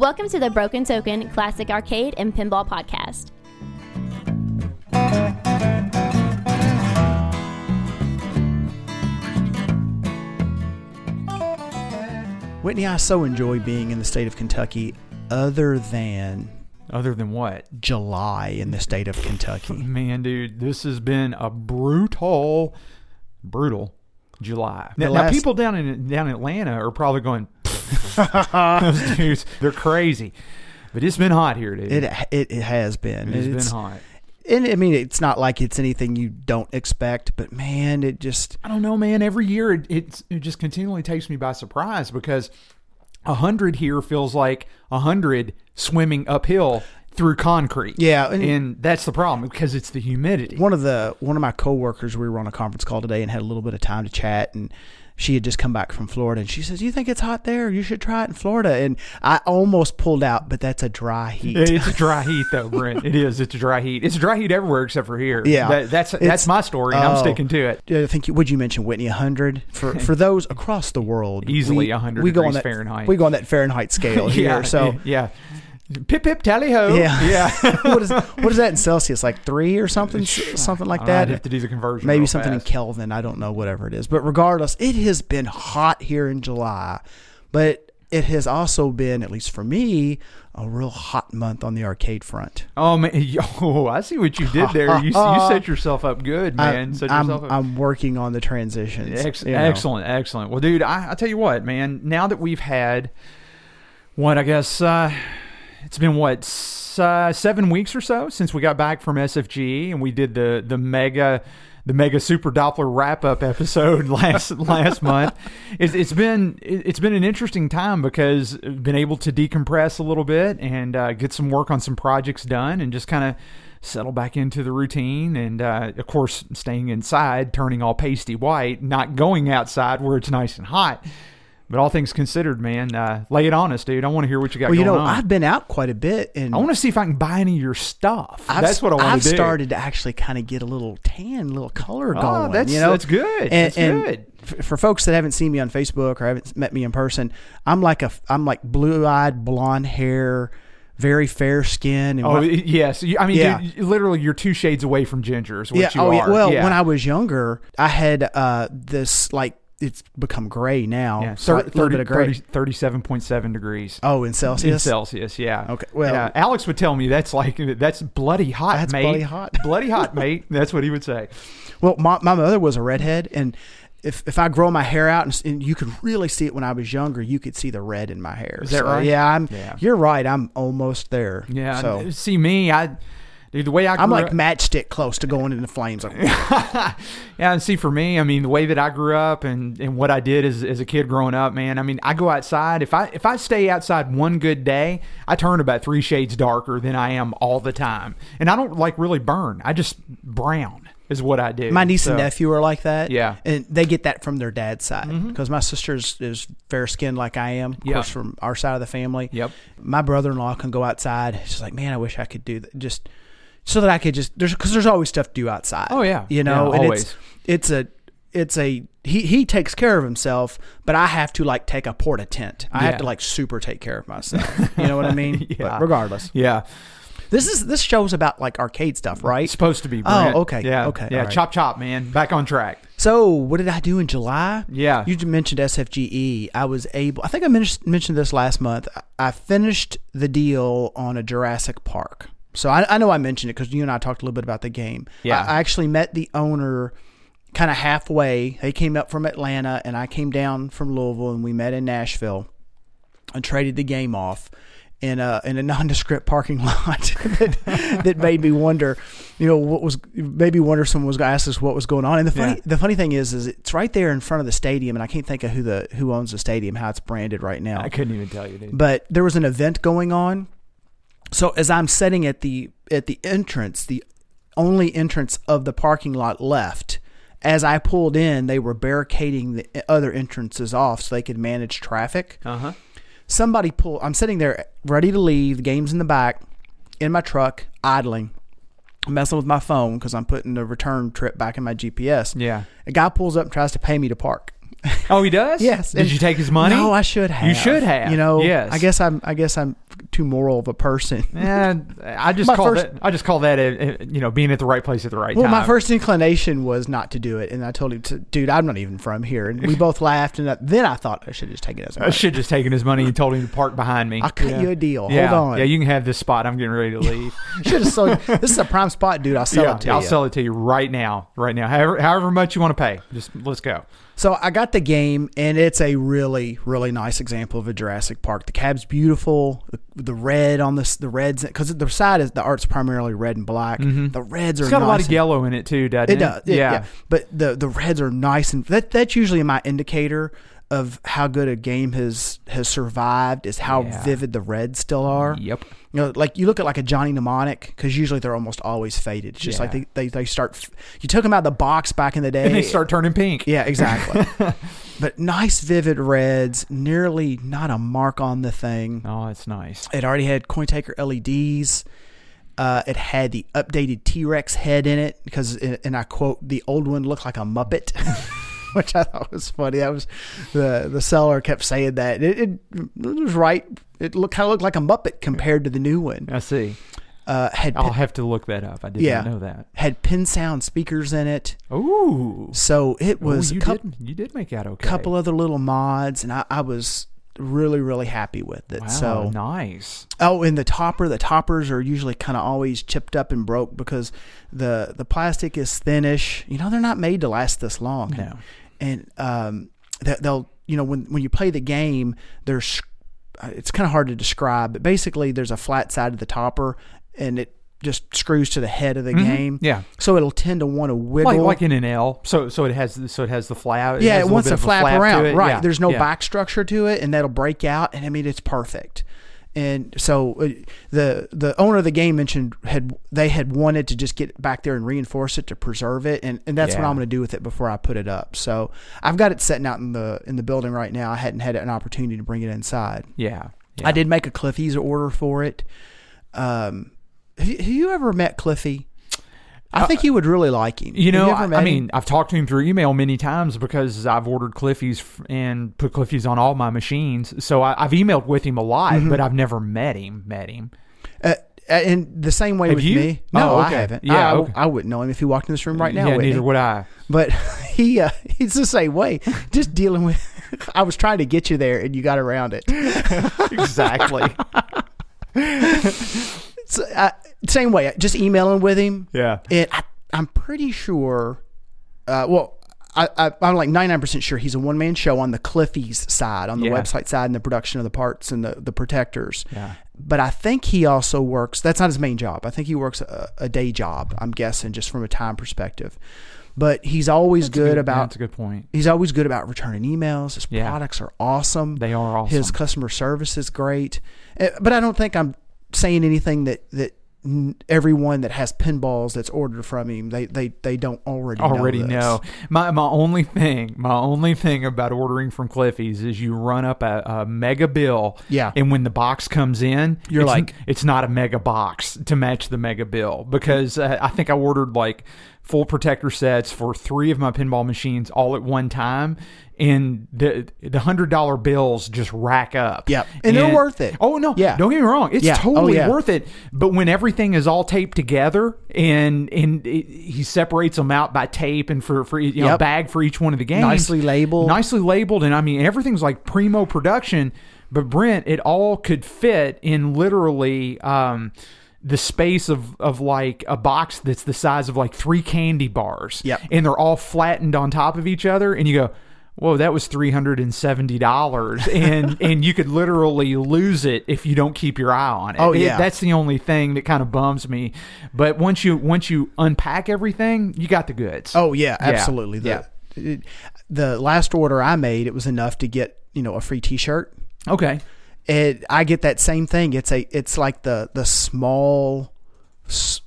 Welcome to the Broken Token Classic Arcade and Pinball Podcast. Whitney, I so enjoy being in the state of Kentucky, other than Other than what? July in the state of Kentucky. Man, dude, this has been a brutal, brutal July. The Now, now last- people down in down in Atlanta are probably going, those dudes, they're crazy. But it's been hot here, dude. It it, it has been. It's It's- been hot. And I mean, it's not like it's anything you don't expect, but man, it just I don't know, man. Every year it, it it just continually takes me by surprise because a hundred here feels like a hundred swimming uphill through concrete. Yeah, and- and, that's the problem because it's the humidity. one of the one of my coworkers we were on a conference call today and had a little bit of time to chat and she had just come back from Florida and she says, "You think it's hot there? You should try it in Florida." And I almost pulled out, but that's a dry heat. It's a dry heat, though, Brent. It is. It's a dry heat. It's a dry heat everywhere except for here. Yeah. That- that's It's- that's my story, and I'm oh. sticking to it. I think you, would you mention Whitney 100 for for those across the world Easily we- 100 we go on that, Fahrenheit. We go on that Fahrenheit scale here. yeah. so yeah. Pip pip tally ho. Yeah. Yeah. what is what is that in Celsius? Like three or something, something like I'd that. have to do the conversion. Maybe something in. Kelvin. I don't know, whatever it is. But regardless, it has been hot here in July, but it has also been, at least for me, a real hot month on the arcade front. Oh man, yo, I see what you did there. You, you set yourself up good, man. I, set am up. I'm working on the transitions. Ex- you know. Excellent, excellent. Well, dude, I, I tell you what, man. Now that we've had what I guess uh, it's been what uh, seven weeks or so since we got back from SFG and we did the the mega the mega super Doppler wrap up episode last last month. It's, it's been it- it's been an interesting time because I've been able to decompress a little bit and uh, get some work on some projects done and just kind of settle back into the routine and uh, of course staying inside turning all pasty white not going outside where it's nice and hot but all things considered man uh, lay it on us dude i want to hear what you got Well, you going know, on I've been out quite a bit, and i want to see if i can buy any of your stuff I've, that's what i want I've to do I've started to actually kind of get a little tan, a little color Oh, going. that's- you know, that's good. And, That's and good. f- For folks that haven't seen me on Facebook or haven't met me in person, I'm like a I'm like blue eyed, blonde hair, very fair skin. And Oh when- yes, I mean, Yeah. dude, literally, you're two shades away from ginger. Is what yeah. you Oh are. yeah. Well, yeah. when I was younger, I had uh, this like it's become gray now. yeah, so a little bit of gray. 37.7 degrees. oh, in Celsius. In Celsius, yeah. Okay, well- Yeah, Alex would tell me that's like that's bloody hot, That's mate. bloody hot. bloody hot, mate. That's what he would say. Well, my, my mother was a redhead, and if if I grow my hair out, and, and you could really see it when I was younger, you could see the red in my hair. Is that So, right? Yeah, I'm. Yeah. You're right. I'm almost there. Yeah. So uh, see me, I dude, the way I I'm like up, matchstick close to going into flames. Like, yeah, and see for me, I mean, the way that I grew up and, and what I did as, as a kid growing up, man. I mean, I go outside. If I if I stay outside one good day, I turn about three shades darker than I am all the time, and I don't like really burn. I just brown is what I do. my niece So- and nephew are like that. Yeah. Mm-hmm. and they get that from their dad's side because my sister's is fair skinned like I am. Of Yeah. course, from our side of the family. Yep. My brother in law can go outside. She's like, man, I wish I could do that. Just so that I could just there's because there's always stuff to do outside. Oh, yeah. you know, Yeah, and always. it's it's a it's a he he takes care of himself, but I have to like take a porta tent. I have to like super take care of myself. You know what I mean? Yeah. But regardless, Yeah. this is this show's about like arcade stuff, right? It's supposed to be. Oh, okay, Yeah. okay, Yeah. right. Chop chop, man. Back on track. So, what did I do in July? Yeah. You mentioned SFGE. I was able, I think I mentioned mentioned this last month. I finished the deal on a Jurassic Park. So, I, I know I mentioned it because you and I talked a little bit about the game. Yeah. I, I actually met the owner kind of halfway. They came up from Atlanta and I came down from Louisville and we met in Nashville and traded the game off in a in a nondescript parking lot that, that made me wonder, you know, what was maybe wonder someone was going to ask us what was going on. And the funny Yeah. the funny thing is, is it's right there in front of the stadium, and I can't think of who the who owns the stadium, how it's branded right now. I couldn't even tell you, dude. But there was an event going on. So as I'm sitting at the at the entrance, the only entrance of the parking lot left, as I pulled in, they were barricading the other entrances off so they could manage traffic Uh huh. somebody pull i'm sitting there ready to leave the game's in the back in my truck idling messing with my phone because i'm putting the return trip back in my gps Yeah. a guy pulls up and tries to pay me to park Oh, he does. Yes. Did And- you take his money? No, I should have. You should have. You know, Yes. I guess I'm. I guess I'm too moral of a person. And I just My call first- that I just call that a, a, you know being at the right place at the right Well, time. Well, my first inclination was not to do it, and I told him, to, "Dude, I'm not even from here." And we both laughed, and I, then I thought I should just taken it as I should just taken his money and told him to park behind me. I'll cut Yeah. you a deal. Yeah, Hold on. yeah, you can have this spot. I'm getting ready to leave. should have sold. This is a prime spot, dude. I'll sell yeah, it to you. I'll sell it to you right now, right now. However, however much you want to pay, just let's go. So I got the game, and it's a really, really nice example of a Jurassic Park. The cab's beautiful. The, the red on this, the reds, because the side is the art's primarily red and black. The reds are Mm-hmm. It's got a lot of yellow in it too, doesn't it? It does, it- yeah. yeah. But the the reds are nice, and that that's usually my indicator of how good a game has has survived is how Yeah. vivid the reds still are. Yep. You know, like you look at like a Johnny Mnemonic because usually they're almost always faded. It's just like they, they they start. You took them out of the box back in the day, And they start turning pink. yeah, exactly. but nice, vivid reds. Nearly not a mark on the thing. Oh, it's nice. It already had Cointaker LEDs. Uh, it had the updated T Rex head in it because, and I quote, the old one looked like a Muppet, which I thought was funny. That was the the seller kept saying that it, it, it was right. It looked kind of looked like a Muppet compared to the new one. I see. Uh, had I'll have to look that up. I did Yeah. not know that. had PinSound speakers in it, Ooh. so it Ooh, was you a couple, did you did make out okay. couple other little mods, and I, I was really really happy with it. Wow, so nice. Oh, and the topper, the toppers are usually kind of always chipped up and broke because the the plastic is thinnish. You know, they're not made to last this long. No. And um, they- they'll, you know, when when you play the game, there's uh, it's kind of hard to describe, but basically there's a flat side of the topper, and it just screws to the head of the game. Mm-hmm. Yeah. So it'll tend to want to wiggle. Like like in an L. So so it has so it has the flap. yeah, has it wants to flap, flap around. Right. Yeah, There's no yeah. back structure to it, and that'll break out. And I mean, it's perfect. And so uh, the the owner of the game mentioned had they had wanted to just get back there and reinforce it to preserve it, and, and that's what I'm going to do with it before I put it up. So I've got it sitting out in the in the building right now. I hadn't had an opportunity to bring it inside. Yeah. yeah. I did make a Cliffy's order for it. Um, have you, have you ever met Cliffy? I think you would really like him. Uh, You know, ever I, I him? mean, I've talked to him through email many times because I've ordered Cliffy's f- and put Cliffy's on all my machines. So I, I've emailed with him a lot, Mm-hmm. but I've never met him. Met him. Uh, in the same way Have with you? me. No, Oh, I haven't. Yeah, I, okay. I wouldn't know him if he walked in this room right now. Yeah, neither would I. But he uh, he's the same way. Just dealing with. I was trying to get you there, and you got around it. exactly. So, uh, same way. Just emailing with him. yeah. And I, I'm pretty sure. Uh, well, I, I'm like 99% sure he's a one man show on the Cliffies side, on the Yeah. website side, and the production of the parts and the, the protectors. Yeah. But I think he also works. That's not his main job. I think he works a, a day job. I'm guessing just from a time perspective. But he's always a good, about. That's a good point. He's always good about returning emails. His Yeah. products are awesome. They are awesome. His customer service is great. Uh, But I don't think I'm saying anything that that everyone that has pinballs that's ordered from him they they, they don't already already know. know. My my only thing, my only thing about ordering from Cliffy's is you run up a, a mega bill. Yeah. And when the box comes in, You're it's, like- it's not a mega box to match the mega bill because uh, I think I ordered like full protector sets for three of my pinball machines all at one time. And the the hundred dollar bills just rack up. Yep. And they're worth it. Oh no, Yeah. Don't get me wrong, it's Yeah. Oh, totally yeah. worth it. But when everything is all taped together and and it, he separates them out by tape and for for you know Yep. bag for each one of the games, Nicely labeled. nicely labeled, and I mean everything's like primo production. But Brent, it all could fit in literally. Um, the space of, of like a box that's the size of like three candy bars. Yep. And they're all flattened on top of each other. And you go, whoa, that was three hundred and seventy dollars, and and you could literally lose it if you don't keep your eye on it. Oh, It- yeah. that's the only thing that kind of bums me. But once you once you unpack everything, you got the goods. Oh yeah, Yeah. absolutely. The, it- the last order I made, it was enough to get you know a free T-shirt. okay. And I get that same thing. It's a it's like the the small.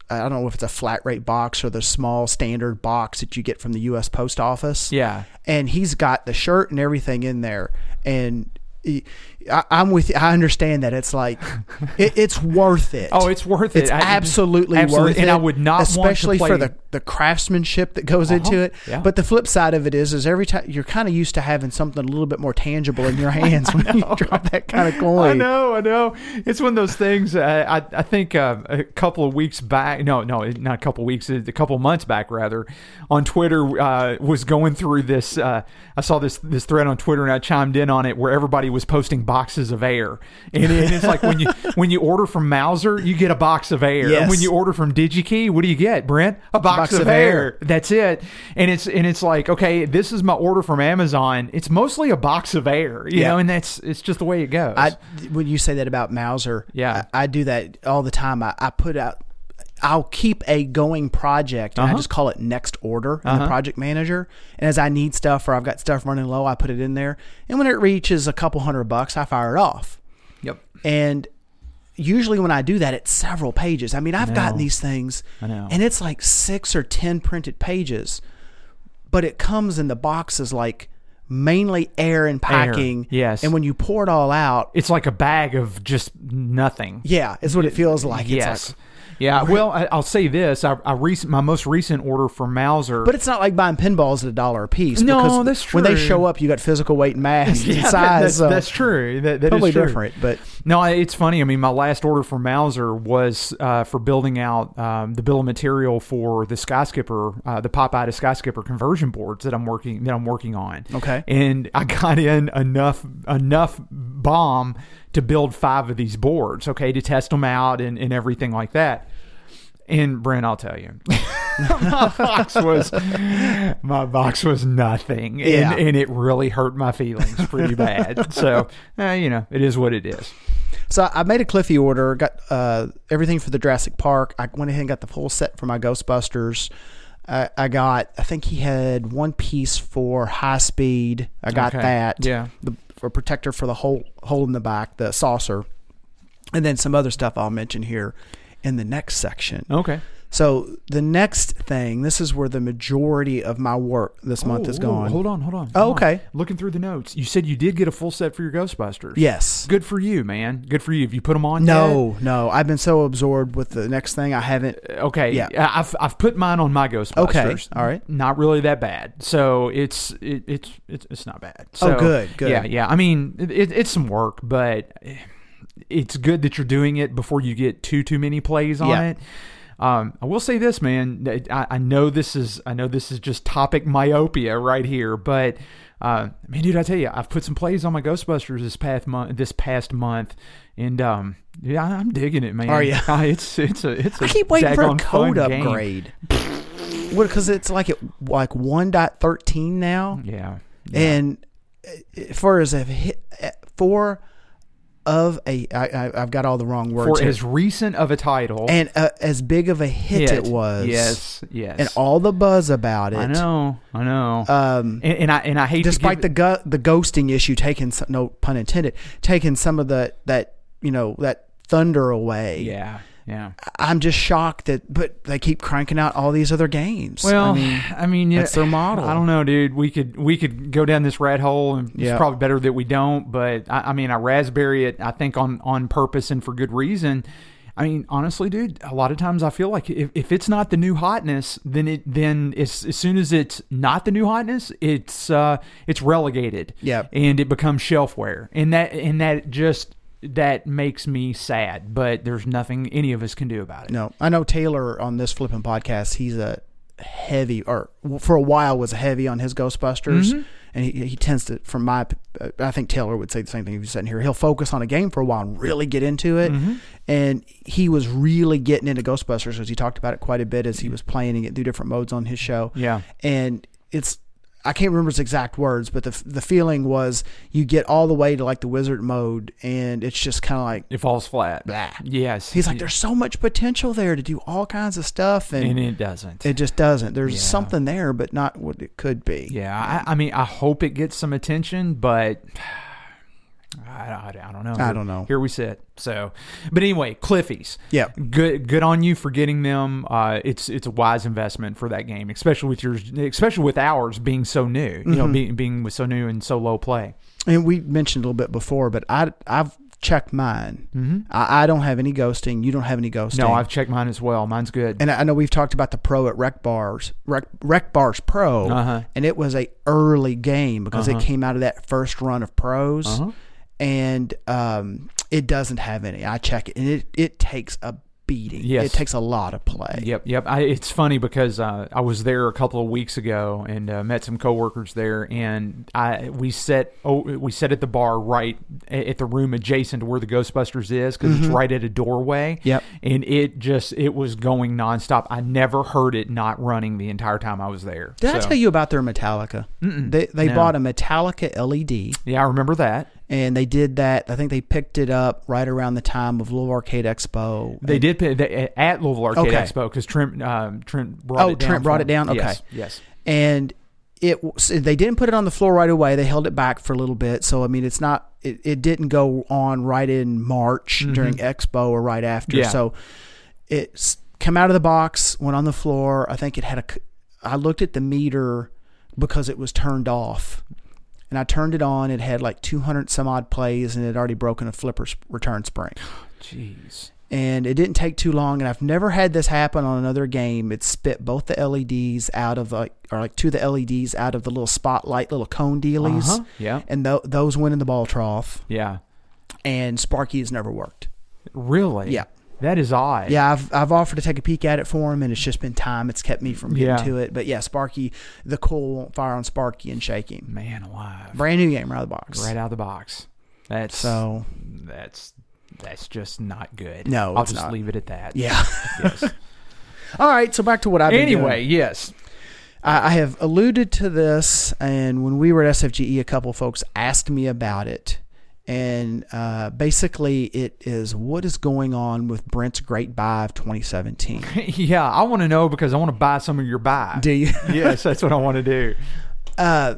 I don't know if it's a flat rate box or the small standard box that you get from the U.S. Post Office. Yeah. and he's got the shirt and everything in there and I, I'm with you. I understand that it's like it, it's worth it. Oh, it's worth it. It's I- absolutely, absolutely. worth And it. I would not want to especially for the the craftsmanship that goes into it. yeah. But the flip side of it is, is every time you're kind of used to having something a little bit more tangible in your hands when you drop that kind of coin. I know, I know. It's one of those things. Uh, I I think uh, a couple of weeks back, no, no, not a couple of weeks, a couple of months back, rather, on Twitter uh, was going through this. Uh, I saw this this thread on Twitter and I chimed in on it where everybody was posting boxes of air, and, and it's like when you when you order from Mouser, you get a box of air, Yes. and when you order from DigiKey, what do you get, Brent? A box, box of, of air. air. That's it. And it's and it's like okay, this is my order from Amazon. It's mostly a box of air, you Yeah. know, and that's it's just the way it goes. I when you say that about Mouser, Yeah. I, I do that all the time. I, I put out. I'll keep a going project and I Uh-huh. just call it next order in the project manager. And as I need stuff or I've got stuff running low, I put it in there. And when it reaches a couple hundred bucks, I fire it off. yep. And usually when I do that, it's several pages. I mean, I've gotten these things I know. and it's like six or 10 printed pages, but it comes in the boxes like mainly air and packing. yes. And when you pour it all out, It's like a bag of just nothing. yeah, is what it feels like. yes. It's like, yeah. Well, I, I'll say this: I, I recent my most recent order from Mouser. but it's not like buying pinballs at a dollar a piece. No, because that's When they show up, you got physical weight and mass yeah, and size. that's, so that's true. That, that is totally true. different. But No, it's funny. I mean, my last order from Mouser was uh, for building out um, the bill of material for the Sky Skipper, uh, the Popeye to Sky Skipper conversion boards that I'm working that I'm working on. Okay. and I got in enough enough BOM to build five of these boards. Okay, to test them out and, and everything like that. And Brent, I'll tell you, my box was my box was nothing, Yeah. and, and it really hurt my feelings pretty bad. So, eh, you know, it is what it is. So I made a Cliffy order, got uh, everything for the Jurassic Park. I went ahead and got the full set for my Ghostbusters. I, I got, I think he had one piece for high speed. I got Okay. that. Yeah. The for protector for the hole hole in the back, the saucer, and then some other stuff I'll mention here in the next section. Okay. So the next thing, this is where the majority of my work this oh, month is Oh, gone. Hold on, hold on. Oh, hold on. okay. Looking through the notes, you said you did get a full set for your Ghostbusters. Yes. Good for you, man. Good for you. Have you put them on? No, no. I've been so absorbed with the next thing, I haven't. Uh, okay. Yeah. I've I've put mine on my Ghostbusters. Okay, all right. Not really that bad. So it's it, it's it's it's not bad. Oh, so, Oh, good, good. Yeah, yeah. I mean, it, it, it's some work, but it's good that you're doing it before you get too too many plays on Yeah. it. Um, I will say this, man. I, I know this is I know this is just topic myopia right here, but uh, I mean, dude, I tell you, I've put some plays on my Ghostbusters this past month. This past month, and um, yeah, I'm digging it, man. Are ya? Uh, It's it's a it's a I keep waiting for a code upgrade. What? Because it's like it like 1.13 now, Yeah. and uh, for as a hit uh, for of a I, I, I've got all the wrong words For here. as recent of a title, and uh, as big of a hit, hit. it was. Yes, yes. and all the buzz about it. I know, I know. Um, and, and I and I hate despite to the gu- the ghosting issue taking some, no pun intended taking some of the that you know that thunder away. yeah, yeah. I'm just shocked that but they keep cranking out all these other games. Well, I mean, yeah, that's their model. I don't know, dude. We could we could go down this rat hole, and Yeah. it's probably better that we don't. But I, I mean, I raspberry it. I think on on purpose and for good reason. I mean, honestly, dude, a lot of times I feel like if, if it's not the new hotness, then it then as, as soon as it's not the new hotness, it's uh it's relegated. Yeah. and it becomes shelfware, and that and that just that makes me sad. But there's nothing any of us can do about it. No, I know Taylor on this flipping podcast. He's a heavy, or for a while was heavy on his Ghostbusters, Mm-hmm. and he, he tends to. From my, I think Taylor would say the same thing if he's sitting here. He'll focus on a game for a while and really get into it. Mm-hmm. And he was really getting into Ghostbusters because he talked about it quite a bit as he was playing getting through different modes on his show. Yeah. and it's. I can't remember his exact words, but the the feeling was you get all the way to like the wizard mode, and it's just kind of like It falls flat. blah. Yes, He's like, there's so much potential there to do all kinds of stuff, and, and it doesn't. it just doesn't. There's Yeah. something there, but not what it could be. Yeah, I, I mean, I hope it gets some attention, but I, I, I don't know. I don't know. Here we sit. So, but anyway, Cliffies. Yeah. good good on you for getting them. Uh, it's it's a wise investment for that game, especially with yours, especially with ours being so new. You Mm-hmm. know, being being with so new and so low play. and we mentioned a little bit before, but I I've checked mine. Mm-hmm. I, I don't have any ghosting. You don't have any ghosting. No, I've checked mine as well. Mine's good. and I I know we've talked about the pro at Rec Bars, Rec, Rec Bars Pro, Uh-huh. and it was a early game because Uh-huh. it came out of that first run of pros, Uh-huh. And um, it doesn't have any. I check it, and it it takes a beating. Yes. it takes a lot of play. Yep, yep. I, it's funny because uh, I was there a couple of weeks ago and uh, met some coworkers there, and I we set oh we set at the bar right at the room adjacent to where the Ghostbusters is because it's right at a doorway. Mm-hmm. Yep. and it just it was going nonstop. I never heard it not running the entire time I was there. Did I tell you about their Metallica? They they No. bought a Metallica LED. Yeah, I remember that. And they did that. I think they picked it up right around the time of Louisville Arcade Expo. They did pay, they, at Louisville Arcade Okay. Expo because Trent um, Trent brought Oh, it down. Oh, Trent brought it down? Okay. Yes, yes. and it they didn't put it on the floor right away. They held it back for a little bit. So I mean, it's not it, it didn't go on right in March during Expo or right after. Mm-hmm. Yeah. So it's come out of the box, went on the floor. I think it had a. I looked at the meter because it was turned off. And I turned it on. It had like 200 some odd plays, and it had already broken a flipper return spring. Jeez. and it didn't take too long and i've never had this happen on another game it spit both the leds out of like or like two of the leds out of the little spotlight little cone dealies Uh-huh. Yeah. and th- those went in the ball trough Yeah. and sparky has never worked Really? Yeah. That is odd. yeah I've, I've offered to take a peek at it for him and it's just been time it's kept me from getting Yeah. to it but yeah sparky the coal won't fire on sparky and shake him Man alive. brand new game right out of the box Right out of the box. That's so that's that's just not good. No, I'll just not. leave it at that. yeah Yes. all right so back to what i've anyway, yes. I I have alluded to this, and when we were at SFGE, a couple folks asked me about it. And uh, basically, it is what is going on with Brent's Great Buy of 2017. yeah, I want to know because I want to buy some of your buy. Do you? yes, that's what I want to do. uh,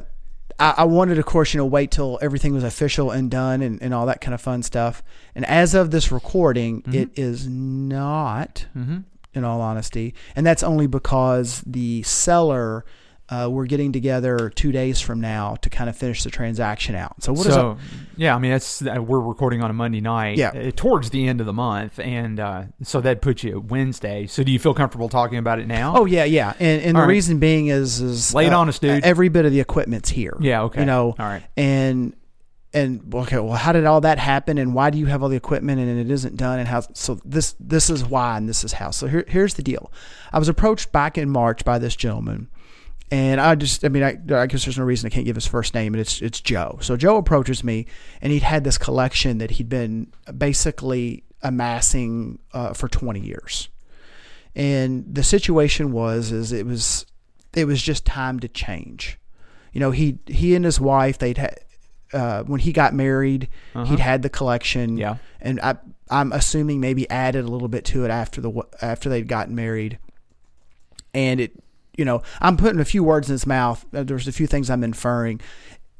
I, I wanted, of course, you know, wait till everything was official and done and, and all that kind of fun stuff. And as of this recording, it is not, in all honesty. And that's only because the seller, uh, we're getting together two days from now to kind of finish the transaction out. So what is so, yeah, I mean, that's uh, we're recording on a Monday night, Yeah. uh, towards the end of the month, and uh, so that puts you at Wednesday. So, do you feel comfortable talking about it now? Oh yeah, yeah, and and All the right. reason being is is it on us, dude. Every bit of the equipment's here. Yeah, okay. You know, All right. and and okay, well, how did all that happen, and why do you have all the equipment, and it isn't done, and how? So this this is why, and this is how. So here here's the deal. I was approached back in March by this gentleman. And I just, I mean, I, I guess there's no reason I can't give his first name, and it's it's Joe. So Joe approaches me, and he'd had this collection that he'd been basically amassing uh, for 20 years and the situation was is it was it was just time to change you know he he and his wife they'd had uh, when he got married he'd had the collection Uh-huh. Yeah. and I, i'm assuming maybe added a little bit to it after the after they'd gotten married and it you know i'm putting a few words in his mouth Uh, there's a few things i'm inferring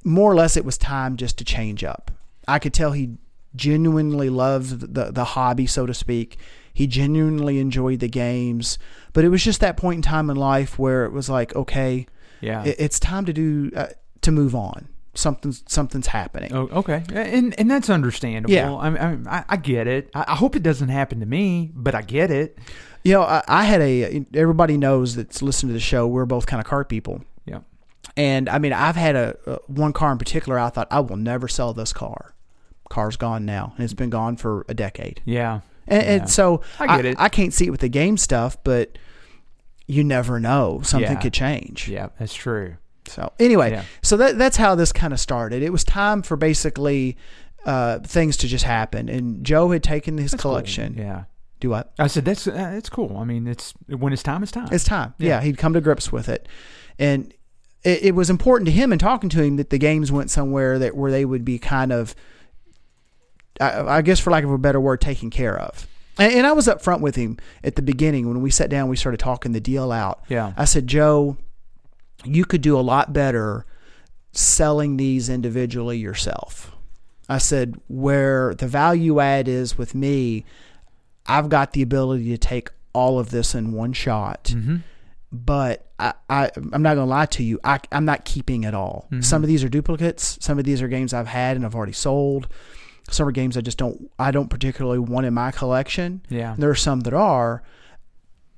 more or less it was time just to change up i could tell he genuinely loved the the hobby so to speak he genuinely enjoyed the games but it was just that point in time in life where it was like okay Yeah. it, it's time to do uh, to move on something's something's happening Oh, okay, and and that's understandable. Yeah. I, mean, I, I get it. I, I hope it doesn't happen to me, but I get it. You know I, I had a everybody knows that's listened to the show we're both kind of car people Yeah, And I mean, I've had a, a one car in particular. I thought I will never sell this car. Car's gone now, and it's been gone for a decade. yeah, And, Yeah. and so I get it. I can't see it with the game stuff, but you never know. Something Yeah. could change. yeah. That's true. So anyway, Yeah. so that that's how this kind of started. It was time for basically uh, things to just happen, and Joe had taken his That's cool. collection. Yeah, Do what? I said that's uh, it's cool. I mean, it's when it's time, it's time. It's time. Yeah. Yeah. he'd come to grips with it, and it, it was important to him in talking to him that the games went somewhere that where they would be kind of, I, I guess for lack of a better word, taken care of. And, and I was up front with him at the beginning when we sat down. We started talking the deal out. Yeah. I said, Joe, you could do a lot better selling these individually yourself. I said, where the value add is with me, I've got the ability to take all of this in one shot. Mhm. but I, I I'm not gonna lie to you. I I'm not keeping it all. Mm-hmm. Some of these are duplicates. Some of these are games I've had and I've already sold. Some are games I just don't I don't particularly want in my collection. Yeah. There are some that are.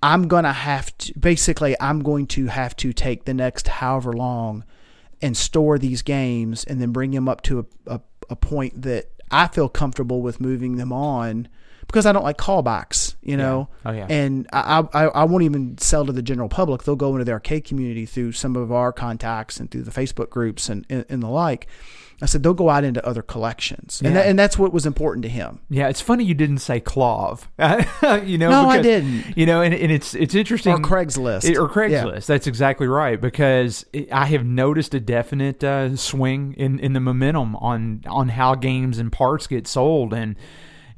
I'm gonna have to basically I'm going to have to take the next however long and store these games and then bring them up to a, a, a point that I feel comfortable with moving them on because I don't like callbacks, you know. Oh, yeah. And I, I I won't even sell to the general public. They'll go into the arcade community through some of our contacts and through the Facebook groups and and, and the like. I said they'll go out into other collections, and that, and that's what was important to him. Yeah, it's funny you didn't say KLOV. you know, No, I didn't. You know, and, and it's it's interesting. Or Craigslist. It- or Yeah. Craigslist. That's exactly right because it, I have noticed a definite uh, swing in, in the momentum on on how games and parts get sold, and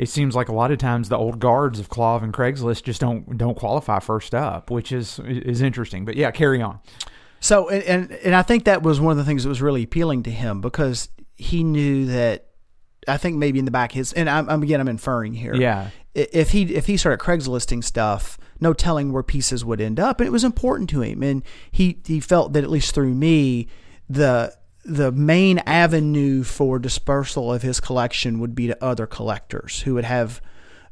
it seems like a lot of times the old guards of KLOV and Craigslist just don't don't qualify first up, which is is interesting. But yeah, carry on. So and, and and I think that was one of the things that was really appealing to him because he knew that I think maybe in the back of his and I'm, I'm again I'm inferring here. Yeah. If he if he started Craigslisting stuff, no telling where pieces would end up, and it was important to him, and he he felt that at least through me, the the main avenue for dispersal of his collection would be to other collectors who would have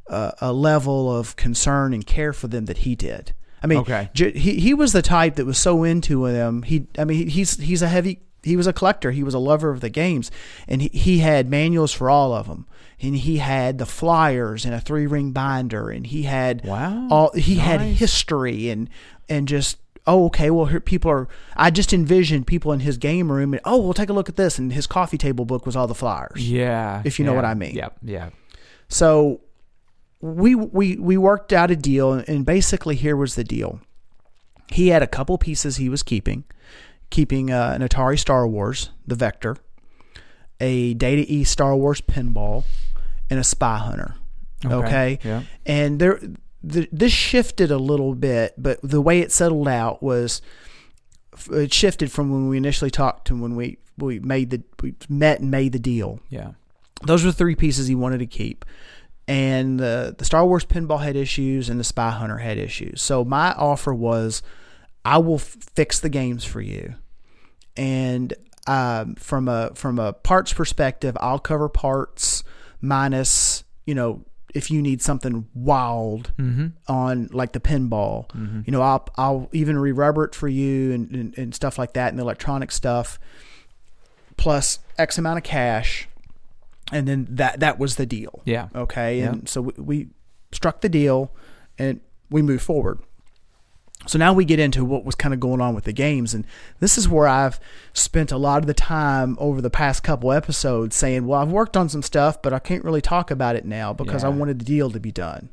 a, a level of concern and care for them that he did. I mean, Okay. j- he he was the type that was so into them. He, I mean, he's he's a heavy. He was a collector. He was a lover of the games, and he, he had manuals for all of them. And he had the flyers in a three ring binder, and he had Wow. all. He had history and and just oh okay well here people are. I just envisioned people in his game room and oh we'll take a look at this, and his coffee table book was all the flyers. Yeah. If you know yeah, what I mean. Yeah. Yeah. So we we we worked out a deal, and basically here was the deal. He had a couple pieces he was keeping, keeping uh, an Atari Star Wars, the Vector, a Data East Star Wars pinball, and a Spy Hunter. Okay, Yeah. and there. The, this shifted a little bit, but the way it settled out was it shifted from when we initially talked to when we we made the we met and made the deal Yeah. those were three pieces he wanted to keep. And the the Star Wars pinball had issues, and the Spy Hunter had issues. So my offer was, I will f- fix the games for you, and um, from a from a parts perspective, I'll cover parts minus you know if you need something wild mm-hmm. on like the pinball, mm-hmm. you know I'll I'll even re-rubber it for you and, and, and stuff like that, and the electronic stuff plus X amount of cash, and then that that was the deal. Yeah. Okay, Yeah. and so we, we struck the deal, and we moved forward. So now we get into what was kind of going on with the games, and this is where I've spent a lot of the time over the past couple episodes saying, "Well, I've worked on some stuff, but I can't really talk about it now because I wanted the deal to be done."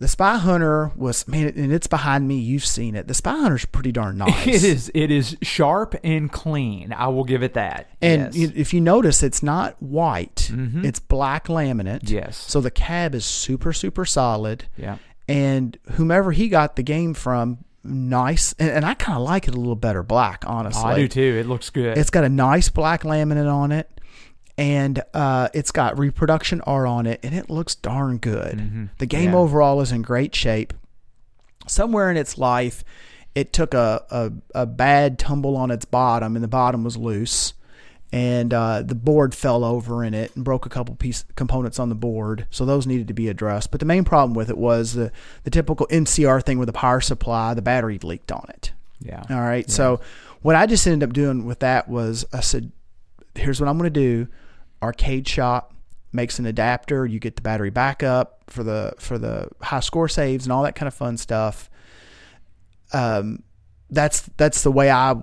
The Spy Hunter was man, and it's behind me. You've seen it. The Spy Hunter's pretty darn nice. It is. It is sharp and clean. I will give it that. And yes. Mm-hmm. if you notice, it's not white; it's black laminate. Yes. So the cab is super, super solid. yeah. And whomever he got the game from, nice. And, and I kind of like it a little better black, honestly. Oh, I do too. It looks good. It's got a nice black laminate on it, and uh, it's got reproduction art on it, and it looks darn good. The game Mm-hmm. Yeah. overall is in great shape. Somewhere in its life, it took a, a, a bad tumble on its bottom, and the bottom was loose. And uh, the board fell over in it and broke a couple piece components on the board, so those needed to be addressed. But the main problem with it was the the typical MCR thing with the power supply. The battery leaked on it. yeah. All right. So what I just ended up doing with that was I said, here's what I'm going to do. Arcade Shop makes an adapter. You get the battery backup for the for the high score saves and all that kind of fun stuff. Um, that's that's the way I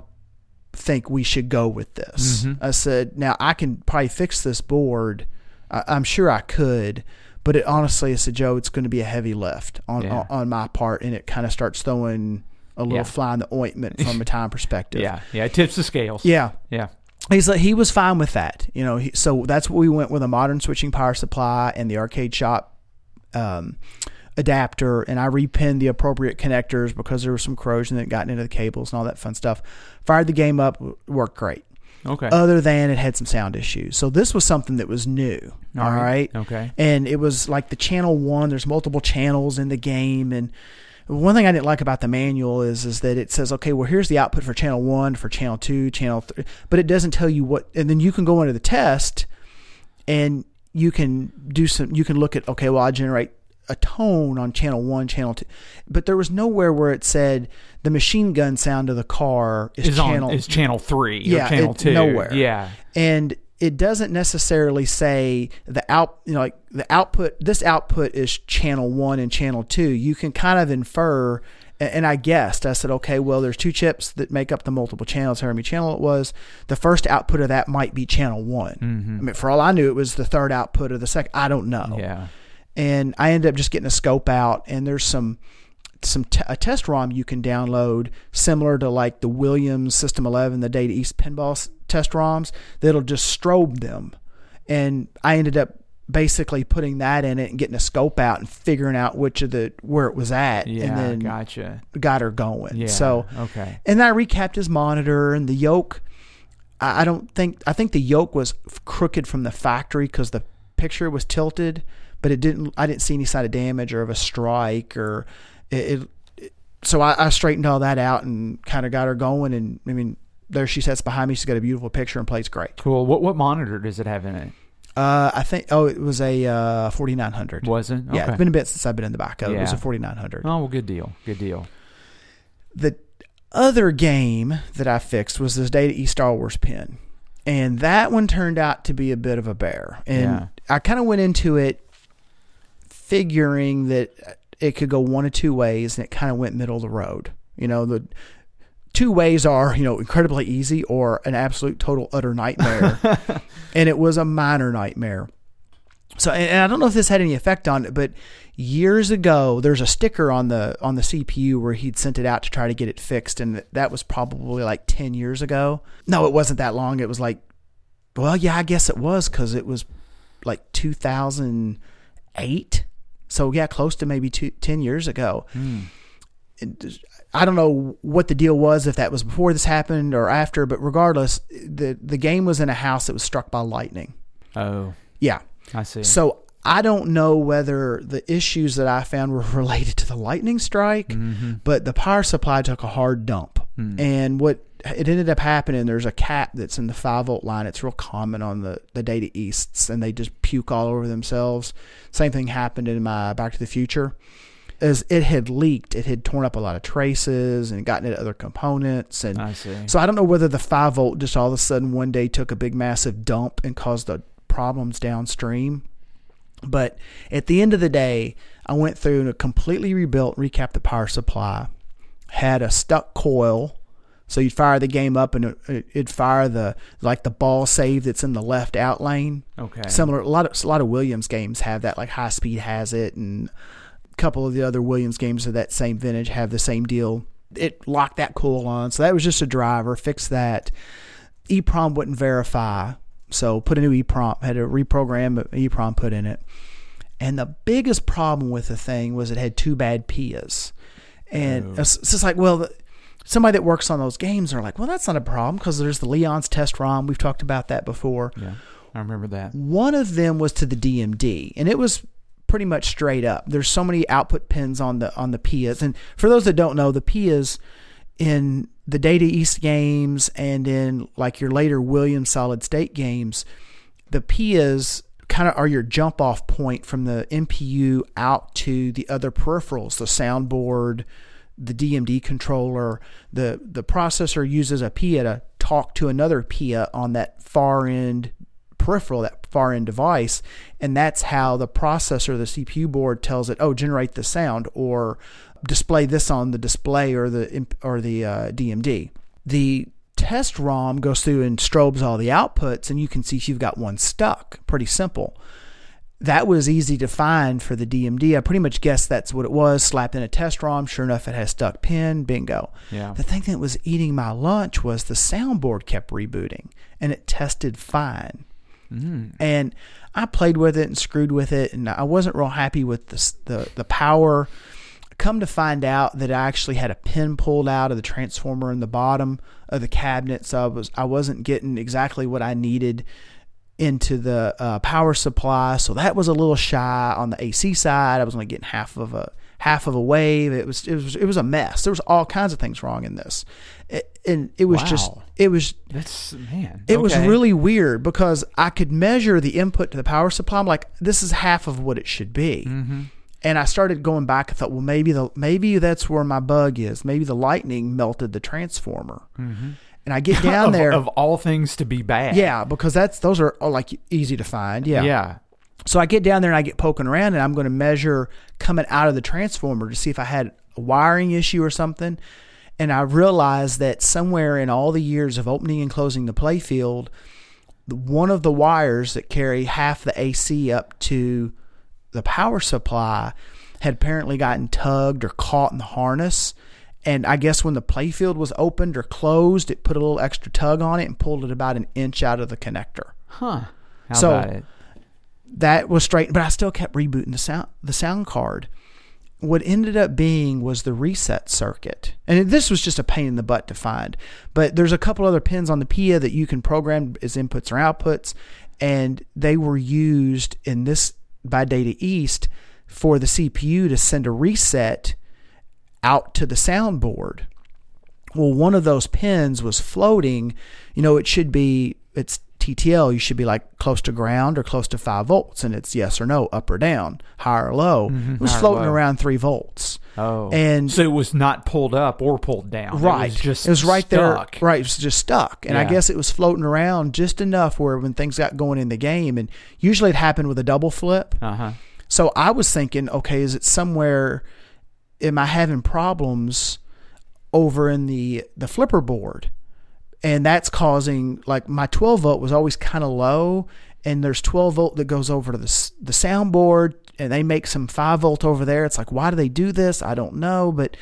think we should go with this. I said, now I can probably fix this board. I, I'm sure I could. But it honestly, I said, Joe, it's going to be a heavy lift on, Yeah. on on my part, and it kind of starts throwing a little Yeah. fly in the ointment from a time perspective. Yeah. Yeah. It tips the scales. Yeah. Yeah. He's like he was fine with that, you know. He, so that's what we went with a modern switching power supply and the arcade shop um, adapter, and I repinned the appropriate connectors because there was some corrosion that got into the cables and all that fun stuff. Fired the game up, worked great. Okay. Other than it had some sound issues, so this was something that was new. All all right. right. Okay. And it was like the channel one. There's multiple channels in the game, and one thing I didn't like about the manual is is that it says, okay, well here's the output for channel one, for channel two, channel three, but it doesn't tell you what. And then you can go into the test, and you can do some. You can look at okay, well I generate a tone on channel one, channel two, but there was nowhere where it said the machine gun sound of the car is, Is channel on is channel three Yeah, or channel it- two. nowhere. Yeah. and it doesn't necessarily say the out you know like the output this output is channel 1 and channel 2 you can kind of infer and I guessed I said okay well there's two chips that make up the multiple channels however many channel it was the first output of that might be channel one mm-hmm. I mean for all I knew it was the third output of the second I don't know Yeah. And I ended up just getting a scope out and there's some some t- a test ROM you can download similar to like the Williams System 11 the Data East pinball s- test ROMs that'll just strobe them and I ended up basically putting that in it and getting a scope out and figuring out which of the where it was at Yeah. and then gotcha. got her going Yeah. so okay. and I recapped his monitor and the yoke. I I don't think I think the yoke was crooked from the factory because the picture was tilted, but it didn't. I didn't see any sign of damage or of a strike or it. it, it so I, I straightened all that out and kind of got her going. And I mean, there she sits behind me. She's got a beautiful picture and plays great. Cool. What what monitor does it have in it? Uh, I think. Oh, it was a uh, 4900. Was it? Yeah, it's been a bit since I've been in the back of it. It was a 4900. Oh well, good deal. Good deal. the other game that I fixed was this Data East Star Wars pin. And that one turned out to be a bit of a bear. And Yeah. I kind of went into it figuring that it could go one of two ways, and it kind of went middle of the road. You know, the two ways are, you know, incredibly easy or an absolute total utter nightmare. and it was a minor nightmare. So, and I don't know if this had any effect on it, but years ago, there's a sticker on the on the CPU where he'd sent it out to try to get it fixed, and that was probably like ten years ago. No, it wasn't that long. It was like, well, yeah, I guess it was because it was like 2008. So yeah, close to maybe two, 10 years ago. Hmm. It- I don't know what the deal was if that was before this happened or after, but regardless, the the game was in a house that was struck by lightning. Oh, Yeah. I see. So I don't know whether the issues that I found were related to the lightning strike, mm-hmm. but the power supply took a hard dump. Hmm. And what it ended up happening, there's a cap that's in the 5 volt line. It's real common on the, the Data Easts, and they just puke all over themselves. Same thing happened in my Back to the Future. As it had leaked, it had torn up a lot of traces and gotten into other components. And I see. so I don't know whether the five volt just all of a sudden one day took a big massive dump and caused the problems downstream. But at the end of the day, I went through and completely rebuilt, recapped the power supply, had a stuck coil. So you'd fire the game up and it- it'd fire the like the ball save that's in the left out lane. Okay. Similar, a lot of a lot of Williams games have that. Like High Speed has it, and a couple of the other Williams games of that same vintage have the same deal. It locked that coil on, so that was just a driver. Fix that. EEPROM wouldn't verify, so put a new EEPROM. Had to reprogram EEPROM put in it. And the biggest problem with the thing was it had two bad PIAs. And oh. it's it's just like, well, the, somebody that works on those games are like, well, that's not a problem because there's the Leon's test ROM. We've talked about that before. yeah, I remember that. One of them was to the DMD, and it was pretty much straight up. There's so many output pins on the on the PIAs, and for those that don't know, the PIAs in the Data East games and in like your later Williams solid state games, the PIAs kind of are your jump off point from the MPU out to the other peripherals, the soundboard, the DMD controller. The the processor uses a PIA to talk to another PIA on that far end peripheral, that far end device, and that's how the processor, the CPU board, tells it, oh, generate the sound or display this on the display or the or the uh, DMD. The test ROM goes through and strobes all the outputs, and you can see you've got one stuck. Pretty simple. That was easy to find for the DMD. I pretty much guessed that's what it was. Slapped in a test ROM. Sure enough, it has stuck pin. Bingo. Yeah. The thing that was eating my lunch was the soundboard kept rebooting, and it tested fine. Mm-hmm. And I played with it and screwed with it, and I wasn't real happy with the the, the power. Come to find out that I actually had a pin pulled out of the transformer in the bottom of the cabinet, so I was I wasn't getting exactly what I needed into the uh, power supply. So that was a little shy on the AC side. I was only getting half of a half of a wave. It was it was it was a mess. There was all kinds of things wrong in this, It- and it was just it was That's man. it was really weird because I could measure the input to the power supply. I'm like, this is half of what it should be. Mm-hmm. And I started going back. I thought, well, maybe the maybe that's where my bug is. Maybe the lightning melted the transformer. And I get down of, there. of all things to be bad. yeah, because that's those are oh, like easy to find. Yeah. Yeah. So I get down there and I get poking around and I'm going to measure coming out of the transformer to see if I had a wiring issue or something. And I realized that somewhere in all the years of opening and closing the playfield, one of the wires that carry half the AC up to the power supply had apparently gotten tugged or caught in the harness. And I guess when the playfield was opened or closed, it put a little extra tug on it and pulled it about an inch out of the connector Huh. How So- about it? that was straight but i still kept rebooting the sound the sound card what ended up being was the reset circuit and this was just a pain in the butt to find but there's a couple other pins on the pia that you can program as inputs or outputs and they were used in this by data east for the cpu to send a reset out to the soundboard well, one of those pins was floating. You know, it should be it's TTL. You should be like close to ground or close to five volts, and it's yes or no, up or down, high or low. it was high floating around three volts. Oh. And- so it was not pulled up or pulled down. Right, It was just it was right stuck. there. Right, it was just stuck, and I guess it was floating around just enough where when things got going in the game, and usually it happened with a double flip. Uh huh. So I was thinking, okay, is it somewhere? Am I having problems over in the the flipper board? And that's causing like my 12 volt was always kind of low, and there's 12 volt that goes over to the the soundboard, and they make some 5 volt over there. It's like, why do they do this? I don't know, but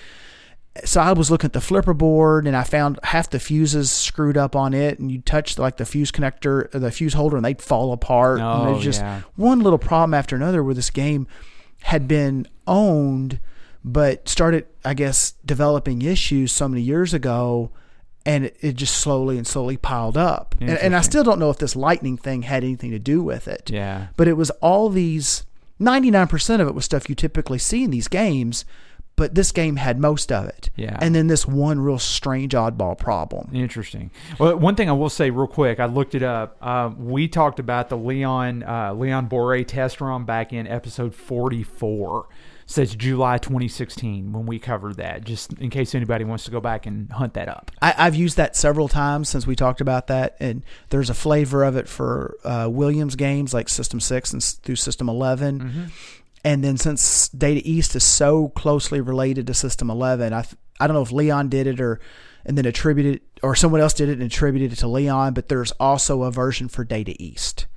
so I was looking at the flipper board and I found half the fuses screwed up on it, and you touch like the fuse connector, uh, the fuse holder, and they'd fall apart. and Oh, there's just yeah. one little problem after another where this game had been owned, but started, I guess, developing issues so many years ago, and it, it just slowly and slowly piled up. And, and I still don't know if this lightning thing had anything to do with it Yeah. but it was all these 99% of it was stuff you typically see in these games but this game had most of it Yeah. and then this one real strange oddball problem Interesting. Well, one thing I will say real quick, I looked it up. Uh, we talked about the Leon uh, Leon Borré test ROM back in episode forty four. Says July 2016 when we covered that. Just in case anybody wants to go back and hunt that up. I, I've used that several times since we talked about that, and there's a flavor of it for uh, Williams games like System Six and through System 11 And then since Data East is so closely related to System 11, I I don't know if Leon did it or and then attributed or someone else did it and attributed it to Leon, but there's also a version for Data East.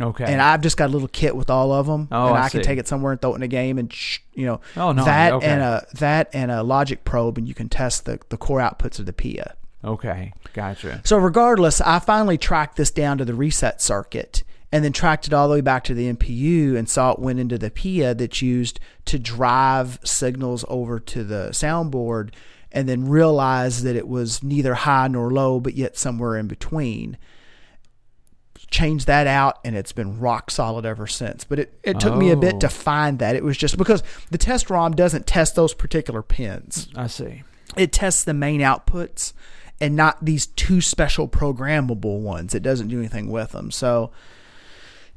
Okay. and I've just got a little kit with all of them, Oh, and I I, can take it somewhere and throw it in a game, and sh- you know Oh, nice. that Okay. and a that and a logic probe, and you can test the the core outputs of the PIA. okay. Gotcha. So regardless, I finally tracked this down to the reset circuit, and then tracked it all the way back to the MPU, and saw it went into the PIA that's used to drive signals over to the soundboard, and then realized that it was neither high nor low, but yet somewhere in between changed that out and it's been rock solid ever since. But it, it took me a Oh. bit to find that. It was just because the test ROM doesn't test those particular pins. I see. It tests the main outputs and not these two special programmable ones. It doesn't do anything with them. So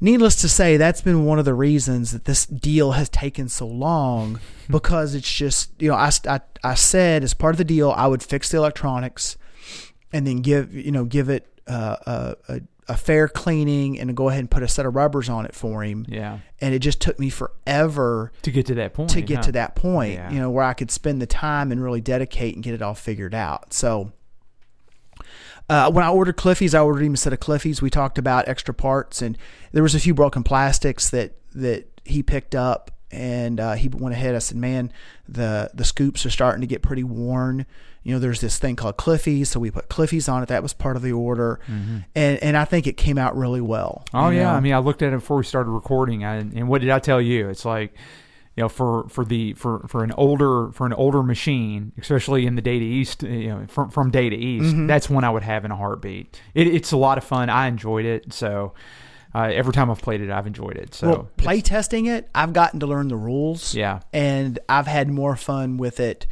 needless to say, that's been one of the reasons that this deal has taken so long because it's just, you know, I, I, I said as part of the deal, I would fix the electronics and then give, you know, give it uh, a, a, a fair cleaning and go ahead and put a set of rubbers on it for him. Yeah. And it just took me forever To get to that point. to get huh? to that point, Yeah. you know, where I could spend the time and really dedicate and get it all figured out. So, uh, when I ordered Cliffies, I ordered him a set of Cliffies. We talked about extra parts, and there was a few broken plastics that that he picked up, and uh, he went ahead. I said, "Man, the the scoops are starting to get pretty worn. You know, there's this thing called Cliffies, so we put Cliffies on it. That was part of the order, and and I think it came out really well. Mm-hmm. Oh yeah, know? I mean, I looked at it before we started recording, I, and what did I tell you? It's like, you know, for for the for for an older for an older machine, especially in the Data East, you know, from from Data East, Mm-hmm. that's one I would have in a heartbeat. It, it's a lot of fun. I enjoyed it, so uh, every time I've played it, I've enjoyed it. So well, play testing it, I've gotten to learn the rules. Yeah. and I've had more fun with it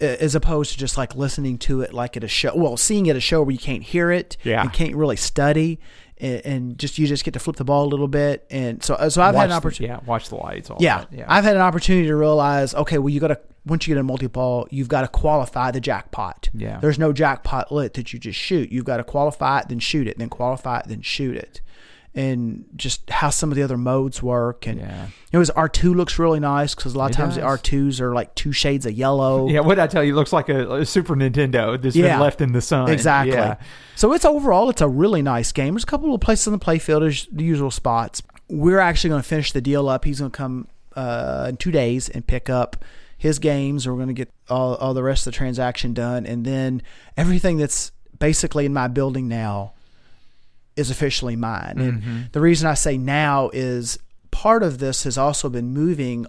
uh, as opposed to just like listening to it like at a show. Well, seeing it at a show where you can't hear it, Yeah. you can't really study, and, and just you just get to flip the ball a little bit. And so, so I've watch had an opportunity. yeah, watch the lights. All Yeah, yeah. I've had an opportunity to realize, okay, well, you got to once you get a multi ball, you've got to qualify the jackpot. Yeah. there's no jackpot lit that you just shoot. You've got to qualify it, then shoot it, then qualify it, then shoot it, and just how some of the other modes work. And Yeah. it was R two looks really nice because a lot of It times the. R twos are like two shades of yellow. Yeah, what did I tell you? It looks like a, a Super Nintendo that's Yeah. been left in the sun. Exactly. Yeah. So it's overall, it's a really nice game. There's a couple of places on the playfield, the usual spots. We're actually going to finish the deal up. He's going to come uh, in two days and pick up his games. We're going to get all, all the rest of the transaction done, and then everything that's basically in my building now is officially mine. And mm-hmm. the reason I say now is part of this has also been moving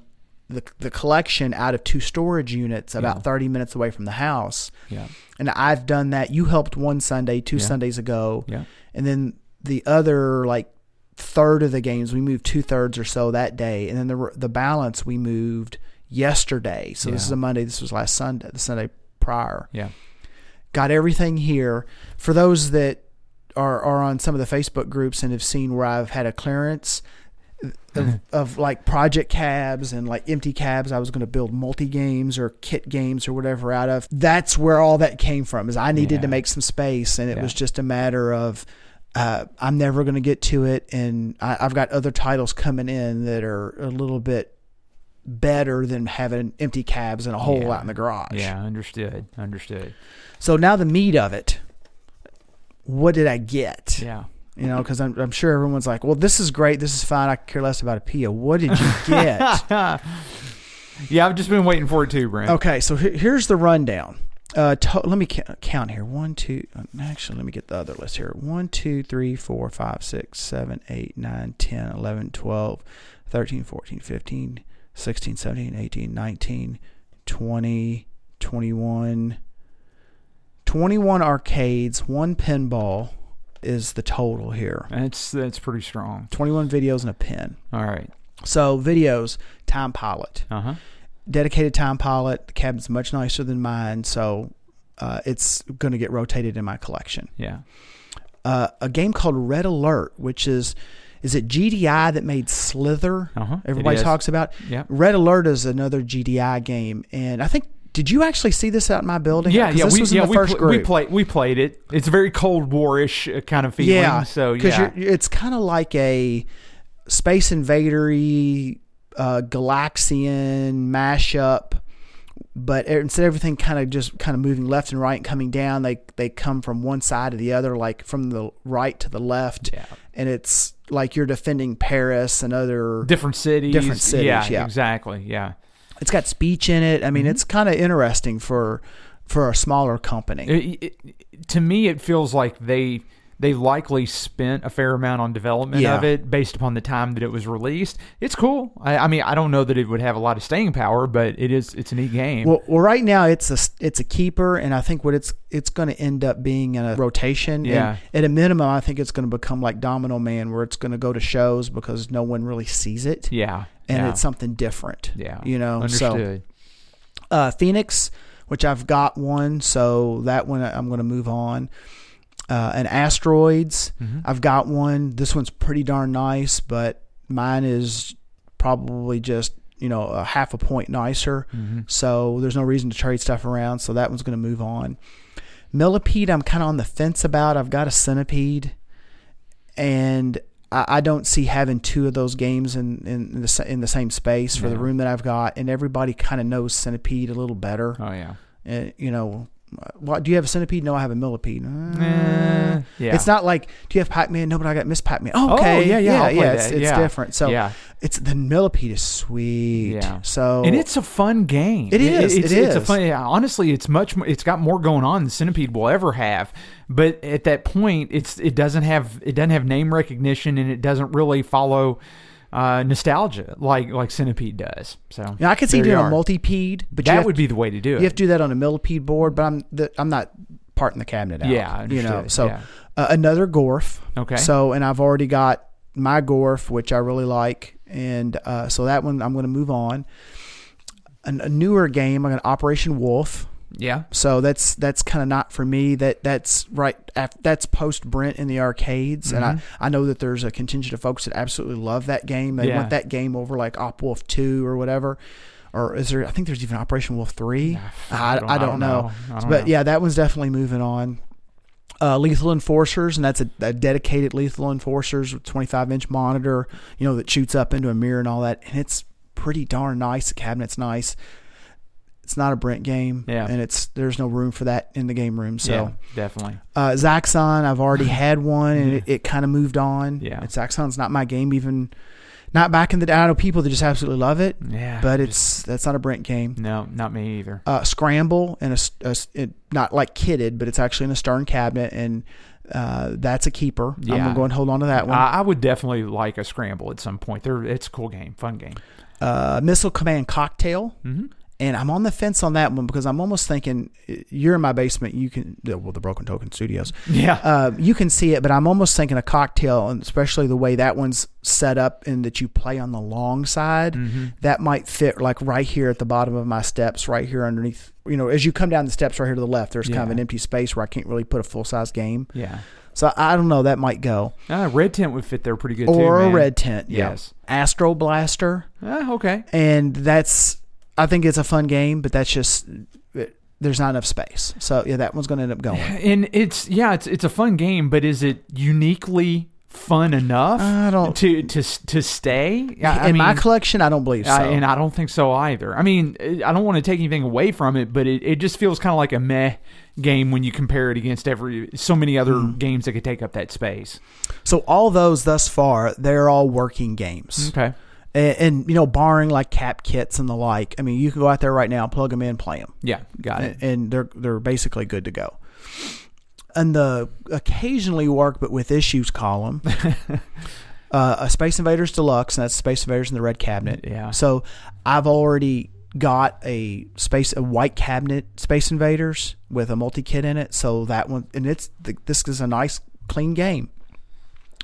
the the collection out of two storage units about Yeah. 30 minutes away from the house. Yeah. And I've done that. You helped one Sunday, two Yeah. Sundays ago. Yeah. And then the other like third of the games we moved two thirds or so that day, and then the the balance we moved yesterday. So this is a Monday. This was last Sunday, the Sunday prior. Yeah. Got everything here. For those that are are on some of the Facebook groups and have seen where I've had a clearance. Of, of like project cabs and like empty cabs I was going to build multi games or kit games or whatever out of that's where all that came from is I needed to make some space and it Yeah. was just a matter of uh, I'm never going to get to it, and I, I've got other titles coming in that are a little bit better than having empty cabs and a hole Yeah. out in the garage. Yeah. Understood. Understood. So now the meat of it. What did I get? Yeah. You know, because I'm, I'm sure everyone's like, "Well, this is great. This is fine. I care less about a Pia." What did you get? Yeah. I've just been waiting for it too, Brent. Okay, so he- here's the rundown. Uh, to- let me ca- count here. One, two. uh, Actually, let me get the other list here. One, two, three, four, five, six, seven, eight, nine, ten, eleven, twelve, thirteen, fourteen, fifteen, sixteen, seventeen, eighteen, nineteen, twenty, twenty-one. 21 arcades, one pinball is the total here. That's that's pretty strong. 21 videos and a pin. All right. So, videos, Time Pilot. Uh huh. dedicated time pilot. The cabin's much nicer than mine, so uh, it's going to get rotated in my collection. Yeah. Uh, a game called Red Alert, which is is it GDI that made Slither? Uh-huh. Everybody talks about. Yeah. Red Alert is another GDI game, and I think did you actually see this out in my building? Yeah, yeah, this we, was in yeah, the we, first pl- we played we played it. It's a very Cold War-ish uh, kind of feeling. Yeah, so yeah, it's kind of like a space invadery uh, Galaxian mashup, but instead of everything kind of just kind of moving left and right and coming down, they they come from one side to the other, like from the right to the left, Yeah. and it's like you're defending Paris and other. different cities. Different cities, Yeah, yeah. exactly. Yeah. It's got speech in it. I Mm-hmm. mean, it's kind of interesting for for a smaller company. It- it- to me, it feels like they they likely spent a fair amount on development Yeah. of it based upon the time that it was released. It's cool. I, I mean, I don't know that it would have a lot of staying power, but it is. It's a neat game. Well, well, right now it's a it's a keeper, and I think what it's it's going to end up being in a rotation. Yeah. And at a minimum, I think it's going to become like Domino Man, where it's going to go to shows because no one really sees it, yeah. and yeah. it's something different. yeah. You know. So, uh, Phoenix, which I've got one, so that one I'm going to move on. Uh, and Asteroids, Mm-hmm. I've got one. This one's pretty darn nice, but mine is probably just you know a half a point nicer. Mm-hmm. So there's no reason to trade stuff around. So that one's going to move on. Millipede, I'm kind of on the fence about. I've got a centipede, and I, I don't see having two of those games in in the, in the same space for the room that I've got. And everybody kind of knows centipede a little better. Oh yeah. Uh, you know, what do you have a centipede? No, I have a millipede. Uh, yeah. It's not like do you have Pac-Man? No, but I got Miss Pac-Man. Oh, okay, Oh, yeah, yeah, I'll play It's, it's Yeah. different. So yeah. it's the millipede is sweet. Yeah. So and it's a fun game. It is, It's, it It's a fun. Yeah, honestly, it's much. mo- It's got more going on than Centipede will ever have. But at that point, it's it doesn't have it doesn't have name recognition and it doesn't really follow uh, nostalgia like like Centipede does. So Now, I could see doing a multipede, but That would be the way to do it. you have to do that on a millipede board. But I'm the, I'm not parting the cabinet out. Yeah, you know. So yeah. uh, another Gorf. Okay. So and I've already got my Gorf, which I really like, and uh, so that one I'm going to move on. An, a newer game, I'm going to Operation Wolf. Yeah. So that's that's kind of not for me. That that's right. af- That's post Brent in the arcades, and I, I know that there's a contingent of folks that absolutely love that game. They Yeah. want that game over like Op Wolf Two or whatever. Or is there? I think there's even Operation Wolf Three. I, I, don't, know. I don't but know. yeah, that one's definitely moving on. Uh, Lethal Enforcers, and that's a, a dedicated Lethal Enforcers with 25 inch monitor, you know, that shoots up into a mirror and all that, and it's pretty darn nice. The cabinet's nice. It's not a Brent game, Yeah. and it's there's no room for that in the game room. So yeah, definitely. uh, Zaxxon, I've already had one, and it, it kind of moved on. Yeah. And Zaxxon's not my game, even not back in the day. I know people that just absolutely love it, Yeah. but just- it's that's not a Brent game. no, not me either. Uh, Scramble and a, a it, not like kitted, but it's actually in a Stern cabinet, and uh, that's a keeper. Yeah. I'm gonna go and hold on to that one. I, I would definitely like a scramble at some point. There, it's a cool game, fun game. uh, Missile Command Cocktail. hmm And I'm on the fence on that one because I'm almost thinking you're in my basement. You can well the Broken Token Studios. Yeah. Uh, you can see it, but I'm almost thinking a cocktail, and especially the way that one's set up and that you play on the long side, Mm-hmm. that might fit like right here at the bottom of my steps, right here underneath. You know, as you come down the steps right here to the left, there's kind of an empty space where I can't really put a full size game. yeah. So I don't know. That might go Uh, red tent would fit there pretty good too. or a red tent. Yeah. Yes. Astro Blaster, Uh, okay. and that's. I think it's a fun game, but that's just. There's not enough space, so yeah, that one's going to end up going. And it's yeah, it's it's a fun game, but is it uniquely fun enough I don't- to to to stay? I, in my collection, I don't believe so. I, and I don't think so either. I mean, I don't want to take anything away from it, but it, it just feels kind of like a meh game when you compare it against every so many other Mm. games that could take up that space. So all those thus far, they're all working games, Okay. And, and you know, barring like cap kits and the like. I mean, you can go out there right now, plug them in, play them, Yeah, got it. and, and they're they're basically good to go. And the occasionally work but with issues column, uh, a Space Invaders Deluxe, and that's Space Invaders in the red cabinet. Yeah. So I've already got a space a white cabinet Space Invaders with a multi kit in it. So that one and it's this is a nice clean game.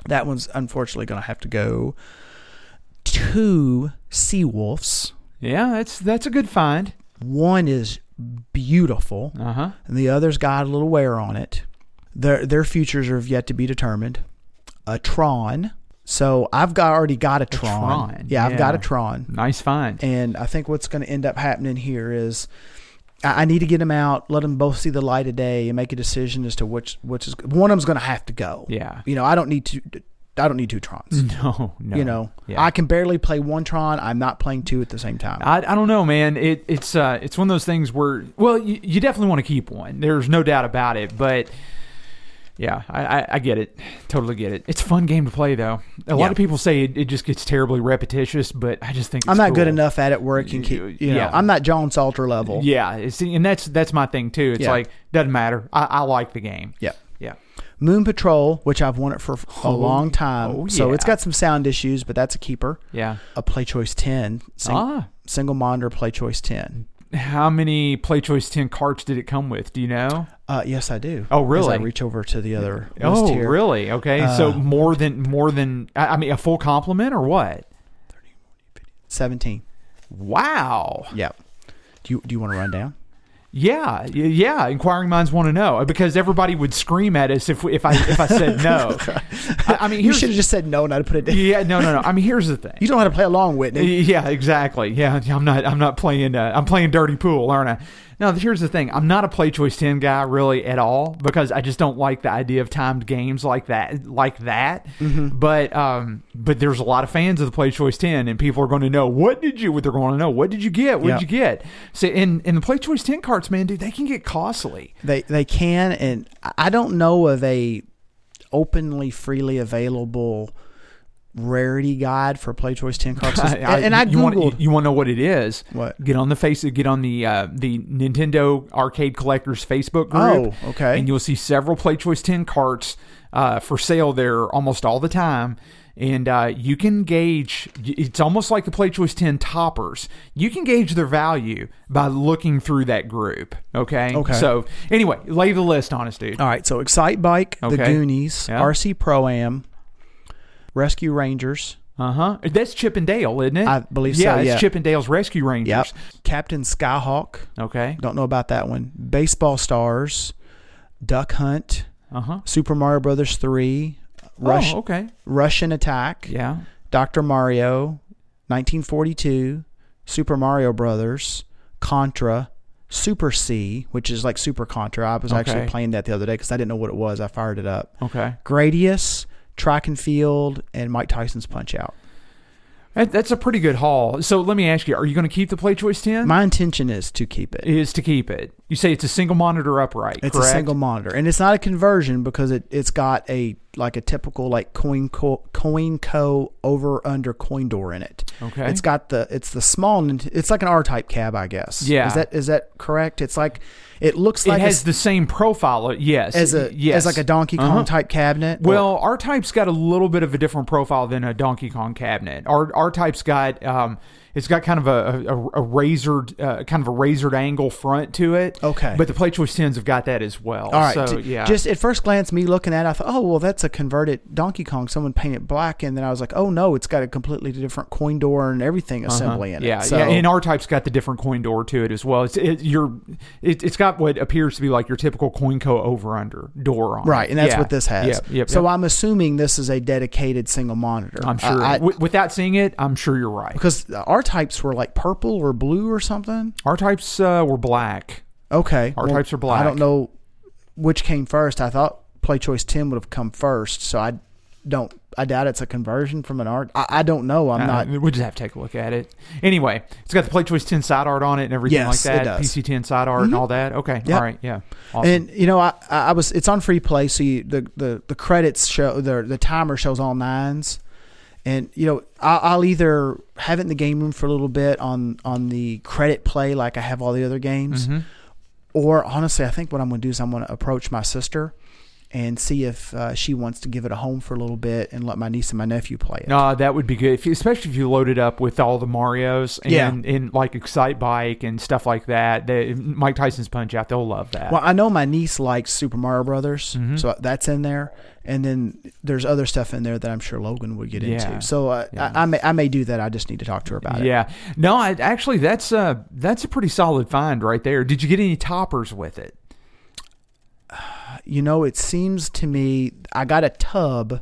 That one's unfortunately going to have to go to Seawolves. Yeah, that's that's a good find. One is beautiful, Uh huh. and the other's got a little wear on it. Their their futures are yet to be determined. A Tron. So I've got already got a Tron. Tron, Yeah, I've got a. Tron. Nice find. And I think what's going to end up happening here is I I need to get them out, let them both see the light of day, and make a decision as to which which is one of them's going to have to go. Yeah. You know, I don't need to. I don't need two Trons. No, no. You know, Yeah. I can barely play one Tron. I'm not playing two at the same time. I, I don't know, man. It, it's uh, it's one of those things where, well, you, you definitely want to keep one. There's no doubt about it. But yeah, I, I, I get it. Totally get it. It's a fun game to play, though. A lot of people say it, it just gets terribly repetitious, but I just think it's I'm not good enough at it where it can keep. You know, Yeah. I'm not John Salter level. Yeah, it's, and that's that's my thing too. It's Yeah. like doesn't matter. I, I like the game. Yeah. Moon Patrol, which I've won it for a Oh, long time, oh, so it's got some sound issues, but that's a keeper. Yeah. A Play Choice 10, sing, Ah. single monitor Play Choice 10. How many Play Choice 10 carts did it come with? Do you know? Uh, yes, I do. Oh, really? As? I reach over to the other list Oh, here. really? Okay. so Uh, more than more than I I mean a full complement or what? 17. Wow. Yep. Do you do you want to run down? Yeah, yeah. Inquiring minds want to know because everybody would scream at us if if I if I said no. I, I mean, You should have just said no, not to put it down. yeah, no, no, no. I mean, here's the thing. You don't know how to play along, Whitney. Yeah, exactly. Yeah, I'm not. I'm not playing. Uh, I'm playing dirty pool, aren't I? Now, here's the thing. I'm not a play choice ten guy really at all because I just don't like the idea of timed games like that. Like that. Mm-hmm. But um, but there's a lot of fans of the play choice ten, and people are going to know what did you? What they're going to know. What did you get? What Yeah. did you get? So in in the play choice ten carts, man, dude, they can get costly. They they can, and I don't know of a openly freely available rarity guide for Play Choice 10 cards. and, and I you want googled. you, want to know what it is? What? Get on the face. Get on the uh, the Nintendo Arcade Collectors Facebook group. Oh, okay. And you'll see several Play Choice Ten carts uh, for sale there almost all the time. And uh, you can gauge. It's almost like the Play Choice Ten toppers. You can gauge their value by looking through that group. Okay. Okay. So anyway, lay the list on us, dude. All right, so Excitebike, The Goonies, Yeah. RC Pro Am, Rescue Rangers. Uh huh. That's Chip and Dale, isn't it? I believe yeah, so, it's yeah. Chip and Dale's Rescue Rangers. Yep. Captain Skyhawk. Okay. Don't know about that one. Baseball Stars. Duck Hunt. Uh huh. Super Mario Brothers 3. Rush, Oh, okay. Rush'n Attack. Yeah. Dr. Mario. 1942. Super Mario Brothers. Contra. Super C, which is like Super Contra. I was actually playing that the other day because I didn't know what it was. I fired it up. Okay. Gradius, Track and Field, and Mike Tyson's Punch Out. That, that's a pretty good haul. So let me ask you: Are you going to keep the Play Choice Ten? My intention is to keep it. is to keep it. You say it's a single monitor upright. It's correct? a single monitor, and it's not a conversion because it it's got a like a typical like coin co, coin co over under coin door in it. Okay. It's got the it's the small it's like an R type cab, I guess. Yeah. Is that is that correct? It's like it looks It like has a, the same profile. uh, Yes. as a yes. as like a Donkey Kong Uh-huh. type cabinet. Well, R Type's got a little bit of a different profile than a Donkey Kong cabinet. R R Type's got um, it's got kind of a a, a razored uh, kind of a razored angle front to it. Okay. But the Play Choice Tens have got that as well. all right. So j- yeah. Just at first glance, me looking at, it, I thought, oh well, that's a converted Donkey Kong. Someone painted black, and then I was like, oh no, it's got a completely different coin door and everything assembly in it. Uh-huh. yeah, So, yeah, and R Type's got the different coin door to it as well. It's it, your it, it's got what appears to be like your typical CoinCo over under door on it. Right, and that's Yeah. what this has. Yep, yep, so yep. I'm assuming this is a dedicated single monitor. I'm sure I- I- without seeing it, I'm sure you're right. because our types were like purple or blue or something. R types uh, were black. Okay, R types are black. I don't know which came first. I thought Play Choice 10 would have come first, so I don't. I doubt it's a conversion from an art. I, I don't know. I'm Uh, not. We'll just have to take a look at it. Anyway, it's got the Play Choice 10 side art on it and everything Yes, like that. Mm-hmm. PC 10 side art and all that. Okay. Yep. All right. Yeah. Awesome. And you know, I I I was. It's on free play, so you, the the the credits show the the timer shows all nines, and you know I'll, I'll either have it in the game room for a little bit on on the credit play like I have all the other games, Mhm. or honestly, I think what I'm going to do is I'm going to approach my sister and see if uh, she wants to give it a home for a little bit and let my niece and my nephew play it. No, that would be good, if, especially if you load it up with all the Mario's and, Yeah. and like Excitebike and stuff like that. They, Mike Tyson's Punch Out, they'll love that. Well, I know my niece likes Super Mario Brothers, Mm-hmm. so that's in there, and then there's other stuff in there that I'm sure Logan would get Yeah. into. So uh, Yeah. I, I may I may do that. I just need to talk to her about it. yeah. No, I, actually, that's a that's a pretty solid find right there. Did you get any toppers with it? You know, it seems to me I got a tub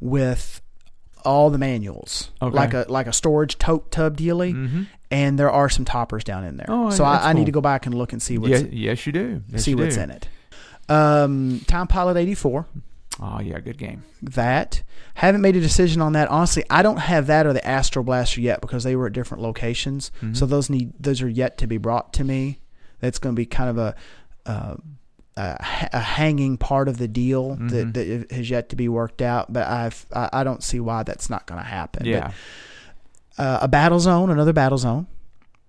with all the manuals, Okay. like a like a storage tote tub dealy, and there are some toppers down in there. Mm-hmm. Oh, so I, I need to go back and look and see what's Yeah, yes, you do. Yes, see you what's do. in it. Um, Time Pilot eighty four. Oh yeah, good game. that. Haven't made a decision on that. Honestly, I don't have that or the Astro Blaster yet because they were at different locations. Mm-hmm. So those need those are yet to be brought to me. That's going to be kind of a uh, a, a hanging part of the deal Mm-hmm. that, that has yet to be worked out. But I've I, I don't see why that's not going to happen. Yeah. But, uh, a battle zone, another battle zone.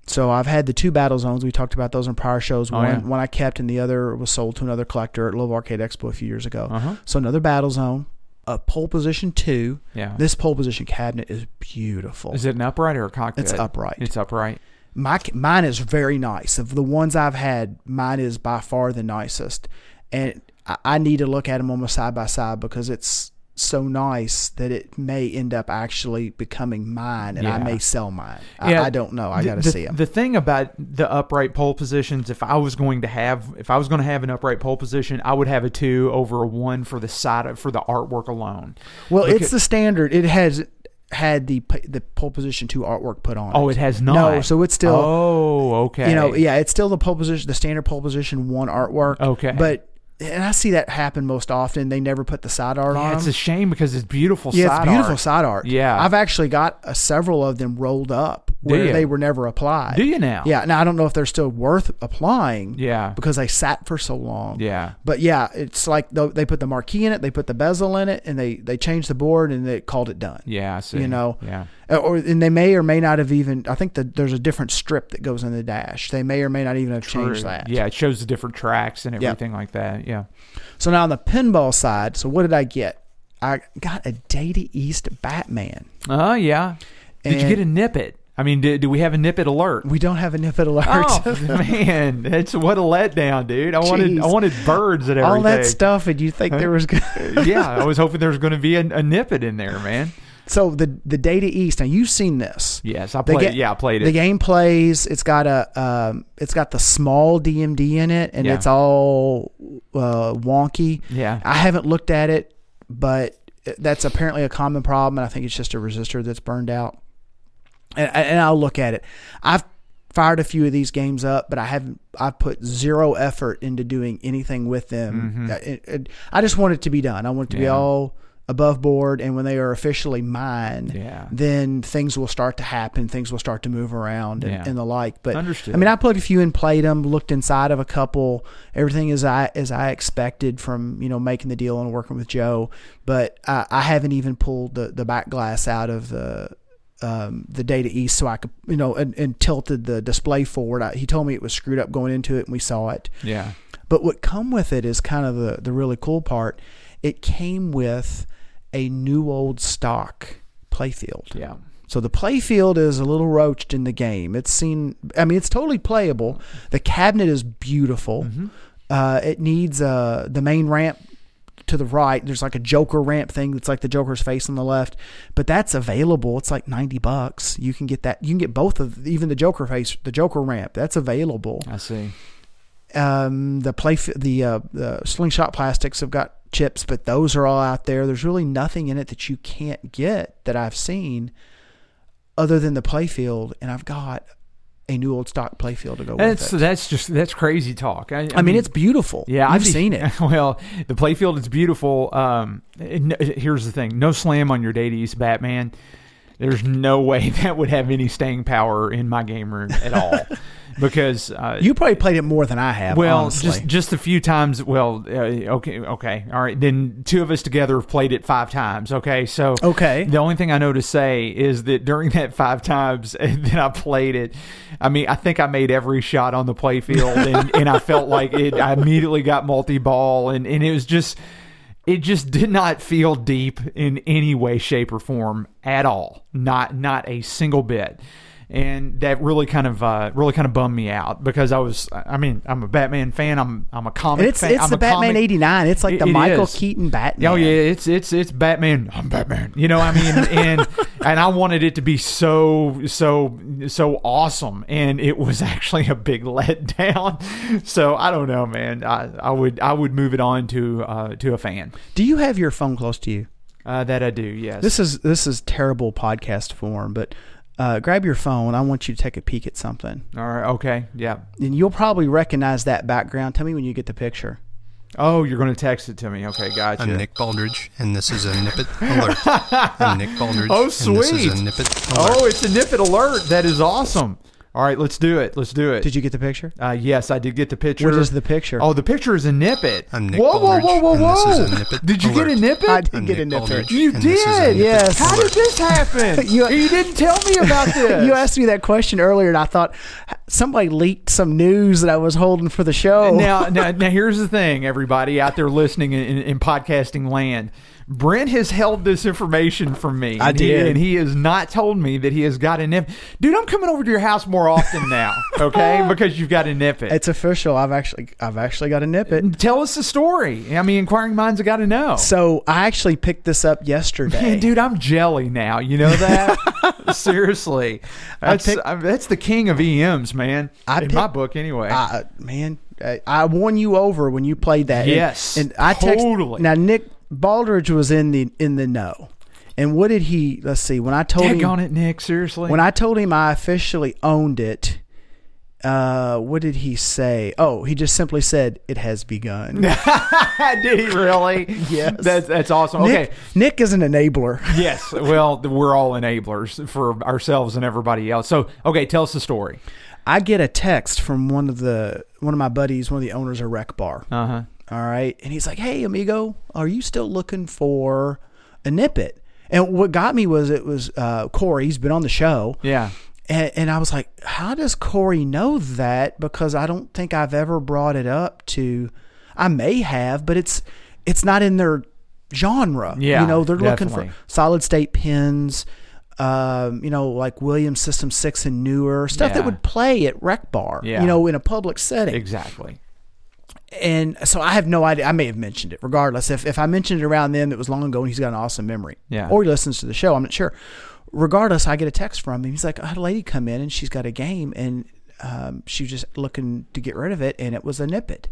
So I've had the two battle zones. We talked about those in prior shows. Oh, one yeah. one I kept, and the other was sold to another collector at Louisville Arcade Expo a few years ago. Uh-huh. So another battle zone, a pole position two. Yeah. This pole position cabinet is beautiful. Is it an upright or a cockpit? It's upright. It's upright. My mine is very nice. Of the ones I've had, mine is by far the nicest, and I, I need to look at them on almost side by side because it's so nice that it may end up actually becoming mine, and I may sell mine. Yeah, I, I don't know. I got to see them. The thing about the upright pole positions, if I was going to have, if I was going to have an upright pole position, I would have a two over a one for the side of, for the artwork alone. well, Because- it's the standard. It has had the the pole position two artwork put on. Oh, it it has not. No, so it's still. Oh, okay. you know, yeah, it's still the pole position, the standard pole position one artwork. Okay. but and I see that happen most often. They never put the side art Yeah, on. it's them. a shame because it's beautiful. yeah, side it's beautiful art. side art. Yeah. I've actually got uh, several of them rolled up where they were never applied. Do you now? Yeah. Now I don't know if they're still worth applying. Yeah. because they sat for so long. Yeah. But yeah, it's like they put the marquee in it, they put the bezel in it, and they they changed the board and they called it done. Yeah. I see. You know, Yeah. Uh, or and they may or may not have even. I think that there's a different strip that goes in the dash. They may or may not even have changed that. Yeah. It shows the different tracks and everything like that. Yeah. So now on the pinball side, so what did I get? I got a Data East Batman. Oh, yeah. Did you get a nip it? I mean, do, do we have a nip it alert? We don't have a nip it alert. Oh man, that's what a letdown, dude. I wanted I wanted birds and everything. All that stuff, and you think there was yeah, I was hoping there was going to be a, a nip it in there, man. So the the Data East. Now you've seen this. Yes, I played. ga- yeah, I played it. The game plays. It's got a um, it's got the small DMD in it, and Yeah. it's all uh, wonky. Yeah. I haven't looked at it, but that's apparently a common problem, and I think it's just a resistor that's burned out. And, and I'll look at it. I've fired a few of these games up, but I haven't. I've put zero effort into doing anything with them. Uh, it- it- I just want it to be done. I want it to be Mm-hmm. All above board, and when they are officially mine, Yeah. then things will start to happen. Things will start to move around and, Yeah. and the like. But Understood. I mean, I plugged a few and played them. Looked inside of a couple. Everything as I as I expected from you know making the deal and working with Joe. But I, I haven't even pulled the the back glass out of the. Um, the data east, so I could, you know, and, and tilted the display forward. I, he told me it was screwed up going into it, and we saw it. yeah. But what come with it is kind of the, the really cool part. It came with a new old stock playfield. Yeah. So the playfield is a little roached in the game. It's seen. I mean, it's totally playable. The cabinet is beautiful. Mm-hmm. Uh, it needs uh, the main ramp to the right. There's like a Joker ramp thing that's like the Joker's face on the left, but that's available. It's like ninety bucks. You can get that. You can get both of even the Joker face, the Joker ramp. That's available I see. um, the play the uh, the slingshot plastics have got chips, but those are all out there. There's really nothing in it that you can't get that I've seen, other than the playfield, and I've got a new old stock playfield to go That's with it. that's just that's crazy talk. I, I mean, it's beautiful. Yeah, I've seen it. Well, the playfield is beautiful. Um, here's the thing: no slam on your Data East Batman. There's no way that would have any staying power in my game room at all, because uh, You probably played it more than I have. well, honestly. just just a few times. Well, uh, okay, okay, all right. Then two of us together have played it five times. Okay, so Okay. The only thing I know to say is that during that five times that I played it, I mean, I think I made every shot on the playfield, and, and I felt like it. I immediately got multi ball, and and it was just. It just did not feel deep in any way, shape, or form at all. Not not a single bit and that really kind of uh, really kind of bummed me out because I was I mean I'm a Batman fan I'm I'm a comic it's fan it's I'm the Batman comic- '89. It's like It- the it Michael is. Keaton Batman. Oh yeah, it's it's it's Batman. I'm Batman. You know, I mean, and and I wanted it to be so so so awesome, and it was actually a big letdown. So I don't know, man. I, I would I would move it on to uh, to a fan. Do you have your phone close to you? Uh, that I do. Yes. This is this is terrible podcast form, but uh, grab your phone. I want you to take a peek at something. All right. Okay. Yeah. and you'll probably recognize that background. Tell me when you get the picture. Oh, you're going to text it to me. Okay. Gotcha. I'm Nick Baldridge, and this is a Nip It Alert. I'm Nick Baldridge, Oh, and this is sweet. a Nip It Alert. Oh, it's a nip it alert. That is awesome. All right, let's do it. Let's do it. Did you get the picture? Uh, yes, I did get the picture. What is the picture? Oh, the picture is a nip it. I'm Nick whoa, whoa, whoa, whoa, Baldridge, and this is whoa! a Nip It Did you get a Alert. nip? I did I'm get a Nick nip you and this is a did. Yes. How did this happen? You- you, didn't tell me about this. You asked me that question earlier, and I thought somebody leaked some news that I was holding for the show. now, now, now, here's the thing, everybody out there listening in, in, in podcasting land. Brent has held this information from me. I and he- did. and he has not told me that he has got a nip. Dude, I'm coming over to your house more often now, okay? Because you've got a nip it. it's official. I've actually I've actually got a nip it. Tell us the story. I mean, inquiring minds have got to know. So I actually picked this up yesterday. Man, dude, I'm jelly now. You know that? Seriously, that's I- that's the king of EMs, man. I in picked- my book, anyway. I, man, I, won you over when you played that. Yes, and, I text, totally. Now Nick Baldridge was in the in the know, and what did he? Let's see. When I told him Daggone it, Nick. Seriously. when I told him I officially owned it, uh, what did he say? Oh, he just simply said it has begun. did he really? Yes. That's that's awesome. Nick, Okay. Nick is an enabler. Yes. Well, we're all enablers for ourselves and everybody else. So, okay, tell us the story. I get a text from one of the one of my buddies, one of the owners of Rec Bar. Uh huh. All right. And he's like, Hey, amigo, are you still looking for a nippet? And what got me was it was uh, Corey. He's been on the show. Yeah. And, and I was like, How does Corey know that? Because I don't think I've ever brought it up to. I may have, but it's it's not in their genre. Yeah, You know, they're looking for solid state pins. Um, you know, like Williams System Six and newer stuff that would play at Rec Bar, Yeah. you know, in a public setting. Exactly. And so I have no idea. I may have mentioned it. Regardless, if if I mentioned it around then, it was long ago, and he's got an awesome memory. Yeah. Or he listens to the show. I'm not sure. Regardless, I get a text from him. He's like, I had a lady come in, and she's got a game, and um, she was just looking to get rid of it, and it was a Nippet.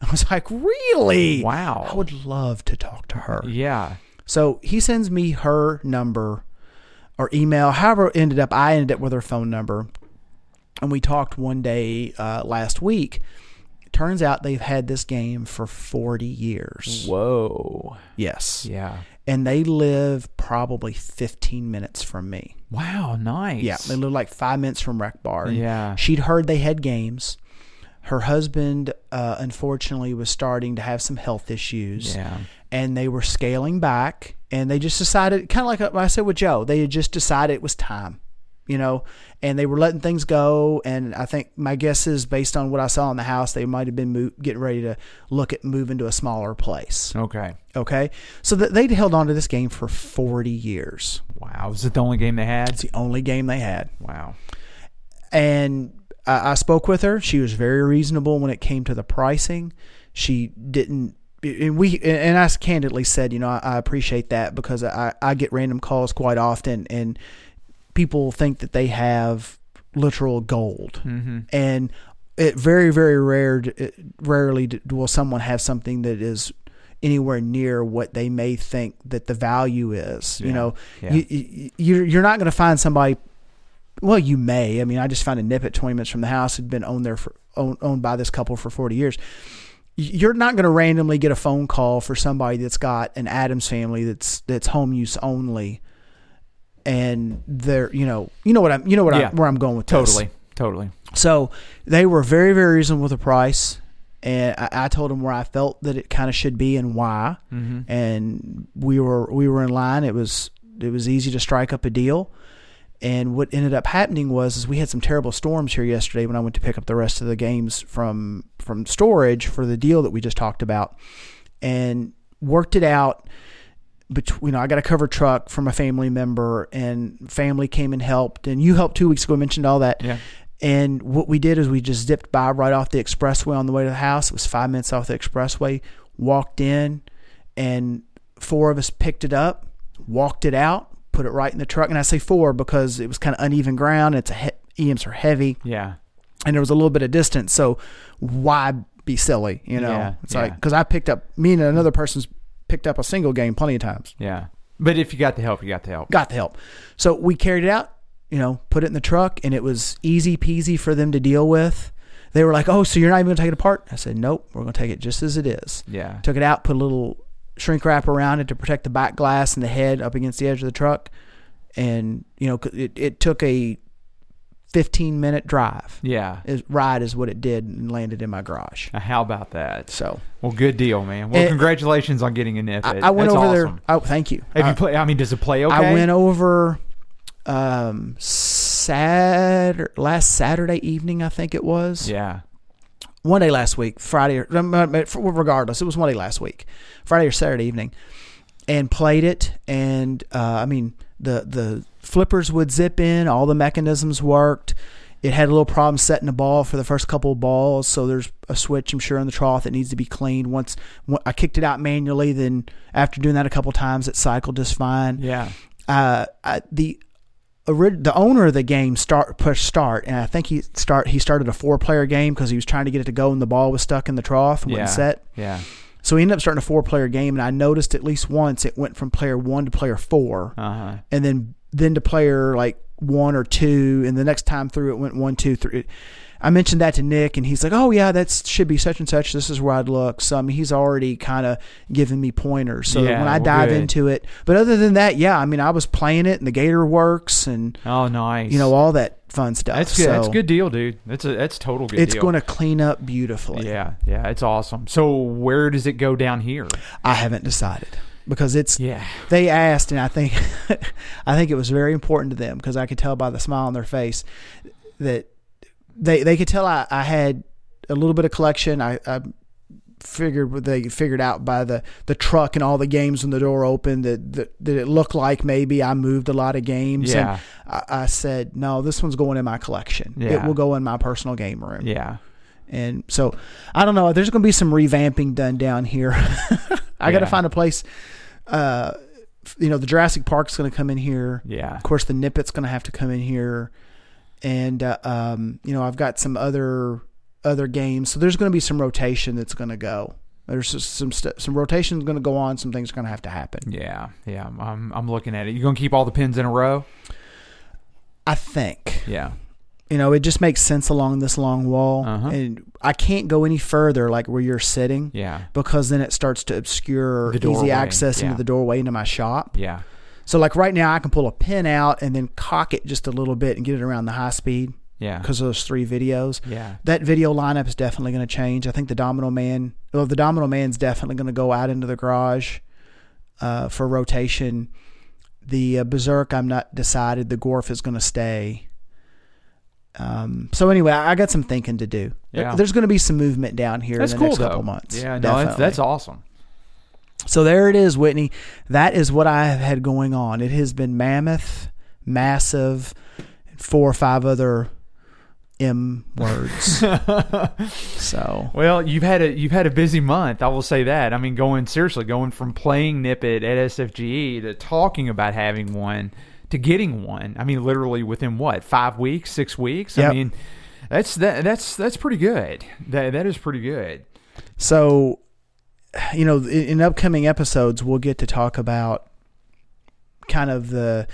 I was like, really? Wow. I would love to talk to her. Yeah. So he sends me her number or email. However, it ended up I ended up with her phone number, and we talked one day uh, last week. Turns out they've had this game for forty years. Whoa. Yes, Yeah. and they live probably fifteen minutes from me. Wow. Nice. Yeah, they live like five minutes from Rec Bar. And Yeah. she'd heard they had games. Her husband, uh, unfortunately, was starting to have some health issues Yeah. and they were scaling back and they just decided kind of like what I said with Joe they had just decided it was time you know and they were letting things go and I think my guess is based on what I saw in the house they might have been move, getting ready to look at moving to a smaller place Okay. okay so that they'd held on to this game for 40 years Wow. Was it the only game they had? it's the only game they had Wow. and I, I spoke with her. She was very reasonable when it came to the pricing. She didn't. And we and I candidly said, you know, I, I appreciate that because I, I get random calls quite often, and people think that they have literal gold, Mm-hmm. and it very very rare rarely will someone have something that is anywhere near what they may think that the value is. You know, Yeah. you, you you're not going to find somebody well, you may. I mean, I just found a nip at 20 minutes from the house. Had been owned there for owned, owned by this couple for 40 years. You're not going to randomly get a phone call for somebody that's got an Addams family that's that's home use only, and they're you know you know what I'm you know what Yeah. I'm, where I'm going with this. Totally. Totally. So they were very very reasonable with the price, and I, I told them where I felt that it kind of should be and why, Mm-hmm. and we were we were in line. It was it was easy to strike up a deal. And what ended up happening was is we had some terrible storms here yesterday when I went to pick up the rest of the games from from storage for the deal that we just talked about, and worked it out. Between, you know, I got a cover truck from a family member, and family came and helped, and you helped two weeks ago. I mentioned all that, Yeah. and what we did is we just zipped by right off the expressway on the way to the house. It was five minutes off the expressway. Walked in, and four of us picked it up, walked it out, put it right in the truck. And I say four because it was kind of uneven ground. It's a he- EMs are heavy, Yeah. and there was a little bit of distance. So why be silly? You know, Yeah, it's yeah. like because I picked up me and another person's picked up a single game plenty of times. Yeah. But if you got the help, you got the help. Got the help. So we carried it out, you know, put it in the truck, and it was easy peasy for them to deal with. They were like, "Oh, so you're not even going to take it apart?" I said, "Nope, we're going to take it just as it is." Yeah. Took it out, put a little shrink wrap around it to protect the back glass and the head up against the edge of the truck, and you know, it, it took a 15 minute drive. Yeah. Is ride is what it did, and landed in my garage. Uh, How about that? So Well, good deal, man. Well, Eh, congratulations on getting a nip. I, I went That's over awesome. there. Oh, thank you. Have I- you play? I mean, does it play okay? I went over um Saturday last Saturday evening, I think it was. Yeah. One day last week, Friday or um, uh, regardless, it was one day last week, Friday or Saturday evening, and played it. And uh, I mean, the the flippers would zip in, all the mechanisms worked. It had a little problem setting the ball for the first couple of balls, so there's a switch I'm sure in the trough that needs to be cleaned. Once I kicked it out manually, then after doing that a couple times, it cycled just fine Yeah. uh, I, the the owner of the game start push start, and I think he start he started a four player game because he was trying to get it to go, and the ball was stuck in the trough and Yeah. wouldn't set. Yeah. So he ended up starting a four player game, and I noticed at least once it went from player one to player four, Uh huh. and then then to player like one or two, and the next time through it went one two three. I mentioned that to Nick, and he's like, "Oh yeah, that should be such and such. This is where I'd look." So I mean, he's already kind of giving me pointers. So Yeah, when I well, dive good. into it, but other than that, yeah, I mean, I was playing it, and the Gator works, and Oh, nice. you know all that fun stuff. that's good. So that's a good deal, dude. That's a that's total good. It's deal. going to clean up beautifully. Yeah. Yeah. It's awesome. So where does it go down here? I haven't decided because it's Yeah. they asked, and I think I think it was very important to them because I could tell by the smile on their face that they they could tell I, I had a little bit of collection. I, I figured they figured out by the the truck and all the games when the door opened that that, that it looked like maybe I moved a lot of games. Yeah. And I, I said, no, this one's going in my collection. Yeah. It will go in my personal game room. Yeah. And so I don't know. There's going to be some revamping done down here. I got to find a place. Uh, you know, the Jurassic Park's going to come in here. Yeah. Of course, the Nippet's going to have to come in here, and uh, um, you know, I've got some other other games. So there's going to be some rotation that's going to go. There's some st- some rotations going to go on. Some things are going to have to happen. Yeah. Yeah. I'm- I'm looking at it. You gonna keep all the pins in a row? I think. Yeah. you know, it just makes sense along this long wall, Uh-huh. and I can't go any further, like where you're sitting, Yeah. because then it starts to obscure easy access yeah. into the doorway into my shop. Yeah. So, like right now, I can pull a pin out and then cock it just a little bit and get it around the high speed Yeah. because of those three videos. Yeah. That video lineup is definitely going to change. I think the Domino Man, well, the Domino Man's definitely going to go out into the garage uh, for rotation. The uh, Berserk, I'm not decided. The Gorf is going to stay. Um, so anyway, I got some thinking to do. Yeah. There's going to be some movement down here That's in the cool next though. couple months. Yeah. No, that's, that's awesome. So there it is, Whitney. That is what I have had going on. It has been mammoth, massive, four or five other M words. so Well, you've had a you've had a busy month. I will say that. I mean, going seriously, going from playing Nip-It at SFGE to talking about having one to getting one. I mean, literally within what five weeks, six weeks. I mean, that's that that's that's pretty good. That that is pretty good. so you know, in, in upcoming episodes, we'll get to talk about kind of the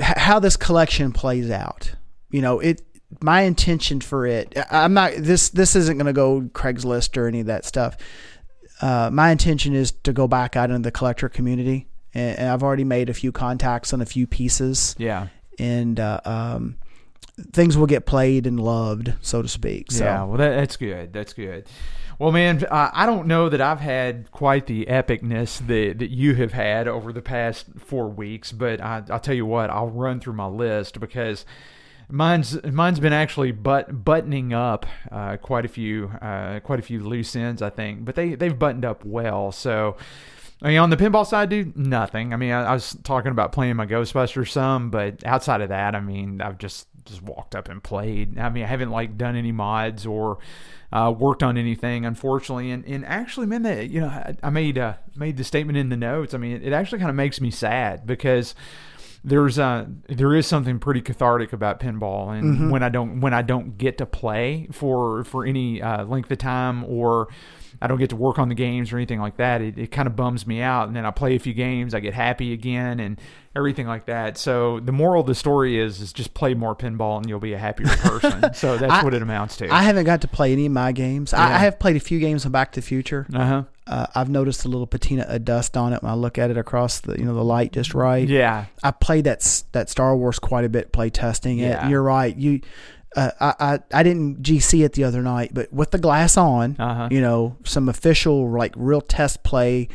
how this collection plays out. You know, it. My intention for it, I'm not. This this isn't going to go Craigslist or any of that stuff. Uh, my intention is to go back out into the collector community, and, and I've already made a few contacts on a few pieces, Yeah. and uh, um, things will get played and loved, so to speak. So. Yeah, well, that, that's good. That's good. Well, man, uh, I don't know that I've had quite the epicness that, that you have had over the past four weeks, but I, I'll tell you what, I'll run through my list because mine's mine's been actually but buttoning up uh, quite a few uh, quite a few loose ends, I think, but they they've buttoned up well. So. I mean, on the pinball side, dude, nothing. I mean, I, I was talking about playing my Ghostbusters some, but outside of that, I mean, I've just just walked up and played. I mean, I haven't like done any mods or uh, worked on anything, unfortunately. And and actually, man, that you know, I, I made uh, made the statement in the notes. I mean, it, actually kind of makes me sad because there's uh there is something pretty cathartic about pinball and when I don't when I don't get to play for for any uh, length of time or I don't get to work on the games or anything like that it, it kind of bums me out and then I play a few games I get happy again and everything like that so the moral of the story is is just play more pinball and you'll be a happier person so that's I- what it amounts to I haven't got to play any of my games. I, Yeah. I have played a few games of Back to the Future. uh-huh Uh, I've noticed a little patina of dust on it when I look at it across the you know the light just right. yeah I played that that Star Wars quite a bit, play testing it. Yeah. You're right. You, uh, I, I I didn't GC it the other night, but with the glass on, Uh-huh. you know, some official like real test play.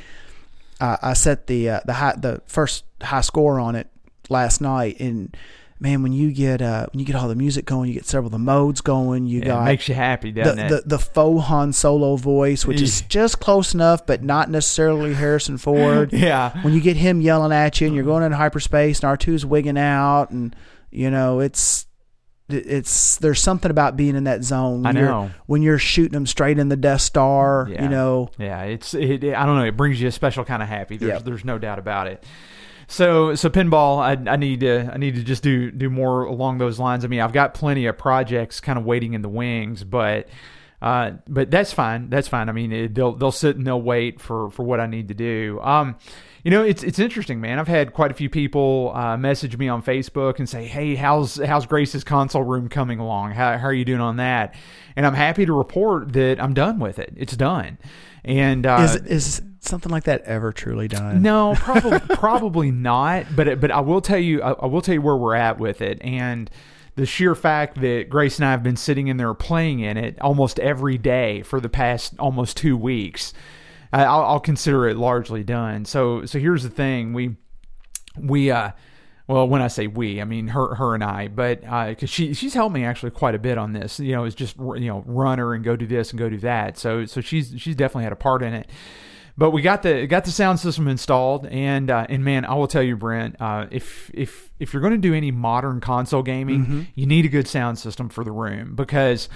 Uh, I set the uh, the high the first high score on it last night, and man, when you get uh when you get all the music going, you get several of the modes going. You Yeah, it got makes you happy the, doesn't it the the faux Han Solo voice, which is just close enough, but not necessarily Harrison Ford. yeah When you get him yelling at you, and you're going into hyperspace, and R 2s wigging out, and you know it's it's there's something about being in that zone. I when you're- know. when you're shooting them straight in the Death Star. Yeah. You know, Yeah, it's it, it- I don't know. It brings you a special kind of happy. There's Yep. there's no doubt about it. So so pinball, I, I need to I need to just do do more along those lines. I mean, I've got plenty of projects kind of waiting in the wings, but uh, but that's fine. That's fine. I mean, it, they'll they'll sit and they'll wait for for what I need to do. Um, you know, it's it's interesting, man. I've had quite a few people uh, message me on Facebook and say, "Hey, how's how's Grace's console room coming along? How how are you doing on that?" And I'm happy to report that I'm done with it. It's done. And uh, is is something like that ever truly done? no, probably probably not. But it- but I will tell you I, I will tell you where we're at with it, and the sheer fact that Grace and I have been sitting in there playing in it almost every day for the past almost two weeks, I'll, I'll consider it largely done. So so here's the thing we we uh well, when I say we, I mean her, her and I, but because she she's helped me actually quite a bit on this. You know, it's just you know runner and go do this and go do that. So so she's she's definitely had a part in it. But we got the got the sound system installed, and uh, and man, I will tell you, Brent, uh, if if if you're going to do any modern console gaming, you need a good sound system for the room because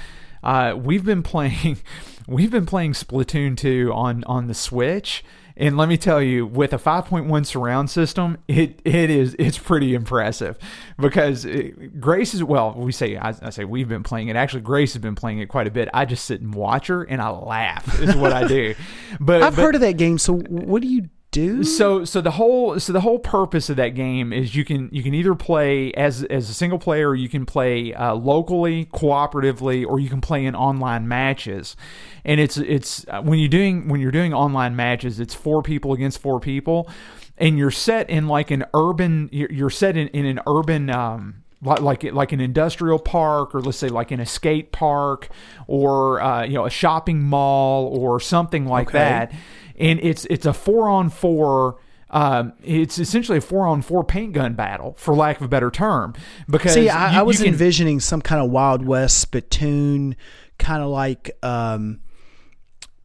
uh, we've been playing we've been playing Splatoon 2 on on the Switch. And let me tell you, with a 5.1 surround system, it it is it's pretty impressive because it, Grace is well, we say I, I say we've been playing it. Actually, Grace has been playing it quite a bit. I just sit and watch her and I laugh is what I do. But I've but- heard of that game. So what do you do? so so the whole so the whole purpose of that game is you can you can either play as as a single player or you can play uh, locally cooperatively or you can play in online matches and it's it's uh, when you're doing when you're doing online matches it's four people against four people and you're set in like an urban you're, set in, in an urban um like like like an industrial park or let's say like in a skate park or uh, you know a shopping mall or something like Okay. that and it's it's a four on four. Um, it's essentially a four on four paint gun battle, for lack of a better term. Because See, I, you- I was can- envisioning some kind of Wild West spittoon, kind of like um,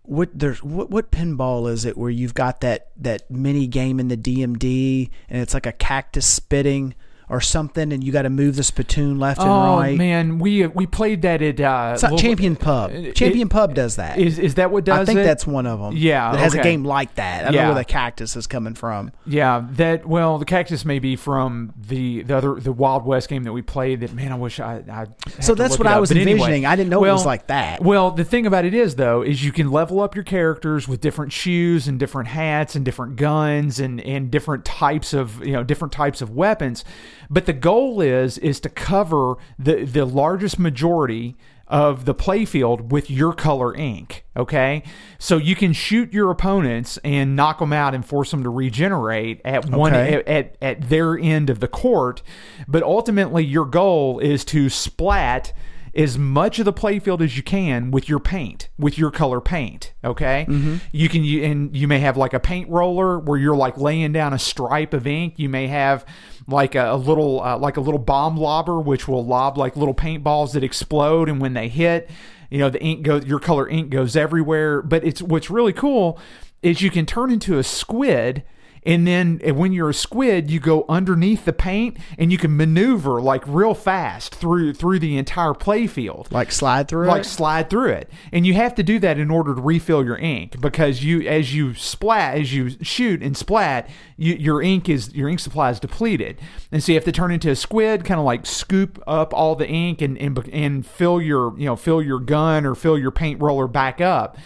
what there's what what pinball is it where you've got that that mini game in the DMD and it's like a cactus spitting or something, and you got to move the spittoon left and Oh right. man, we we played that at uh, It's not Champion Pub. It- Champion Pub does that. Is is that what does I think it? that's one of them. Yeah, it has a game like that. I don't Yeah. know where the cactus is coming from. Yeah, that well, the cactus may be from the the other the Wild West game that we played. That man, I wish I. I So that's what I was But anyway, envisioning. I didn't know it was like that. Well, the thing about it is though, is you can level up your characters with different shoes and different hats and different guns and and different types of you know different types of weapons. But the goal is is to cover the the largest majority of the playfield with your color ink. Okay, so you can shoot your opponents and knock them out and force them to regenerate at one at, at at their end of the court. But ultimately, your goal is to splat as much of the playfield as you can with your paint, with your color paint. Okay, mm-hmm. you can you and you may have like a paint roller where you're like laying down a stripe of ink. You may have like a, a little uh, like a little bomb lobber, which will lob like little paintballs that explode, and when they hit, you know the ink goes, your color ink goes everywhere. But it's what's really cool is you can turn into a squid and then uh, when you're a squid you go underneath the paint and you can maneuver like real fast through through the entire playfield Like slide through like it. slide through it. And you have to do that in order to refill your ink because you as you splat as you shoot and splat you, your ink is your ink supply is depleted. And so you have to turn into a squid kind of like scoop up all the ink and, and and fill your you know fill your gun or fill your paint roller back up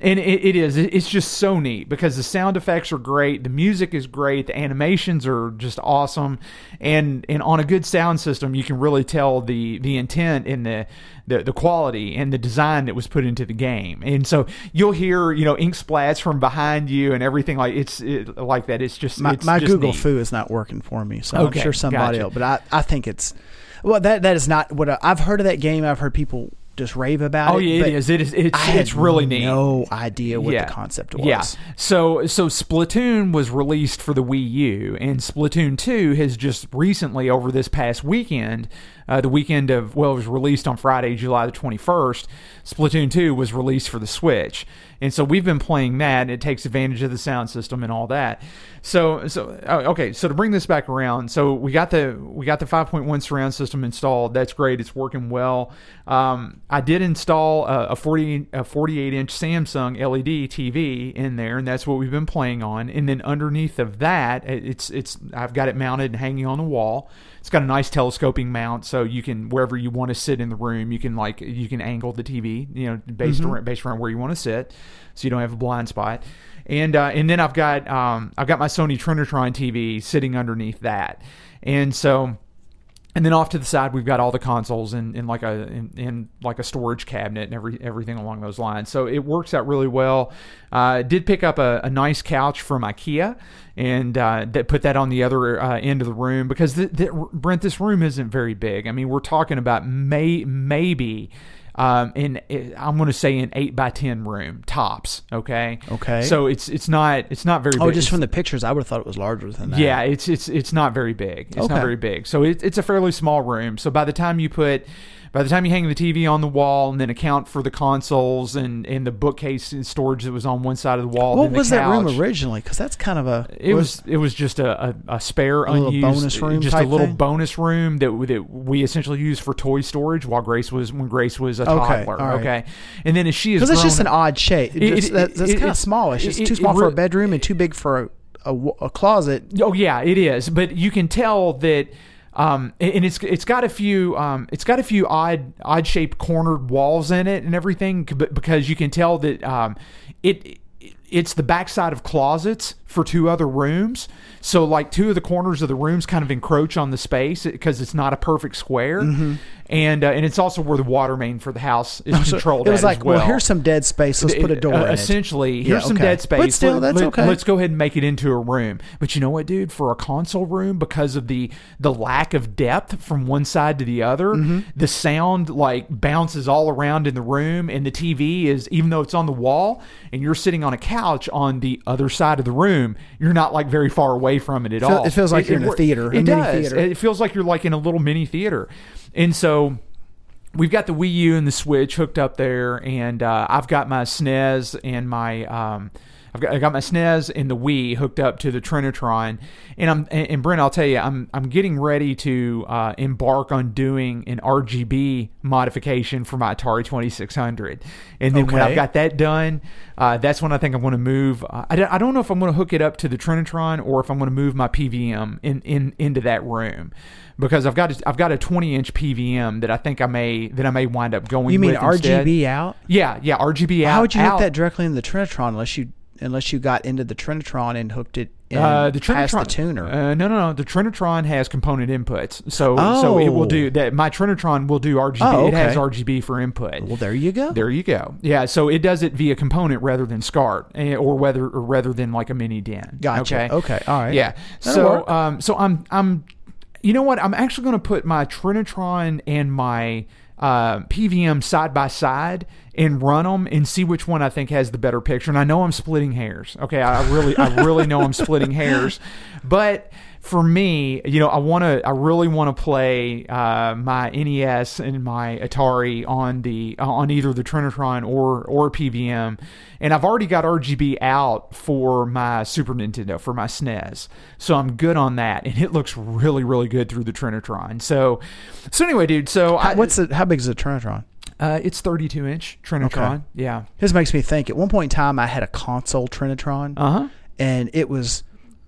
and it, it is it's just so neat because the sound effects are great the music is great the animations are just awesome and and on a good sound system you can really tell the the intent and the the, the quality and the design that was put into the game and so you'll hear you know ink splats from behind you and everything like it's it, like that it's just my, it's my just Google neat. foo is not working for me, so Okay, I'm sure somebody gotcha. else. But I, I think it's well that that is not what I, I've heard of that game. I've heard people just rave about oh it. yeah it is it is it's, I had it's really neat No idea what the concept was. Yeah. So so Splatoon was released for the Wii U, and Splatoon 2 has just recently, over this past weekend, uh, the weekend of well, it was released on Friday, July the 21st. Splatoon 2 was released for the Switch, and so we've been playing that. And it takes advantage of the sound system and all that. So so oh, okay. So to bring this back around, so we got the we got the 5.1 surround system installed. That's great. It's working well. Um, I did install a, a 40 a 48 inch Samsung LED TV in there, and that's what we've been playing on. And then underneath of that, it's it's I've got it mounted and hanging on the wall. It's got a nice telescoping mount, so you can wherever you want to sit in the room, you can like you can angle the TV, you know, based around, based around where you want to sit, so you don't have a blind spot. And uh, and then I've got um, I've got my Sony Trinitron TV sitting underneath that, and so and then off to the side we've got all the consoles in, in like a in, in like a storage cabinet and every everything along those lines. So it works out really well. Uh, did pick up a, a nice couch from ikea and uh, that put that on the other uh, end of the room because the, the, brent this room isn't very big. I mean we're talking about may maybe um, in I'm going to say an eight by ten room tops. Okay. Okay. So it's it's not it's not very. Big. Oh, big. just from the pictures, I would have thought it was larger than that. yeah, it's it's it's not very big. It's Okay. not very big. So it, it's a fairly small room. So by the time you put, by the time you hang the TV on the wall and then account for the consoles and and the bookcase and storage that was on one side of the wall. What was that room originally? Because that's kind of a. It was it was just a, a, a spare A unused bonus room just a little thing? bonus room that we- that we essentially used for toy storage while Grace was when Grace was a Okay, toddler. Okay, and then as she is because it's just an odd shape. It It- just- it- that- that's kind of it's- small. It's it- too small for a bedroom and too big for a, a, a closet. Oh yeah, it is. But you can tell that, um, and it's it's got a few um, it's got a few odd odd shaped cornered walls in it and everything, but- because you can tell that um, it. It's the backside of closets for two other rooms. So, like, two of the corners of the rooms kind of encroach on the space because it's not a perfect square. And uh, and it's also where the water main for the house is Mm-hmm. So controlled. it was like, as well. here's some dead space. Let's put a door Uh, in it. Essentially, Yeah, here's some okay. dead space. But still, that's okay. Let's go ahead and make it into a room. But you know what, dude? For a console room, because of the the lack of depth from one side to the other, Mm-hmm. the sound like bounces all around in the room, and the TV is even though it's on the wall, and you're sitting on a couch on the other side of the room, you're not like very far away from it at all. it feels like you're in a theater, a It mini does. theater. It feels like you're like in a little mini theater, and so we've got the Wii U and the Switch hooked up there, and uh, I've got my SNES and my um, I've got I got my SNES and the Wii hooked up to the Trinitron, and I'm and, and Brent, I'll tell you, I'm I'm getting ready to uh, embark on doing an RGB modification for my Atari 2600, and then when I've got that done, uh, that's when I think I'm going to move. Uh, I, don't, I don't know if I'm going to hook it up to the Trinitron or if I'm going to move my PVM in, in into that room because I've got a, I've got a 20 inch PVM that I think I may that I may wind up going. You mean with instead. RGB out? Yeah, yeah, RGB out. How would you out. hook that directly in the Trinitron unless you unless you got into the Trinitron and hooked it in Uh, the past Trinitron the tuner? Uh, no, no, no. The Trinitron has component inputs, so so it will Oh. do that. My Trinitron will do RGB. Oh, It has. RGB for input. well, there you go. There you go. Yeah, so it does it via component rather than SCART, eh, or whether or rather than like a mini DIN. Gotcha. Okay. Okay, all right. Yeah. That'll so work. um, so I'm I'm, you know what? I'm actually going to put my Trinitron and my uh, PVM side by side and run them and see which one I think has the better picture. And I know I'm splitting hairs. Okay, I really I really know I'm splitting hairs, but for me, you know, I want to, I really want to play uh, my NES and my Atari on the on either the Trinitron or or PVM, and I've already got RGB out for my Super Nintendo for my SNES, so I'm good on that, and it looks really really good through the Trinitron. So, so anyway, dude, so I, What's the, how big is the Trinitron? Uh, it's 32 inch Trinitron, yeah, This makes me think. At one point in time, I had a console Trinitron, uh huh, and it was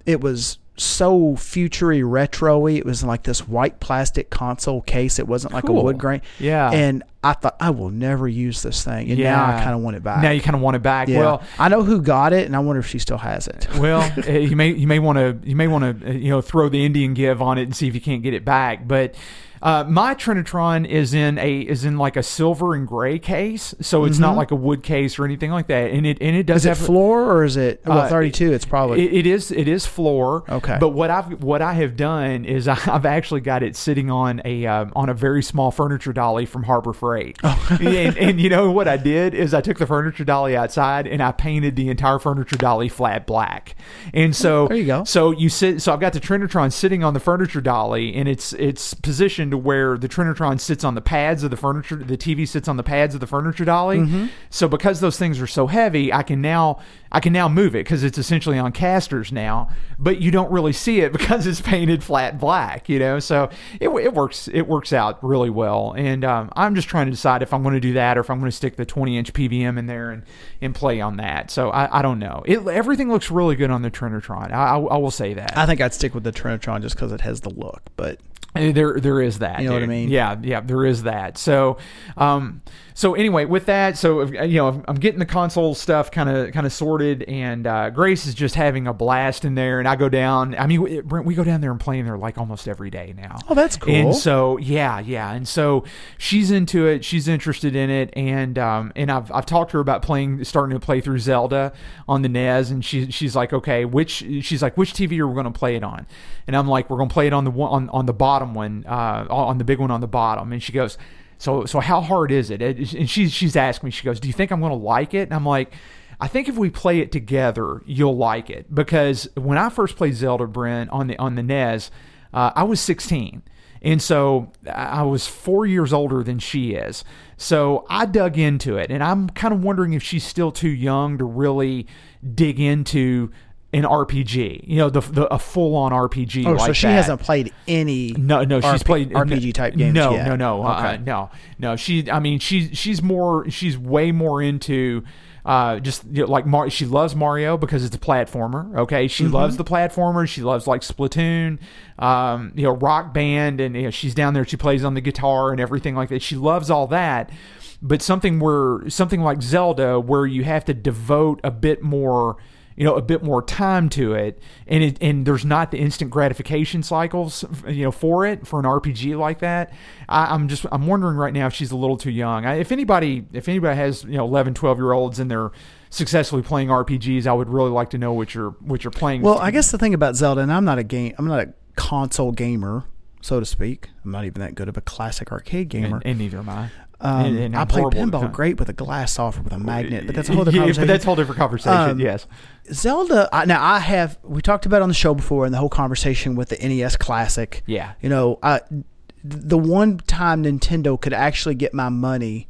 it was so futury retro-y. It was like this white plastic console case. It wasn't like Cool. a wood grain. Yeah. And I thought I will never use this thing, and now I kind of want it back. now you kind of want it back. yeah. Well, I know who got it, and I wonder if she still has it. Well, uh, you may you may want to you may want to uh, you know throw the Indian give on it and see if you can't get it back. But uh, my Trinitron is in a is in like a silver and gray case, so it's not like a wood case or anything like that. And it and it does Mm-hmm. Is it have floor or is it well Uh, thirty-two? It's probably it, it is it is floor. Okay. But what I've what I have done is I've actually got it sitting on a um, on a very small furniture dolly from Harbor Freight. Oh. and, and you know what I did is I took the furniture dolly outside and I painted the entire furniture dolly flat black. And so There you go. So you sit. So I've got the Trinitron sitting on the furniture dolly, and it's it's positioned to where the Trinitron sits on the pads of the furniture. The TV sits on the pads of the furniture dolly. Mm-hmm. So because those things are so heavy, I can now I can now move it because it's essentially on casters now. But you don't really see it because it's painted flat black. You know, so it, it works it works out really well. And um, I'm just trying to decide if I'm going to do that or if I'm going to stick the 20 inch PVM in there and and play on that. So I, I don't know. It everything looks really good on the Trinitron. I, I, I will say that. I think I'd stick with the Trinitron just because it has the look. But Uh, There, there is that. You know what I mean? Yeah, yeah, there is that. So, um, so anyway, with that, so uh, you know, I'm getting the console stuff kind of, kind of sorted, and uh, Grace is just having a blast in there, and I go down. I mean, we, Brent, we go down there and play in there like almost every day now. Oh, that's cool. And so, yeah, yeah, and so she's into it. She's interested in it, and um, and I've I've talked to her about playing, starting to play through Zelda on the NES, and she she's like, okay, which she's like, which TV are we going to play it on? And I'm like, we're going to play it on the one on, on the bottom one, uh, on the big one on the bottom. And she goes, So so how hard is it? And she's she's asking me. She goes, "Do you think I'm going to like it?" And I'm like. I think if we play it together, you'll like it because when I first played Zelda, Brent on the on the NES, uh, I was 16, and so I was four years older than she is. So I dug into it, and I'm kind of wondering if she's still too young to really dig into an RPG. You know, the, the a full on RPG. Oh, like so she that. hasn't played any. No, no, she's RP played RPG type games No, yet. no, no, uh, no, no. She, I mean, she's she's more, she's way more into. Uh, just you know, like Mar- she loves Mario because it's a platformer. Okay, she Mm-hmm. loves the platformer. She loves like Splatoon, um, you know, Rock Band, and you know, she's down there. She plays on the guitar and everything like that. She loves all that. But something where something like Zelda, where you have to devote a bit more you know a bit more time to it. And it and there's not the instant gratification cycles you know for it for an rpg like that. I, i'm just i'm wondering right now if she's a little too young. I, if anybody if anybody has you know 11 12 year olds and they're successfully playing rpgs i would really like to know what you're what you're playing Well, I guess the thing about Zelda, and I'm not a game, I'm not a console gamer, so to speak. I'm not even that good of a classic arcade gamer. and, and neither am i um, And- and I play pinball great with a glass software with a magnet, but that's a whole other Yeah, conversation. but that's a whole different conversation Um, yes Zelda. I, now I have we talked about it on the show before, and the whole conversation with the NES Classic. Yeah. you know, I, the one time Nintendo could actually get my money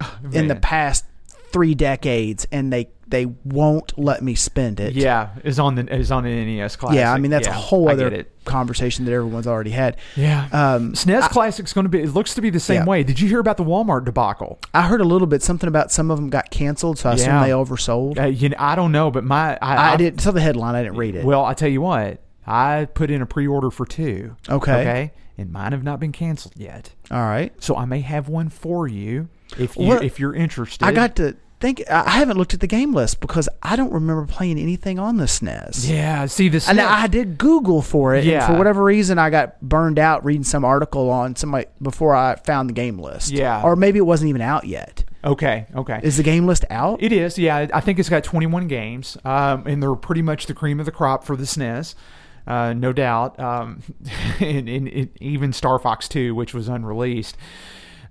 in the past three decades, and they they won't let me spend it. yeah is on the is on an nes classic yeah. I mean that's Yeah, a whole other conversation that everyone's already had. yeah Um, SNES Classic's going to be. It looks to be the same Yeah. way. Did you hear about the Walmart debacle? I heard a little bit something about some of them got canceled, so I assume they oversold. Uh, you know, I don't know, but my I, I, I- didn't. Saw the headline. I didn't read it. Well, I tell you what, I put in a pre-order for two. Okay. Okay, and mine have not been canceled yet, All right. so I may have one for you if you Well, if you're interested. I got to think. I haven't looked at the game list because I don't remember playing anything on the SNES. Yeah. See this. And I did Google for it, Yeah. and for whatever reason, I got burned out reading some article on somebody before I found the game list. Yeah. or maybe it wasn't even out yet. Okay. Okay. Is the game list out? It is, yeah. I think it's got 21 games, um, and they're pretty much the cream of the crop for the SNES, uh, no doubt. Um, and, and, and even Star Fox 2, which was unreleased.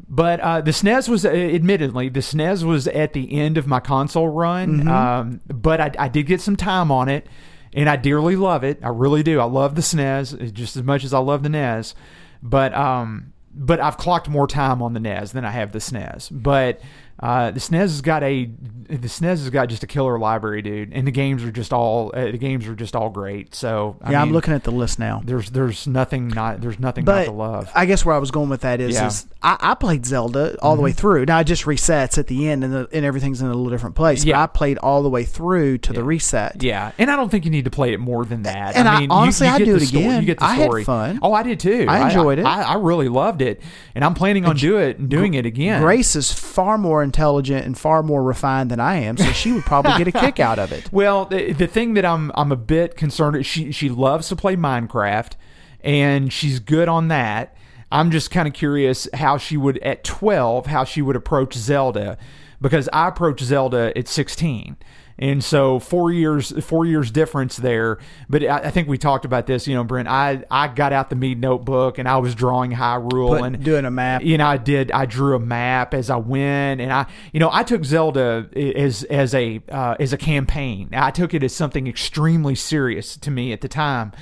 But uh, the SNES was, uh, admittedly, the SNES was at the end of my console run. Um, but I, I did get some time on it, and I dearly love it. I really do. I love the SNES just as much as I love the NES. But um, but I've clocked more time on the NES than I have the SNES. But uh, the SNES has got a the SNES has got just a killer library, dude, and the games are just all uh, the games are just all great. So I yeah, I'm looking at the list now. There's there's nothing not there's nothing not But to love. I guess where I was going with that is, Yeah. Mm-hmm. is I, I played Zelda all the way through. Now it just resets at the end, and, the, and everything's in a little different place. Yeah. But I played all the way through to the reset. Yeah, and I don't think you need to play it more than that. And I- I honestly, you, you I'd do it story- again. You get the story. I had fun. Oh, I did too. I enjoyed it. I, I really loved it, and I'm planning on do it doing it again. Grace is far more intelligent and far more refined than I am, so she would probably get a kick out of it. Well, the, the thing that I'm I'm a bit concerned she she loves to play Minecraft, and she's good on that. I'm just kind of curious how she would at 12 how she would approach Zelda, because I approach Zelda at 16. And so four years, four years difference there. But I, I think we talked about this, you know, Brent. I, I got out the Mead notebook and I was drawing Hyrule Put- and doing a map. you know, I did. I drew a map as I went, and I, you know, I took Zelda as as a uh, as a campaign. I took it as something extremely serious to me at the time,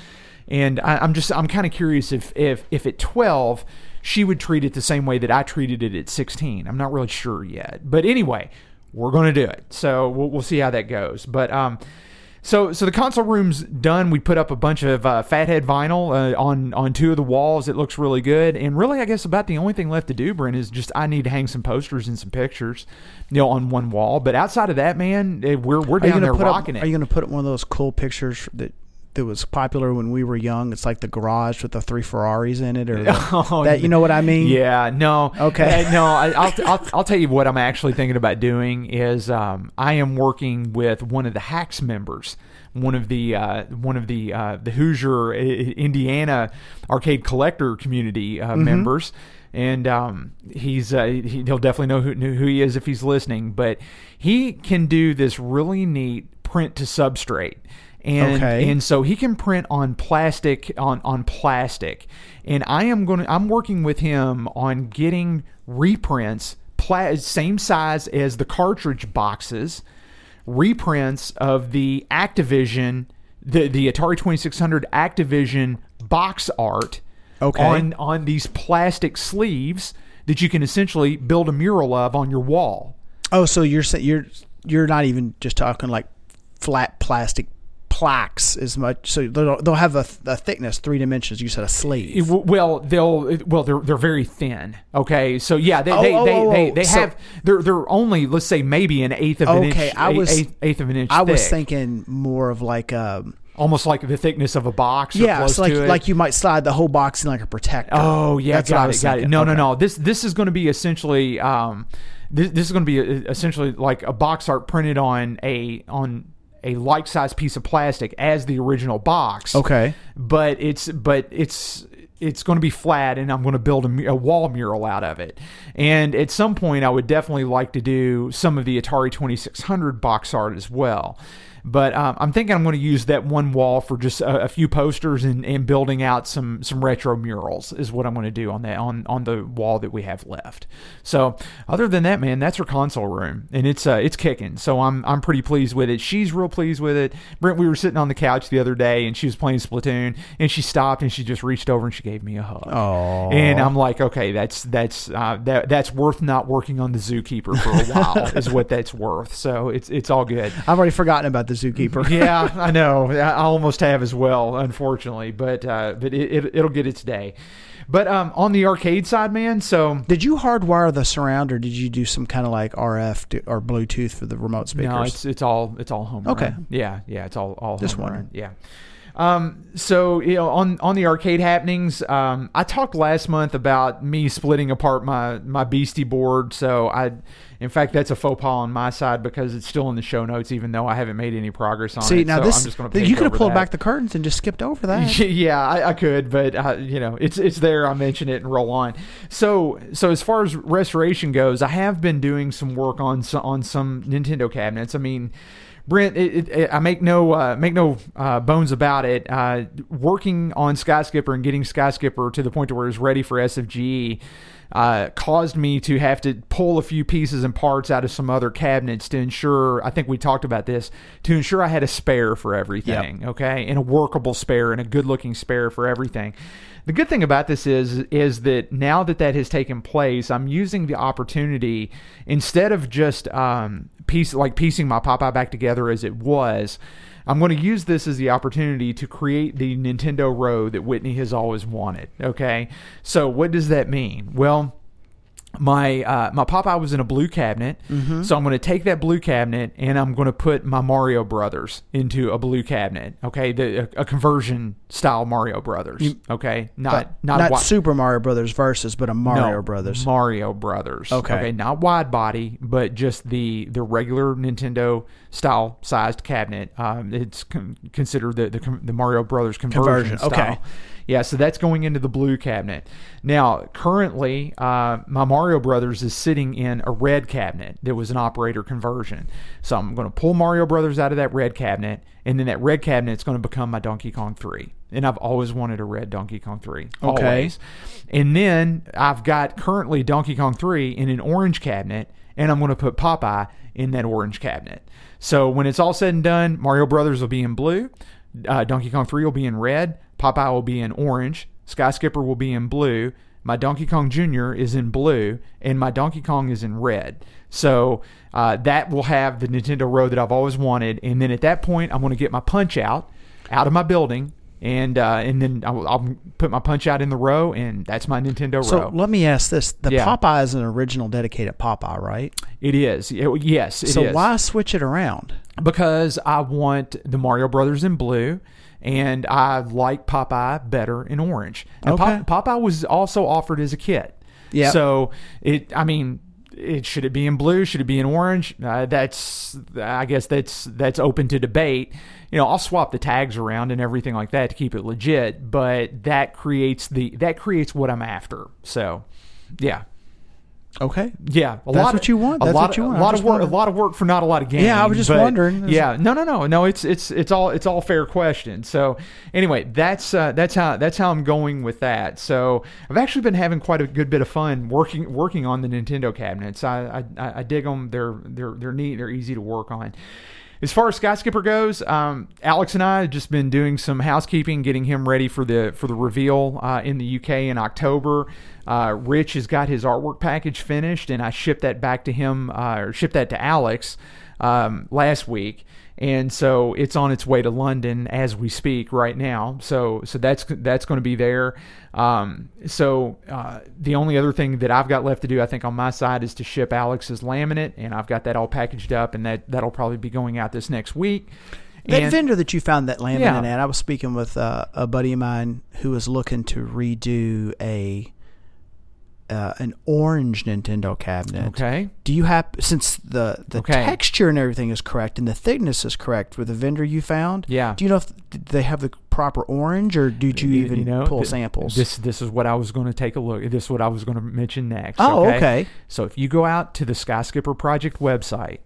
and I, I'm just I'm kind of curious if if if at 12 she would treat it the same way that I treated it at 16. I'm not really sure yet, but anyway, we're going to do it. So we'll, we'll see how that goes. But um, so so the console room's done. We put up a bunch of uh, fathead vinyl uh, on on two of the walls. It looks really good. And really, I guess about the only thing left to do, Brent, is just I need to hang some posters and some pictures, you know, on one wall. But outside of that, man, eh, we're we're down there put rocking up? it. Are you going to put up one of those cool pictures that that was popular when we were young? It's like the garage with the three Ferraris in it, or the, Oh, that. You know what I mean? Yeah, no. Okay. Uh, no, I, I'll, I'll, I'll tell you what I'm actually thinking about doing is um, I am working with one of the Hacks members, one of the uh, one of the uh, the Hoosier uh, Indiana arcade collector community uh, members. And um, he's uh, he, he'll definitely know who, who he is if he's listening. But he can do this really neat print to substrate and Okay. and so he can print on plastic on on plastic, and I am going to I'm working with him on getting reprints pla- same size as the cartridge boxes, reprints of the Activision the the Atari 2600 Activision box art Okay. on on these plastic sleeves that you can essentially build a mural of on your wall. Oh, so you're you're you're not even just talking like flat plastic plaques as much. So they'll, they'll have a, a thickness, three dimensions. You said a sleeve. It- well, they'll well they're they're very thin. Okay, so yeah, they Oh, they, oh, they, oh, they, they So- have they're they're only let's say maybe an eighth of an Okay, inch. I a- was- eighth, eighth of an inch. I was thinking more of like um almost like the thickness of a box. Or yeah, it's like to it. like you might slide the whole box in like a protector. Oh yeah, That's what got I it, was got it. thinking. No, no, Okay. no. This this is going to be essentially um, this, this is going to be uh, essentially like a box art printed on a on a like size piece of plastic as the original box. Okay. but it's but it's it's going to be flat and i'm going to build a, a wall mural out of it and at some point i would definitely like to do some of the atari 2600 box art as well but um, i'm thinking i'm going to use that one wall for just a, a few posters and, and building out some some retro murals is what i'm going to do on that on on the wall that we have left. So other than that man that's her console room and it's uh it's kicking. So i'm i'm pretty pleased with it. She's real pleased with it. Brent we were sitting on the couch the other day and she was playing splatoon and she stopped and she just reached over and she gave me a hug. Aw. and i'm like okay that's that's uh that that's worth not working on the zookeeper for a while is what that's worth. So it's it's all good. I've already forgotten about the zookeeper. yeah, I know. I almost have as well, unfortunately, but uh, but it, it, it'll get its day. But um, on the arcade side, man. So Did you hardwire the surround, or did you do some kind of like RF to, or Bluetooth for the remote speakers? no, it's it's all it's all home. Okay. run. Yeah, yeah, it's all all Just wondering. run. Yeah. Um, so you know, on on the arcade happenings, um, I talked last month about me splitting apart my my Beastie board. So I, in fact, that's a faux pas on my side because it's still in the show notes, even though I haven't made any progress on See it. now so this I'm just going you could have pulled back the curtains and just skipped over that. yeah, I, I could, but uh, you know, it's it's there. I mention it and roll on. So so as far as restoration goes, I have been doing some work on some, on some Nintendo cabinets. I mean. Brent, it, it- I make no uh, make no uh, bones about it. Uh, working on Sky Skipper and getting Sky Skipper to the point to where it's ready for SFGE uh, caused me to have to pull a few pieces and parts out of some other cabinets to ensure. I think we talked about this to ensure I had a spare for everything. Okay, and a workable spare and a good looking spare for everything. The good thing about this is is that now that that has taken place, I'm using the opportunity instead of just um, piece like piecing my Popeye back together as it was. I'm going to use this as the opportunity to create the Nintendo Row that Whitney has always wanted. Okay, so what does that mean? Well, my uh, my Popeye was in a blue cabinet, so I'm going to take that blue cabinet and I'm going to put my Mario Brothers into a blue cabinet. Okay, the a, a conversion style Mario Brothers. okay, not not not wi- Super Mario Brothers versus, but a Mario no, Brothers. Mario Brothers. Okay. not wide body, but just the the regular Nintendo style sized cabinet. Um, it's con- considered the, the the Mario Brothers conversion. Conversion, okay. style. Yeah, so that's going into the blue cabinet. Now, currently, uh, my Mario Brothers is sitting in a red cabinet that was an operator conversion. So I'm going to pull Mario Brothers out of that red cabinet, and then that red cabinet is going to become my Donkey Kong 3. And I've always wanted a red Donkey Kong 3. Okay. Always. And then I've got currently Donkey Kong 3 in an orange cabinet, and I'm going to put Popeye in that orange cabinet. So when it's all said and done, Mario Brothers will be in blue, uh, Donkey Kong 3 will be in red, Popeye will be in orange, Sky Skipper will be in blue, my Donkey Kong Jr. is in blue, and my Donkey Kong is in red. So uh, that will have the Nintendo Row that I've always wanted. And then at that point, I'm going to get my punch out out of my building. And uh, and then I'll, I'll put my punch out in the row, and that's my Nintendo So row. So let me ask this: the Yeah. Popeye is an original dedicated Popeye, right? It is. It- yes, it is. so why switch it around? Because I want the Mario Brothers in blue, and I like Popeye better in orange. Now, Okay. Pop- Popeye was also offered as a kit. Yeah. So it. I mean. It, should it be in blue? Should it be in orange? Uh, that's, I guess that's that's open to debate. You know, I'll swap the tags around and everything like that to keep it legit, but that creates the that creates what I'm after. So, yeah, Okay. Yeah, a That's lot what you want. A That's lot, what you of- want. A lot of work. A lot of work for not a lot of gain. Yeah, I was just but- wondering. Yeah, no, no, no, no. It's it's it's all it's all fair question. So anyway, that's uh, that's how that's how I'm going with that. So I've actually been having quite a good bit of fun working working on the Nintendo cabinets. I I, I dig them. They're they're they're neat. They're easy to work on. As far as Sky Skipper goes, um, Alex and I have just been doing some housekeeping, getting him ready for the for the reveal uh, in the UK in October. Uh, Rich has got his artwork package finished, and I shipped that back to him, uh, or shipped that to Alex um, last week, and so it's on its way to London as we speak right now. So so that's that's going to be there. Um, so uh, the only other thing that I've got left to do, I think, on my side is to ship Alex's laminate, and I've got that all packaged up, and that that'll probably be going out this next week. That And- vendor that you found that laminate Yeah. at, I was speaking with uh, a buddy of mine who was looking to redo a uh, an orange Nintendo cabinet. Okay. Do you have since the the Okay. texture and everything is correct and the thickness is correct with the vendor you found? Yeah. Do you know if they have the proper orange or did you even pull th- samples? This this is what I was going to take a look. This is what I was going to mention next. oh, okay. So if you go out to the Sky Skipper Project website,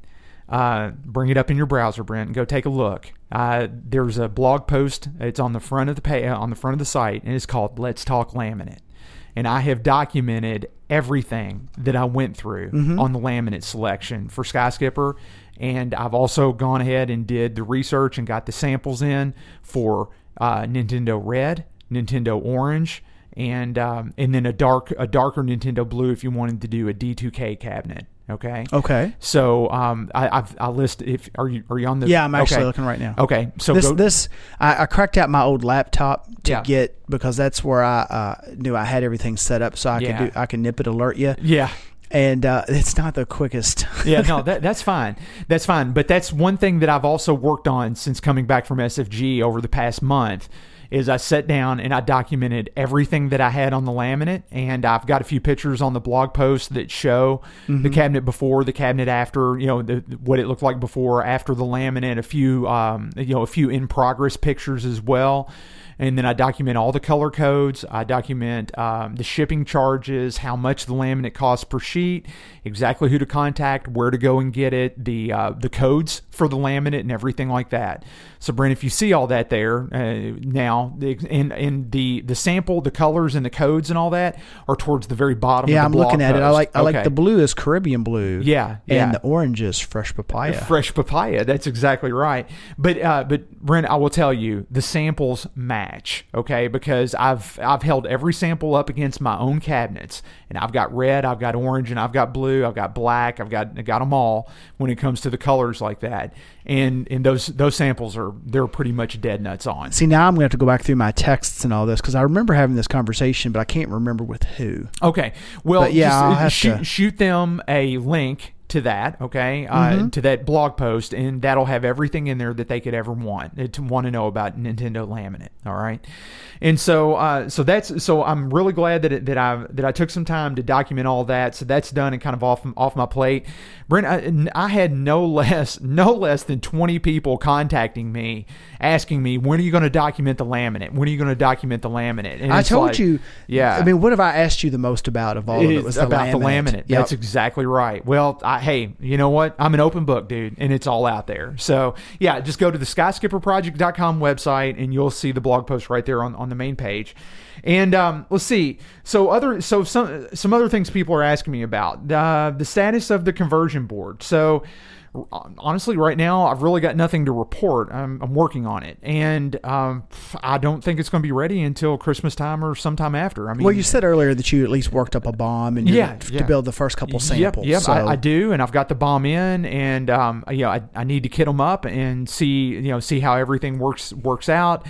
uh, bring it up in your browser, Brent, and go take a look. Uh, there's a blog post. It's on the front of the pay, on the front of the site, and it's called "Let's Talk Laminate." And I have documented everything that I went through on the laminate selection for Sky Skipper. And I've also gone ahead and did the research and got the samples in for uh, Nintendo Red, Nintendo Orange, and um, and then a dark a darker Nintendo Blue if you wanted to do a D2K cabinet. Okay. Okay. So um, I, I've I list if are you are you on the Yeah, I'm actually okay. looking right now. Okay. So this go, this I, I cracked out my old laptop to Yeah. get because that's where I uh, knew I had everything set up so I Yeah. could do I can nip it alert you yeah. and uh, it's not the quickest. yeah, no, that, that's fine. That's fine. But that's one thing that I've also worked on since coming back from SFG over the past month is I sat down and I documented everything that I had on the laminate and I've got a few pictures on the blog post that show the cabinet before, the cabinet after, you know, the, what it looked like before, after the laminate, a few um, you know, a few in progress pictures as well. And then I document all the color codes. I document um, the shipping charges, how much the laminate costs per sheet, exactly who to contact, where to go and get it, the uh, the codes for the laminate, and everything like that. So, Brent, if you see all that there uh, now, the, and and the the sample, the colors, and the codes, and all that are towards the very bottom. yeah, I'm looking at it. I like I like the blue is Caribbean blue. Yeah, yeah. and the orange is fresh papaya. Fresh papaya. That's exactly right. But uh, but Brent, I will tell you, the samples match. Okay, because I've I've held every sample up against my own cabinets, and I've got red, I've got orange, and I've got blue, I've got black, I've got I got them all when it comes to the colors like that. And and those those samples are they're pretty much dead nuts on. See, now I'm going to have to go back through my texts and all this because I remember having this conversation, but I can't remember with who. Okay. Well, But yeah, just, uh, shoot, shoot them a link to that, okay, uh, Mm-hmm. to that blog post, and that'll have everything in there that they could ever want uh, to want to know about Nintendo Laminate. All right, and so uh, so that's so I'm really glad that it, that I that I took some time to document all that. So that's done and kind of off off my plate. Brent, I, I had no less no less than 20 people contacting me asking me when are you going to document the laminate? When are you going to document the laminate? And I told like- you. yeah. I mean, what have I asked you the most about of all of it? Was the about laminate. the laminate. Yep. That's exactly right. Well, I, hey, you know what? I'm an open book, dude, and it's all out there. So, yeah, just go to the skyskipperproject.com website and you'll see the blog post right there on, on the main page. And um, let's see. So other so some some other things people are asking me about uh, the status of the conversion board. So honestly, right now I've really got nothing to report. I'm, I'm working on it, and um, I don't think it's going to be ready until Christmas time or sometime after. I mean, Well, you said earlier that you at least worked up a BOM and Yeah, to yeah. build the first couple samples. Yep, yep so. I, I do, and I've got the BOM in, and um, you know, I, I need to kit them up and see, you know, see how everything works works out.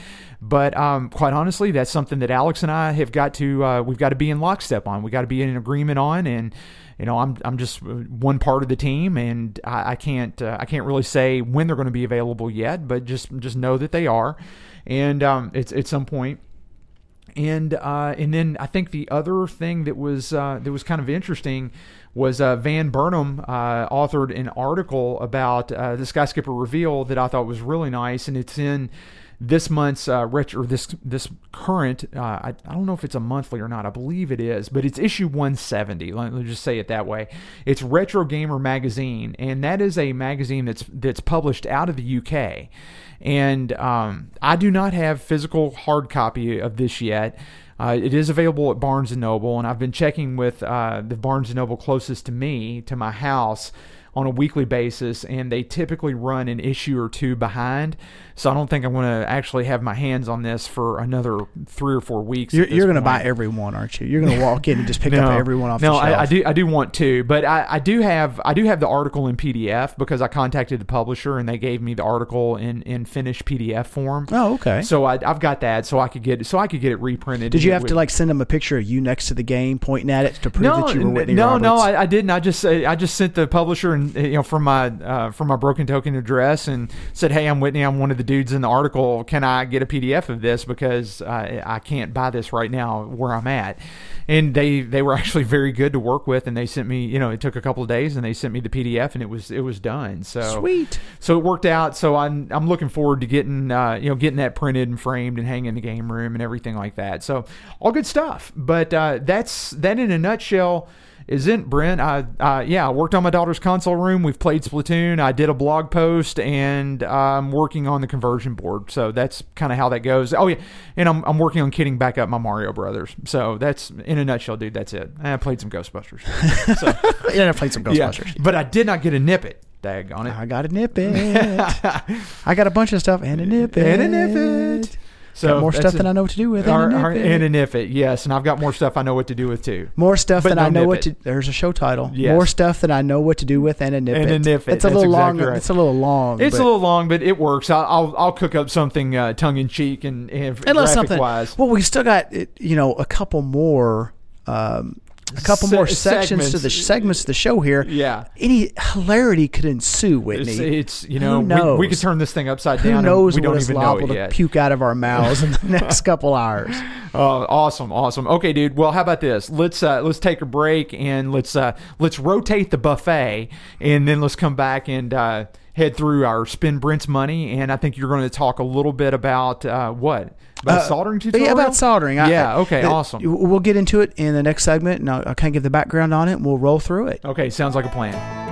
But um, quite honestly, that's something that Alex and I have got to uh, we've got to be in lockstep on. We got to be in agreement on, and you know, I'm I'm just one part of the team, and I, I can't uh, I can't really say when they're going to be available yet, but just just know that they are, and um, it's at some point. and uh, and then I think the other thing that was uh, that was kind of interesting was uh, Van Burnham uh, authored an article about uh, the Skipper reveal that I thought was really nice, and it's in this month's uh, retro, or this this current, uh, I, I don't know if it's a monthly or not. I believe it is, but it's issue 170. Let, me just say it that way. It's Retro Gamer magazine, and that is a magazine that's that's published out of the UK. And um, I do not have physical hard copy of this yet. Uh, it is available at Barnes and Noble, and I've been checking with uh, the Barnes and Noble closest to me, to my house, on a weekly basis, and they typically run an issue or two behind. So I don't think I'm going to actually have my hands on this for another three or four weeks. You're, you're going to buy every one, aren't you? You're going to walk in and just pick up every one off no, the shelf. I, I do. I do want to, but I, I do have. I do have the article in PDF because I contacted the publisher and they gave me the article in in finished PDF form. Oh, okay. So I, I've got that, so I could get so I could get it reprinted. Did you have to like send them a picture of you next to the game, pointing at it to prove no, that you were Whitney no, Roberts? no, I, I didn't. I just I just sent the publisher and you know from my uh, from my broken token address and said, hey, I'm Whitney. I'm one of the dudes in the article. Can I get a PDF of this because uh, I can't buy this right now where I'm at? And they they were actually very good to work with, and they sent me. You know, it took a couple of days, and they sent me the PDF, and it was it was done. So Sweet. so it worked out. So I'm I'm looking forward to getting uh, you know getting that printed and framed and hanging in the game room and everything like that. So all good stuff. But uh, that's that in a nutshell. Is it Brent? I uh, yeah, I worked on my daughter's console room. We've played Splatoon. I did a blog post, and I'm working on the conversion board. So that's kind of how that goes. Oh yeah, and I'm I'm working on kidding back up my Mario Brothers. So that's in a nutshell, dude. That's it. And I played some Ghostbusters. So Yeah, I played some yeah, Ghostbusters. but I did not get a nip it. Dag on it. I got a nip it. I got a bunch of stuff and a nip it. And a nip it. So Got more stuff it. than I know what to do with. And a or- and it. a nip it, yes. And I've got more stuff I know what to do with too. More stuff but than no I know what to. There's a show title. Yes. More stuff than I know what to do with, and a nip And it. a nip it. It's a little exactly long. right. It's a little long. It's but a little long, but it works. I'll I'll, I'll cook up something uh, tongue in cheek and, and unless something. wise. Well, we still got you know a couple more. Um, a couple Se- more sections to the segments. segments of the show here. Yeah. Any hilarity could ensue, Whitney. It's, it's you know Who we, we could turn this thing upside Who down. knows and we what don't is even know liable it to yet. puke out of our mouths in the next couple hours? Oh, awesome, awesome. Okay, dude. Well, how about this? Let's uh, let's take a break and let's uh, let's rotate the buffet, and then let's come back and uh, head through our spin Brent's money. And I think you're going to talk a little bit about uh, what about Uh, soldering tutorial. yeah, about soldering. I- Yeah. Okay. uh, awesome. We'll get into it in the next segment, and I'll, I'll kind of give the background on it, and we'll roll through it. Okay. Sounds like a plan.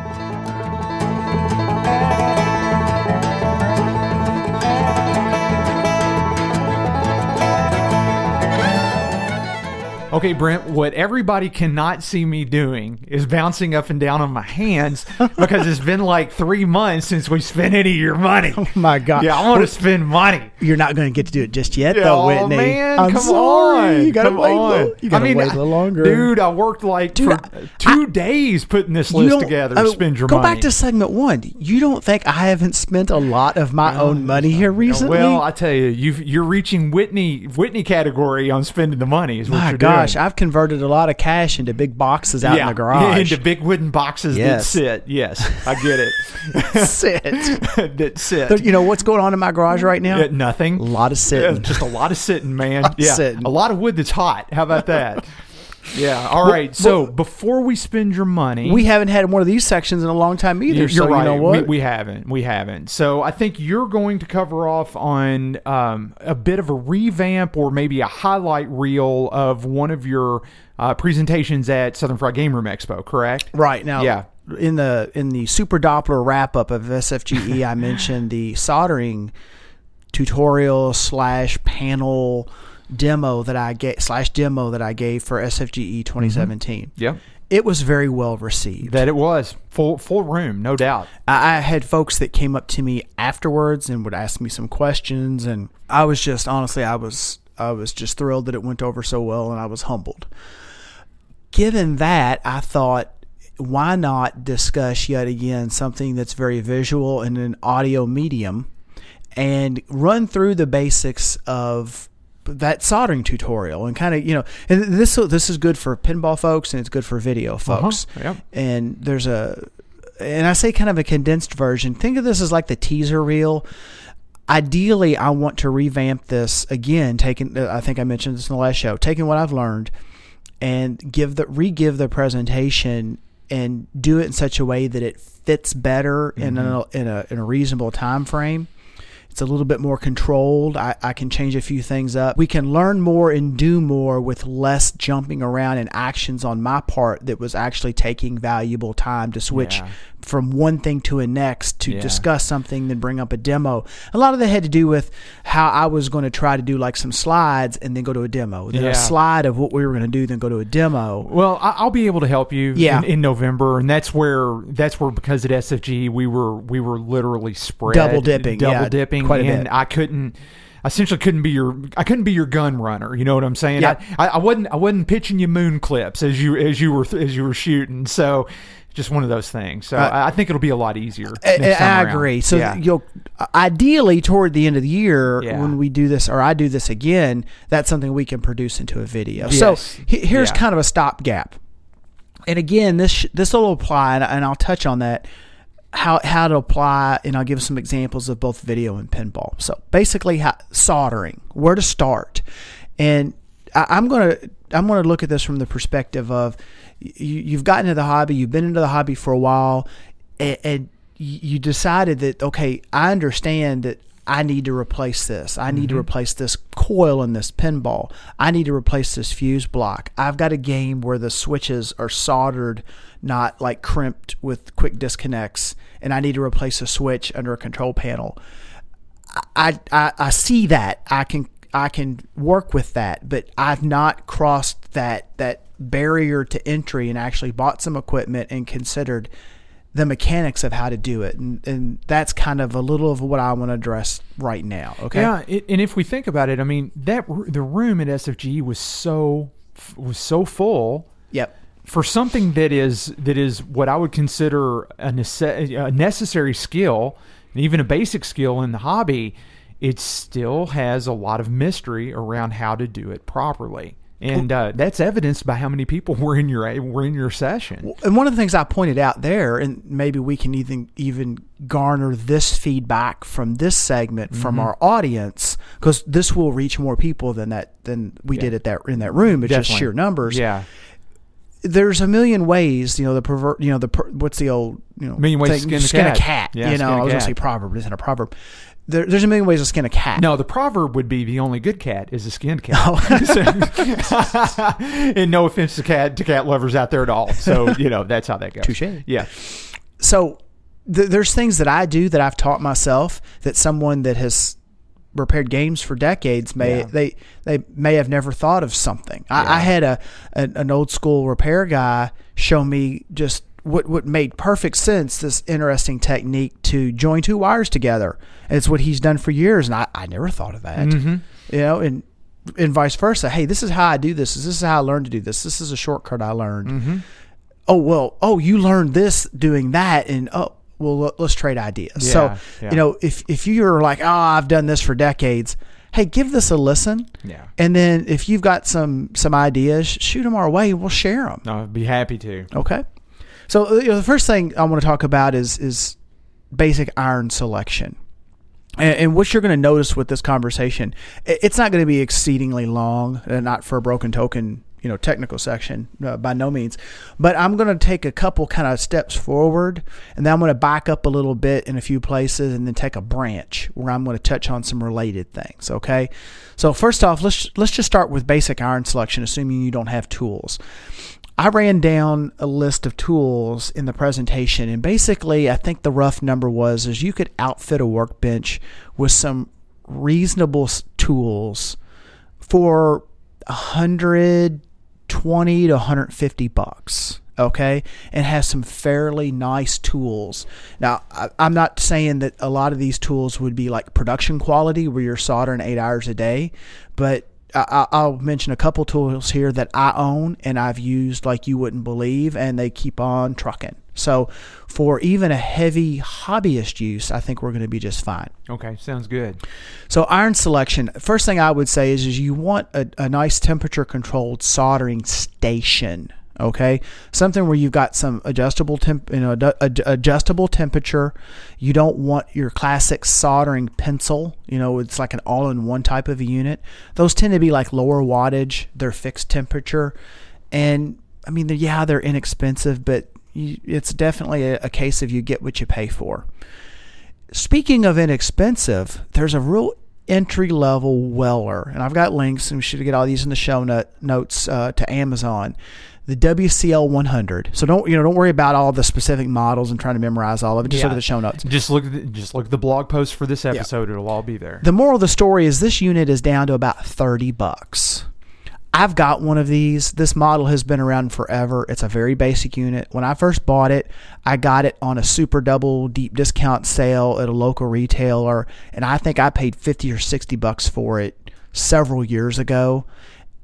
Okay, Brent, what everybody cannot see me doing is bouncing up and down on my hands because it's been like three months since we spent any of your money. Oh my God! Yeah, I want to spend money. You're not going to get to do it just yet, Yeah, though, oh, Whitney. man, I'm come sorry. on. You gotta come wait. Little, you gotta I mean, wait a little longer, Dude, I worked like Dude, for I- two days putting this list together I to mean, spend your go money. Go back to segment one. You don't think I haven't spent a lot of my own uh, money here recently? Well, I tell you, you've, you're reaching Whitney Whitney category on spending the money. Is what my you're gosh, doing. I've converted a lot of cash into big boxes out yeah, in the garage. into big wooden boxes that sit. Yes, I get it. Sit. that sit. you know what's going on in my garage right now? Nothing. a lot of Yeah, sitting. just a lot of sitting, man. Yeah, sitting. a lot of wood that's hot. How about that? Yeah. All right. So before we spend your money, we haven't had one of these sections in a long time either. You're so right. you know what? We, we haven't. We haven't. So I think you're going to cover off on um, a bit of a revamp or maybe a highlight reel of one of your uh, presentations at Southern Fried Game Room Expo, correct? Right now, Yeah. In the in the Super Doppler wrap up of SFGE, I mentioned the soldering tutorial slash panel demo that I gave slash demo that I gave for SFGE mm-hmm. 2017. Yep. It was very well received. That it was full full room, no doubt. I I had folks that came up to me afterwards and would ask me some questions, and I was just honestly, I was I was just thrilled that it went over so well, and I was humbled. Given that, I thought, why not discuss yet again something that's very visual in an audio medium, and run through the basics of that soldering tutorial and kind of you know and this this is good for pinball folks and it's good for video uh-huh. folks Yep. and there's a and I say kind of a condensed version. Think of this as like the teaser reel. Ideally, I want to revamp this again. Taking, uh, I think I mentioned this in the last show. Taking what I've learned and give the re-give the presentation and do it in such a way that it fits better in mm-hmm. a in a in a reasonable time frame It's a little bit more controlled. I, I can change a few things up. We can learn more and do more with less jumping around and actions on my part that was actually taking valuable time to switch Yeah. From one thing to a next to Yeah. discuss something, then bring up a demo. A lot of that had to do with how I was going to try to do like some slides and then go to a demo. Then Yeah. a slide of what we were going to do, then go to a demo. Well, I'll be able to help you Yeah. in, in November, and that's where that's where because at SFG we were we were literally spread Double dipping, double yeah, dipping, and. I couldn't. I essentially couldn't be your I couldn't be your gun runner. You know what I'm saying? Yeah. I, I, I wasn't I wasn't pitching you moon clips as you as you were as you were shooting. So just one of those things. So Uh, I, think it'll be a lot easier. I, I around. agree. So yeah. you'll ideally toward the end of the year Yeah. when we do this or I do this again, that's something we can produce into a video. Yes. So here's Yeah. kind of a stopgap. And again, this this will apply, and, and I'll touch on that how how to apply, and I'll give some examples of both video and pinball. So basically, how, soldering, where to start, and I, I'm gonna I'm gonna look at this from the perspective of you, you've gotten into the hobby, you've been into the hobby for a while, and, and you decided that okay, I understand that I need to replace this. I need to mm-hmm. replace this coil in this pinball. I need to replace this fuse block. I've got a game where the switches are soldered, not like crimped with quick disconnects, and I need to replace a switch under a control panel. I, I I see that I can I can work with that, but I've not crossed that that barrier to entry and actually bought some equipment and considered the mechanics of how to do it, and and that's kind of a little of what I want to address right now. Okay. Yeah, it, and if we think about it, I mean that the room at SFG was so was so full Yep. for something that is that is what I would consider a, nece- a necessary skill, and even a basic skill in the hobby. It still has a lot of mystery around how to do it properly, and uh, that's evidenced by how many people were in your were in your session. And one of the things I pointed out there, and maybe we can even even garner this feedback from this segment from our audience, because this will reach more people than that than we did at that in that room. It's just sheer numbers. Yeah, there's a million ways, you know, the pervert, you know, the per, what's the old, you know, Million ways to skin a a cat. cat. Yeah, you know, I was gonna say proverb, but it's not a proverb. There, there's a million ways to skin a cat. No, the proverb would be the only good cat is a skinned cat. Oh. and no offense to cat to cat lovers out there at all. So you know that's how that goes. Touche. Yeah. so th- there's things that I do that I've taught myself that someone that has repaired games for decades may Yeah. they they may have never thought of something. I, I had a an, an old school repair guy show me just what what made perfect sense this interesting technique to join two wires together. And it's what he's done for years, and I, I never thought of that. Mm-hmm. You know, and and vice versa. Hey, this is how I do this. This is how I learned to do this. This is a shortcut I learned Mm-hmm. oh well oh you learned this doing that and oh well let- let's trade ideas so Yeah, yeah. you know if if you're like oh i've done this for decades hey give this a listen Yeah. and then if you've got some some ideas shoot them our way we'll share them I'd be happy to. okay so uh, you know, the first thing i want to talk about is is basic iron selection and, what you're going to notice with this conversation, it's not going to be exceedingly long, uh, not for a broken token, you know, technical section uh, by no means. But I'm going to take a couple kind of steps forward, and then I'm going to back up a little bit in a few places, and then take a branch where I'm going to touch on some related things. Okay, so first off, let's let's just start with basic iron selection, assuming you don't have tools. I ran down a list of tools in the presentation, and basically, I think the rough number was is you could outfit a workbench with some reasonable tools for 120 to 150 bucks okay? And has some fairly nice tools. Now I, i'm not saying that a lot of these tools would be like production quality where you're soldering eight hours a day but I, I- I'll mention a couple tools here that I own and I've used like you wouldn't believe, and they keep on trucking. So, for even a heavy hobbyist use, I think we're going to be just fine. Okay, sounds good. So iron selection. First thing I would say is, is you want a, a nice temperature controlled soldering station. Okay, something where you've got some adjustable temp, you know, ad- ad- adjustable temperature. You don't want your classic soldering pencil. You know, it's like an all-in-one type of a unit. Those tend to be like lower wattage. They're fixed temperature, and I mean, they're, yeah, they're inexpensive, but you, it's definitely a, a case of you get what you pay for speaking of inexpensive, there's a real entry level Weller, and I've got links, and we should get all these in the show note, notes uh, to Amazon. The WCL 100. So don't you know? Don't worry about all the specific models and trying to memorize all of it. Just look at the show notes. Just look the, just look at the blog post for this episode. It'll all be there. The moral of the story is this unit is down to about 30 bucks. I've got one of these. This model has been around forever. It's a very basic unit. When I first bought it, I got it on a super double deep discount sale at a local retailer, and I think I paid 50 or 60 bucks for it several years ago.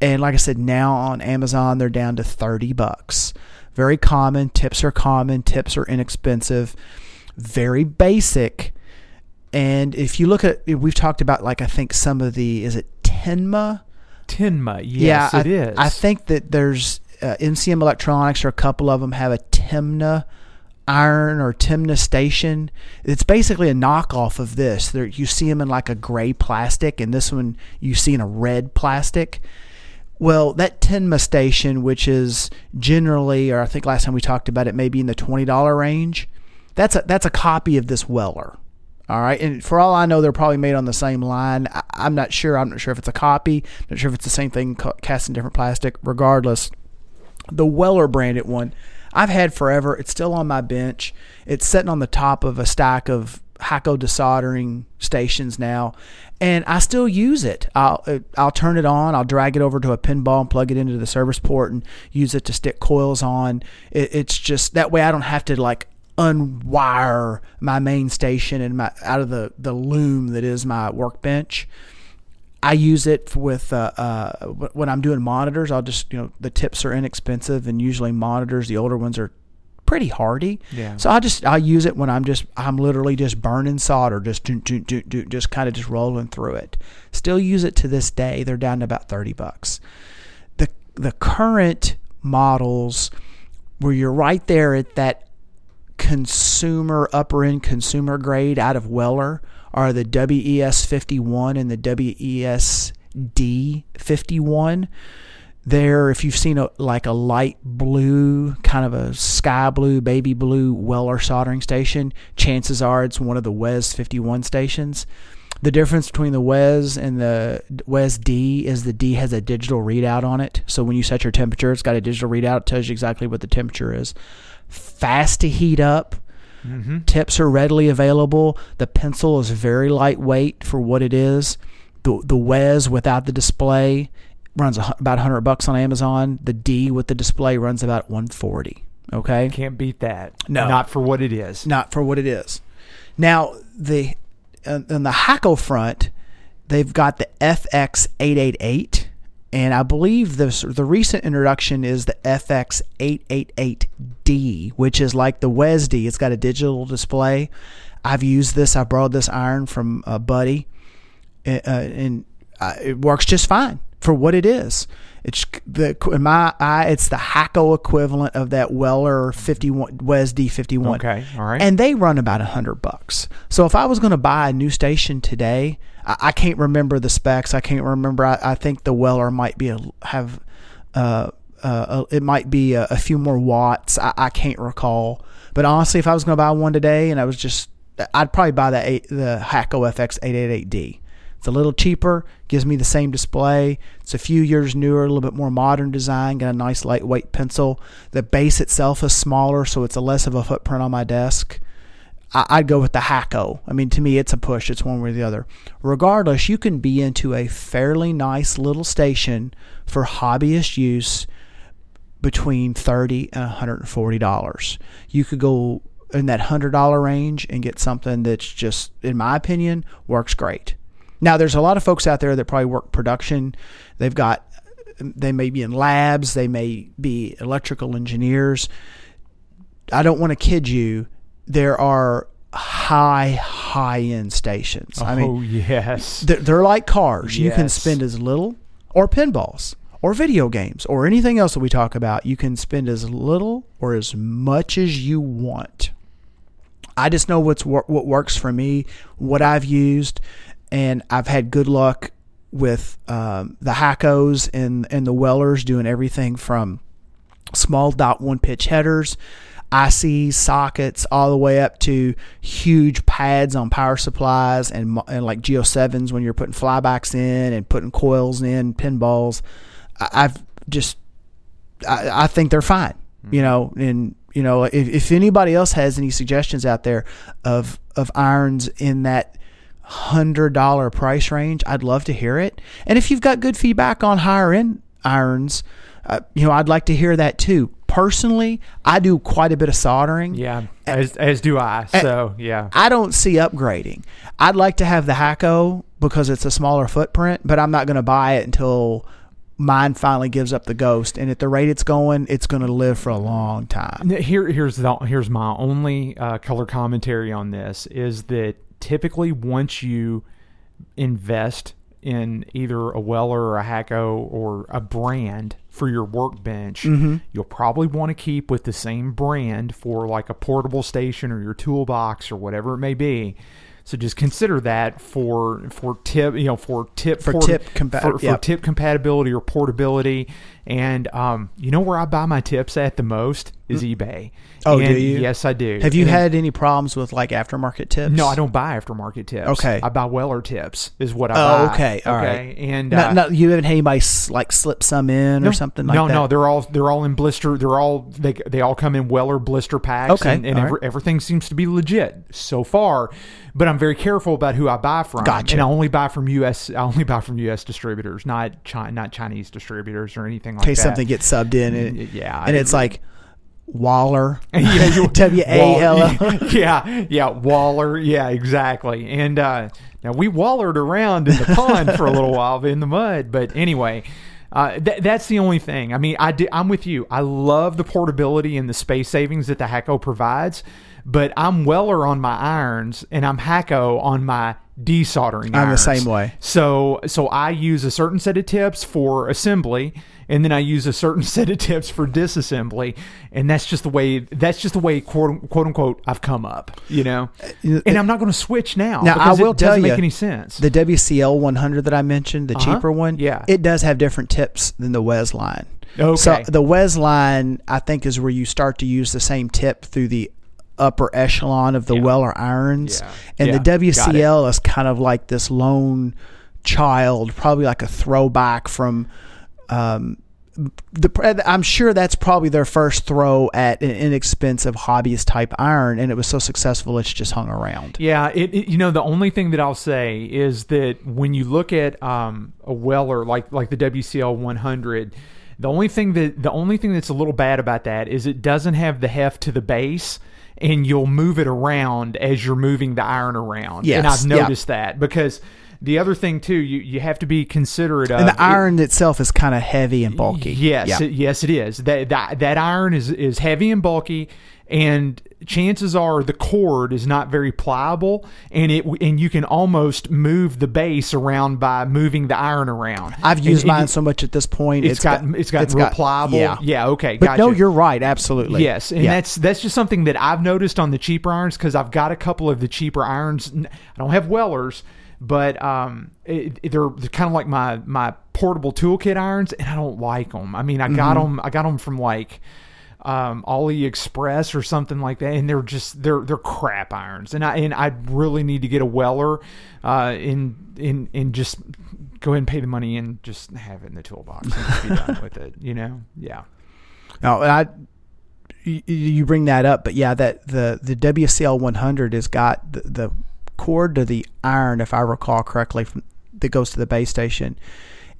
And like I said, now on Amazon they're down to 30 bucks. Very common, tips are common, tips are inexpensive, very basic. And if you look at, we've talked about like I think some of the is it Tenma? Tinma, yes, yeah, it I, is. I think that there's uh, MCM Electronics or a couple of them have a Tenma iron or Tenma station. It's basically a knockoff of this. There, you see them in like a gray plastic, and this one you see in a red plastic. Well, that Tenma station, which is generally, or I think last time we talked about it, maybe in the twenty dollar range, that's a that's a copy of this Weller. All right, and for all I know, they're probably made on the same line. I, I'm not sure. I'm not sure if it's a copy. Not sure if it's the same thing cast in different plastic. Regardless, the Weller branded one I've had forever. It's still on my bench. It's sitting on the top of a stack of Hakko desoldering stations now, and I still use it. I'll uh, I'll turn it on. I'll drag it over to a pinball and plug it into the service port and use it to stick coils on. It, it's just that way I don't have to like unwire my main station and my out of the the loom that is my workbench. I use it with uh, uh, when I'm doing monitors. I'll just you know the tips are inexpensive and usually monitors the older ones are pretty hardy. Yeah. So I just I use it when I'm just I'm literally just burning solder, just do, do, do, do, just kind of just rolling through it. Still use it to this day. They're down to about thirty bucks. The the current models where you're right there at that consumer upper end consumer grade out of Weller are the WES 51 and the WES D 51. There, if you've seen a, like a light blue, kind of a sky blue, baby blue Weller soldering station, chances are it's one of the WES 51 stations. The difference between the WES and the WES D is the D has a digital readout on it. So when you set your temperature, it's got a digital readout. It tells you exactly what the temperature is. Fast to heat up. Mm-hmm. Tips are readily available. The pencil is very lightweight for what it is. The the WES without the display runs a, about 100 bucks on Amazon. The D with the display runs about 140. Okay? Can't beat that. No. not for what it is. not for what it is. Now the on the Hakko front, they've got the FX888, and I believe the the recent introduction is the FX888D, which is like the WESD. It's got a digital display. I've used this. I borrowed this iron from a buddy, uh, and uh, it works just fine for what it is. It's the in my eye, it's the Hakko equivalent of that Weller 51 WESD 51. Okay, all right. And they run about a hundred bucks. So if I was going to buy a new station today, I, I can't remember the specs. I can't remember. I, I think the Weller might be a, have, uh, uh, it might be a, a few more watts. I, I can't recall. But honestly, if I was going to buy one today, and I was just, I'd probably buy the eight, the Hakko FX 888D. It's a little cheaper, gives me the same display. It's a few years newer, a little bit more modern design, got a nice lightweight pencil. The base itself is smaller, so it's a less of a footprint on my desk. I'd go with the Hakko. I mean, to me, it's a push. It's one way or the other. Regardless, you can be into a fairly nice little station for hobbyist use between thirty and one hundred and forty dollars. You could go in that hundred dollar range and get something that's just, in my opinion, works great. Now, there's a lot of folks out there that probably work production. They've got, they may be in labs, they may be electrical engineers. I don't want to kid you. There are high, high end stations. I mean, oh yes. they're, they're like cars. You can spend as little, or pinballs, or video games, or anything else that we talk about. You can spend as little or as much as you want. I just know what's what works for me, what I've used, and I've had good luck with um, the Hakkos and and the Wellers doing everything from small dot one pitch headers. IC sockets all the way up to huge pads on power supplies and, and like G07s when you're putting flybacks in and putting coils in pinballs. I, I've just I, I think they're fine. You know, and you know if, if anybody else has any suggestions out there of of irons in that hundred dollar price range, I'd love to hear it. And if you've got good feedback on higher end irons, uh, you know, I'd like to hear that too. Personally, I do quite a bit of soldering. Yeah, as as do I. So yeah, I don't see upgrading. I'd like to have the Hakko because it's a smaller footprint, but I'm not going to buy it until mine finally gives up the ghost. And at the rate it's going, it's going to live for a long time. Here, here's the here's my only uh, color commentary on this is that typically once you invest in either a Weller or a Hakko or a brand for your workbench, mm-hmm. you'll probably want to keep with the same brand for like a portable station or your toolbox or whatever it may be. So just consider that for for tip, you know, for tip For tip compa- for, for yep. tip compatibility or portability. And um, you know where I buy my tips at the most is eBay. Oh, do you? Yes, I do. Have you And- had any problems with like aftermarket tips? No, I don't buy aftermarket tips. Okay. I buy Weller tips is what I Oh, buy. okay, all okay. right. And No, uh, no, you haven't had anybody like slip some in no, or something like no, that. no, no, they're all they're all in blister. They're all they they all come in Weller blister packs. Okay, and, and every, right. everything seems to be legit so far. But I'm very careful about who I buy from. Gotcha. And I only buy from U.S. I only buy from U.S. distributors, not Chi- not Chinese distributors or anything like case that. something gets subbed in, and, Yeah, and it's like Waller, Yeah, W A L L. Yeah, yeah, Waller. Yeah, exactly. And uh, now we wallered around in the pond for a little while in the mud, but anyway. Uh, th- that's the only thing. I mean, I di- I'm with you. I love the portability and the space savings that the Hakko provides, but I'm Weller on my irons and I'm Hakko on my desoldering. I'm the same way. So so I use a certain set of tips for assembly and then I use a certain set of tips for disassembly and that's just the way that's just the way quote, quote unquote I've come up, you know. And I'm not going to switch now, Now, I will it doesn't tell make any sense. The WCL 100 that I mentioned, the Uh-huh. cheaper one, Yeah. it does have different tips than the Wes line. Okay. So the Wes line, I think, is where you start to use the same tip through the upper echelon of the Yeah. Weller irons, Yeah. and Yeah. the WCL is kind of like this lone child, probably like a throwback from. Um, the, I'm sure that's probably their first throw at an inexpensive hobbyist type iron, and it was so successful it's just hung around. Yeah, it, it- you know the only thing that I'll say is that when you look at um, a Weller like like the WCL 100, the only thing that the only thing that's a little bad about that is it doesn't have the heft to the base, and you'll move it around as you're moving the iron around. Yes, and I've yeah. noticed that because the other thing too, you you have to be considerate of And the iron itself is kind of heavy and bulky. Yes, Yeah. it- yes, it is. That, that that iron is is heavy and bulky, and chances are the cord is not very pliable, and it and you can almost move the base around by moving the iron around. I've used And- and mine so much at this point. It's gotten it's gotten real pliable. Yeah. yeah okay. But gotcha. no, you're right. Absolutely. Yes, and Yeah. that's that's just something that I've noticed on the cheaper irons because I've got a couple of the cheaper irons. I don't have Wellers, but um, it, it- they're, they're kind of like my my portable toolkit irons, and I don't like them. I mean, I got Mm-hmm. them. I got them from like um, AliExpress or something like that, and they're just they're they're crap irons, and I and I really need to get a Weller, uh, in in in just go ahead and pay the money and just have it in the toolbox and just be done with it. You know, yeah. No, I. You, you bring that up, but yeah, that the the WCL 100 has got the, the cord to the iron, if I recall correctly, from, that goes to the base station.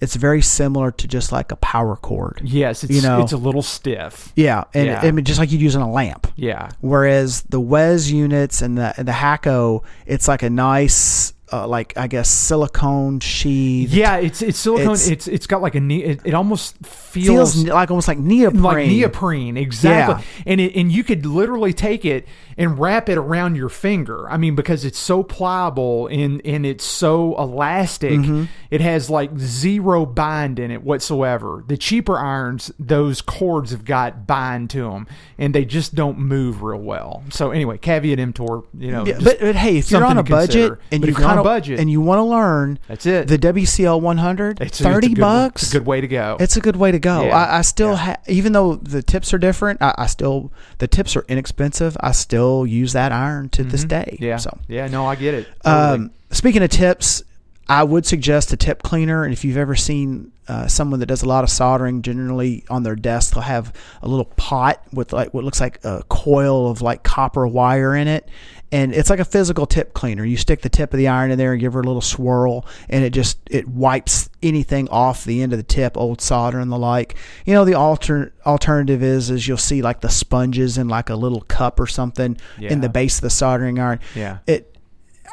It's very similar to just like a power cord. Yes, it's You know. it's a little stiff. Yeah, and Yeah. I mean just like you'd use on a lamp. Yeah. Whereas the Wes units and the and the Hakko, it's like a nice, uh, like I guess silicone sheath. Yeah, it's it's silicone. It's- It's it's got like a ne- it, it almost feels, feels like almost like neoprene. like neoprene exactly Yeah. and it, and you could literally take it and wrap it around your finger. I mean, because it's so pliable and and it's so elastic, Mm-hmm. it has like zero bind in it whatsoever. The cheaper irons, those cords have got bind to them, and they just don't move real well. So anyway, caveat emptor, you know. Yeah, just but, but hey, if you're on a budget and you're on a budget, and you want to learn, That's it. The WCL 100, it's, 30 it's good, bucks. It's a good way to go. It's a good way to go. Yeah. I, I still, Yeah. ha- even though the tips are different, I, I still the tips are inexpensive. I still use that iron to this day. Mm-hmm. yeah. So, yeah. No, I get it. Totally. um, speaking of tips, I would suggest a tip cleaner. And if you've ever seen uh, someone that does a lot of soldering, generally on their desk they'll have a little pot with like what looks like a coil of like copper wire in it. And it's like a physical tip cleaner. You stick the tip of the iron in there and give her a little swirl, and it just it wipes anything off the end of the tip, old solder and the like. You know, the alter, alternative is is you'll see like the sponges in like a little cup or something in the base of the soldering iron. Yeah. It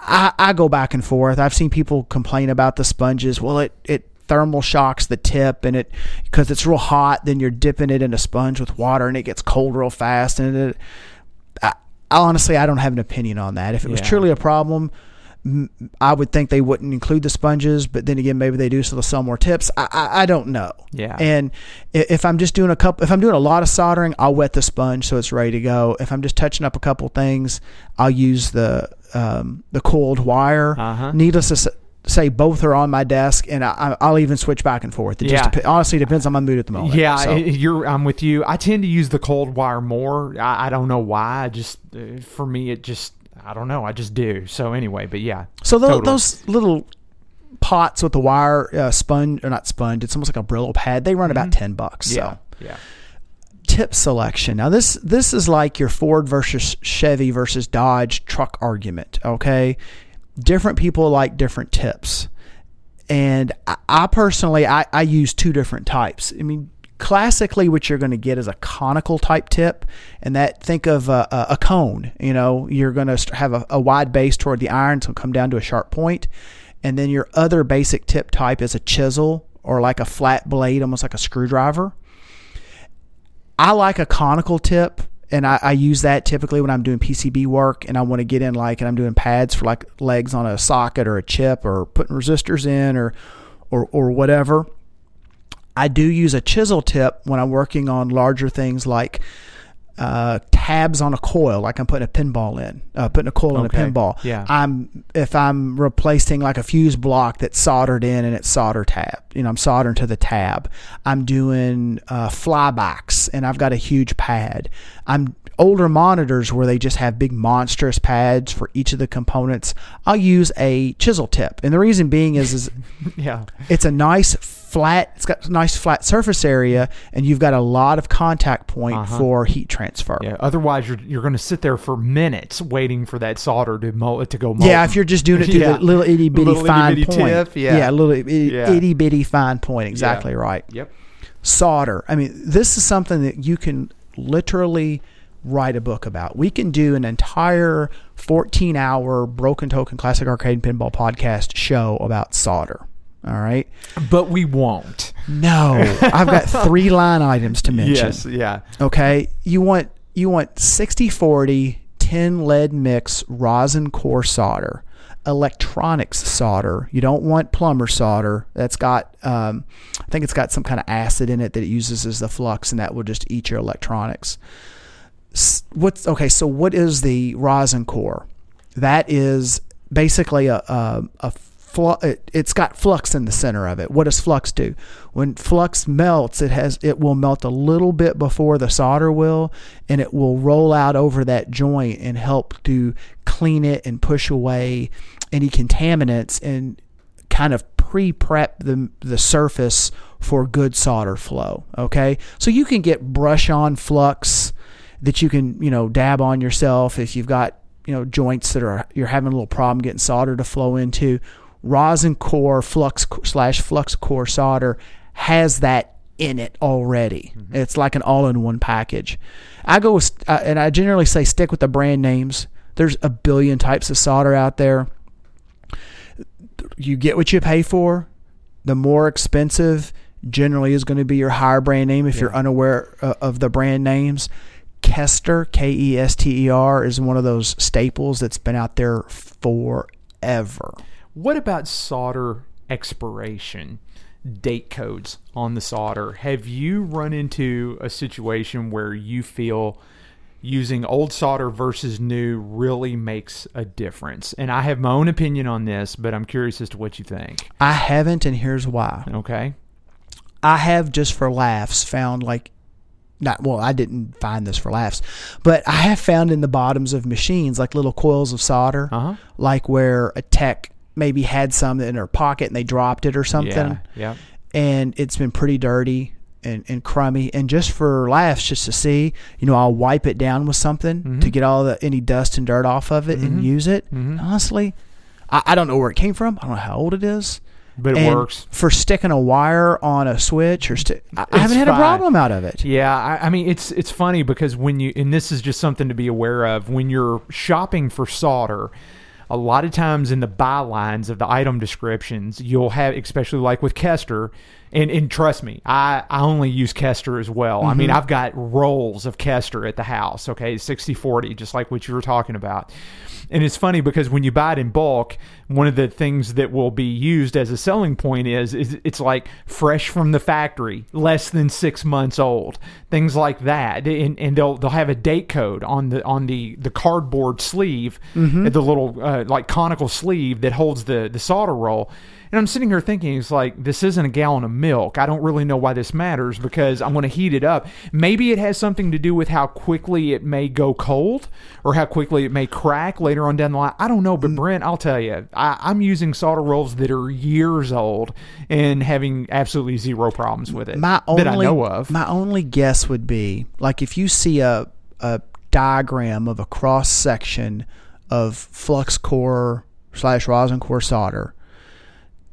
I, I go back and forth. I've seen people complain about the sponges. Well, it, it thermal shocks the tip and it because it's real hot. Then you're dipping it in a sponge with water and it gets cold real fast. And it, I, honestly, I don't have an opinion on that. If it was truly a problem, I would think they wouldn't include the sponges. But then again, maybe they do, so they'll sell more tips. I, I, I don't know. Yeah. And if I'm just doing a couple, if I'm doing a lot of soldering, I'll wet the sponge so it's ready to go. If I'm just touching up a couple things, I'll use the um, the coiled wire. Uh-huh. Needless to say, both are on my desk, and I, I'll even switch back and forth. It Yeah. just dep- honestly depends on my mood at the moment. Yeah, So- you're. I'm with you. I tend to use the cold wire more. I, I don't know why. I just uh, for me, it just. I don't know. I just do. So anyway, but yeah. So tho- Totally. those little pots with the wire uh, sponge or not sponge, it's almost like a Brillo pad. They run about ten bucks. Mm-hmm. Yeah. So Yeah. Tip selection. Now this this is like your Ford versus Chevy versus Dodge truck argument. Okay, different people like different tips, and I, I personally I, I use two different types. I mean. Classically, what you're going to get is a conical type tip, and that think of a, a, a cone. You know, you're going to have a, a wide base toward the iron, so come down to a sharp point, and then your other basic tip type is a chisel or like a flat blade, almost like a screwdriver. I like a conical tip, and I, I use that typically when I'm doing PCB work and I want to get in like and I'm doing pads for like legs on a socket or a chip or putting resistors in or or or whatever. I do use a chisel tip when I'm working on larger things like uh, tabs on a coil, like I'm putting a pinball in, uh, putting a coil Okay. in a pinball. Yeah. I'm if I'm replacing like a fuse block that's soldered in and it's solder tab. You know, I'm soldering to the tab. I'm doing uh, flybacks and I've got a huge pad. I'm older monitors where they just have big monstrous pads for each of the components. I'll use a chisel tip, and the reason being is is Yeah. it's a nice flat it's got a nice flat surface area and you've got a lot of contact point Uh-huh. for heat transfer Yeah. Otherwise, you're you're going to sit there for minutes waiting for that solder to mo- to go. Molten. yeah if you're just doing it through Yeah. the little itty bitty fine itty-bitty point tip, yeah. little itty, Yeah. itty bitty fine point exactly right Yep. solder i mean this is something that you can literally write a book about we can do an entire 14 hour broken token classic arcade and pinball podcast show about solder all right But we won't. no i've got three line items to mention Yes. Yeah. Okay, you want you want 60 40 tin lead mix rosin core solder, electronics solder. You don't want plumber solder. That's got um, I think it's got some kind of acid in it that it uses as the flux, and that will just eat your electronics. What's okay? So what is the rosin core? That is basically a a, a flu- it, it's got flux in the center of it. What does flux do? When flux melts, it has it will melt a little bit before the solder will, and it will roll out over that joint and help to clean it and push away any contaminants and kind of pre-prep the the surface for good solder flow. Okay, so you can get brush on flux that you can you know dab on yourself if you've got you know joints that are you're having a little problem getting solder to flow into. Rosin core flux slash flux core solder has that in it already. It's like an all-in-one package. I go with, uh, and I generally say stick with the brand names. There's a billion types of solder out there you get what you pay for. The more expensive generally is going to be your higher brand name if you're unaware uh, of the brand names. Kester, K E S T E R, is one of those staples that's been out there forever. What about solder expiration date codes on the solder? Have you run into a situation where you feel using old solder versus new really makes a difference? And I have my own opinion on this, but I'm curious as to what you think. I haven't, and here's why. Okay. I have just for laughs found like not well, I didn't find this for laughs, but I have found in the bottoms of machines like little coils of solder, Uh huh. like where a tech maybe had some in their pocket and they dropped it or something, Yeah. Yeah. and it's been pretty dirty and, and crummy. And just for laughs, just to see, you know, I'll wipe it down with something Mm-hmm. to get all the any dust and dirt off of it and use it. Honestly, I, I don't know where it came from. I don't know how old it is. But it And works. for sticking a wire on a switch or sti- I, It's haven't had fine. a problem out of it. Yeah, I, I mean it's it's funny because when you and this is just something to be aware of when you're shopping for solder. A lot of times in the bylines of the item descriptions, you'll have, especially like with Kester, and, and trust me, I, I only use Kester as well. I mean, I've got rolls of Kester at the house, okay, 60 40, just like what you were talking about. And it's funny because when you buy it in bulk, one of the things that will be used as a selling point is, is it's like fresh from the factory, less than six months old, things like that. And, and they'll they'll have a date code on the on the the cardboard sleeve, the little uh, like conical sleeve that holds the the solder roll. And I'm sitting here thinking, it's like, this isn't a gallon of milk. I don't really know why this matters because I'm going to heat it up. Maybe it has something to do with how quickly it may go cold or how quickly it may crack later on down the line. I don't know, but Mm. Brent, I'll tell you, I, I'm using solder rolls that are years old and having absolutely zero problems with it My only that I know of. my only guess would be like if you see a a diagram of a cross section of flux core slash rosin core solder.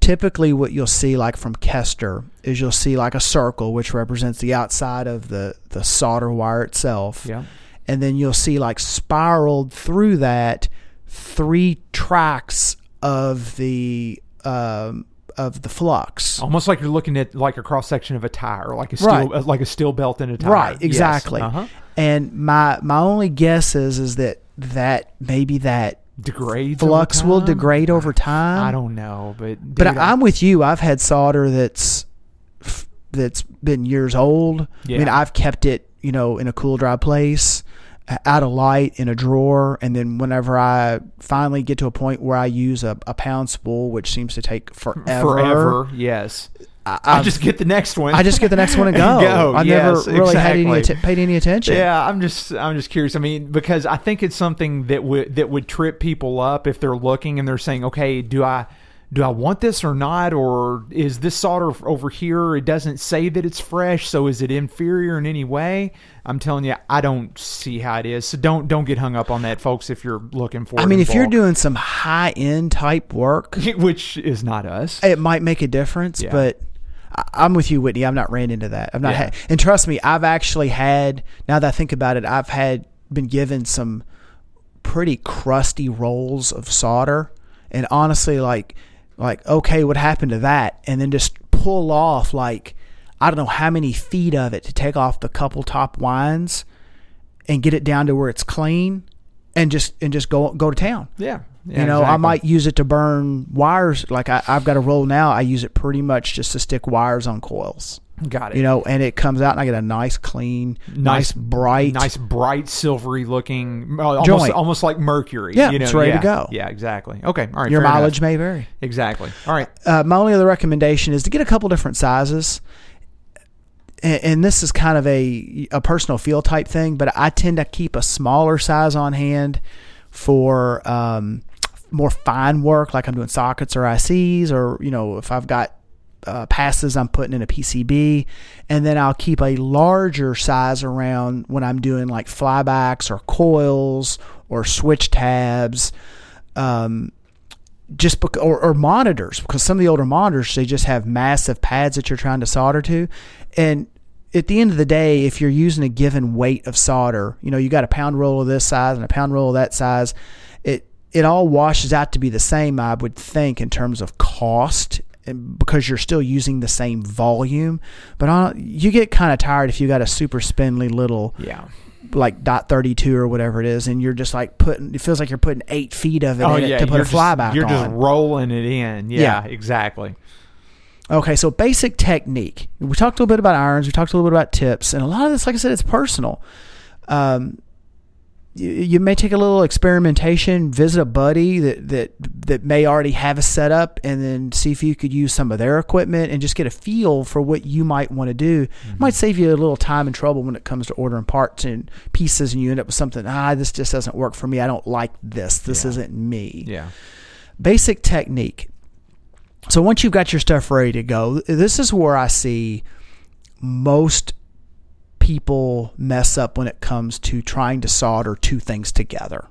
Typically, what you'll see, like from Kester, is you'll see like a circle, which represents the outside of the the solder wire itself. yeah. and then you'll see like spiraled through that three tracks of the um, of the flux. Almost like you're looking at like a cross section of a tire, like a steel, Right. like a steel belt in a tire. Right, Yes. exactly. Uh-huh. And my my only guess is is that that maybe that Degrades. flux will degrade over time. I don't know, but But dude, I, I'm with you. I've had solder that's that's been years old. I mean, I've kept it, you know, in a cool, dry place, out of light, in a drawer, and then whenever I finally get to a point where I use a, a pound spool, which seems to take forever, forever. Yes. I, I I've- just get the next one. I just get the next one and go. Go, I've yes, never really had any exactly. atten- paid any attention. Yeah, I'm just I'm just curious. I mean, because I think it's something that would that would trip people up if they're looking and they're saying, "Okay, do I do I want this or not or is this solder over here it doesn't say that it's fresh, so is it inferior in any way?" I'm telling you, I don't see how it is. So don't don't get hung up on that folks if you're looking for I mean, if you're doing some high end type work, which is not us. it might make a difference, Yeah. but I- I'm with you, Whitney. I've not ran into that. I've not Yeah. had, and trust me, I've actually had. Now that I think about it, I've had been given some pretty crusty rolls of solder, and honestly, like, like okay, what happened to that? And then just pull off like I don't know how many feet of it to take off the couple top winds and get it down to where it's clean, and just and just go go to town Yeah. Yeah, you know, I might use it to burn wires. Like I, I've got a roll now. I use it pretty much just to stick wires on coils. got it. You know, and it comes out and I get a nice, clean, nice, bright. nice bright silvery looking, uh, almost Joint. almost like mercury. Yeah, you know? it's ready to go. Yeah, exactly. Okay, all right. Your fair enough. mileage may vary. exactly. All right. Uh, my only other recommendation is to get a couple different sizes. And, and this is kind of a a personal feel type thing, but I tend to keep a smaller size on hand for um, more fine work, like I'm doing sockets or ICs, or you know, if I've got uh, passes I'm putting in a PCB, and then I'll keep a larger size around when I'm doing like flybacks or coils or switch tabs. Um, just bec- or, or monitors because some of the older monitors they just have massive pads that you're trying to solder to and at the end of the day if you're using a given weight of solder you know you got a pound roll of this size and a pound roll of that size it all washes out to be the same i would think in terms of cost because you're still using the same volume but on, you get kind of tired if you got a super spindly little Yeah. like dot 32 or whatever it is and you're just like putting it feels like you're putting eight feet of it in it to put Oh, a fly back You're on just rolling it in. Yeah, Yeah. exactly. Okay, so basic technique. We talked a little bit about irons. We talked a little bit about tips, and a lot of this, like I said, it's personal. Um, you, you may take a little experimentation, visit a buddy that that that may already have a setup, and then see if you could use some of their equipment and just get a feel for what you might want to do. It might save you a little time and trouble when it comes to ordering parts and pieces, and you end up with something. Ah, this just doesn't work for me. I don't like this. This Yeah. isn't me Yeah. basic technique. So once you've got your stuff ready to go, this is where I see most people mess up when it comes to trying to solder two things together.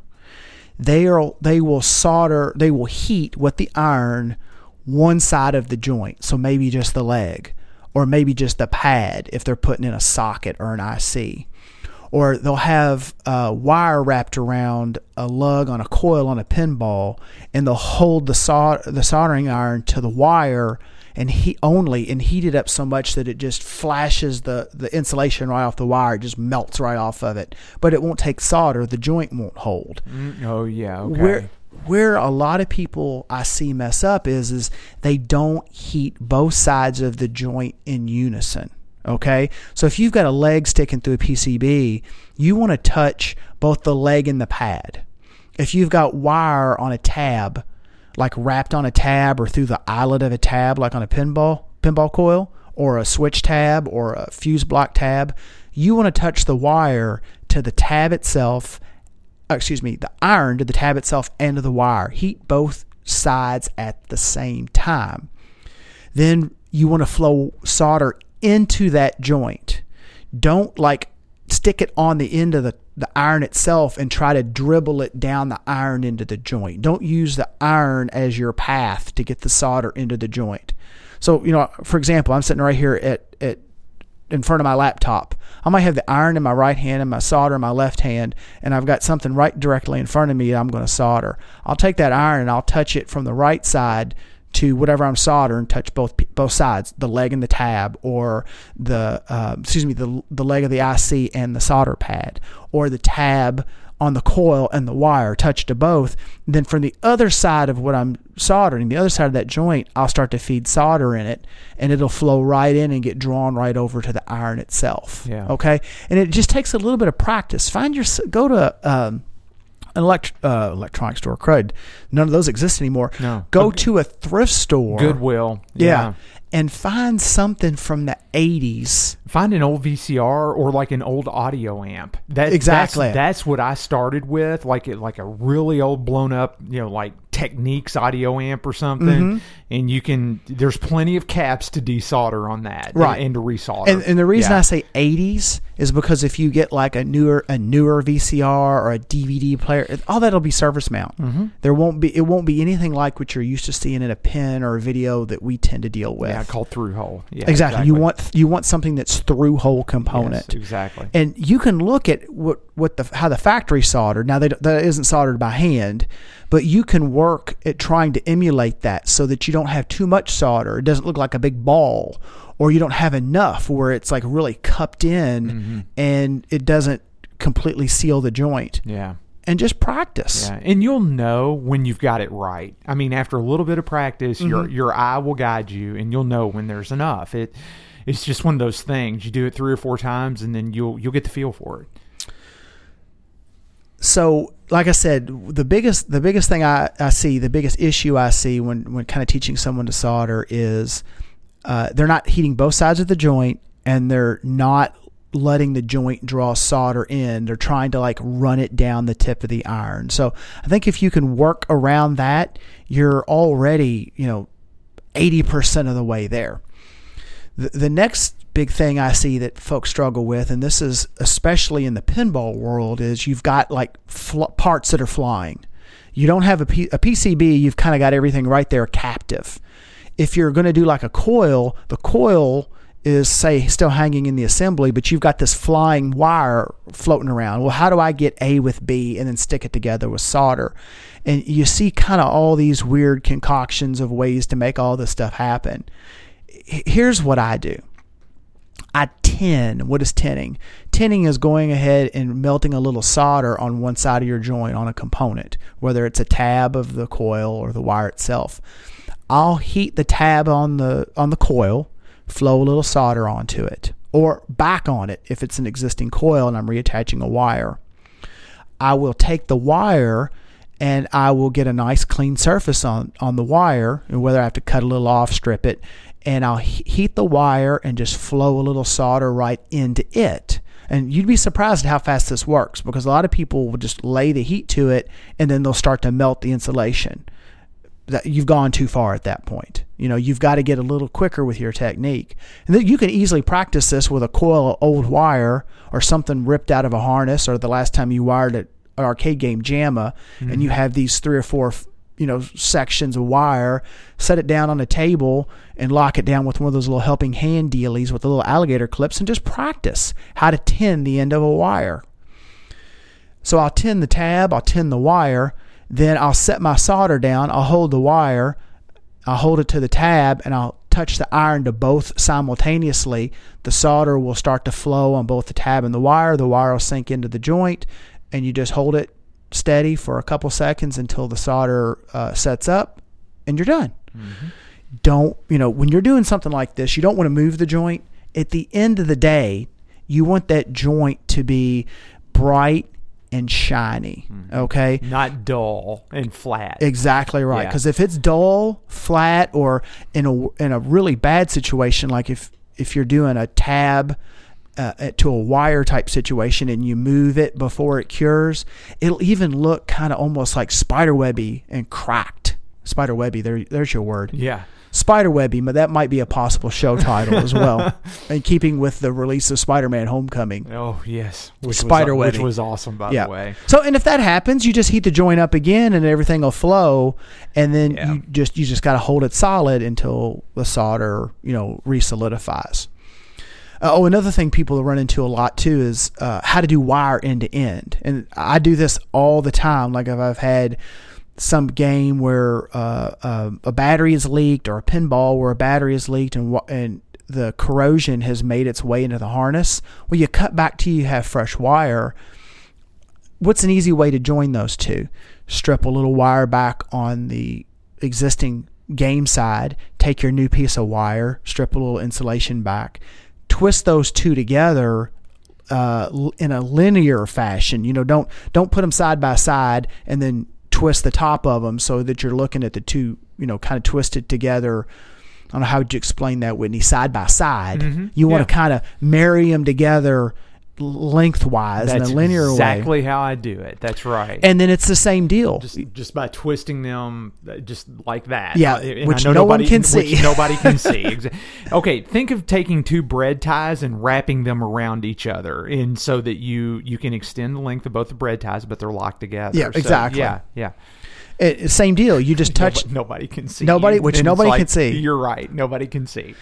They are they will solder, they will heat with the iron one side of the joint, so maybe just the leg or maybe just the pad if they're putting in a socket or an IC or they'll have a wire wrapped around a lug on a coil on a pinball, and they'll hold the solder, the soldering iron to the wire and heat only and heat it up so much that it just flashes the the insulation right off the wire, it just melts right off of it. But it won't take solder; the joint won't hold Mm, oh yeah. Okay. where where a lot of people I see mess up is is they don't heat both sides of the joint in unison. Okay, so if you've got a leg sticking through a PCB, you want to touch both the leg and the pad. If you've got wire on a tab, like wrapped on a tab or through the eyelet of a tab, like on a pinball pinball coil, or a switch tab or a fuse block tab, you want to touch the wire to the tab itself uh, excuse me, the iron to the tab itself and to the wire. Heat both sides at the same time. Then you want to flow solder into that joint. Don't like stick it on the end of the, the iron itself and try to dribble it down the iron into the joint. Don't use the iron as your path to get the solder into the joint. So, you know, for example, I'm sitting right here at, at in front of my laptop. I might have the iron in my right hand and my solder in my left hand, and I've got something right directly in front of me that I'm going to solder. I'll take that iron and I'll touch it from the right side to whatever I'm soldering, touch both both sides, the leg and the tab, or the uh, excuse me, the the leg of the IC and the solder pad, or the tab on the coil and the wire, touch to both. Then from the other side of what I'm soldering, the other side of that joint, I'll start to feed solder in it, and it'll flow right in and get drawn right over to the iron itself. Yeah. Okay, and it just takes a little bit of practice. Find your go to. Um, an elect, uh, electronic store, crud. None of those exist anymore. No. Go Okay. to a thrift store. Goodwill. Yeah. And find something from the 80s. Find an old VCR or like an old audio amp. That, Exactly. That's, that's what I started with, like it, like a really old blown up, you know, like Technics audio amp or something. Mm-hmm. And you can. There's plenty of caps to desolder on that, Right. And, and to resolder. And, and the reason Yeah. I say 80s is because if you get like a newer a newer VCR or a DVD player, all that'll be surface mount. Mm-hmm. There won't be it won't be anything like what you're used to seeing in a pen or a video that we tend to deal with. yeah, called through hole. Yeah, exactly. You want you want something that's through hole component. Yes, exactly. and you can look at what what the how the factory soldered. Now they, that isn't soldered by hand, but you can work at trying to emulate that so that you don't have too much solder. It doesn't look like a big ball, or you don't have enough where it's like really cupped in Mm-hmm. and it doesn't completely seal the joint. yeah. And just practice. Yeah, and you'll know when you've got it right. I mean, after a little bit of practice, your Mm-hmm. your eye will guide you, and you'll know when there's enough. It it's just one of those things. You do it three or four times, and then you'll you'll get the feel for it. so like I said, the biggest the biggest thing I, I see, the biggest issue I see when when kind of teaching someone to solder is uh, they're not heating both sides of the joint and they're not letting the joint draw solder in. They're trying to like run it down the tip of the iron. So I think if you can work around that, you're already, you know, 80% of the way there. The, the next big thing I see that folks struggle with, and this is especially in the pinball world, is you've got like fl- parts that are flying. You don't have a, P- a PCB, you've kind of got everything right there captive. If you're going to do like a coil, the coil is, say, still hanging in the assembly, but you've got this flying wire floating around. Well, how do I get A with B and then stick it together with solder? And you see kind of all these weird concoctions of ways to make all this stuff happen. Here's what I do. I tin. What is tinning? Tinning is going ahead and melting a little solder on one side of your joint on a component, whether it's a tab of the coil or the wire itself. I'll heat the tab on the on the coil, flow a little solder onto it, or back on it if it's an existing coil and I'm reattaching a wire. I will take the wire and I will get a nice clean surface on, on the wire, and whether I have to cut a little off, strip it, and I'll heat the wire and just flow a little solder right into it. And you'd be surprised at how fast this works because a lot of people will just lay the heat to it and then they'll start to melt the insulation. That you've gone too far at that point. You know, you've got to get a little quicker with your technique. And then you can easily practice this with a coil of old wire or something ripped out of a harness or the last time you wired it an arcade game JAMMA, mm-hmm. and you have these three or four you know sections of wire set it down on a table and lock it down with one of those little helping hand dealies with the little alligator clips and just practice how to tin the end of a wire. So i'll tin the tab i'll tin the wire then i'll set my solder down i'll hold the wire i'll hold it to the tab and i'll touch the iron to both simultaneously. The solder will start to flow on both the tab and the wire the wire will sink into the joint and you just hold it steady for a couple seconds until the solder uh, sets up and you're done. Mm-hmm. Don't, you know, when you're doing something like this, you don't want to move the joint. At the end of the day, you want that joint to be bright and shiny. Mm-hmm. Okay. Not dull and flat. Exactly right. Because yeah. if it's dull, flat, or in a in a really bad situation, like if if you're doing a tab uh, to a wire type situation and you move it before it cures, it'll even look kind of almost like spiderwebby and cracked. Spiderwebby, there, there's your word. Yeah. Spiderwebby, but that might be a possible show title as well. in keeping with the release of Spider-Man: Homecoming. Oh yes, which Spiderwebby, which was awesome by yeah. the way. So, and if that happens, you just heat the joint up again, and everything will flow. And then yeah. you just you just got to hold it solid until the solder you know resolidifies. Uh, oh, another thing people run into a lot too is uh, how to do wire end to end, and I do this all the time. Like if I've had some game where uh, uh, a battery is leaked or a pinball where a battery is leaked and and the corrosion has made its way into the harness. Well, you cut back till you have fresh wire. What's an easy way to join those two? Strip a little wire back on the existing game side, take your new piece of wire, strip a little insulation back, twist those two together uh, in a linear fashion. You know, don't don't put them side by side and then twist the top of them so that you're looking at the two. You know, kind of twisted together. I don't know how would you explain that, Whitney? Side by side. Mm-hmm. You want to kind of marry them together lengthwise That's in a linear exactly way. Exactly how I do it. That's right. And then it's the same deal. Just, just by twisting them uh, just like that. Yeah, and which no nobody, one can see. nobody can see. Okay, think of taking two bread ties and wrapping them around each other, and so that you you can extend the length of both the bread ties, but they're locked together. Yeah, so, exactly. Yeah, yeah. It, same deal. You just touch. Nobody, nobody can see. Nobody, which and nobody like, can see. You're right. Nobody can see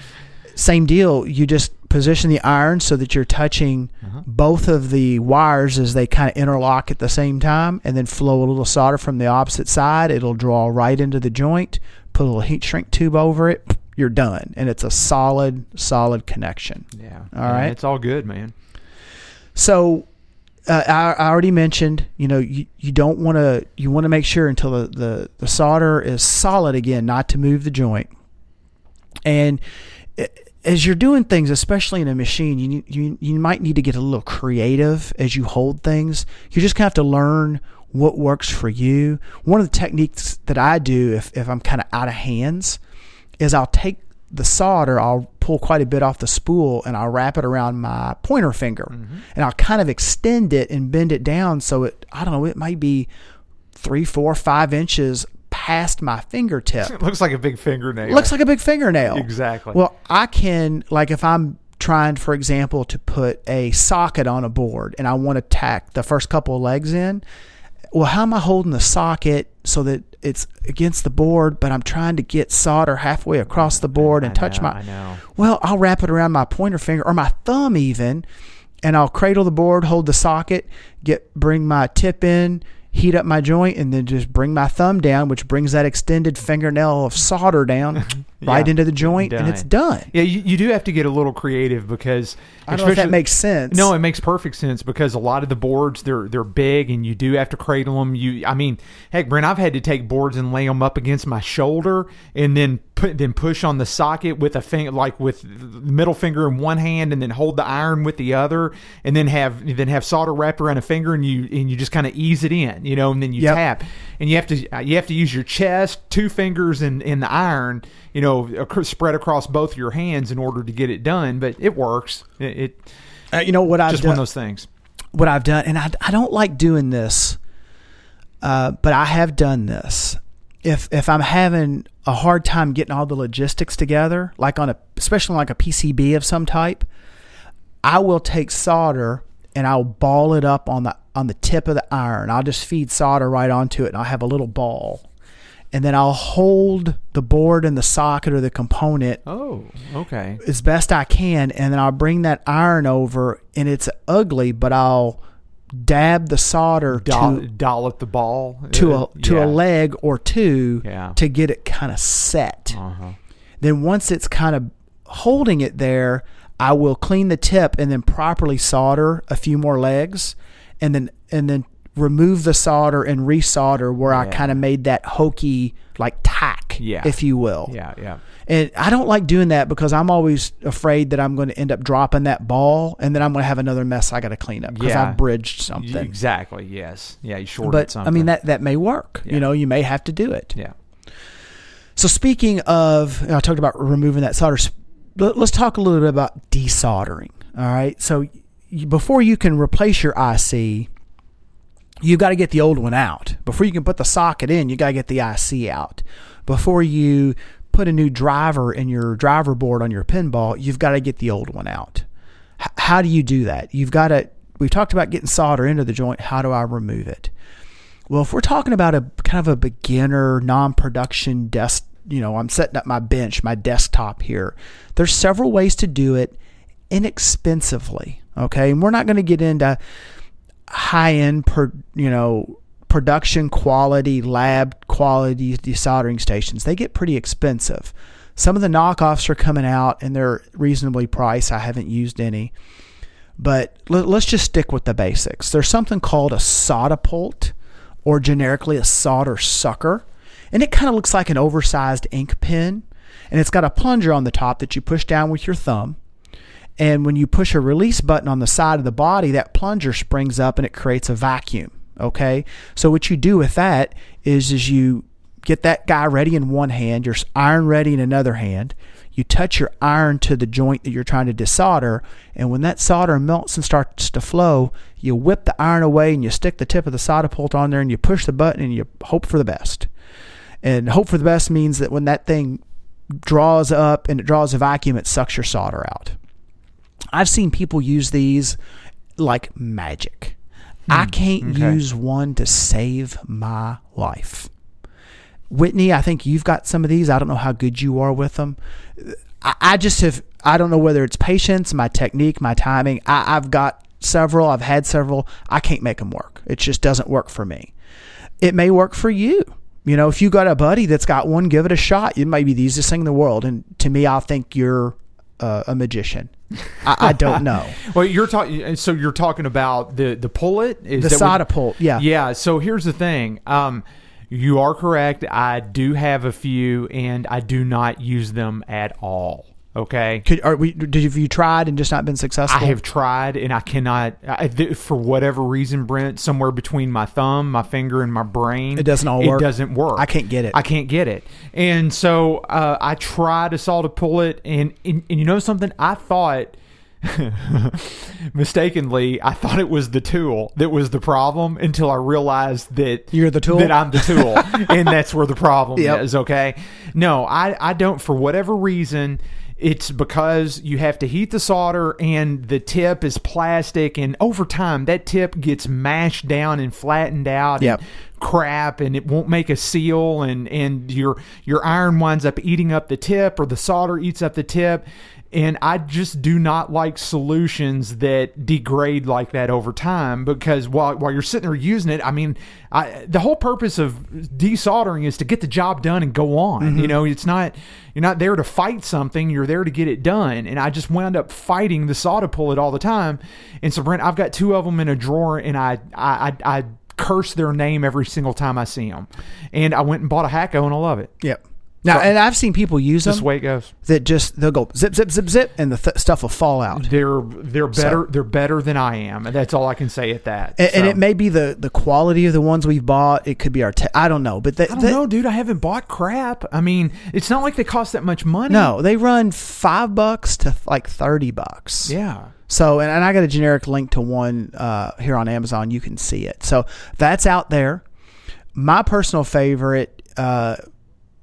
same deal. You just position the iron so that you're touching uh-huh. both of the wires as they kind of interlock at the same time, and then flow a little solder from the opposite side. It'll draw right into the joint. Put a little heat shrink tube over it. You're done, and it's a solid, solid connection. Yeah. All yeah, right. It's all good, man. So uh, I, I, already mentioned, you know, you, you don't want to, you want to make sure until the, the, the solder is solid again, not to move the joint. And as you're doing things, especially in a machine, you, you you might need to get a little creative as you hold things. You just kind of have to learn what works for you. One of the techniques that I do if, if I'm kind of out of hands is I'll take the solder, I'll pull quite a bit off the spool and I'll wrap it around my pointer finger mm-hmm. and I'll kind of extend it and bend it down so it, I don't know, it might be three, four, five inches past my fingertip. It looks like a big fingernail. Looks like a big fingernail. Exactly. Well, I can like if I'm trying, for example, to put a socket on a board and I want to tack the first couple of legs in. Well, how am I holding the socket so that it's against the board, but I'm trying to get solder halfway across the board and I touch know, my. I know. Well, I'll wrap it around my pointer finger or my thumb even, and I'll cradle the board, hold the socket, get bring my tip in, heat up my joint, and then just bring my thumb down, which brings that extended fingernail of solder down right Yeah. into the joint, and it's done. Yeah, you, you do have to get a little creative because I don't know if that makes sense. No, it makes perfect sense because a lot of the boards they're they're big and you do have to cradle them. You, I mean, heck, Brent, I've had to take boards and lay them up against my shoulder and then put then push on the socket with a finger, like with the middle finger in one hand, and then hold the iron with the other, and then have then have solder wrapped around a finger, and you and you just kind of ease it in, you know, and then you Yep. tap, and you have to you have to use your chest, two fingers, and in the iron, you know, spread across both your hands in order to get it done. But it works. It, it Uh, you know what I've just done. one of those things. what I've done, and I, I don't like doing this, uh, but I have done this. If if I'm having a hard time getting all the logistics together, like on a especially like a PCB of some type, I will take solder and I'll ball it up on the on the tip of the iron. I'll just feed solder right onto it, and I'll have a little ball, and then I'll hold the board and the socket or the component Oh, okay. as best I can, and then I'll bring that iron over, and it's ugly, but I'll dab the solder Doll, to dollop the ball to Uh, a to yeah. a leg or two Yeah. to get it kind of set. Uh-huh. Then once it's kind of holding it there, I will clean the tip and then properly solder a few more legs, and then and then remove the solder and resolder where I kind of made that hokey like tack, Yeah. if you will. Yeah, yeah. And I don't like doing that because I'm always afraid that I'm going to end up dropping that ball and then I'm going to have another mess I got to clean up because Yeah. I've bridged something. Exactly. Yes. Yeah. You shorted But something. I mean that that may work. Yeah. You know, you may have to do it. Yeah. So speaking of, I talked about removing that solder. let- Let's talk a little bit about desoldering. All right. So before you can replace your IC, you got to get the old one out. Before you can put the socket in, you got to get the IC out. Before you put a new driver in your driver board on your pinball, you've got to get the old one out. H- how do you do that? You've got to. We've talked about getting solder into the joint. How do I remove it? Well, if we're talking about a kind of a beginner, non-production desk, you know, I'm setting up my bench, my desktop here. There's several ways to do it inexpensively. Okay, and we're not going to get into high-end, per, you know, production quality, lab quality desoldering stations. They get pretty expensive. Some of the knockoffs are coming out and they're reasonably priced. I haven't used any. But let, us just stick with the basics. There's something called a Soldapullt or generically a solder sucker. And it kind of looks like an oversized ink pen. And it's got a plunger on the top that you push down with your thumb. And when you push a release button on the side of the body, that plunger springs up and it creates a vacuum. Okay. So what you do with that is, is you get that guy ready in one hand, your iron ready in another hand. You touch your iron to the joint that you're trying to desolder, and when that solder melts and starts to flow, you whip the iron away and you stick the tip of the Soldapullt on there and you push the button and you hope for the best. And hope for the best means that when that thing draws up and it draws a vacuum, it sucks your solder out. I've seen people use these like magic. Hmm. I can't okay. use one to save my life. Whitney, I think you've got some of these. I don't know how good you are with them. I, I just have, I don't know whether it's patience, my technique, my timing. I, I've got several, I've had several. I can't make them work. It just doesn't work for me. It may work for you. You know, if you got a buddy that's got one, give it a shot. It might be the easiest thing in the world. And to me, I think you're uh, a magician. I, I don't know. Well, you're talking. So you're talking about the the pullet. Is The Soldapullt, yeah. Yeah. So here's the thing. Um, you are correct. I do have a few, and I do not use them at all. Okay. Could, are we, did you, have you tried and just not been successful? I have tried, and I cannot. I, th- for whatever reason, Brent, somewhere between my thumb, my finger, and my brain, It doesn't all it work? doesn't work. I can't get it. I can't get it. And so uh, I tried to saw to pull it, and, and and you know something? I thought. mistakenly, I thought it was the tool that was the problem until I realized that You're the tool? That I'm the tool, and that's where the problem Yep. is. Okay, no, I I don't for whatever reason. It's because you have to heat the solder and the tip is plastic, and over time that tip gets mashed down and flattened out. Yep. And crap and it won't make a seal and and your your iron winds up eating up the tip or the solder eats up the tip And I just do not like solutions that degrade like that over time because while while you're sitting there using it, I mean, I, the whole purpose of desoldering is to get the job done and go on. You mm-hmm. know, it's not you're not there to fight something; you're there to get it done. And I just wound up fighting the solder to pull it all the time. And so, Brent, I've got two of them in a drawer, and I I I, I curse their name every single time I see them. And I went and bought a Hakko, and I love it. Yep. Now, and I've seen people use This them way it goes. that just they'll go zip zip zip zip, and the th- stuff will fall out. They're they're better they're better than I am, and that's all I can say at that. And, and it may be the the quality of the ones we've bought. It could be our. Te- I don't know, but they, I don't know, dude. I haven't bought crap. I mean, it's not like they cost that much money. No, they run five bucks to like thirty bucks. Yeah. So, and, and I got a generic link to one uh, here on Amazon. You can see it. So that's out there. My personal favorite uh,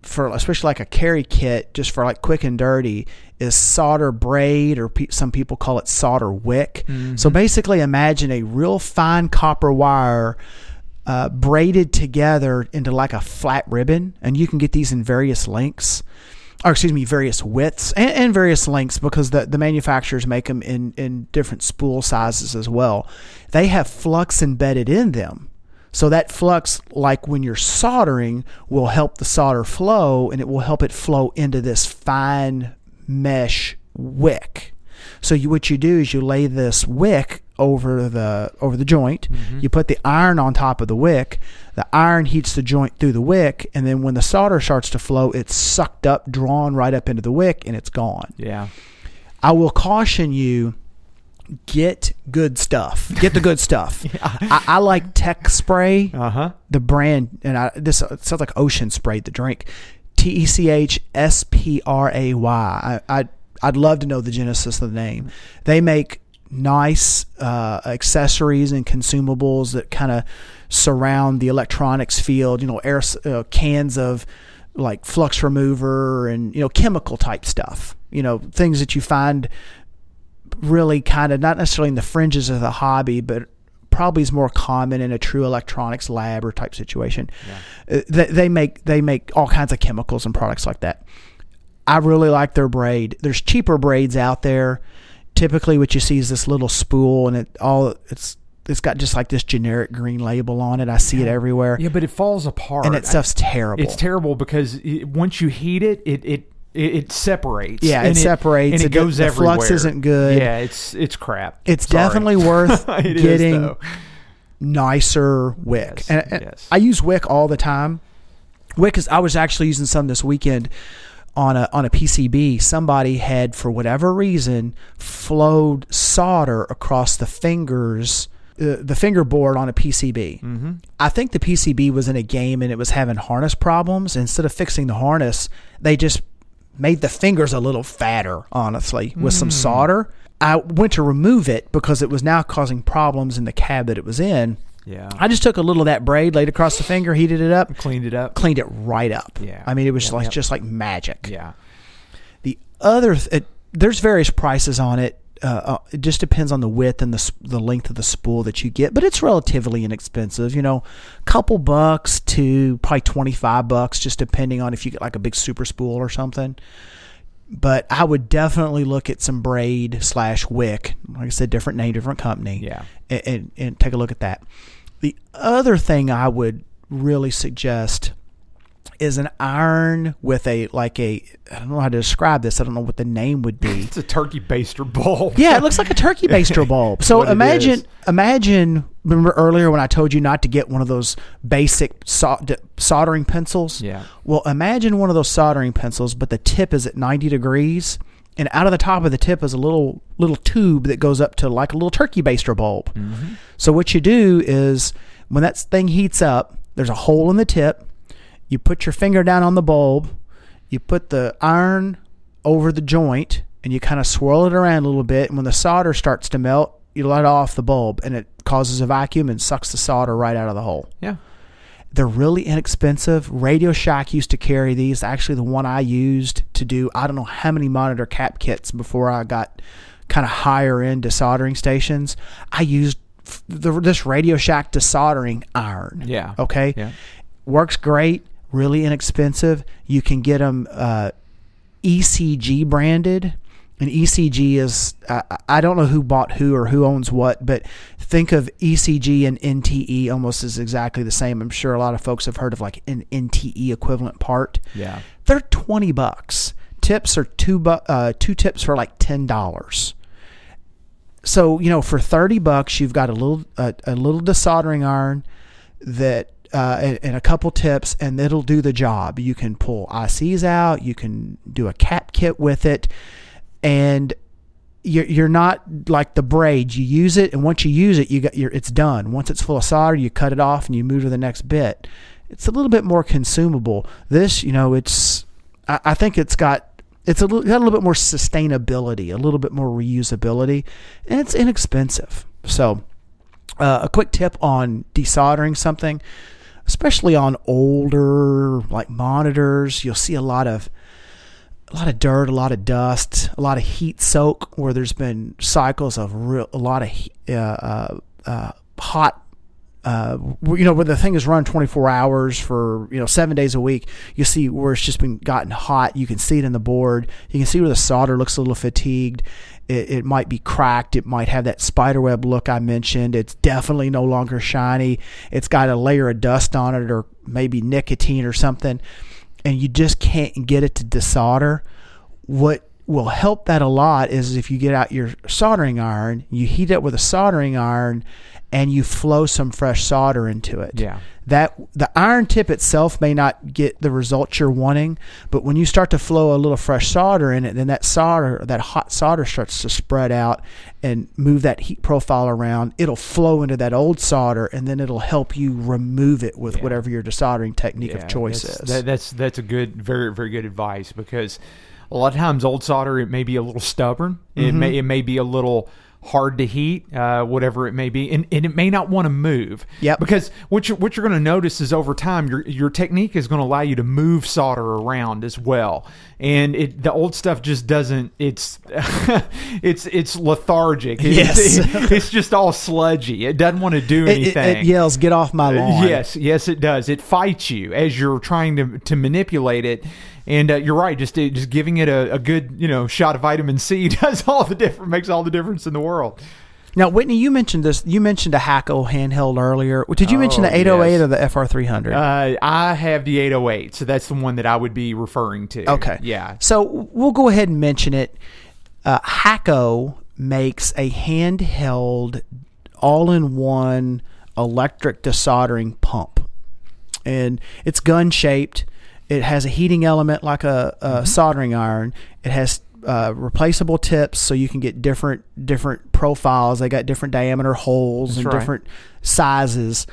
for especially like a carry kit, just for like quick and dirty, is solder braid, or pe- some people call it solder wick. So basically, imagine a real fine copper wire. Uh, braided together into like a flat ribbon, and you can get these in various lengths or excuse me, various widths and, and various lengths because the, the manufacturers make them in, in different spool sizes as well. They have flux embedded in them. So that flux, like when you're soldering, will help the solder flow and it will help it flow into this fine mesh wick. So you, what you do is you lay this wick over the over the joint. Mm-hmm. You put the iron on top of the wick. The iron heats the joint through the wick, and then when the solder starts to flow, it's sucked up, drawn right up into the wick, and it's gone. Yeah. I will caution you: get good stuff. Get the good stuff. I, I like Tech Spray Uh huh. the brand, and I, this it sounds like Ocean Spray, the drink. T E C H S P R A Y. I, I I'd love to know the genesis of the name. They make nice uh, accessories and consumables that kind of surround the electronics field. You know, air uh, cans of like flux remover and you know chemical type stuff. You know, things that you find really kind of not necessarily in the fringes of the hobby, but probably is more common in a true electronics lab or type situation. Uh, They, they make they make all kinds of chemicals and products like that. I really like their braid. There's cheaper braids out there. Typically, what you see is this little spool, and it all it's it's got just like this generic green label on it. I see it everywhere, Yeah, but it falls apart. and it stuff's terrible. It's terrible because it, once you heat it, it it it, it separates. Yeah, it and separates. and It it go- goes the everywhere. flux isn't good. Yeah, it's it's crap. it's Sorry. definitely worth It is, getting though. nicer wick. Yes, and, and yes. I use wick all the time. Wick is I was actually using some this weekend on a on a PCB. Somebody had for whatever reason flowed solder across the fingers uh, the fingerboard on a PCB. Mm-hmm. I think the PCB was in a game and it was having harness problems. Instead of fixing the harness, they just made the fingers a little fatter, honestly, with some mm. solder. I went to remove it because it was now causing problems in the cab that it was in. Yeah, I just took a little of that braid, laid across the finger, heated it up, cleaned it up. cleaned it right up. Yeah. I mean, it was Yep, like yep. just like magic. Yeah, The other, th- it, there's various prices on it. Uh, uh, it just depends on the width and the the length of the spool that you get, but it's relatively inexpensive. You know, a couple bucks to probably twenty five bucks, just depending on if you get like a big super spool or something. But I would definitely look at some braid slash wick. Like I said, different name, different company. Yeah. and, and, and take a look at that. The other thing I would really suggest is an iron with a like a I don't know how to describe this. I don't know what the name would be. it's a turkey baster bowl. Yeah, it looks like a turkey baster bulb. So imagine, imagine. Remember earlier when I told you not to get one of those basic soldering pencils? Yeah. Well, imagine one of those soldering pencils, but the tip is at ninety degrees, and out of the top of the tip is a little little tube that goes up to like a little turkey baster bulb. Mm-hmm. So what you do is when that thing heats up, there's a hole in the tip. You put your finger down on the bulb, you put the iron over the joint, and you kind of swirl it around a little bit. And when the solder starts to melt, you let off the bulb, and it causes a vacuum and sucks the solder right out of the hole. yeah. They're really inexpensive. Radio Shack used to carry these. Actually, the one I used to do I don't know how many monitor cap kits before I got kind of higher into soldering stations. I used the, this Radio Shack desoldering iron. Yeah. Okay. Yeah. Works great. Really inexpensive. You can get them uh, ECG branded. And ECG is, I I don't know who bought who or who owns what, but think of ECG and NTE almost as exactly the same. I'm sure a lot of folks have heard of like an NTE equivalent part. Yeah. They're 20 bucks. Tips are two, bu- uh, two tips for like $10 so you know for 30 bucks you've got a little a, a little desoldering iron that uh, and, and a couple tips and it'll do the job. You can pull ICs out you can do a cap kit with it and you're, you're not like the braid. you use it and once you use it you got your it's done. Once it's full of solder you cut it off and you move to the next bit. It's a little bit more consumable. This you know it's I, I think it's got it's a little, got a little bit more sustainability, a little bit more reusability, and it's inexpensive. So, uh, a quick tip on desoldering something, especially on older like monitors, you'll see a lot of a lot of dirt, a lot of dust, a lot of heat soak where there's been cycles of real, a lot of uh, uh, uh, hot uh, you know, where the thing is run 24 hours for, you know, seven days a week, you see where it's just been gotten hot. You can see it in the board. You can see where the solder looks a little fatigued. It, it might be cracked. It might have that spiderweb look I mentioned. It's definitely no longer shiny. It's got a layer of dust on it or maybe nicotine or something. And you just can't get it to desolder. What will help that a lot is if you get out your soldering iron, you heat it with a soldering iron, and you flow some fresh solder into it. Yeah. That the iron tip itself may not get the results you're wanting, but when you start to flow a little fresh solder in it, then that solder, that hot solder starts to spread out and move that heat profile around. It'll flow into that old solder, and then it'll help you remove it with Yeah. whatever your desoldering technique Yeah, of choice that's, is. That, that's that's a good, very very good advice because a lot of times old solder it may be a little stubborn. It Mm-hmm. may it may be a little hard to heat, uh, whatever it may be, and, and it may not want to move. Yeah. Because what you're what you're going to notice is over time your your technique is going to allow you to move solder around as well, and it the old stuff just doesn't. It's it's it's lethargic. It's, Yes. it's just all sludgy. It doesn't want to do It- it, anything. it yells, "Get off my lawn!" Yes, yes, it does. It fights you as you're trying to to manipulate it. And uh, you're right. Just uh, just giving it a, a good you know shot of vitamin C does all the difference. Makes all the difference in the world. Now, Whitney, you mentioned this. You mentioned a Hakko handheld earlier. Did you mention Oh, the 808 yes. or the FR300? Uh, I have the 808, so that's the one that I would be referring to. Okay. Yeah. So we'll go ahead and mention it. Uh, Hakko makes a handheld, all-in-one electric desoldering pump, and it's gun shaped. It has a heating element like a, a soldering iron. It has uh, replaceable tips, so you can get different different profiles. They got different diameter holes That's and right. Mm-hmm. different sizes.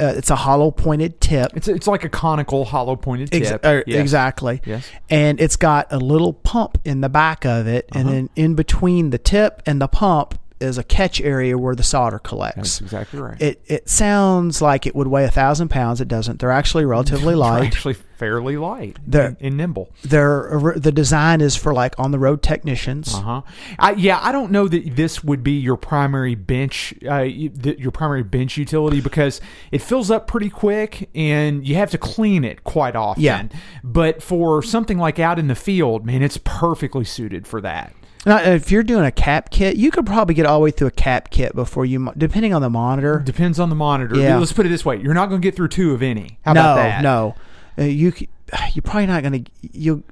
Uh, it's a hollow pointed tip. It's it's like a conical, hollow pointed tip. Ex- er, Yes. Exactly. Yes. And it's got a little pump in the back of it, and Uh-huh. then in between the tip and the pump is a catch area where the solder collects. That's exactly right. It it sounds like it would weigh a thousand pounds. It doesn't. They're actually relatively light. They're actually fairly light They're- and, and nimble. They're the design is for like on the road technicians. Uh huh. I, yeah, I don't know that this would be your primary bench, uh, your primary bench utility because it fills up pretty quick and you have to clean it quite often. Yeah. But for something like out in the field, man, it's perfectly suited for that. Now, if you're doing a cap kit, you could probably get all the way through a cap kit before you, depending on the monitor. Depends on the monitor. Yeah. Let's put it this way: you're not going to get through two of any. How no, about that? no, uh, you you're probably not going to you.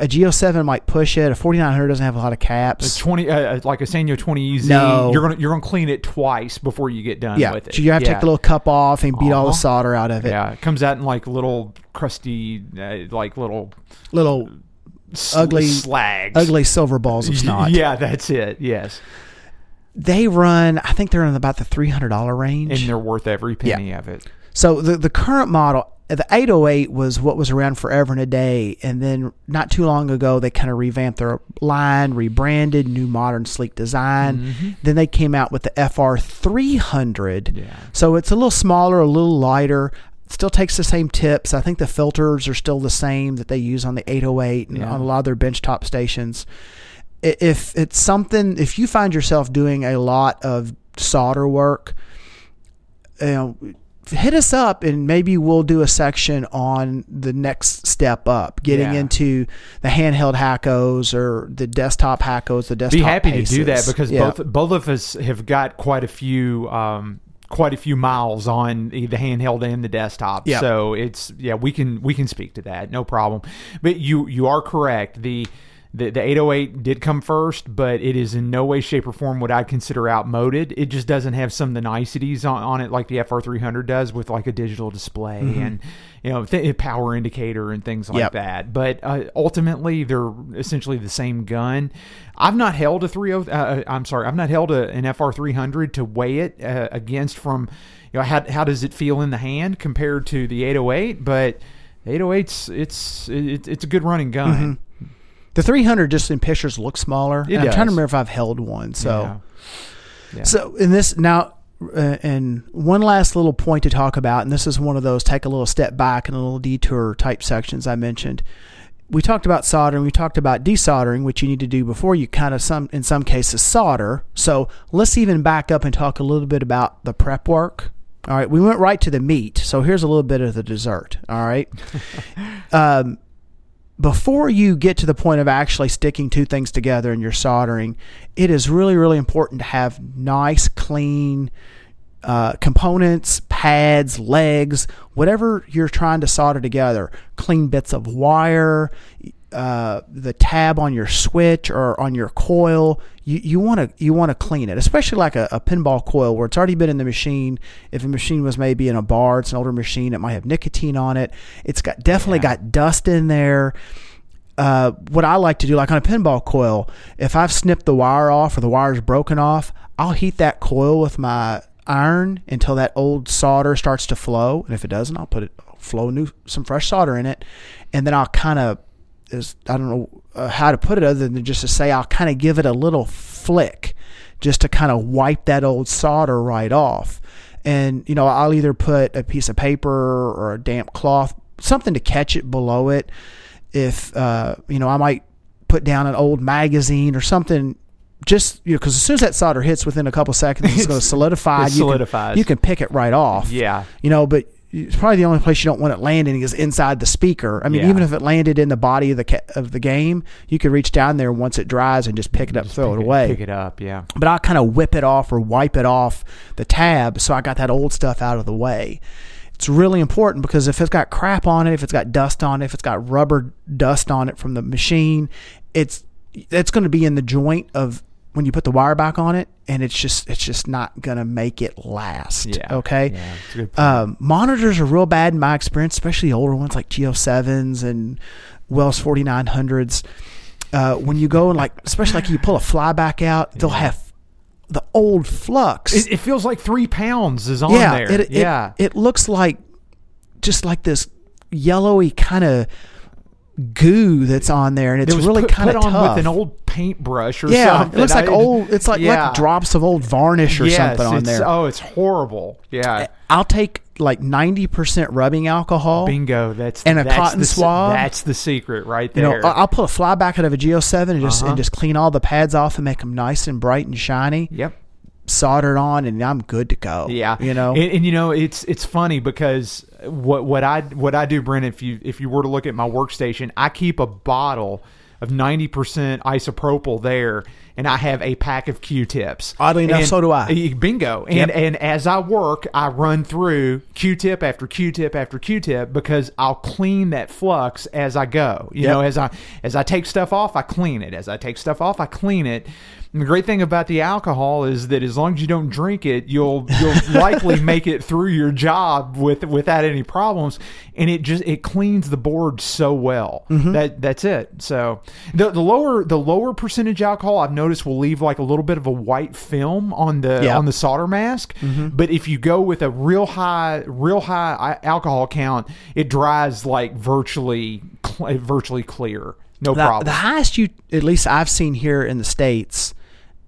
A G07 might push it. A 4900 doesn't have a lot of A caps. Twenty, uh, like a Sanyo 20EZ, No. you're gonna you're gonna clean it twice before you get done Yeah, with it. so you have to Yeah. take a little cup off and beat all the Uh-huh. solder out of it. Yeah, it comes out in like little crusty, uh, like little Little Ugly- slags, ugly silver balls of snot. Yeah, that's it. Yes, They run. I think they're in about the three hundred dollar range. and they're worth every penny of it. So the the current model, the 808 was what was around forever and a day, and then not too long ago they kind of revamped their line, rebranded, new modern sleek design. Mm-hmm. Then they came out with the FR 300. Yeah. So it's a little smaller, a little lighter. Still takes the same tips. I think the filters are still the same that they use on the 808 and Yeah. on a lot of their benchtop stations. If it's something, if you find yourself doing a lot of solder work, you know, hit us up and maybe we'll do a section on the next step up, getting Yeah. into the handheld Hakkos or the desktop Hakkos, the desktop. be happy to do that because Yeah. both both of us have got quite a few um, quite a few miles on the handheld and the desktop. Yeah. So it's yeah we can we can speak to that no problem. But you you are correct the. The, the 808 did come first, but it is in no way, shape, or form what I'd consider outmoded. It just doesn't have some of the niceties on, on it like the FR300 does with like a digital display and you know th- power indicator and things like Mm-hmm. Yep. that. But uh, ultimately, they're essentially the same gun. I've not held a 30. Uh, I'm sorry, I've not held a, an FR300 to weigh it uh, against from you know how how does it feel in the hand compared to the 808, but. 808's it's it, it's a good running gun. The 300 just in pictures looks smaller. I'm trying to remember if I've held one. So. Yeah. Yeah. So in this now, uh, and one last little point to talk about, and this is one of those take a little step back and a little detour type sections I mentioned. We talked about soldering. We talked about desoldering, which you need to do before you kind of some in some cases solder. So let's even back up and talk a little bit about the prep work. All right, we went right to the meat. So here's a little bit of the dessert. All right. um, before you get to the point of actually sticking two things together and you're soldering, it is really, really important to have nice, clean uh, components, pads, legs, whatever you're trying to solder together. Clean bits of wire, uh, the tab on your switch or on your coil. You you want to you want to clean it, especially like a, a pinball coil where it's already been in the machine. If a machine was maybe in a bar, it's an older machine. It might have nicotine on it. It's got definitely Yeah. got dust in there uh, what I like to do, like on a pinball coil, if I've snipped the wire off or the wire's broken off, I'll heat that coil with my iron until that old solder starts to flow. And if it doesn't, I'll put it flow new some fresh solder in it, and then I'll kind of is I don't know uh, how to put it other than just to say I'll kind of give it a little flick just to kind of wipe that old solder right off. And you know, I'll either put a piece of paper or a damp cloth, something to catch it below it if uh, you know I might put down an old magazine or something. Just you know, because as soon as that solder hits, within a couple seconds, it's going to solidify. it You can- solidifies. You can pick it right off. Yeah. You know, but it's probably the only place you don't want it landing is inside the speaker. I mean, Yeah. even if it landed in the body of the ca- of the game, you could reach down there once it dries and just pick it up, Just throw pick it away Pick it up. Yeah. but I'll kind of whip it off or wipe it off the tab so I got that old stuff out of the way. It's really important because if it's got crap on it, if it's got dust on it, if it's got rubber dust on it from the machine, it's it's going to be in the joint of when you put the wire back on it, and it's just it's just not going to make it last. Yeah. Okay. Yeah. It's a good point. Um, monitors are real bad in my experience, especially older ones like G07s and Wells forty nine hundreds. Uh, when you go and like, especially like you pull a flyback out, they'll have the old flux. it, it feels like three pounds is on yeah, there. It, it, yeah. it looks like just like this yellowy kind of goo that's on there, and it's it really kind of on tough. with an old paintbrush or yeah, something. it looks like I- old. It's like, yeah. like drops of old varnish or yes, something on there. Oh, it's horrible. Yeah. I'll take like ninety percent rubbing alcohol. Bingo. That's And a that's cotton the, swab? That's the secret right You there. know, I- I'll pull a fly back out of a G07 and just Uh-huh. and just clean all the pads off and make them nice and bright and shiny. yep. Solder it on, and I'm good to go. Yeah, you know. and, and you know it's it's funny because what what I what I do, Brent, if you if you were to look at my workstation, I keep a bottle of ninety percent isopropyl there, and I have a pack of Q-tips. Oddly enough, And- so do I. Bingo, and Yep. and as I work, I run through Q-tip after Q-tip after Q-tip because I'll clean that flux as I go. You Yep. know, as I as I take stuff off, I clean it. As I take stuff off, I clean it. And the great thing about the alcohol is that as long as you don't drink it, you'll you'll likely make it through your job with without any problems. And it just it cleans the board so well. Mm-hmm. That that's it. So the the lower the lower percentage alcohol I've noticed will leave like a little bit of a white film on the Yeah. on the solder mask. But if you go with a real high real high alcohol count, it dries like virtually virtually clear. No the, problem. the highest you, at least I've seen here in the states,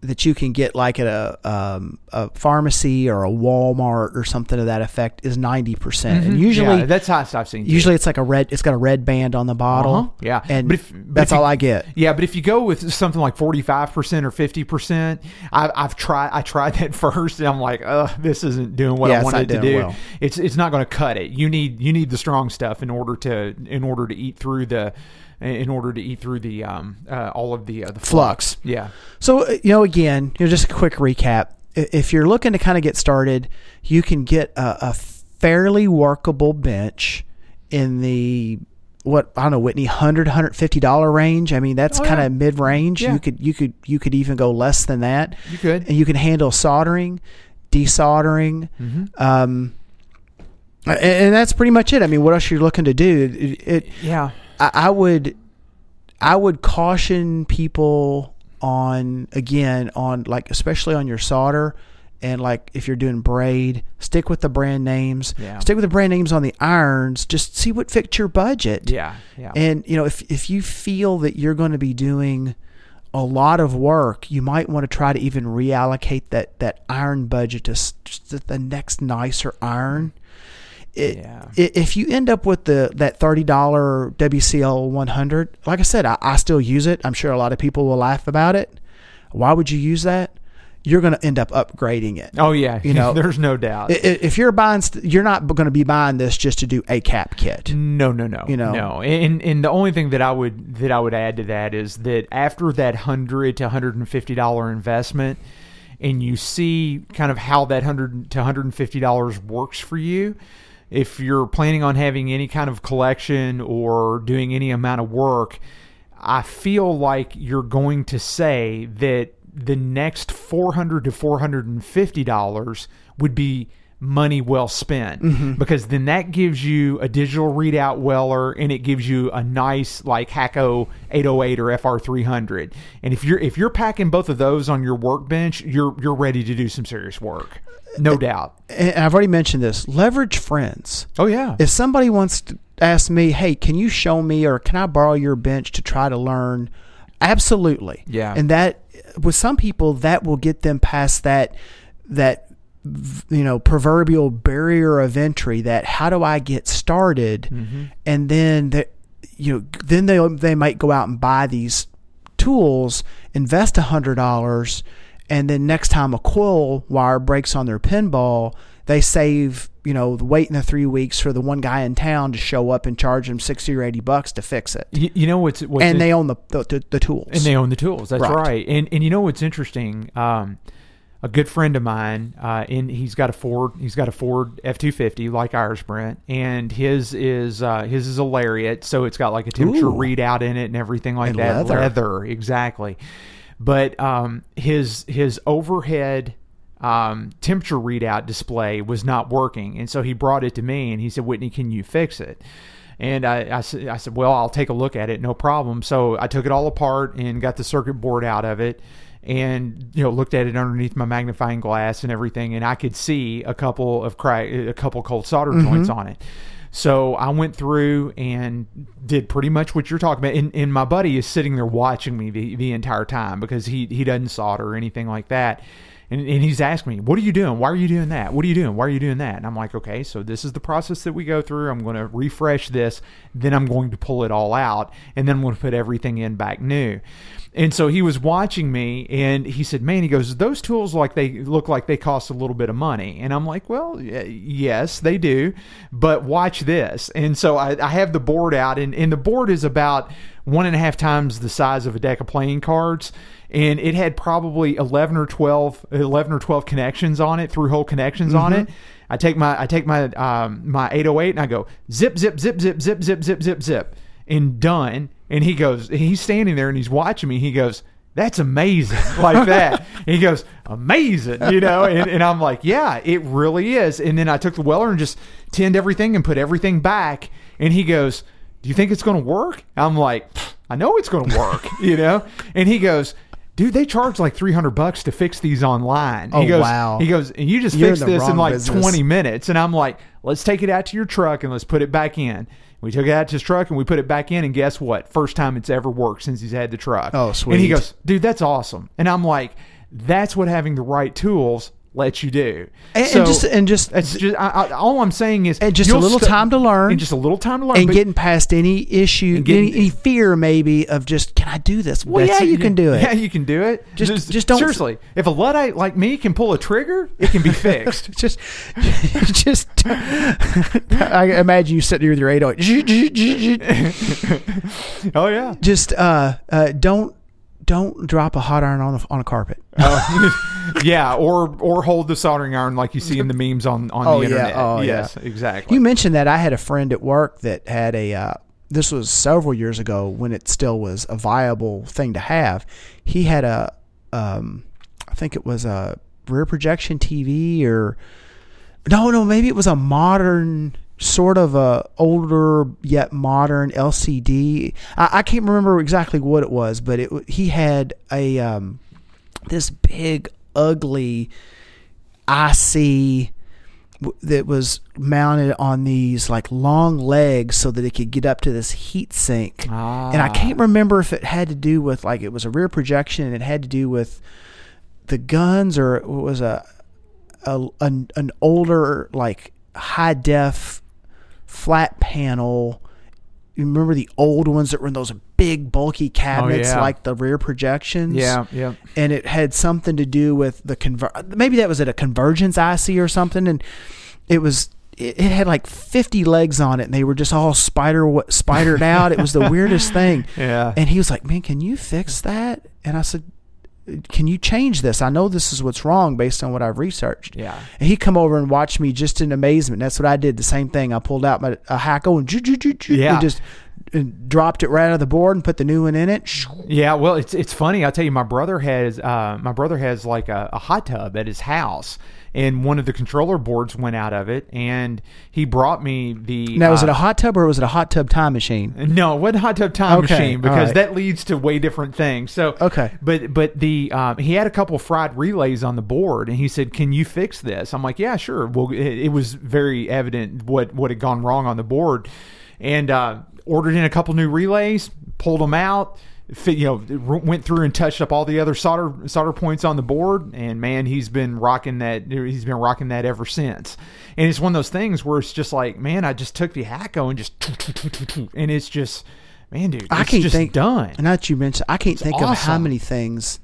that you can get like at a um, a pharmacy or a Walmart or something to that effect is ninety percent, and usually Mm-hmm. Yeah, that's how I've seen. too. usually it's like a red. It's got a red band on the bottle. Uh-huh, yeah. and But if- but that's if you- all I get. Yeah, but if you go with something like forty five percent or fifty percent, I've tried. I tried that first, and I'm like, ugh, this isn't doing what Yeah, I wanted to do. well. It's it's not going to cut it. You need you need the strong stuff in order to in order to eat through the in order to eat through the um uh, all of the uh, the Flux. Yeah. So uh, you know, again, you know, just a quick recap. If you're looking to kind of get started, you can get a, a fairly workable bench in the what I don't know, Whitney, 100 150 dollar range. I mean, that's Oh, kind yeah. of mid range. Yeah. You could you could you could even go less than that. You could. and you can handle soldering, desoldering. Mm-hmm. Um, and, and that's pretty much it. I mean, what else you're looking to do? It, it Yeah. I, I would, I would caution people on again on like especially on your solder and like if you're doing braid, stick with the brand names. Yeah. Stick with the brand names on the irons. Just see what fits your budget. Yeah. Yeah. And you know, if if you feel that you're going to be doing a lot of work, you might want to try to even reallocate that that iron budget to just the next nicer iron. It, Yeah. i- If you end up with the that thirty dollar WCL one hundred, like I said, I, I still use it. I'm sure a lot of people will laugh about it. Why would you use that? You're going to end up upgrading it. oh yeah. You know, there's no doubt. If you're buying, st- you're not going to be buying this just to do a cap kit. No, no, no. You know? no. And and the only thing that I would that I would add to that is that after that hundred to hundred and fifty dollar investment, and you see kind of how that hundred to hundred and fifty dollars works for you. If you're planning on having any kind of collection or doing any amount of work, I feel like you're going to say that the next 400 to 450 dollars would be money well spent mm-hmm. because then that gives you a digital readout weller and it gives you a nice like Hakko 808 or FR300 and if you're if you're packing both of those on your workbench you're you're ready to do some serious work no uh, doubt and I've already mentioned this. Leverage friends. oh yeah If somebody wants to ask me, "Hey, can you show me or can I borrow your bench to try to learn?" Absolutely. Yeah. And that with some people that will get them past that that you know proverbial barrier of entry that how do I get started and then that you know then they they might go out and buy these tools invest a hundred dollars and then next time a coil wire breaks on their pinball they save you know the waiting the three weeks for the one guy in town to show up and charge them 60 or 80 bucks to fix it you, you know what's, what's and in- they own the the, the, the tools and they own the tools. That's Right. right. And and you know what's interesting? Um, a good friend of mine, uh, and he's got a Ford. He's got a Ford F two fifty like ours, Brent, and his is uh, his is a Lariat, so it's got like a temperature Ooh. readout in it and everything like And that. leather. exactly. But um, his his overhead um, temperature readout display was not working, and so he brought it to me, and he said, "Whitney, can you fix it?" And I, I, I said, well, I'll take a look at it, no problem. So I took it all apart and got the circuit board out of it, and you know looked at it underneath my magnifying glass and everything, and I could see a couple of crack, a couple cold solder mm-hmm. joints on it. So I went through and did pretty much what you're talking about. And, and my buddy is sitting there watching me the, the entire time because he, he doesn't solder or anything like that. And, and he's asking me, What are you doing? Why are you doing that? What are you doing? Why are you doing that? And I'm like, Okay, so this is the process that we go through. I'm going to refresh this. Then I'm going to pull it all out. And then I'm going to put everything in back new. And so he was watching me and he said, Man, he goes, Those tools like they look like they cost a little bit of money. And I'm like, Well, yes, they do. But watch this. And so I, I have the board out, and, and the board is about one and a half times the size of a deck of playing cards and it had probably 11 or 12 11 or 12 connections on it through hole connections on it i take my i take my um my 808 and i go zip zip zip zip zip zip zip zip zip and done and he goes he's standing there and he's watching me. He goes that's amazing like that. And he goes amazing you know? And, and i'm like yeah it really is. And then i took the weller and just tinned everything and put everything back. And he goes do you think it's going to work? I'm like i know it's going to work you know? And he goes dude they charge like 300 bucks to fix these online. Oh, he goes wow. he goes and you just You're fix this in like business. 20 minutes. And i'm like let's take it out to your truck and let's put it back in we took it out to his truck and we put it back in and guess what? First time it's ever worked since he's had the truck. Oh, sweet. and he goes dude that's awesome. And i'm like That's what having the right tools lets you do. And, So- and just and just It's just I, I, all I'm saying is And just a little stu- time to learn. and just a little time to learn, and but- getting past any issue, getting- any, any fear maybe of just can I do this? Well, yeah, it. you can do it. Yeah, you can do it. Just- just don't- seriously. If a luddite like me can pull a trigger, it can be fixed. just, just. I imagine you sitting here with your 808. oh yeah. Just uh, uh, don't don't drop a hot iron on the, on a carpet. yeah, or or hold the soldering iron like you see in the memes on on Oh, the yeah. internet. Oh, yes, exactly. You mentioned that I had a friend at work that had a. Uh, this was several years ago when it still was a viable thing to have. He had a, um, I think it was a rear projection TV or, no, no, maybe it was a modern sort of a older yet modern LCD. I, I can't remember exactly what it was, but it he had a um, this big ugly IC that was mounted on these like long legs so that it could get up to this heat sink. And I can't remember if it had to do with like it was a rear projection and it had to do with the guns or it was a, a an, an older like high def flat panel. You remember the old ones that were in those big bulky oh, cabinets yeah. like the rear projections? yeah, yeah. and it had something to do with the conver- maybe that was at a convergence IC or something and it was it, it had like 50 legs on it and they were just all spider spidered out it was the weirdest thing Yeah. and he was like man can you fix that and I said can you change this I know this is what's wrong based on what I've researched Yeah. and he come over and watched me just in amazement that's what I did the same thing I pulled out my a Hakko and, Yeah. and just and dropped it right out of the board and put the new one in it Yeah, well, it's it's funny. I'll tell you, my brother has uh, my brother has like a, a hot tub at his house, and one of the controller boards went out of it, and he brought me the. now was it uh, a hot tub or was it a hot tub time machine No, it wasn't hot tub time Okay, machine because right. that leads to way different things. So Okay. but but the um, he had a couple fried relays on the board, and he said, "Can you fix this?" I'm like, "Yeah, sure." Well, it, it was very evident what what had gone wrong on the board, and uh, ordered in a couple new relays, pulled them out. You know, went through and touched up all the other solder solder points on the board, and man, he's been rocking that. He's been rocking that ever since. And it's one of those things where it's just like, man, I just took the Hakko and just, and it's just, man, dude, I can't just think done. That you mentioned, I can't think of how many things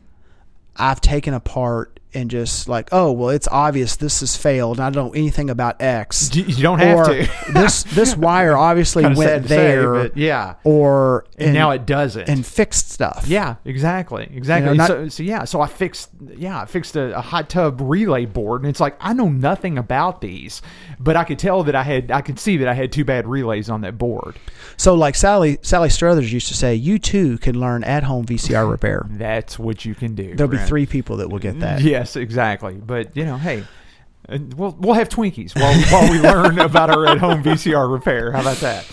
I've taken apart and just like, oh well, it's obvious this has failed. I don't know anything about X. You- don't have or to. this this wire obviously Kinda went to say, there, but yeah. or and, now it doesn't. and fixed stuff. yeah, exactly, exactly. You know, not- so, so yeah, so I fixed, yeah, I fixed a, a hot tub relay board, and it's like I know nothing about these, but I could tell that I had, I could see that I had two bad relays on that board. So like Sally Sally Struthers used to say, you too can learn at home VCR repair. That's what you can do. There'll be three people that will get that. Yes, exactly. But you know, hey. We'll, we'll have Twinkies while, while we learn about our at home VCR repair. How about that?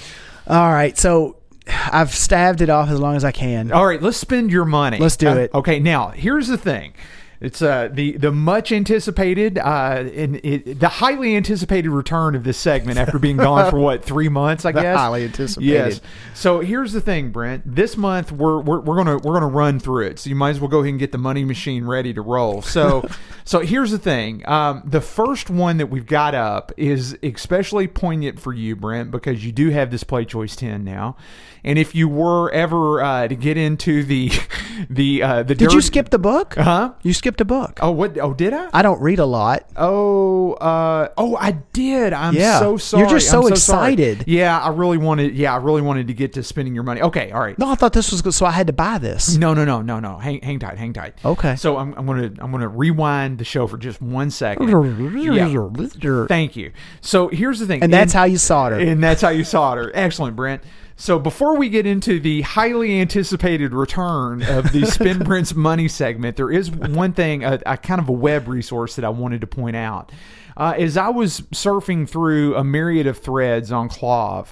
All right, so I've stabbed it off as long as I can. All right, let's spend your money. Let's do Uh, it. Okay, now here's the thing. It's uh, the the much anticipated uh, and it, the highly anticipated return of this segment after being gone for what three months, I The guess. highly anticipated. Yes. So here's the thing, Brent. This month we're, we're we're gonna we're gonna run through it. So you might as well go ahead and get the money machine ready to roll. So so here's the thing. Um, the first one that we've got up is especially poignant for you, Brent, because you do have this Play Choice ten now. And if you were ever uh, to get into the the uh, the Did you skip the book? Huh? You skipped a book. Oh, what? Oh, did I? I don't read a lot. Oh, uh, oh, I did. I'm Yeah. so sorry. You're just so sorry. excited. Yeah, I really wanted. Yeah, I really wanted to get to spending your money. Okay, all right. No, I thought this was good, so I had to buy this. No, no, no, no, no. Hang, hang tight, hang tight. Okay. So I'm, I'm gonna, I'm gonna rewind the show for just one second. Yeah. Thank you. So here's the thing, And that's how you solder. and that's how you solder. Excellent, Brent. So before we get into the highly anticipated return of the Spin Brent's Money segment, there is one thing, a, a kind of a web resource that I wanted to point out. Uh, as I was surfing through a myriad of threads on KLOV,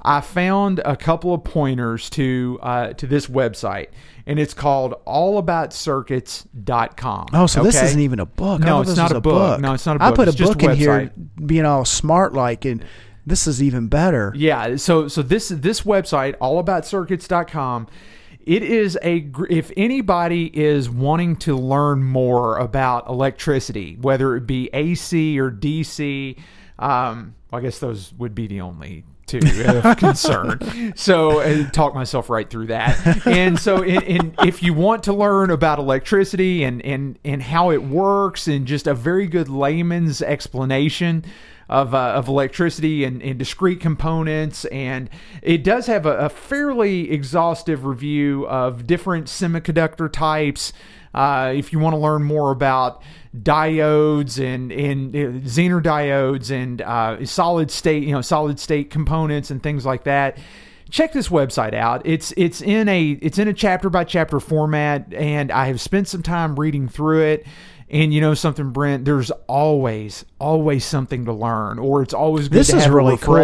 I found a couple of pointers to uh, to this website, and it's called allaboutcircuits.com. Oh, so this isn't even a book. No, it's not a book. No, it's not a book. I put It's a book in here, being all smart like, and this is even better. Yeah, so so this this website allaboutcircuits.com it is a if anybody is wanting to learn more about electricity, whether it be AC or DC, um, I guess those would be the only two of concern. So uh, talk myself right through that. And so, in, in, if you want to learn about electricity and and and how it works, and just a very good layman's explanation of, uh, of electricity and, and discrete components. And it does have a, a fairly exhaustive review of different semiconductor types. Uh, if you want to learn more about diodes and and uh, Zener diodes and uh, solid state, you know, solid state components and things like that. Check this website out. It's it's in a it's in a chapter by chapter format, and I have spent some time reading through it. And you know something, Brent? There's always, always something to learn, or it's always good This to is have really a cool.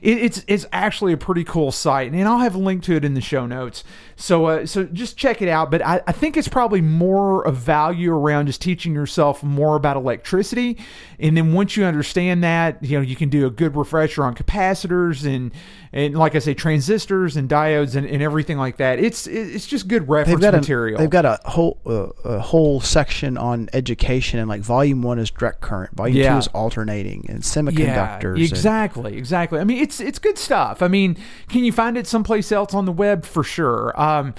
It, it's it's actually a pretty cool site, and I'll have a link to it in the show notes. So uh, so just check it out. But I, I think it's probably more of value around just teaching yourself more about electricity, and then once you understand that, you know you can do a good refresher on capacitors and and like I say, transistors and diodes and, and everything like that. It's it's just good They've reference got material. a they've got a whole uh, a whole section on education and like volume one is direct current, volume Yeah. two is alternating and semiconductors. Yeah, and- exactly, exactly. I mean, it's it's good stuff. I mean, can you find it someplace else on the web for sure? Um,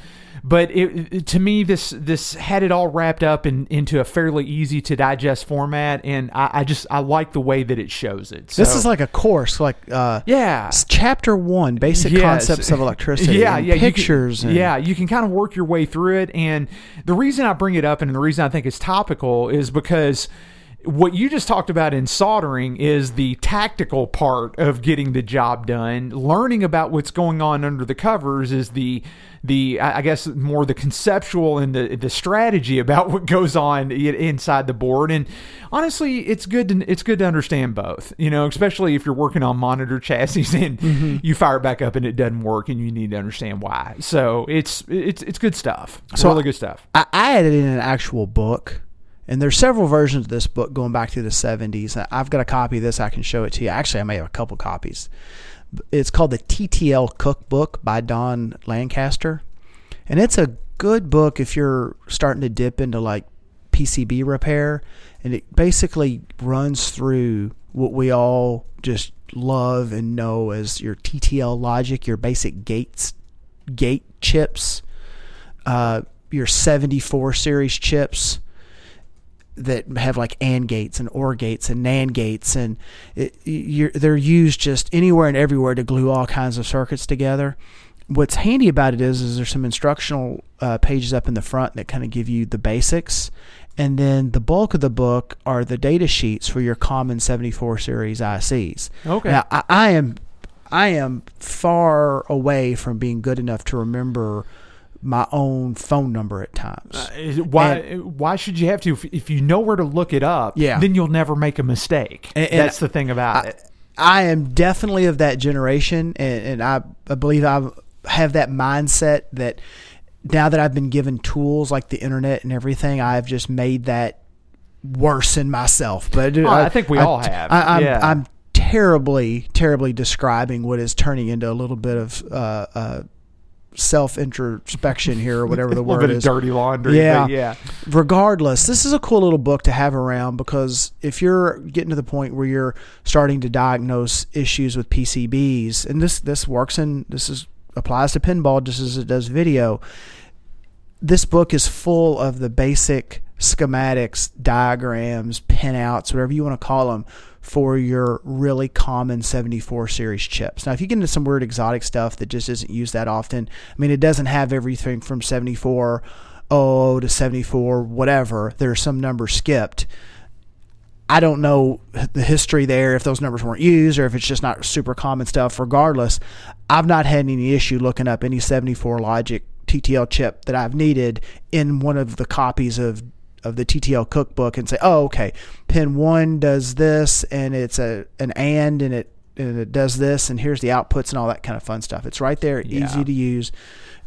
but it, it- to me, this this had it all wrapped up in, into a fairly easy to digest format, and I, I just I like the way that it shows it. this is like a course, like uh, yeah. chapter one, basic Yes. concepts of electricity. Yeah, yeah, you can- pictures. and, yeah, you can kind of work your way through it. And the reason I bring it up and the reason I think it's topical is because what you just talked about in soldering is the tactical part of getting the job done. Learning about what's going on under the covers is the the I guess more the conceptual and the the strategy about what goes on inside the board. And honestly, it's good to it's good to understand both. You know, especially if you're working on monitor chassis and Mm-hmm. you fire it back up and it doesn't work, and you need to understand why. So it's it's it's good stuff. So- really good stuff. I, I added in an actual book, and there's several versions of this book going back to the 70s. I- I've got a copy of this. I can show it to you. Actually, I may have a couple copies. It's called the TTL Cookbook by Don Lancaster, and it's a good book if you're starting to dip into like PCB repair, and it basically runs through what we all just love and know as your TTL logic, your basic gates, gate chips uh, your 74 series chips that have like AND gates and OR gates and NAND gates, and it, you're, they're used just anywhere and everywhere to glue all kinds of circuits together. What's handy about it is, is there's some instructional uh, pages up in the front that kind of give you the basics, and then the bulk of the book are the data sheets for your common 74 series ICs. Okay. Now, I, I am I am far away from being good enough to remember my own phone number at times. Uh, is it- why why should you have to if, if you know where to look it up? Yeah. then you'll never make a mistake. And- and That's the thing about I, it. I am definitely of that generation, and, and I, I believe I have that mindset that now that I've been given tools like the internet and everything, I've just made that worse in myself. But Oh, I think we all have. I, I'm, Yeah. I'm terribly, terribly describing what is turning into a little bit of uh, uh, self introspection here, or whatever the word bit of is. dirty laundry. Yeah. yeah. regardless, this is a cool little book to have around because if you're getting to the point where you're starting to diagnose issues with PCBs, and this this works and this is applies to pinball just as it does video. This book is full of the basic schematics, diagrams, pinouts, whatever you want to call them, for your really common 74 series chips. Now, if you get into some weird exotic stuff that just isn't used that often, I mean, it doesn't have everything from 74 oh to 74 whatever. There are some numbers skipped. I don't know the history there if those numbers weren't used or if it's just not super common stuff. Regardless, I've not had any issue looking up any 74 logic TTL chip that I've needed in one of the copies of of the TTL cookbook and say, "Oh, okay, pin 1 does this and it's a an and and it and it does this and here's the outputs and all that kind of fun stuff." It's right there, Yeah. easy to use.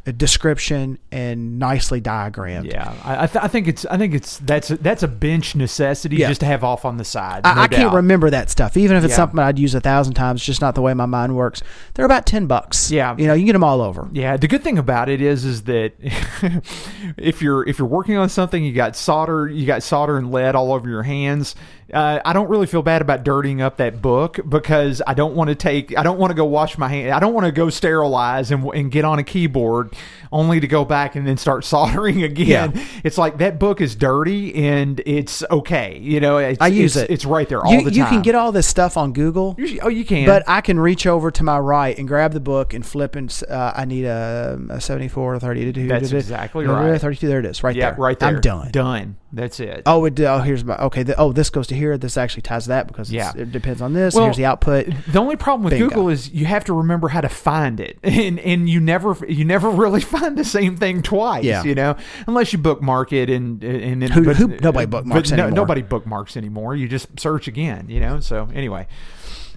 A description and nicely diagrammed. Yeah, I, I, th- I think it's I think it's that's a, that's a bench necessity Yeah. just to have off on the side. I, no I can't remember that stuff, even if it's Yeah. something I'd use a thousand times. Just not the way my mind works. They're about ten bucks. Yeah. you know, you get them all over. Yeah, the good thing about it is is that if you're if you're working on something, you got solder, you got solder and lead all over your hands. Uh, I don't really feel bad about dirtying up that book because I don't want to take, I don't want to go wash my hand, I don't want to go sterilize and, and get on a keyboard only to go back and then start soldering again. Yeah. It's like that book is dirty and it's okay, you know. It's, I use it's, it. It's right there all you, the time. you can get all this stuff on Google. You- oh, you can, But I can reach over to my right and grab the book and flip and uh, I need a, a 74 or 32. That's exactly right. 32. There it is. Right yeah, there. right there. I'm done. Done. That's it. Oh, it, oh, here's my okay. The, oh, this goes to here. This actually ties to that because Yeah. it depends on this. Well, here's the output. The only problem with Bingo. Google is you have to remember how to find it, and and you never you never really find the same thing twice. Yeah. You know, unless you bookmark it and and then Who- but- who- nobody bookmarks but no- nobody bookmarks anymore. You just search again. You know. So anyway,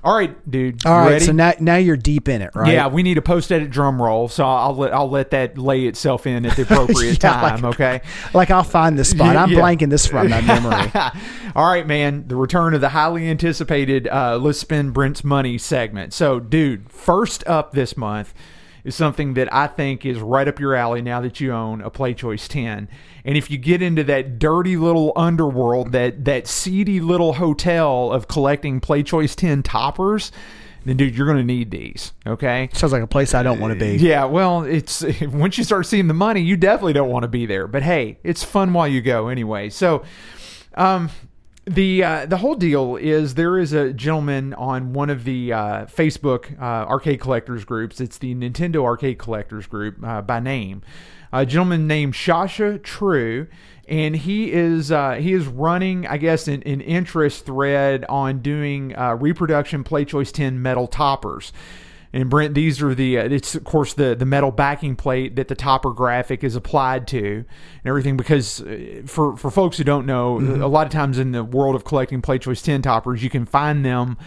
all right, dude. All right, ready? so now now you're deep in it, right? Yeah, we need a post edit drum roll, so I'll let I'll let that lay itself in at the appropriate Yeah, time. like- okay. Like I'll find the spot. I'm Yeah. blanking this from my memory. All right, man. The return of the highly anticipated uh, Let's Spend Brent's Money segment. So, dude, first up this month is something that I think is right up your alley now that you own a Play Choice 10. And if you get into that dirty little underworld, that, that seedy little hotel of collecting Play Choice 10 toppers, then, dude, you're going to need these. Okay. Sounds like a place I don't want to be. Yeah, well, it's once you start seeing the money, you definitely don't want to be there. But hey, it's fun while you go anyway. So, um, the uh, the whole deal is there is a gentleman on one of the uh, Facebook uh, arcade collectors groups. It's the Nintendo Arcade Collectors Group uh, by name. A gentleman named Shasha True, and he is uh, he is running, I guess, an, an interest thread on doing uh, reproduction Play Choice 10 metal toppers. And Brent, these are the uh, it's of course the the metal backing plate that the topper graphic is applied to and everything. Because uh, for for folks who don't know, a lot of times in the world of collecting Play Choice Ten toppers, you can find them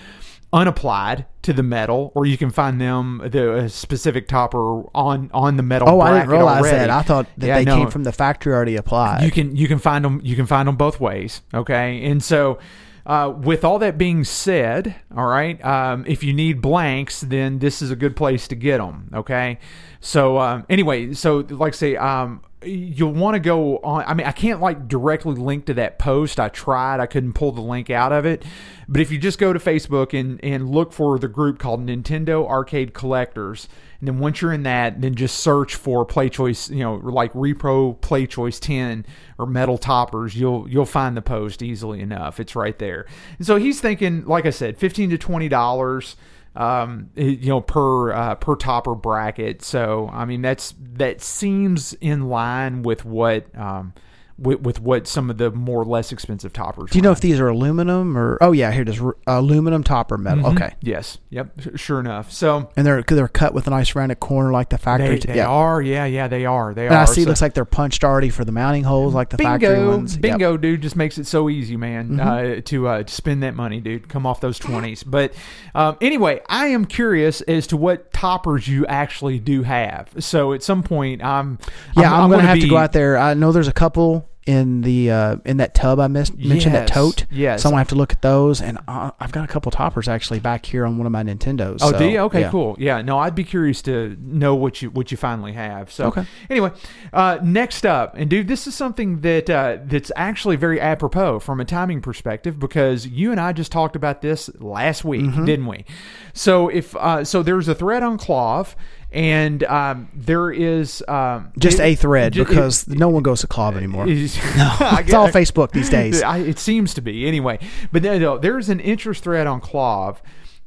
unapplied to the metal, or you can find them the a specific topper on on the metal. Oh, I didn't realize already. that. I thought that Yeah, they no. came from the factory already applied. You can you can find them you can find them both ways. Okay, and so uh, with all that being said, all right, um, if you need blanks, then this is a good place to get them. Okay, so um, anyway, so like I say, um, you'll want to go on. I mean, I can't like directly link to that post. I tried, I couldn't pull the link out of it. But if you just go to Facebook and and look for the group called Nintendo Arcade Collectors. And then once you're in that, then just search for Play Choice, you know, like Repro Play Choice 10 or Metal Toppers. You'll you'll find the post easily enough. It's right there. And so he's thinking, like I said, fifteen to twenty dollars, um, you know, per uh, per topper bracket. So I mean, that's that seems in line with what um, with, with what some of the more less expensive toppers. Do you know if these are aluminum or? Oh yeah, here it is. Aluminum topper metal. Mm-hmm. Okay, Yes. Yep. Sure enough. So and they're they're cut with a nice rounded corner like the factory. they, t- they yeah. are. Yeah. Yeah. They are. They And are. I see it So- looks like they're punched already for the mounting holes like the factory bingo, ones. Yep. bingo, dude, just makes it so easy, man, Mm-hmm. uh, to uh, to spend that money, dude. Come off those twenties. But um, anyway, I am curious as to what toppers you actually do have. So at some point, I'm Yeah, I'm, gonna, have to go out there. I know there's a couple in the uh, in that tub I missed, mentioned that tote. yes. so I'm gonna have to look at those, and uh, I've got a couple toppers actually back here on one of my Nintendos. Oh, so, do you? Okay, yeah. cool. Yeah, no, I'd be curious to know what you what you finally have. So, Okay. anyway, uh, next up, and dude, this is something that uh, that's actually very apropos from a timing perspective because you and I just talked about this last week, Mm-hmm. didn't we? So if uh, so, there's a thread on KLOV, and um, there is um, Just it- a thread ju- it- because no one goes to KLOV anymore. is- it's all Facebook these days. I, it seems to be anyway. But no, no, there's an interest thread on KLOV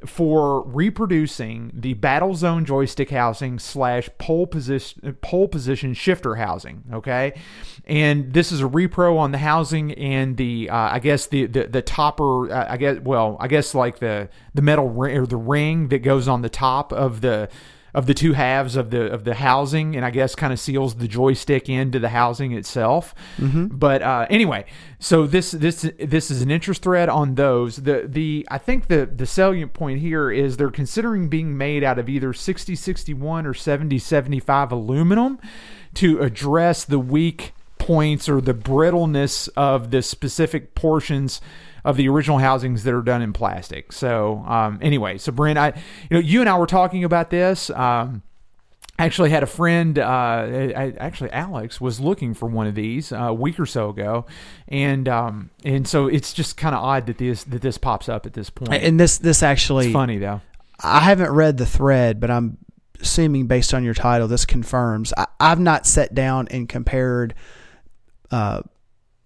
for reproducing the battle zone joystick housing slash pole position pole position shifter housing. Okay, and this is a repro on the housing and the uh, I guess the the, the topper. Uh, I guess well I guess like the the metal ring or the ring that goes on the top of the of the two halves of the of the housing, and I guess kind of seals the joystick into the housing itself. But uh, anyway, so this this this is an interest thread on those. The the I think the the salient point here is they're considering being made out of either 6061 or 7075 aluminum to address the weak points or the brittleness of the specific portions of the original housings that are done in plastic. So um, anyway, so Brent, I you know you and I were talking about this. Um, actually had a friend, uh, I, actually Alex, was looking for one of these uh, a week or so ago, and um, and so it's just kind of odd that this that this pops up at this point. And this this actually it's funny though. I haven't read the thread, but I'm assuming based on your title, this confirms. I, I've not sat down and compared uh,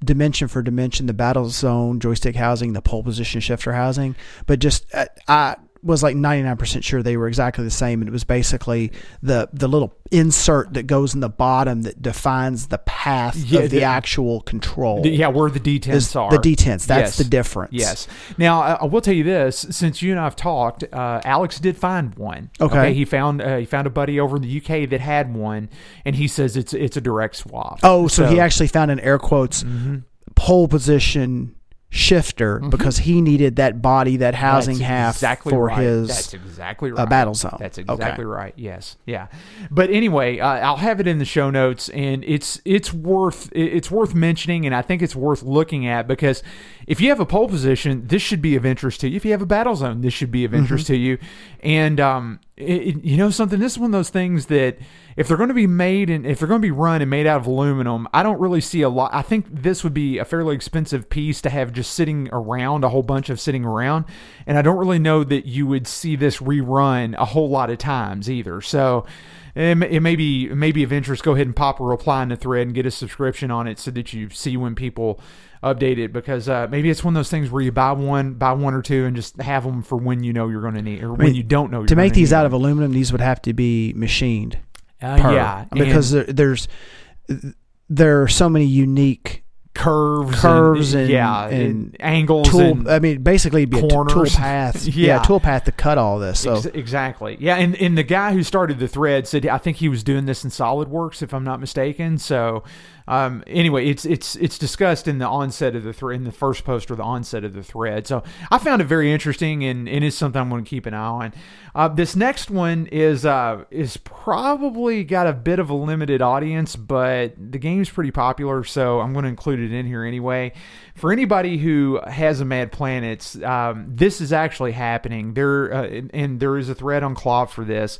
dimension for dimension the battle zone joystick housing, the pole position shifter housing, but just uh, I was like 99% sure they were exactly the same and it was basically the the little insert that goes in the bottom that defines the path Yeah, of the, the- actual control The- yeah, where the detents are. the detents that's Yes. the difference Yes. Now I, I will tell you this: since you and I've talked, uh, Alex did find one. Okay. He found uh, he found a buddy over in the UK that had one, and he says it's it's a direct swap. Oh, so, he actually found an air quotes Mm-hmm. pole position shifter because he needed that body, that housing That's half exactly for right. his. That's exactly uh, right. battle zone. That's Okay. exactly right. Yes, yeah. But anyway, uh, I'll have it in the show notes, and it's it's worth it's worth mentioning, and I think it's worth looking at because if you have a pole position, this should be of interest to you. If you have a battle zone, this should be of interest Mm-hmm. to you. And um, it, you know something, this is one of those things that if they're going to be made and if they're going to be run and made out of aluminum, I don't really see a lot. I think this would be a fairly expensive piece to have just sitting around, a whole bunch of sitting around, and I don't really know that you would see this rerun a whole lot of times either. So. It may, be it may be of interest. Go ahead and pop a reply in the thread and get a subscription on it so that you see when people update it. Because uh, maybe it's one of those things where you buy one, buy one or two, and just have them for when you know you're going to need, or when mean, you don't know. You're to make these out them. of aluminum, these would have to be machined. Uh, yeah, because there, there's there are so many unique curves, curves and- yeah, and angles, tool. and I mean, basically, be a t- tool corners. path. Yeah. tool path to cut all this. So Ex- exactly. Yeah, and, and the guy who started the thread said I think he was doing this in SolidWorks, if I'm not mistaken. So um, anyway, it's it's it's discussed in the onset of the thread in the first post or the onset of the thread. So I found it very interesting and, and it's something I'm going to keep an eye on. Uh, this next one is uh, is probably got a bit of a limited audience, but the game's pretty popular, so I'm going to include it in here anyway. For anybody who has a Mad Planets, um, this is actually happening. There uh, and, and there is a thread on KLOV for this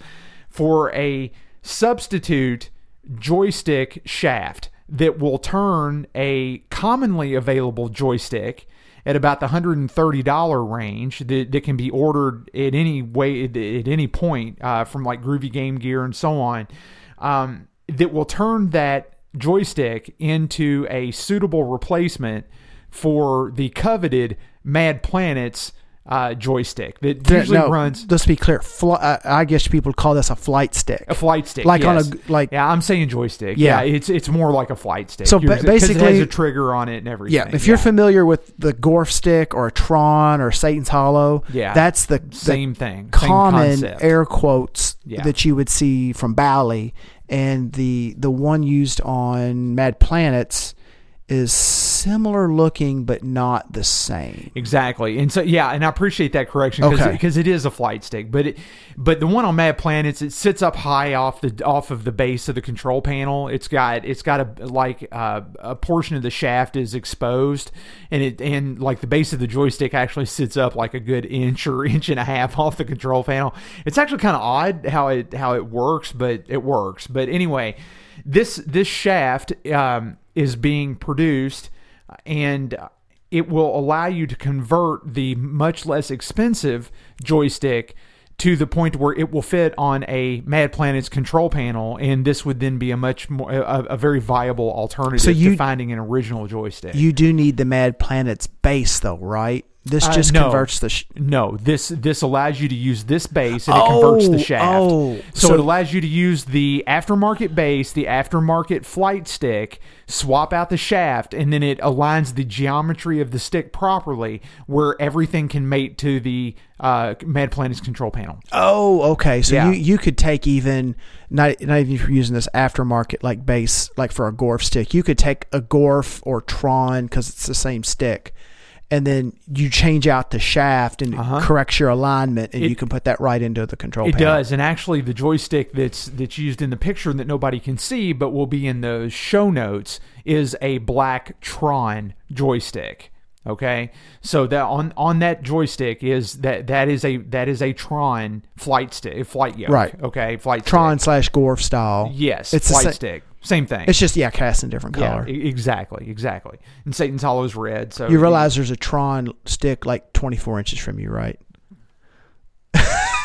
for a substitute joystick shaft that will turn a commonly available joystick at about the $130 range that, that can be ordered at any way at, any point uh, from like groovy game gear and so on um, that will turn that joystick into a suitable replacement for the coveted mad planets uh, joystick that Th- usually no, runs Just to be clear, fl- uh, I guess people call this a flight stick. a flight stick, Like on a like- yeah, I'm saying joystick. Yeah. Yeah, it's it's more like a flight stick. So ba- 'cause it basically- has a trigger on it and everything. Yeah, if you're familiar with the Gorf stick or a Tron or Satan's Hollow, Yeah. that's the, the same thing, common concept. air quotes Yeah. that you would see from Bally, and the the one used on Mad Planets is similar looking but not the same. Exactly, and so yeah, and I appreciate that correction because Okay. it is a flight stick, but it, but the one on Mad Planets it sits up high off the off of the base of the control panel. It's got it's got a like uh, a portion of the shaft is exposed, and it and like the base of the joystick actually sits up like a good inch or inch and a half off the control panel. It's actually kind of odd how it how it works, but it works. But anyway, this this shaft um, is being produced and it will allow you to convert the much less expensive joystick to the point where it will fit on a Mad Planet's control panel, and this would then be a much more a, a very viable alternative So you- to finding an original joystick. You do need the Mad Planets base though, right? This Uh, just no. converts the. Sh- No, this this allows you to use this base and it converts the Oh, shaft. oh. so, So- it allows you to use the aftermarket base, the aftermarket flight stick, swap out the shaft, and then it aligns the geometry of the stick properly, where everything can mate to the uh, Mad Planet's control panel. oh, okay. So Yeah. you you could take even not not even if you're using this aftermarket like base like for a Gorf stick. You could take a Gorf or Tron because it's the same stick. And then you change out the shaft and Uh-huh. it corrects your alignment, and It- you can put that right into the control It panel. does, and actually, the joystick that's that's used in the picture that nobody can see, but will be in the show notes, is a black Tron joystick. Okay, so that on on that joystick is that that is a that is a Tron flight stick, flight yoke. Right. Okay, flight Tron Stick. slash Gorf style. Yes, It's flight sa- stick. Same thing. It's just yeah, cast in different color. e- exactly, exactly. And Satan's Hollow is red. So you realize there's a Tron stick like 24 inches from you, right?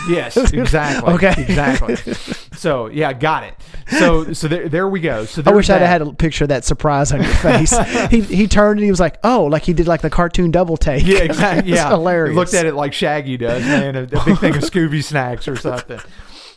Yes, exactly. Okay. exactly. So yeah, got it. So so there, there we go. So I wish I'd have had a picture of that surprise on your face. he he turned and he was like, "Oh, like he did like the cartoon double take." Yeah, exactly. Yeah, hilarious. Looked at it like Shaggy does, man. A, a big thing of Scooby snacks or something.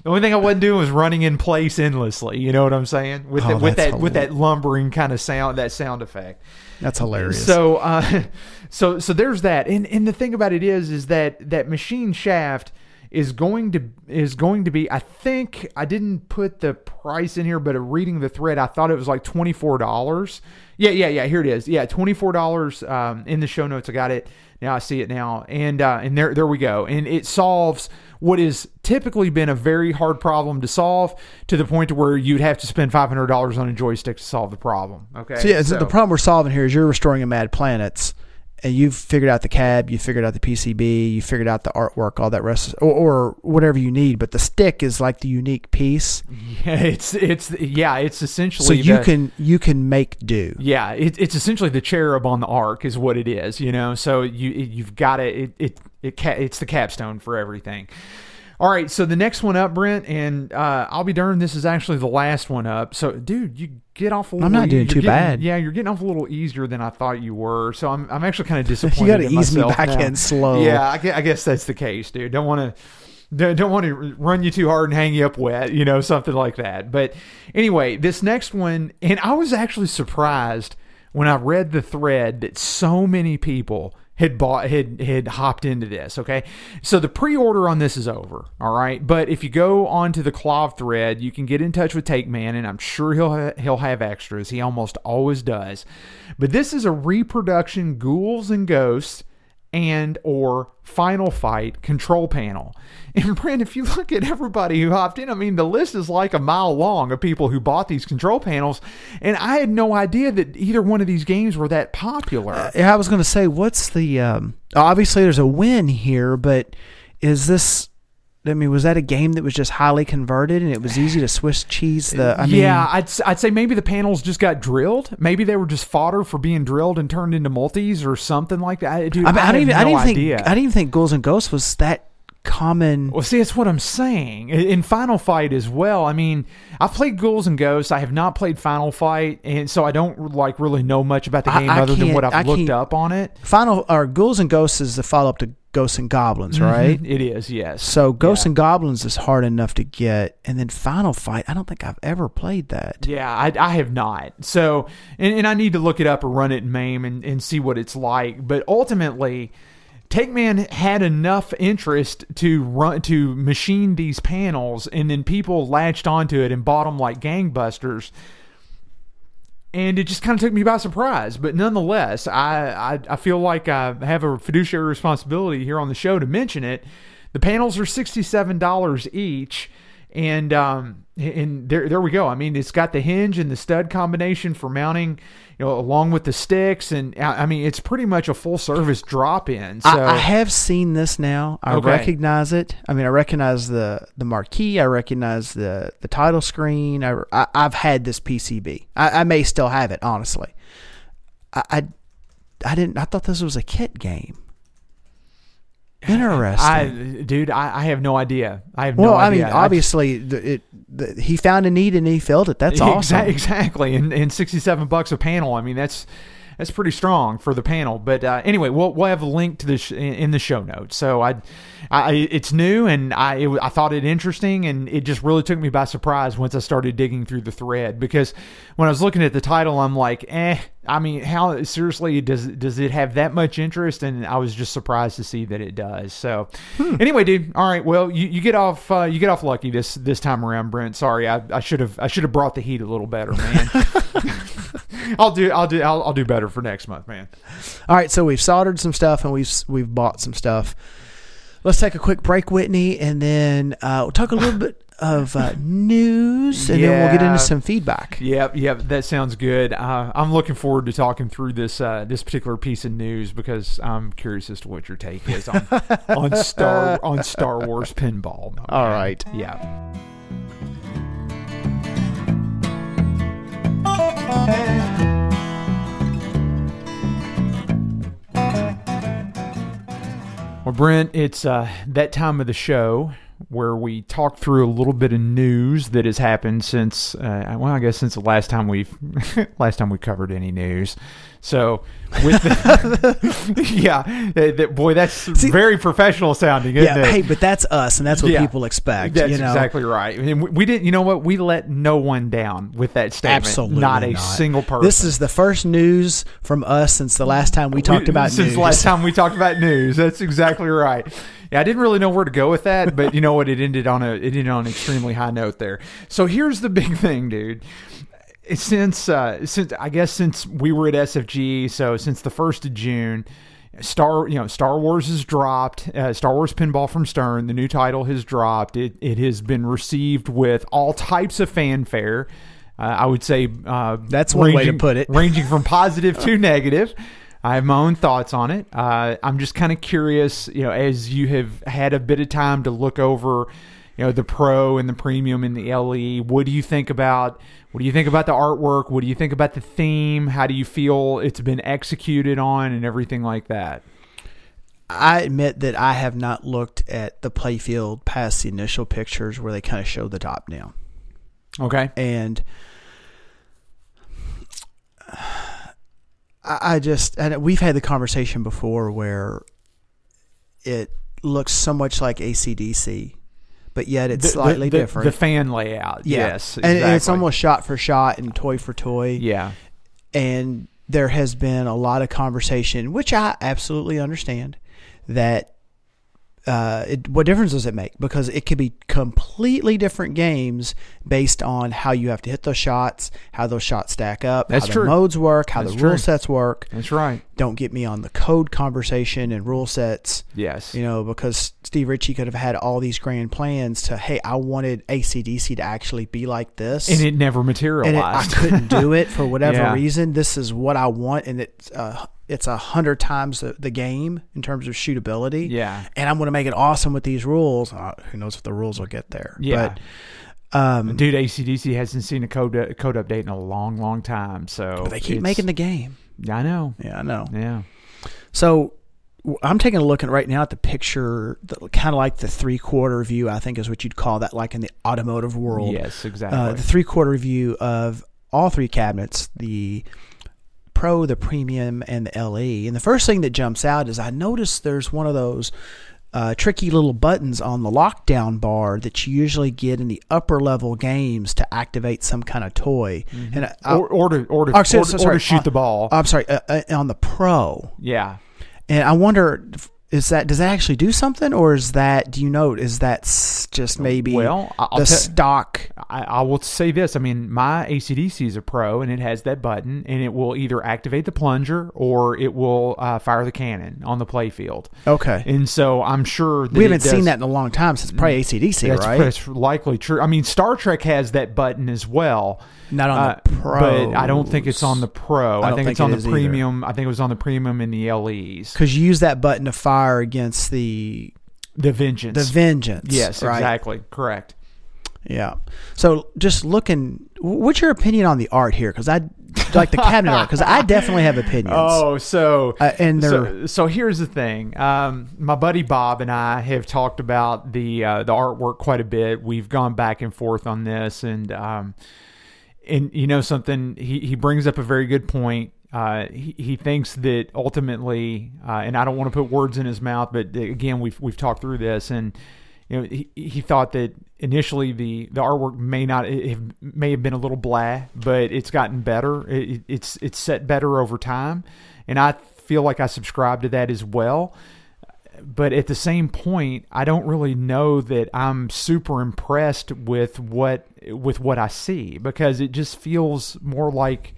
The only thing I wasn't doing was running in place endlessly. You know what I'm saying? With Oh, the, with that with that lumbering kind of sound, that sound effect. That's hilarious. So, uh, so, so there's that, and and the thing about it is, is that that machine shaft is going to is going to be. I think I didn't put the price in here, but reading the thread, I thought it was like twenty four dollars. Yeah, yeah, yeah. Here it is. Yeah, twenty four dollars um, in the show notes. I got it now. I see it now, and uh, and there there we go. And it solves what is typically been a very hard problem to solve to the point to where you'd have to spend five hundred dollars on a joystick to solve the problem. Okay. So yeah, so the problem we're solving here is you're restoring a Mad Planets, and you've figured out the cab, you figured out the PCB, you figured out the artwork, all that rest, or, or whatever you need. But the stick is like the unique piece, Yeah, it's it's yeah, it's essentially so you the- can you can make do. yeah, it, it's essentially the cherub on the ark is what it is, you know. So you you've got it it it, it it's the capstone for everything. All right, so the next one up, Brent, and uh, I'll be darned, this is actually the last one up. So, dude, you get off a little. I'm not doing too getting- bad. Yeah, you're getting off a little easier than I thought you were. So I'm I'm actually kind of disappointed. You got to ease me back now. in slow. Yeah, I guess, I guess that's the case, dude. Don't want to don't, don't want to run you too hard and hang you up wet, you know, something like that. But anyway, this next one, and I was actually surprised when I read the thread that so many people had bought had had hopped into this. Okay, so the pre-order on this is over. All right, but if you go onto the KLOV thread, you can get in touch with Take Man, and I'm sure he'll ha- he'll have extras. He almost always does. But this is a reproduction Ghouls and Ghosts and or final fight control panel and brent if you look at everybody who hopped in i mean the list is like a mile long of people who bought these control panels and i had no idea that either one of these games were that popular Yeah, I was going to say, what's the? Um, obviously, there's a win here, but is this? I mean, was that a game that was just highly converted and it was easy to Swiss cheese the? I mean, yeah, I'd, I'd say maybe the panels just got drilled. Maybe they were just fodder for being drilled and turned into multis or something like that. I- Dude, I, mean, I, have don't even. I no didn't idea. think. I didn't even think Ghouls and Ghosts was that common. Well, see, that's what I'm saying. In in Final Fight as well. I mean, I've played Ghouls and Ghosts. I have not played Final Fight, and so I don't like really know much about the game I other than what I've I looked up on it. Final or Ghouls and Ghosts is the follow up to Ghosts and Goblins, mm-hmm. right? It is, yes. So Ghosts Yeah. and Goblins is hard enough to get, and then Final Fight. I don't think I've ever played that. Yeah, I, I have not. So, and, and I need to look it up or run it in MAME and, and see what it's like. But ultimately, TakeMan had enough interest to run to machine these panels, and then people latched onto it and bought them like gangbusters. And it just kind of took me by surprise. But nonetheless, I, I I feel like I have a fiduciary responsibility here on the show to mention it. The panels are sixty seven dollars each, and um and there there we go. I mean, it's got the hinge and the stud combination for mounting, you know, along with the sticks, and I I mean, it's pretty much a full service drop in. So I, I have seen this now. I Okay. recognize it. I mean, I recognize the the marquee. I recognize the the title screen. I, I have had this PCB. I, I may still have it. Honestly, I, I I didn't. I thought this was a kit game. Interesting. I, dude, I, I have no idea. I have well, no I mean, idea. obviously, the, it the, he found a need and he filled it. That's Exa- awesome. Exactly, and, and sixty-seven bucks a panel. I mean, that's that's pretty strong for the panel. But uh, anyway, we'll we'll have a link to this in, in the show notes. So I, I it's new and I it, I thought it interesting and it just really took me by surprise once I started digging through the thread because when I was looking at the title, I'm like, eh. I mean, how seriously does does it have that much interest? And I was just surprised to see that it does. So, anyway, dude. All right. Well, you, you get off uh, you get off lucky this this time around, Brent. Sorry, I, I should have I should have brought the heat a little better, man. I'll do I'll do I'll, I'll do better for next month, man. All right, so we've soldered some stuff and we've we've bought some stuff. Let's take a quick break, Whitney, and then uh, we'll talk a little bit of uh, news, and then we'll get into some feedback. Yep, yep, that sounds good. Uh, I'm looking forward to talking through this uh, this particular piece of news because I'm curious as to what your take is on on Star on Star Wars pinball. All man. right. Yeah. Well, Brent, it's uh, that time of the show where we talk through a little bit of news that has happened since, uh, well, I guess since the last time we've last time we covered any news. So, with the, yeah, that, boy, that's very professional sounding, isn't Yeah, it? hey, but that's us, and that's what Yeah. people expect. That's you know? exactly right. And we, we didn't. You know what? We let no one down with that statement. Absolutely not a not. single person. This is the first news from us since the last time we talked We- about since news. the last time we talked about news. That's exactly right. Yeah, I didn't really know where to go with that, but you know what? It ended on a it ended on an extremely high note there. So here's the big thing, dude. Since uh, since I guess since we were at SFG, so since the first of June, Star you know Star Wars has dropped. Uh, Star Wars Pinball from Stern, the new title has dropped. It it has been received with all types of fanfare. Uh, I would say uh, That's one way to put it. ranging from positive to negative. I have my own thoughts on it. Uh, I'm just kind of curious, you know, as you have had a bit of time to look over, you know, the pro and the premium and the LE. What do you think about? What do you think about the artwork? What do you think about the theme? How do you feel it's been executed on and everything like that? I admit that I have not looked at the playfield past the initial pictures where they kind of show the top down. Okay. and I, just and we've had the conversation before where it looks so much like ACDC, but yet it's The- slightly the, different. The fan layout. yeah. Yes. and, and it's almost shot for shot and toy for toy. Yeah. and there has been a lot of conversation, which I absolutely understand, that uh, it, what difference does it make? Because it could be completely different games based on how you have to hit those shots, how those shots stack up, That's how true. the modes work, how That's the rule sets work. That's right. Don't get me on the code conversation and rule sets. Yes. You know, because Steve Ritchie could have had all these grand plans to, hey, I wanted ACDC to actually be like this and it never materialized. and it, I couldn't do it for whatever Yeah. reason. This is what I want, and it's uh, it's a hundred times the, the game in terms of shootability. Yeah. and I'm going to make it awesome with these rules. Uh, who knows if the rules will get there? Yeah. but um, Dude, ACDC hasn't seen a code code update in a long, long time. So they keep making the game. Yeah, I know. Yeah, I know. Yeah. So I'm taking a look at right now at the picture, kind of like the three quarter view. I think is what you'd call that, like in the automotive world. Yes, exactly. uh, the three quarter view of all three cabinets, the Pro, the Premium, and the LE. And the first thing that jumps out is I noticed there's one of those uh, tricky little buttons on the lockdown bar that you usually get in the upper level games to activate some kind of toy. And I, I- or, or to or to, or, sorry, or to shoot Uh, the ball. I'm sorry, uh, uh, on the Pro. yeah. And I wonder, is that does that actually do something, or is that do you know is that just maybe Well, I'll the stock? I, I will say this. I mean, my ACDC is a pro, and it has that button, and it will either activate the plunger or it will uh, fire the cannon on the playfield. Okay, And so I'm sure we haven't seen that in a long time since probably ACDC, That's, right? that's likely true. I mean, Star Trek has that button as well. Not on Uh, the Pro, but I don't think it's on the Pro. I, I think, think it's on the is either. premium. I think it was on the premium and the LEs. because you use that button to fire against the The Vengeance. the vengeance. yes, right? exactly. Correct. Yeah. So just looking, what's your opinion on the art here? Because I like the cabinet art because I definitely have opinions. Oh, so Uh, and so, so here's the thing. Um, my buddy Bob and I have talked about the uh, the artwork quite a bit. We've gone back and forth on this, and um, and you know something, he he brings up a very good point. Uh, he, he thinks that ultimately, uh, and I don't want to put words in his mouth, but again, we've we've talked through this, and you know, he, he thought that initially the, the artwork may not have, may have been a little blah, but it's gotten better. It, it's it's set better over time, and I feel like I subscribe to that as well. But at the same point, I don't really know that I'm super impressed with what with what I see because it just feels more like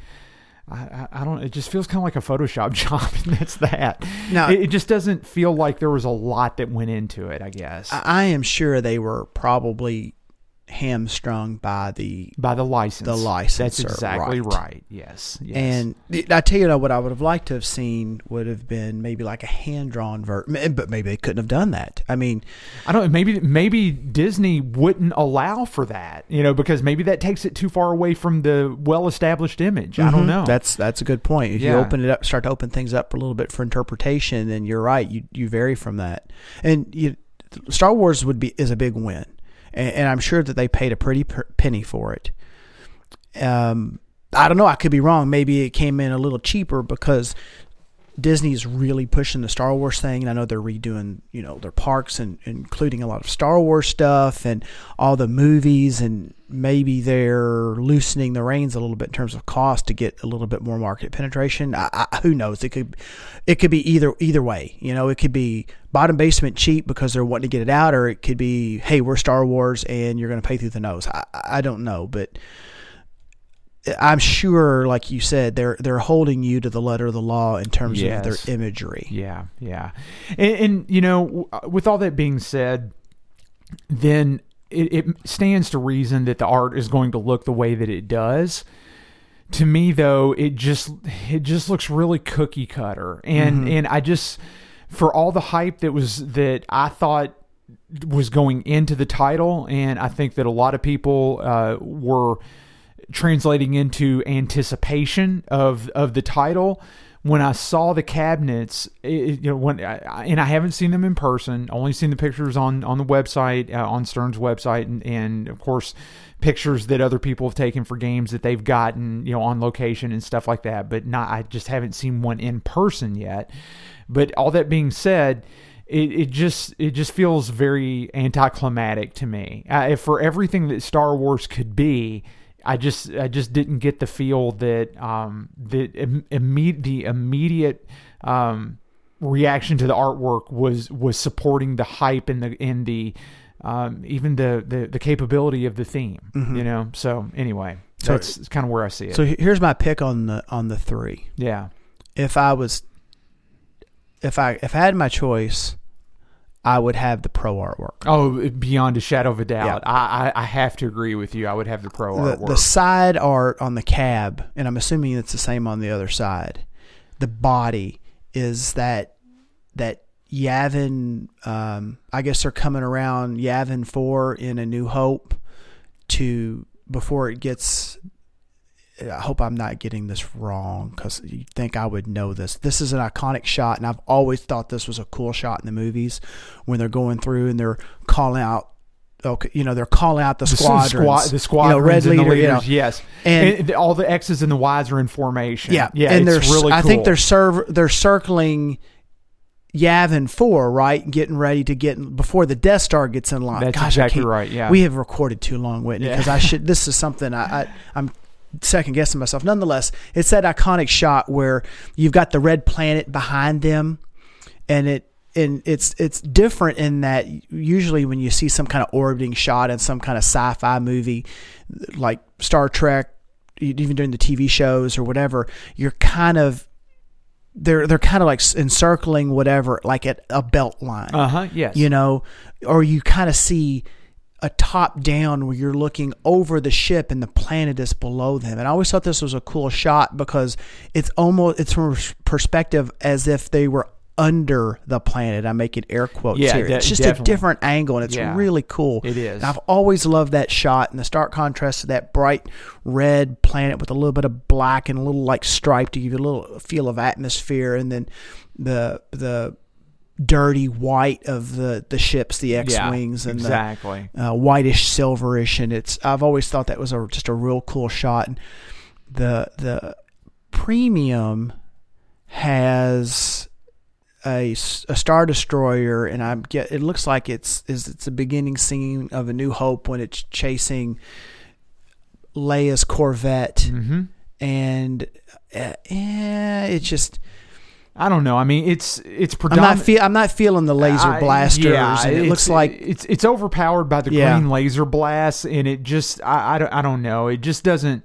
I, I, don't. It just feels kind of like a Photoshop job, and that's that. No. it, it just doesn't feel like there was a lot that went into it. I guess I, I am sure they were probably hamstrung by the by the license. the licensor, That's exactly right. right. Yes. yes. And I tell you what, I would have liked to have seen would have been maybe like a hand drawn version, but maybe they couldn't have done that. I mean, I don't. Maybe maybe Disney wouldn't allow for that. You know, because maybe that takes it too far away from the well established image. I don't Mhm. know. That's that's a good point. If you open it up, start to open things up a little bit for interpretation, then you're right. You you vary from that, and you, Star Wars would be is a big win, and, and I'm sure that they paid a pretty per- penny for it. Um, I don't know. I could be wrong. Maybe it came in a little cheaper because Disney's really pushing the Star Wars thing, and I know they're redoing, you know, their parks and including a lot of Star Wars stuff and all the movies, and maybe they're loosening the reins a little bit in terms of cost to get a little bit more market penetration. I, I, who knows? It could, it could be either either way. You know, it could be bottom basement cheap because they're wanting to get it out, or it could be, hey, we're Star Wars and you're going to pay through the nose. I, I don't know, but. I'm sure, like you said, they're they're holding you to the letter of the law in terms Yes. of their imagery. Yeah, yeah, and, and you know, with all that being said, then it, it stands to reason that the art is going to look the way that it does. To me, though, it just it just looks really cookie cutter, and and I just for all the hype that was that I thought was going into the title, and I think that a lot of people uh, were translating into anticipation of of the title when I saw the cabinets, it, you know, when and I haven't seen them in person, only seen the pictures on on the website, uh, on Stern's website, and, and of course, pictures that other people have taken for games that they've gotten, you know, on location and stuff like that. But not, I just haven't seen one in person yet. But all that being said, it, it just it just feels very anticlimactic to me. Uh, for everything that Star Wars could be, I just I just didn't get the feel that um, that Im- imme- the immediate um, reaction to the artwork was was supporting the hype and the and the um, even the, the the capability of the theme. You know. So anyway, So- that's kind of where I see it. So here's my pick on the on the three. yeah. If I was, if I if I had my choice, I would have the pro artwork. Oh, beyond a shadow of a doubt, Yeah. I, I I have to agree with you. I would have the pro The, artwork. the side art on the cab, and I'm assuming it's the same on the other side. The body is that that Yavin. Um, I guess they're coming around Yavin Four in A New Hope to before it gets. I hope I'm not getting this wrong because you think I would know this. This is an iconic shot, and I've always thought this was a cool shot in the movies when they're going through and they're calling out. Okay, you know they're calling out the squad. The squadrons, squad, the you know, squadrons red leader, you know. yes, And- and, all the X's and the Y's are in formation. Yeah, yeah, and it's they're really. I think they're serv- they're circling Yavin four, right? Getting ready to get before the Death Star gets in line. That's Gosh, exactly right, yeah. we have recorded too long, Whitney, Yeah. because I should. This is something I, I I'm second guessing myself. Nonetheless, it's that iconic shot where you've got the red planet behind them, and it and it's it's different in that usually when you see some kind of orbiting shot in some kind of sci-fi movie like Star Trek even during the TV shows or whatever you're kind of they're they're kind of like encircling whatever like at a belt line Uh huh. Yes. you know, or you kind of see a top down where you're looking over the ship and the planet is below them. And I always thought this was a cool shot because it's almost it's from perspective as if they were under the planet. I'm making air quotes Yeah, here. de- it's just definitely. a different angle and it's Yeah. really cool. It is. And I've always loved that shot and the stark contrast to that bright red planet with a little bit of black and a little like stripe to give you a little feel of atmosphere and then the the dirty white of the the ships, the X Yeah, wings and exactly. the uh, whitish silverish, and it's I've always thought that was a, just a real cool shot. And the the premium has a, a star destroyer, and I get it looks like it's is it's a beginning scene of A New Hope when it's chasing Leia's Corvette, hmm and uh, eh, it's just I don't know. I mean, it's it's I'm not feel I'm not feeling the laser I- blasters, yeah, it looks like it's it's overpowered by the Yeah. green laser blasts, and it just I, I don't I don't know. It just doesn't.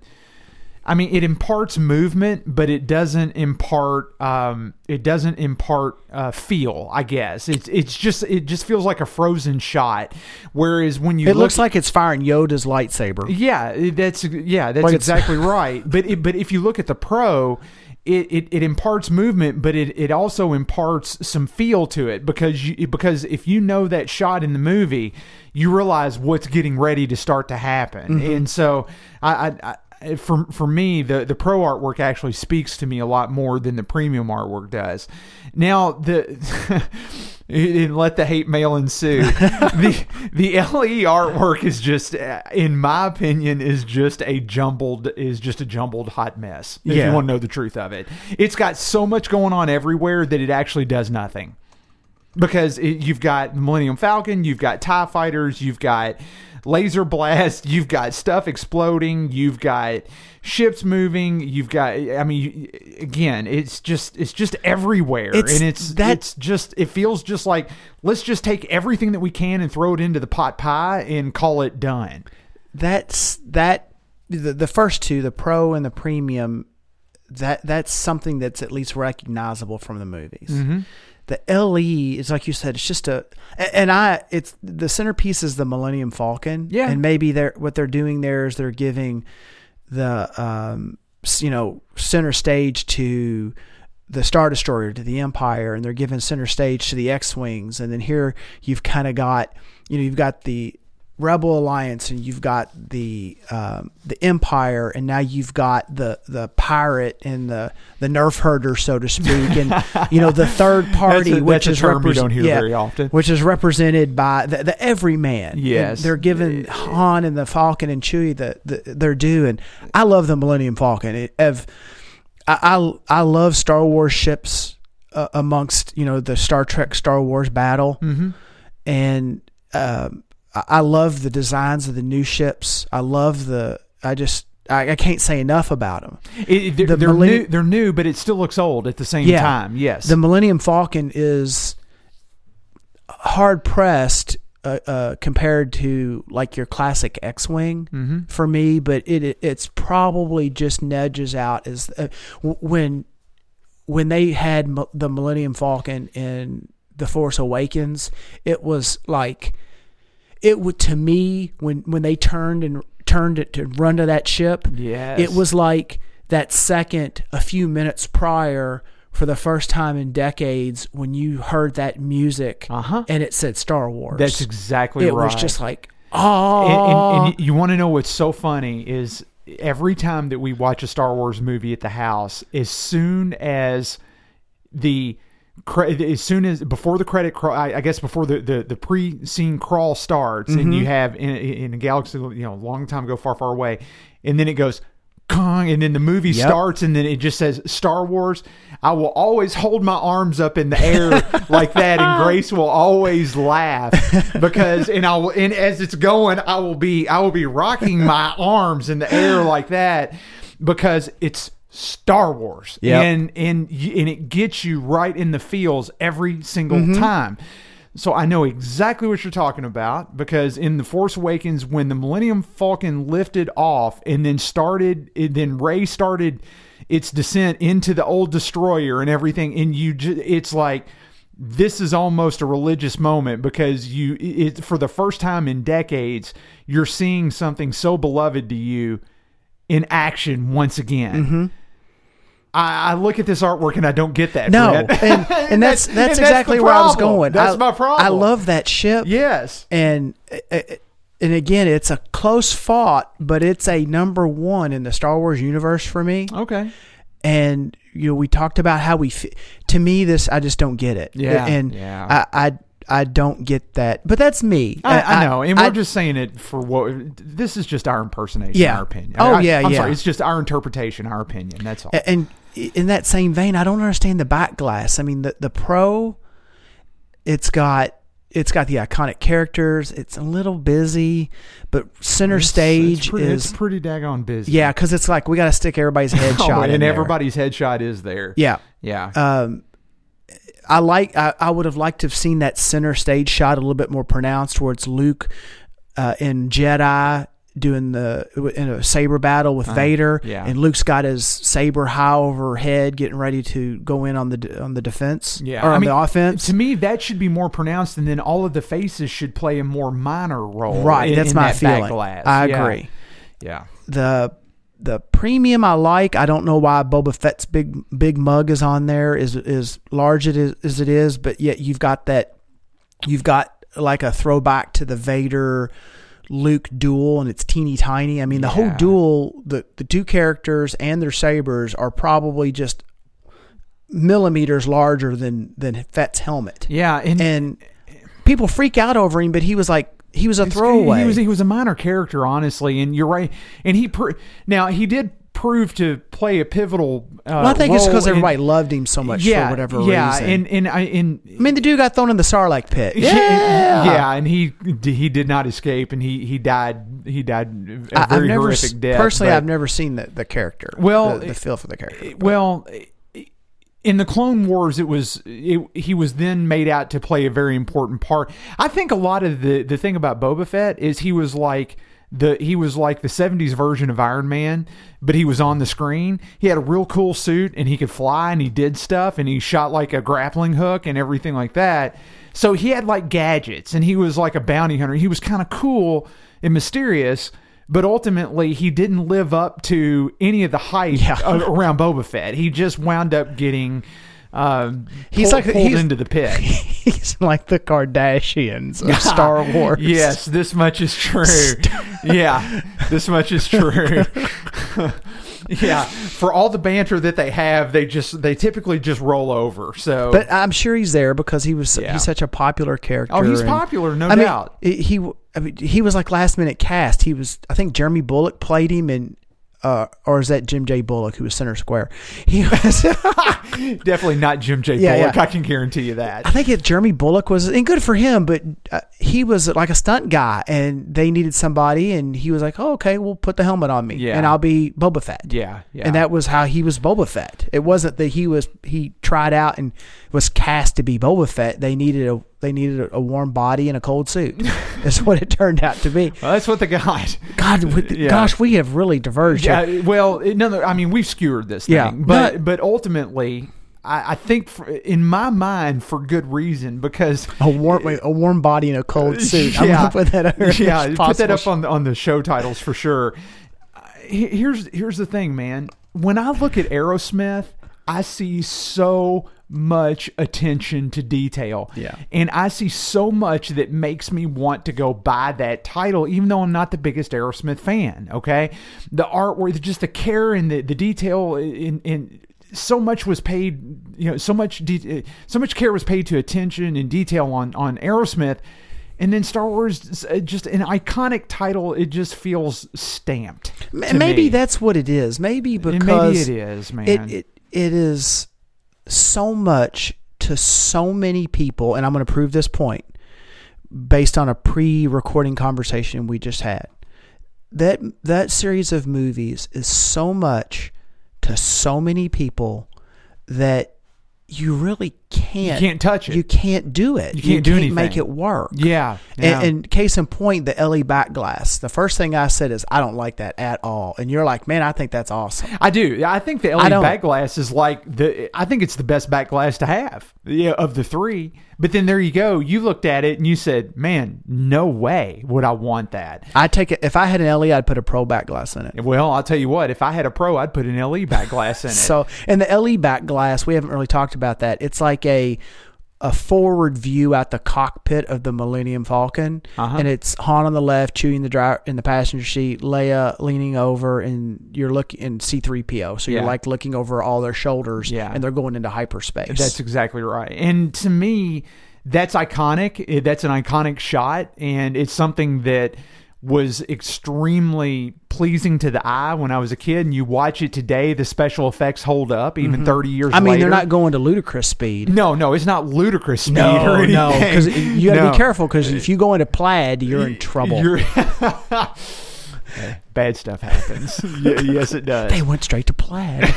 I mean, it imparts movement, but it doesn't impart um it doesn't impart uh, feel. I guess it's it's just it just feels like a frozen shot. Whereas when you it look looks like it's firing Yoda's lightsaber. yeah, that's yeah, that's Like exactly right. But it, but if you look at the pro, it, it, it imparts movement, but it, it also imparts some feel to it because you because if you know that shot in the movie, you realize what's getting ready to start to happen, mm-hmm. and so I. I, I for for me, the the pro artwork actually speaks to me a lot more than the premium artwork does. Now the and let the hate mail ensue. the the LE artwork is just, in my opinion, is just a jumbled is just a jumbled hot mess. If Yeah. you want to know the truth of it, it's got so much going on everywhere that it actually does nothing. Because it, you've got the Millennium Falcon, you've got Tie Fighters, you've got laser blast, you've got stuff exploding, you've got ships moving, you've got. I mean, again, it's just it's just everywhere, It's- and it's that- it's just it feels just like let's just take everything that we can and throw it into the pot pie and call it done. that's that the, the first two the pro and the premium that that's something that's at least recognizable from the movies Mm-hmm. The le is like you said it's just a and i it's the centerpiece is the millennium falcon Yeah. and maybe they're what they're doing there is they're giving the um you know center stage to the Star Destroyer to the Empire, and they're giving center stage to the X-wings, and then here you've kind of got, you know, you've got the Rebel Alliance, and you've got the um, the Empire, and now you've got the the pirate and the the nerf herder, so to speak, and you know the third party, a- which is term you don't hear yeah, very often. which is represented by the, the everyman. And Yes. they're giving Han and the Falcon and Chewie the, the their due, and I love the Millennium Falcon. It, Ev, I, I I love Star Wars ships uh, amongst you know the Star Trek Star Wars battle, Mm-hmm. and um, I, I love the designs of the new ships. I love the I just I, I can't say enough about them. It, they're, The they're millenni- new. They're new, but it still looks old at the same Yeah. time. Yes. The Millennium Falcon is hard pressed uh, uh, compared to like your classic X-wing mm-hmm. for me, but it, it it's probably just nudges out as uh, when when they had m- the Millennium Falcon in the Force Awakens, it was like it would to me when when they turned and turned it to run to that ship. Yes. It was like that second a few minutes prior for the first time in decades when you heard that music Uh-huh. and it said Star Wars. That's exactly it right. It was just like oh and, and, and you want to know what's so funny is every time that we watch a Star Wars movie at the house, as soon as the cre- as soon as before the credit crawl, I, I guess before the, the, the pre-scene crawl starts, and Mm-hmm. you have in, in a galaxy, you know, a long time ago, far, far away, and then it goes. Kong, and then the movie Yep. starts, and then it just says Star Wars. I will always hold my arms up in the air like that, and Grace will always laugh because, and I will, and as it's going, I will be, I will be rocking my arms in the air like that because it's Star Wars, Yep. and and and it gets you right in the feels every single Mm-hmm. time. So I know exactly what you're talking about because in the Force Awakens, when the Millennium Falcon lifted off and then started, and then Ray started its descent into the old destroyer and everything, and you, ju- it's like this is almost a religious moment because you, it, for the first time in decades, you're seeing something so beloved to you in action once again. Mm-hmm. I, I look at this artwork and I don't get that. no, and, and that's and that's the exactly where I was going. That's I, my problem. I love that ship. Yes. and uh, and again, it's a close fought, but it's a number one in the Star Wars universe for me. Okay. And you know, we talked about how we. To me, this I just don't get it. Yeah, and yeah. I, I I don't get that. But that's me. I, I know, and we're I- just saying it for what this is just our impersonation, Yeah. our opinion. Oh, I- yeah, I'm yeah. sorry, it's just our interpretation, our opinion. That's all. And in that same vein, I don't understand the back glass. I mean, the the pro, it's got it's got the iconic characters. It's a little busy, but center It's- stage it's pretty, is it's pretty daggone busy. yeah, because it's like we got to stick everybody's headshot Oh, in and there. everybody's headshot is there. Yeah, yeah. um, I like. I, I would have liked to have seen that center stage shot a little bit more pronounced, where it's Luke uh, in Jedi doing the in a saber battle with Vader, Uh, yeah. and Luke's got his saber high overhead, getting ready to go in on the on the defense, Yeah, or I on mean, the offense. To me, that should be more pronounced, and then all of the faces should play a more minor role. Right, in- that's in my that feeling. I Yeah. agree. Yeah, the the premium I like. I don't know why Boba Fett's big big mug is on there is is large it is, as it is, but yet you've got that you've got like a throwback to the Vader Luke duel and it's teeny tiny. I mean the whole duel the the two characters and their sabers are probably just millimeters larger than than Fett's helmet. yeah, and, And people freak out over him, but he was like he was a throwaway. He was he was a minor character, honestly, and you're right. And he pr- now he did prove to play a pivotal. Uh, well, I think it's because in- everybody loved him so much yeah, for whatever yeah, reason. and and I and I mean, the dude got thrown in the Sarlacc pit. yeah, yeah, and he he did not escape, and he he died he died a very never horrific death. personally. but- I've never seen the, the character. Well, the, the feel for the character. Well, in the Clone Wars, it was it, he was then made out to play a very important part. I think a lot of the the thing about Boba Fett is he was like the he was like the 70s version of Iron Man, but he was on the screen. He had a real cool suit and he could fly and he did stuff and he shot like a grappling hook and everything like that. So he had like gadgets and he was like a bounty hunter. He was kind of cool and mysterious. But ultimately, he didn't live up to any of the hype Yeah. around Boba Fett. He just wound up getting um, He's pulled, like- pulled he's- into the pit. He's like the Kardashians of Star Wars. yes, this much is true. yeah, this much is true. yeah, for all the banter that they have, they just they typically just roll over. So, But I'm sure he's there because he was Yeah. he's such a popular character. Oh, he's and- popular, no I mean, doubt. he he I mean, he was like last minute cast. He was I think Jeremy Bulloch played him in. Uh, or is that Jim J. Bullock who was center square? He was. definitely not Jim J. Yeah, Bullock. yeah. I can guarantee you that. I think it Jeremy Bulloch was, and good for him, but uh, he was like a stunt guy, and they needed somebody, and he was like, "Oh, okay, we'll put the helmet on me, Yeah. and I'll be Boba Fett." Yeah, yeah. and that was how he was Boba Fett. It wasn't that he was he tried out and was cast to be Boba Fett. They needed a they needed a, warm body and a cold suit. That's what it turned out to be. well, that's what they got. God, with, Yeah. gosh, we have really diverged. here. Yeah, well, no, I mean we've skewered this thing, Yeah. but No. but ultimately, I, think for, in my mind for good reason because A warm wait, a warm body and a cold suit. I'm Yeah. gonna put that up. yeah, put that up on the- on the show titles for sure. Uh, Here's here's the thing, man. When I look at Aerosmith, I see so much attention to detail. Yeah. And I see so much that makes me want to go buy that title, even though I'm not the biggest Aerosmith fan. Okay. The artwork, just the care and the, the detail in, in so much was paid, you know, so much, de- so much care was paid to attention and detail on, on Aerosmith. And then Star Wars, uh, just an iconic title, it just feels stamped. Maybe me. that's what it is. Maybe because And maybe it is, man. it, it it is so much to so many people, and I'm going to prove this point based on a pre-recording conversation we just had. That that series of movies is so much to so many people that you really can't You can't touch it. You can't do it. You can't do make anything. it work. yeah. yeah. And, and case in point, the LE back glass. The first thing I said is I don't like that at all, and you're like, man, I think that's awesome. I do. I think the LE back glass is like the. I think it's the best back glass to have. Yeah, of the three. But then there you go. You looked at it and you said, "Man, no way would I want that." I take it if I had an LE, I'd put a pro back glass in it. Well, I'll tell you what. If I had a pro, I'd put an LE back glass in it. So, and the LE back glass, we haven't really talked about that. It's like a a forward view out the cockpit of the Millennium Falcon, Uh-huh. and it's Han on the left, chewing the driver in the passenger seat, Leia leaning over, and you're looking in C-3PO. So you're like looking over all their shoulders, Yeah. and they're going into hyperspace. That's exactly right. And to me, that's iconic. That's an iconic shot, and it's something that was extremely pleasing to the eye when I was a kid. And you watch it today, the special effects hold up even 30 years Mm-hmm. I mean, later. they're not going to ludicrous speed. No, no, it's not ludicrous speed No, no, because you got to No. be careful because if you go into plaid, you're in trouble. You're- Bad stuff happens. Yes, it does. they went straight to plaid.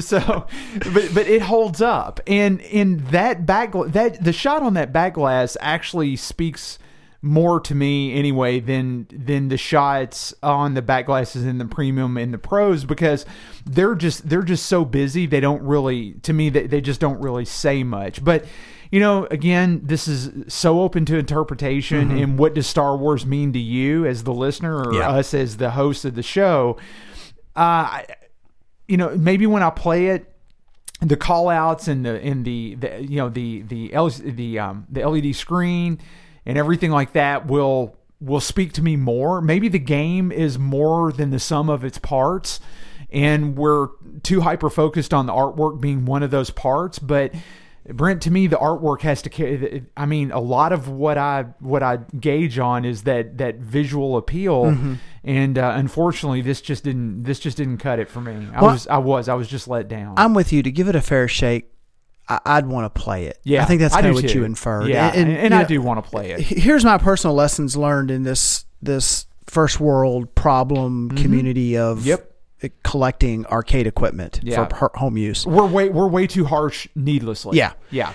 so but but it holds up and in that back that the shot on that back glass actually speaks more to me anyway than than the shots on the back glasses in the premium and the pros because they're just they're just so busy. They don't really to me they, they just don't really say much. But you know again this is so open to interpretation and what does star wars mean to you as the listener or Yeah. us as the host of the show uh you know, maybe when I play it, the call outs and the in the, the you know the the L, the um the LED screen and everything like that will will speak to me more. Maybe the game is more than the sum of its parts and we're too hyper focused on the artwork being one of those parts, but Brent, to me, the artwork has to carry. I mean, a lot of what I what I gauge on is that that visual appeal, Mm-hmm. and uh, unfortunately, this just didn't this just didn't cut it for me. I Well- was I was I was just let down. I'm with you. To give it a fair shake, I, I'd want to play it. yeah, I think that's kind of what too. you inferred. Yeah, and, and you I know, do want to play it. Here's my personal lessons learned in this this first world problem community of Mm-hmm. Yep. collecting arcade equipment Yeah. for home use. We're way we're way too harsh needlessly. Yeah. yeah.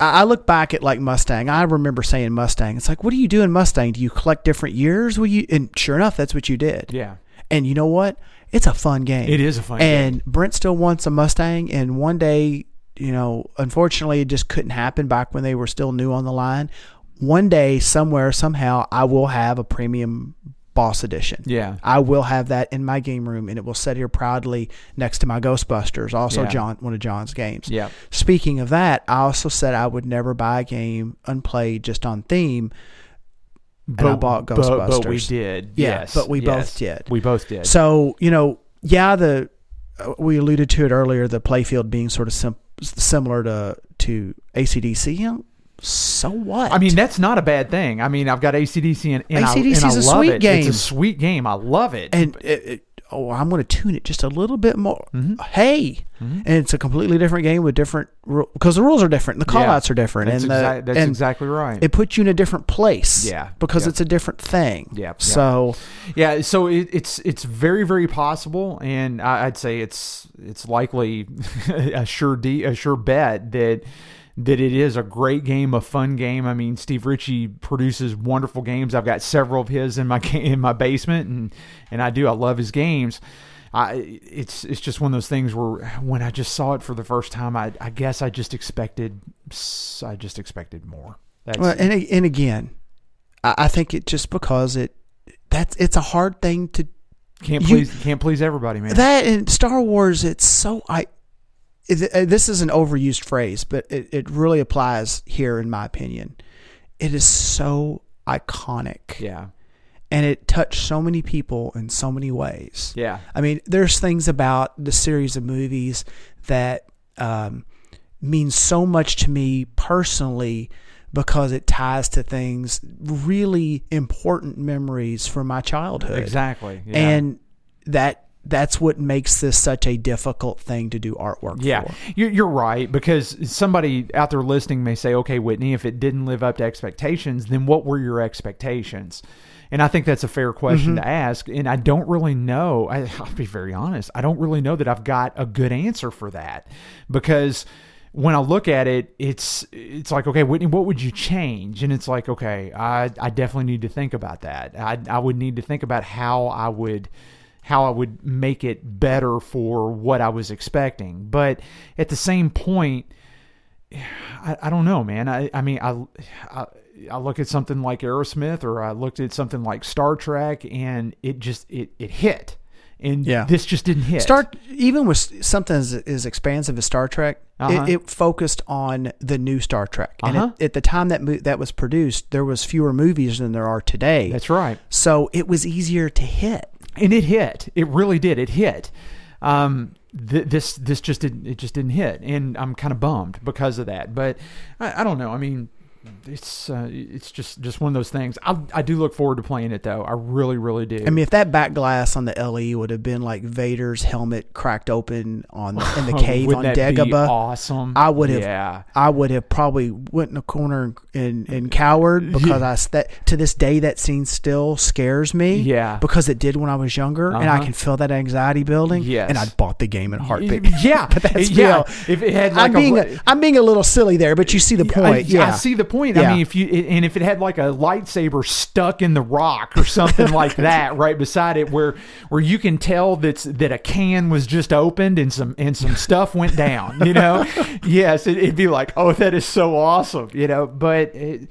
I I look back at like Mustang. I remember saying Mustang. It's like, what do you do in Mustang? Do you collect different years? Will you? And sure enough, that's what you did. Yeah. And you know what? It's a fun game. It is a fun and Brent still wants a Mustang. And one day, you know, unfortunately, it just couldn't happen back when they were still new on the line. One day, somewhere, somehow, I will have a premium Boss Edition. Yeah. I will have that in my game room, and it will sit here proudly next to my Ghostbusters, also Yeah. John, one of John's games. Yeah. Speaking of that, I also said I would never buy a game unplayed just on theme. But, I bought but- But, we did. Yeah, yes. but we yes. both did. We both did. So you know, yeah, the uh, we alluded to it earlier, the playfield being sort of sim- similar to to ACDC. So what? I mean, that's not a bad thing. I mean, I've got ACDC and, and, AC/DC is a love sweet it. game. It's a sweet game. I love it. and it, it, oh, I'm going to tune it just a little bit more. Mm-hmm. Hey, and it's a completely different game with different because the rules are different, the Yeah. callouts are different, That's, and the, exac- that's and exactly right. it puts you in a different place. Yeah, because yeah. it's a different thing. Yeah, yeah. So Yeah, so it, it's it's very very possible, and I, I'd say it's it's likely a sure de- a sure bet that that it is a great game, a fun game. I mean, Steve Ritchie produces wonderful games. I've got several of his in my in my basement, and and I do I love his games. I, it's it's just one of those things where when I just saw it for the first time, I I guess I just expected I just expected more. That's, Well, and and again, I, I think it just because it that's it's a hard thing to can't you- please can't please everybody, man. that in Star Wars. It's so I. uh, This is an overused phrase, but it, it really applies here, in my opinion. It is so iconic, yeah, and it touched so many people in so many ways. yeah. I mean, there's things about the series of movies that um, mean so much to me personally because it ties to things really important memories from my childhood. Exactly. Yeah. And that that's what makes this such a difficult thing to do artwork yeah, for. you're, you're right because somebody out there listening may say, "Okay, Whitney, if it didn't live up to expectations, then what were your expectations?" And I think that's a fair question Mm-hmm. to ask. And I don't really know. I, I'll be very honest. I don't really know that I've got a good answer for that because when I look at it, it's it's like, okay, Whitney, what would you change? And it's like, okay, I I definitely need to think about that. I I would need to think about how I would how I would make it better for what I was expecting. But at the same point, I, I don't know, man. I, I mean, I, I, I look at something like Aerosmith or I looked at something like Star Trek and it just, it, it hit. And Yeah. this just didn't hit. Star even with something as, as expansive as Star Trek, Uh-huh. it, it focused on the new Star Trek. And Uh-huh. it, at the time that mo- that was produced, there was fewer movies than there are today. That's right. So it was easier to hit. And it hit. It really did. It hit. Um, th- this this just didn't it just didn't hit, and I'm kind of bummed because of that. But I, I don't know. I mean, it's uh, it's just just one of those things. I I do look forward to playing it though. I really really do. I mean, if that back glass on the LE would have been like Vader's helmet cracked open on the, in the cave on Dagobah, awesome. I would have. Yeah. I would have probably went in a corner and, and cowered because I that to this day that scene still scares me. Yeah. because it did when I was younger, and I Uh-huh. can feel that anxiety building. Yes. and I bought the game in a heartbeat. Yeah, but that's yeah. real. If it had like I'm being a, a, I'm being a little silly there, but you see the point. I, yeah, I see the point. Yeah. I mean, if you and if it had like a lightsaber stuck in the rock or something like that right beside it, where where you can tell that's that a can was just opened and some and some stuff went down, you know, yes, it, it'd be like, oh, that is so awesome, you know. But it,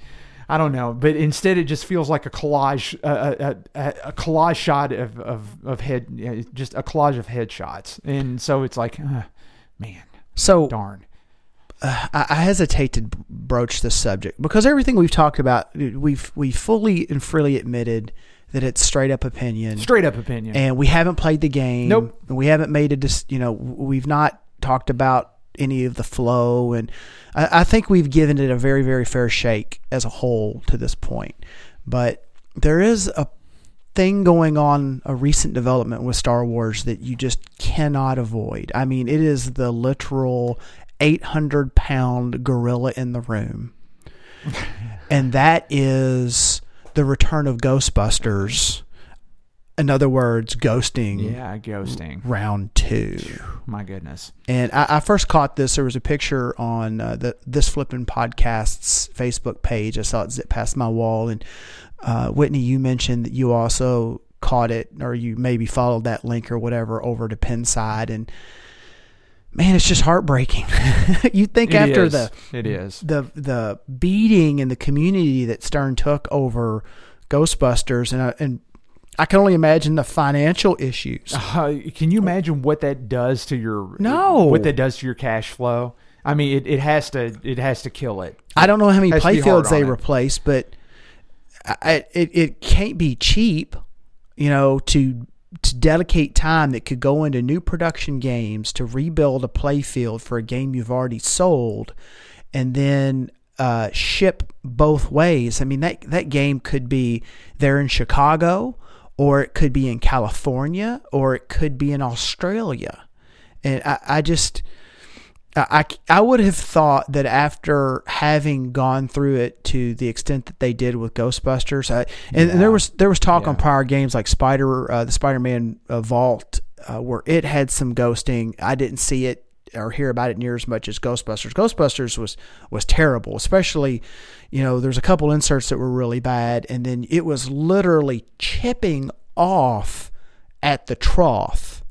I don't know. But instead, it just feels like a collage, a, a, a, collage shot of of, of head, just a collage of headshots, and so it's like, uh, man, so darn. I, I hesitate to broach this subject because everything we've talked about, we've we fully and freely admitted that it's straight up opinion, Straight up opinion. and we haven't played the game. Nope. and we haven't made a dis, you know we've not talked about any of the flow, and I, I think we've given it a very very fair shake as a whole to this point. But there is a thing going on, a recent development with Star Wars that you just cannot avoid. I mean, it is the literal 800 pound gorilla in the room. and that is the return of Ghostbusters. In other words, ghosting Yeah, ghosting. round two. My goodness. And I, I first caught this. There was a picture on uh, the This Flipping Podcast's Facebook page. I saw it zip past my wall. And uh, Whitney, you mentioned that you also caught it, or you maybe followed that link or whatever over to Pinside. And man, it's just heartbreaking. you think It after is. the it is. the the beating and the community that Stern took over Ghostbusters, and I, and I can only imagine the financial issues. Uh, can you imagine what that does to your No. What that does to your cash flow? I mean, it, it has to it has to kill it. I don't know how many Has to be hard playfields they it. replace, but I, it it can't be cheap, you know, to to dedicate time that could go into new production games to rebuild a playfield for a game you've already sold, and then uh, ship both ways. I mean that that game could be there in Chicago, or it could be in California, or it could be in Australia, and I, I just. I, I would have thought that after having gone through it to the extent that they did with Ghostbusters, I, and, and there was there was talk on prior games like Spider, uh, the Spider-Man uh, Vault, uh, where it had some ghosting. I didn't see it or hear about it near as much as Ghostbusters. Ghostbusters was was terrible, especially you know there's a couple inserts that were really bad, and then it was literally chipping off at the trough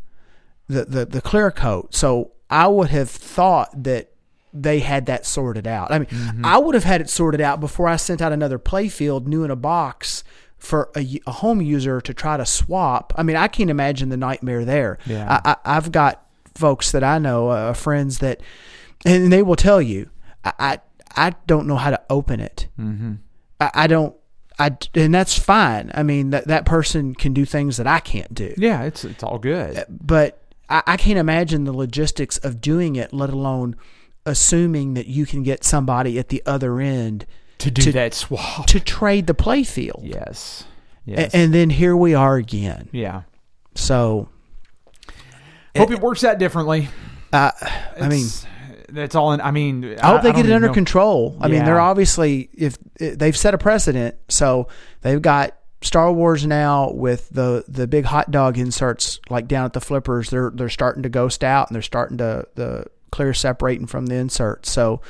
the, the, the clear coat. So I would have thought that they had that sorted out. I mean, Mm-hmm. I would have had it sorted out before I sent out another playfield new in a box for a, a home user to try to swap. I mean, I can't imagine the nightmare there. Yeah. I, I, I've got folks that I know, uh, friends that, and they will tell you, I, I, I don't know how to open it. Mm-hmm. I, I don't. I, and that's fine. I mean, that, that person can do things that I can't do Yeah, it's it's all good. but I, I can't imagine the logistics of doing it, let alone assuming that you can get somebody at the other end To do to- that swap. to trade the playfield. Yes. A- And then here we are again. yeah. So, Hope it works out differently. uh, I mean, It's- that's all. In, I mean, I hope they don't get it under know. control. I mean, they're obviously if they've set a precedent, so they've got Star Wars now with the the big hot dog inserts like down at the flippers. They're they're starting to ghost out and they're starting to the clear separating from the inserts. So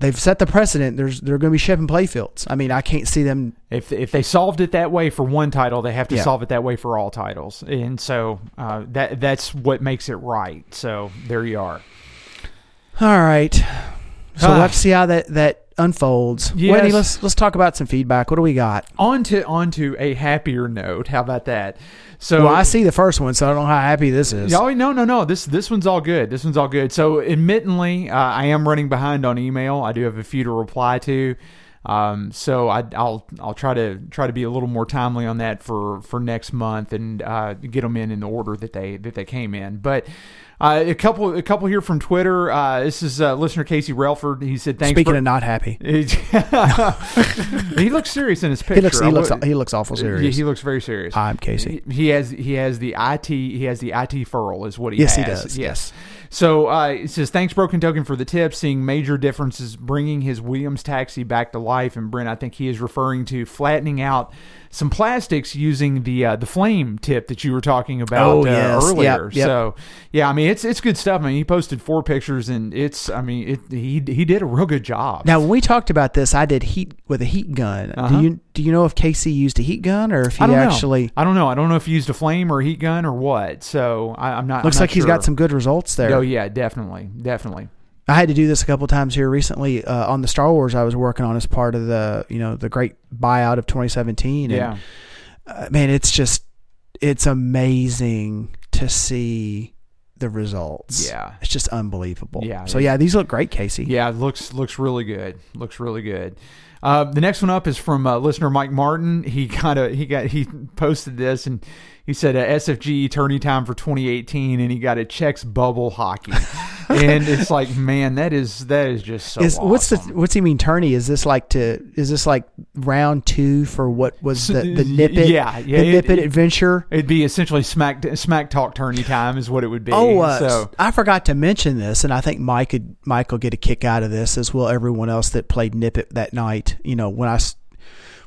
they've set the precedent. There's they're going to be shipping playfields. I mean, I can't see them. If if they solved it that way for one title, they have to Yeah. solve it that way for all titles, and so uh, that that's what makes it right. So there you are. All right. So Ah. we'll have to see how that that unfolds. Yes. Whitney, let's let's talk about some feedback. What do we got? On to on to a happier note. How about that? So Well, I see the first one, so I don't know how happy this is. Oh no no no! This this one's all good. This one's all good. So, admittedly, uh, I am running behind on email. I do have a few to reply to. Um, so I, will I'll try to try to be a little more timely on that for, for next month and uh, get them in in the order that they that they came in. But uh, a couple, a couple here from Twitter. Uh, this is uh, listener Casey Relford. He said, "Thanks." Speaking for- of not happy, he looks serious in his picture. he looks he looks he looks awful serious. he looks very serious. I'm Casey. He, he has he has the IT he has the IT furl is what he Yes, he has. does. Yes. So uh, it says thanks Broken Token for the tip. Seeing major differences, bringing his Williams taxi back to life. And Brent, I think he is referring to flattening out some plastics using the uh, the flame tip that you were talking about Oh, uh, yes. earlier. Yep, yep. So yeah, I mean it's it's good stuff. I mean he posted four pictures and it's I mean it, he he did a real good job. Now, when we talked about this, I did heat with a heat gun. Uh-huh. Do you do you know if Casey used a heat gun or if he I actually? know. I don't know. I don't know if he used a flame or a heat gun or what. So I, I'm not. Looks I'm not like he's got some good results there. Oh yeah, definitely, definitely. I had to do this a couple times here recently uh, on the Star Wars I was working on as part of the you know the great buyout of 2017. And, Yeah, uh, man, it's just it's amazing to see the results. yeah, it's just unbelievable. Yeah, So yeah, these look great, Casey. yeah. it Looks looks really good. Looks really good. Uh, the next one up is from uh, listener Mike Martin. He kind of he got he posted this and he said uh, SFG tourney time for 2018 and he got a Chexx bubble hockey and it's like man that is that is just so Is what's the what's he mean tourney? Is this like to is this like round two for what was the the Y- Nip-It? yeah, yeah, the it- Nip-It it- adventure. It'd be essentially smack smack talk tourney time is what it would be. Oh, uh, so I forgot to mention this, and I think Mike could Mike will get a kick out of this as well. Everyone else that played Nip-It that night, you know, when I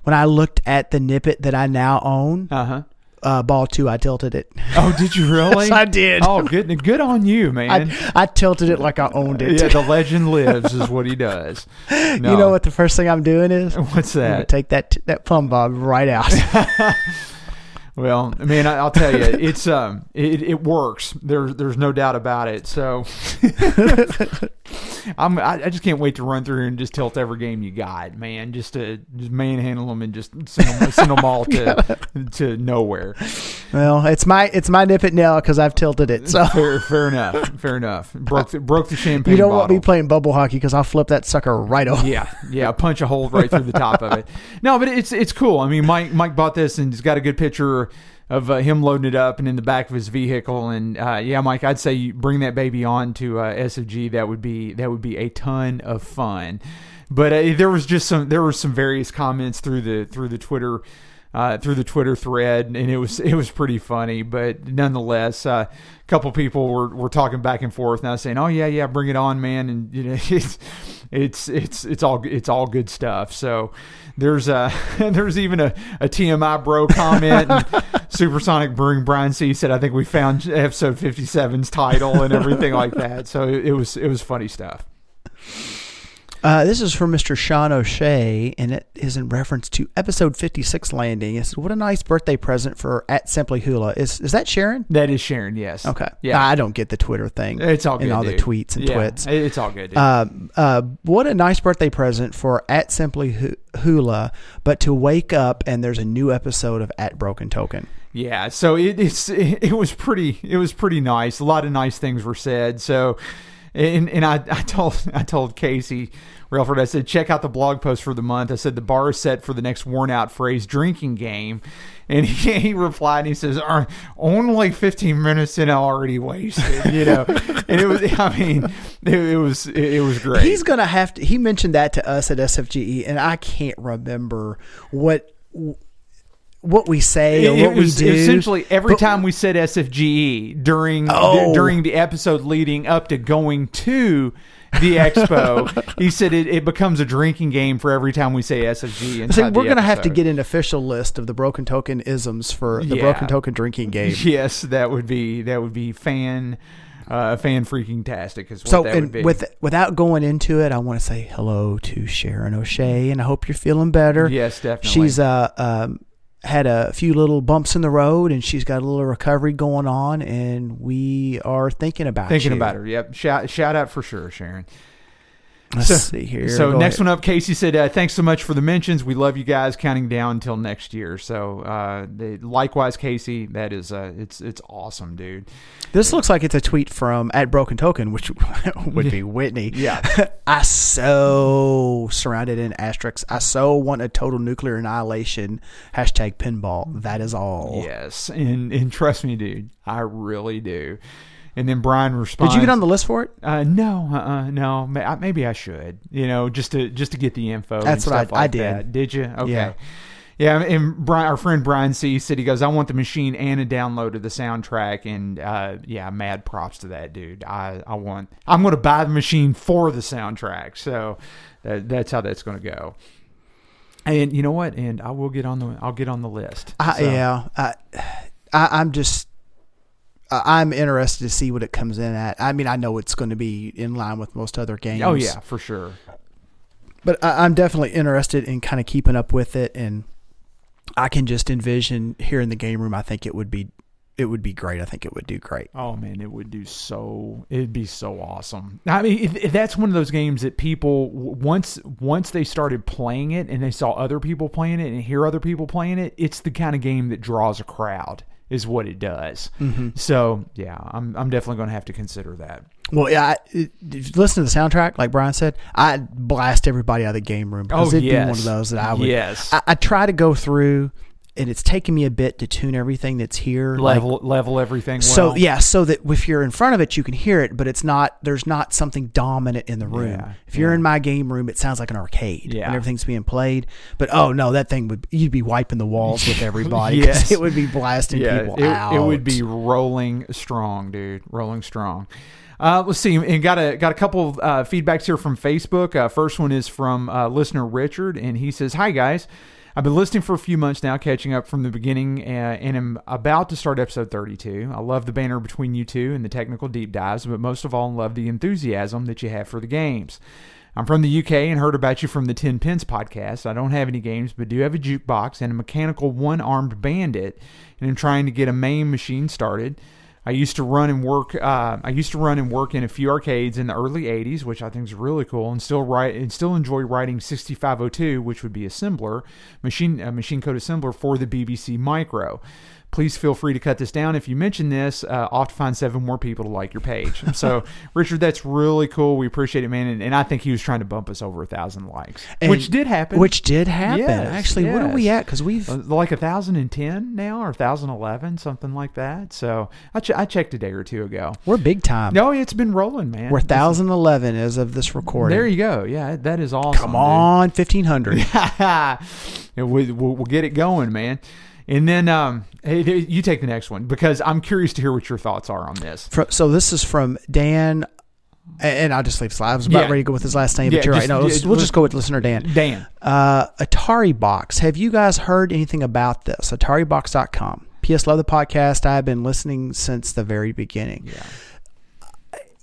when I looked at the Nip-It that I now own, uh huh. Uh, ball two, I tilted it. Oh, did you really? Yes, I did. Oh, good, good on you, man. I, I tilted it like I owned it. yeah, the legend lives is what he does. No. You know what the first thing I'm doing is? What's that? take that that plumb bob right out. Well, I mean, I- I'll tell you, it's um, it, it works. There's there's no doubt about it. So, I'm I, I just can't wait to run through and just tilt every game you got, man. Just to just manhandle them and just send them, send them all to to nowhere. well, it's my it's my Nip-It now because I've tilted it. So Fair, fair enough. Fair enough. Broke the, broke the champagne. you don't bottle. want me playing bubble hockey because I'll flip that sucker right over. Yeah, yeah, punch a hole right through the top of it. No, but it's it's cool. I mean, Mike Mike bought this and he's got a good picture of uh, him loading it up and in the back of his vehicle. And uh, yeah, Mike, I'd say you bring that baby on to uh, SFG. That would be that would be a ton of fun. But uh, there was just some there were some various comments through the through the Twitter. Uh, through the Twitter thread, and it was it was pretty funny, but nonetheless, uh, a couple people were, were talking back and forth, was saying, "Oh yeah, yeah, bring it on, man!" And you know, it's it's it's it's all it's all good stuff. So there's a there's even a, a TMI bro comment. And Supersonic Brewing Brian C said, "I think we found episode 57's title and everything like that." So it, it was it was funny stuff. Uh, this is from Mr. Sean O'Shea, and it is in reference to episode 56 landing. It says, What a nice birthday present for at Simply Hula. Is is that Sharon? That is Sharon, yes. Okay. yeah, I don't get the Twitter thing. it's all good. and all dude. the tweets and yeah, twits. It's all good. Dude. Uh, uh, what a nice birthday present for at Simply Hula, but to wake up and there's a new episode of at Broken Token. Yeah, so it, it's it, it was pretty it was pretty nice. A lot of nice things were said. So, and and I, I told I told Casey Relford I said check out the blog post for the month. I said the bar is set for the next worn out phrase drinking game, and he, he replied and he says only fifteen minutes and I already wasted. You know, and it was I mean it, it was it, it was great. He's gonna have to. He mentioned that to us at SFGE, and I can't remember what what we say or It- what was we do. essentially every But- time we said SFGE during Oh. during the episode leading up to going to the expo, he said it, it becomes a drinking game for every time we say SFG. See, inside we're gonna have to get an official list of the Broken Token isms for the Yeah. Broken Token drinking game. Yes, that would be that would be fan uh, fan freaking tastic. Is what So, that would be. with without going into it, I want to say hello to Sharon O'Shea, and I hope you're feeling better. yes, definitely. She's uh um had a few little bumps in the road, and she's got a little recovery going on, and we are thinking about her thinking you. about her. Yep, shout shout out for sure, Sharon. Let's So- see here. So Go next ahead. one up, Casey said, uh, "Thanks so much for the mentions. We love you guys. Counting down until next year." So uh, they, likewise, Casey, that is uh, it's it's awesome, dude. This looks like it's a tweet from at Broken Token, which would be Whitney. Yeah. I so surrounded in asterisks. I so want a total nuclear annihilation. Hashtag pinball. That is all. Yes, and and trust me, dude, I really do. And then Brian responds. Did you get on the list for it? Uh, no, uh, no. Maybe I should. You know, just to just to get the info. That's and what I- like I did. that. Did you? Okay. Yeah. Yeah, and Brian, our friend Brian C said he goes, "I want the machine and a download of the soundtrack." And uh, yeah, mad props to that dude. I, I want. I'm going to buy the machine for the soundtrack. So that, that's how that's going to go. And you know what? And I will get on the. I'll get on the list. I, So, Yeah. I, I, I'm just. I- I'm interested to see what it comes in at. I mean, I know it's going to be in line with most other games. Oh yeah, for sure. but I, I'm definitely interested in kind of keeping up with it, and I can just envision here in the game room. I think it would be, it would be great. I think it would do great. Oh man, it would do so. It'd be so awesome. I mean, that's one of those games that people once once they started playing it and they saw other people playing it and hear other people playing it, it's the kind of game that draws a crowd. Is what it does. Mm-hmm. So yeah, I'm I'm definitely going to have to consider that. Well, yeah, I, it, if you listen to the soundtrack, like Brian said, I'd blast everybody out of the game room because Oh, it'd be one of those that I would. Yes. I, I try to go through, and it's taken me a bit to tune everything that's here. like- Level level everything. so yeah, so that if you're in front of it, you can hear it, but it's not. There's not something dominant in the room. Yeah, if you're in my game room, it sounds like an arcade. Yeah. when everything's being played. But oh no, that thing would you'd be wiping the walls with everybody. Yes. it would be blasting yeah, people it, out. it would be rolling strong, dude. Rolling strong. Uh, let's see, and got a got a couple of uh, feedbacks here from Facebook. Uh, first one is from uh, listener Richard, and he says, "Hi guys, I've been listening for a few months now, catching up from the beginning, uh, and am about to start episode 32. I love the banner between you two and the technical deep dives, but most of all, I love the enthusiasm that you have for the games." I'm from the UK and heard about you from the 10 Pence podcast. I don't have any games, but do have a jukebox and a mechanical one armed bandit, and I'm trying to get a MAME machine started. I used to run and work. Uh, I used to run and work in a few arcades in the early '80s, which I think is really cool, and still write and still enjoy writing 6502, which would be assembler machine machine code assembler for the BBC Micro. Please feel free to cut this down if you mention this. Uh, off to find seven more people to like your page. So, Richard, that's really cool. We appreciate it, man. And, and I think he was trying to bump us over a thousand likes, And- which did happen. Which did happen. Yes, Actually, what are we at? Because we've Uh, like a thousand and ten now, or thousand eleven, something like that. So I, ch- I checked a day or two ago. we're big time. No, it's been rolling, man. We're thousand eleven as of this recording. There you go. Yeah, that is awesome. Come on, fifteen hundred. we'll, we'll get it going, man. And then um, you take the next one because I'm curious to hear what your thoughts are on this. So this is from Dan, and I'll just leave this. I was about Yeah. ready to go with his last name, Yeah, but you're just- right. No, yeah, we'll just go with listener Dan. Dan. Uh, Atari Box. Have you guys heard anything about this? AtariBox.com. P.S. Love the podcast. I've been listening since the very beginning. Yeah.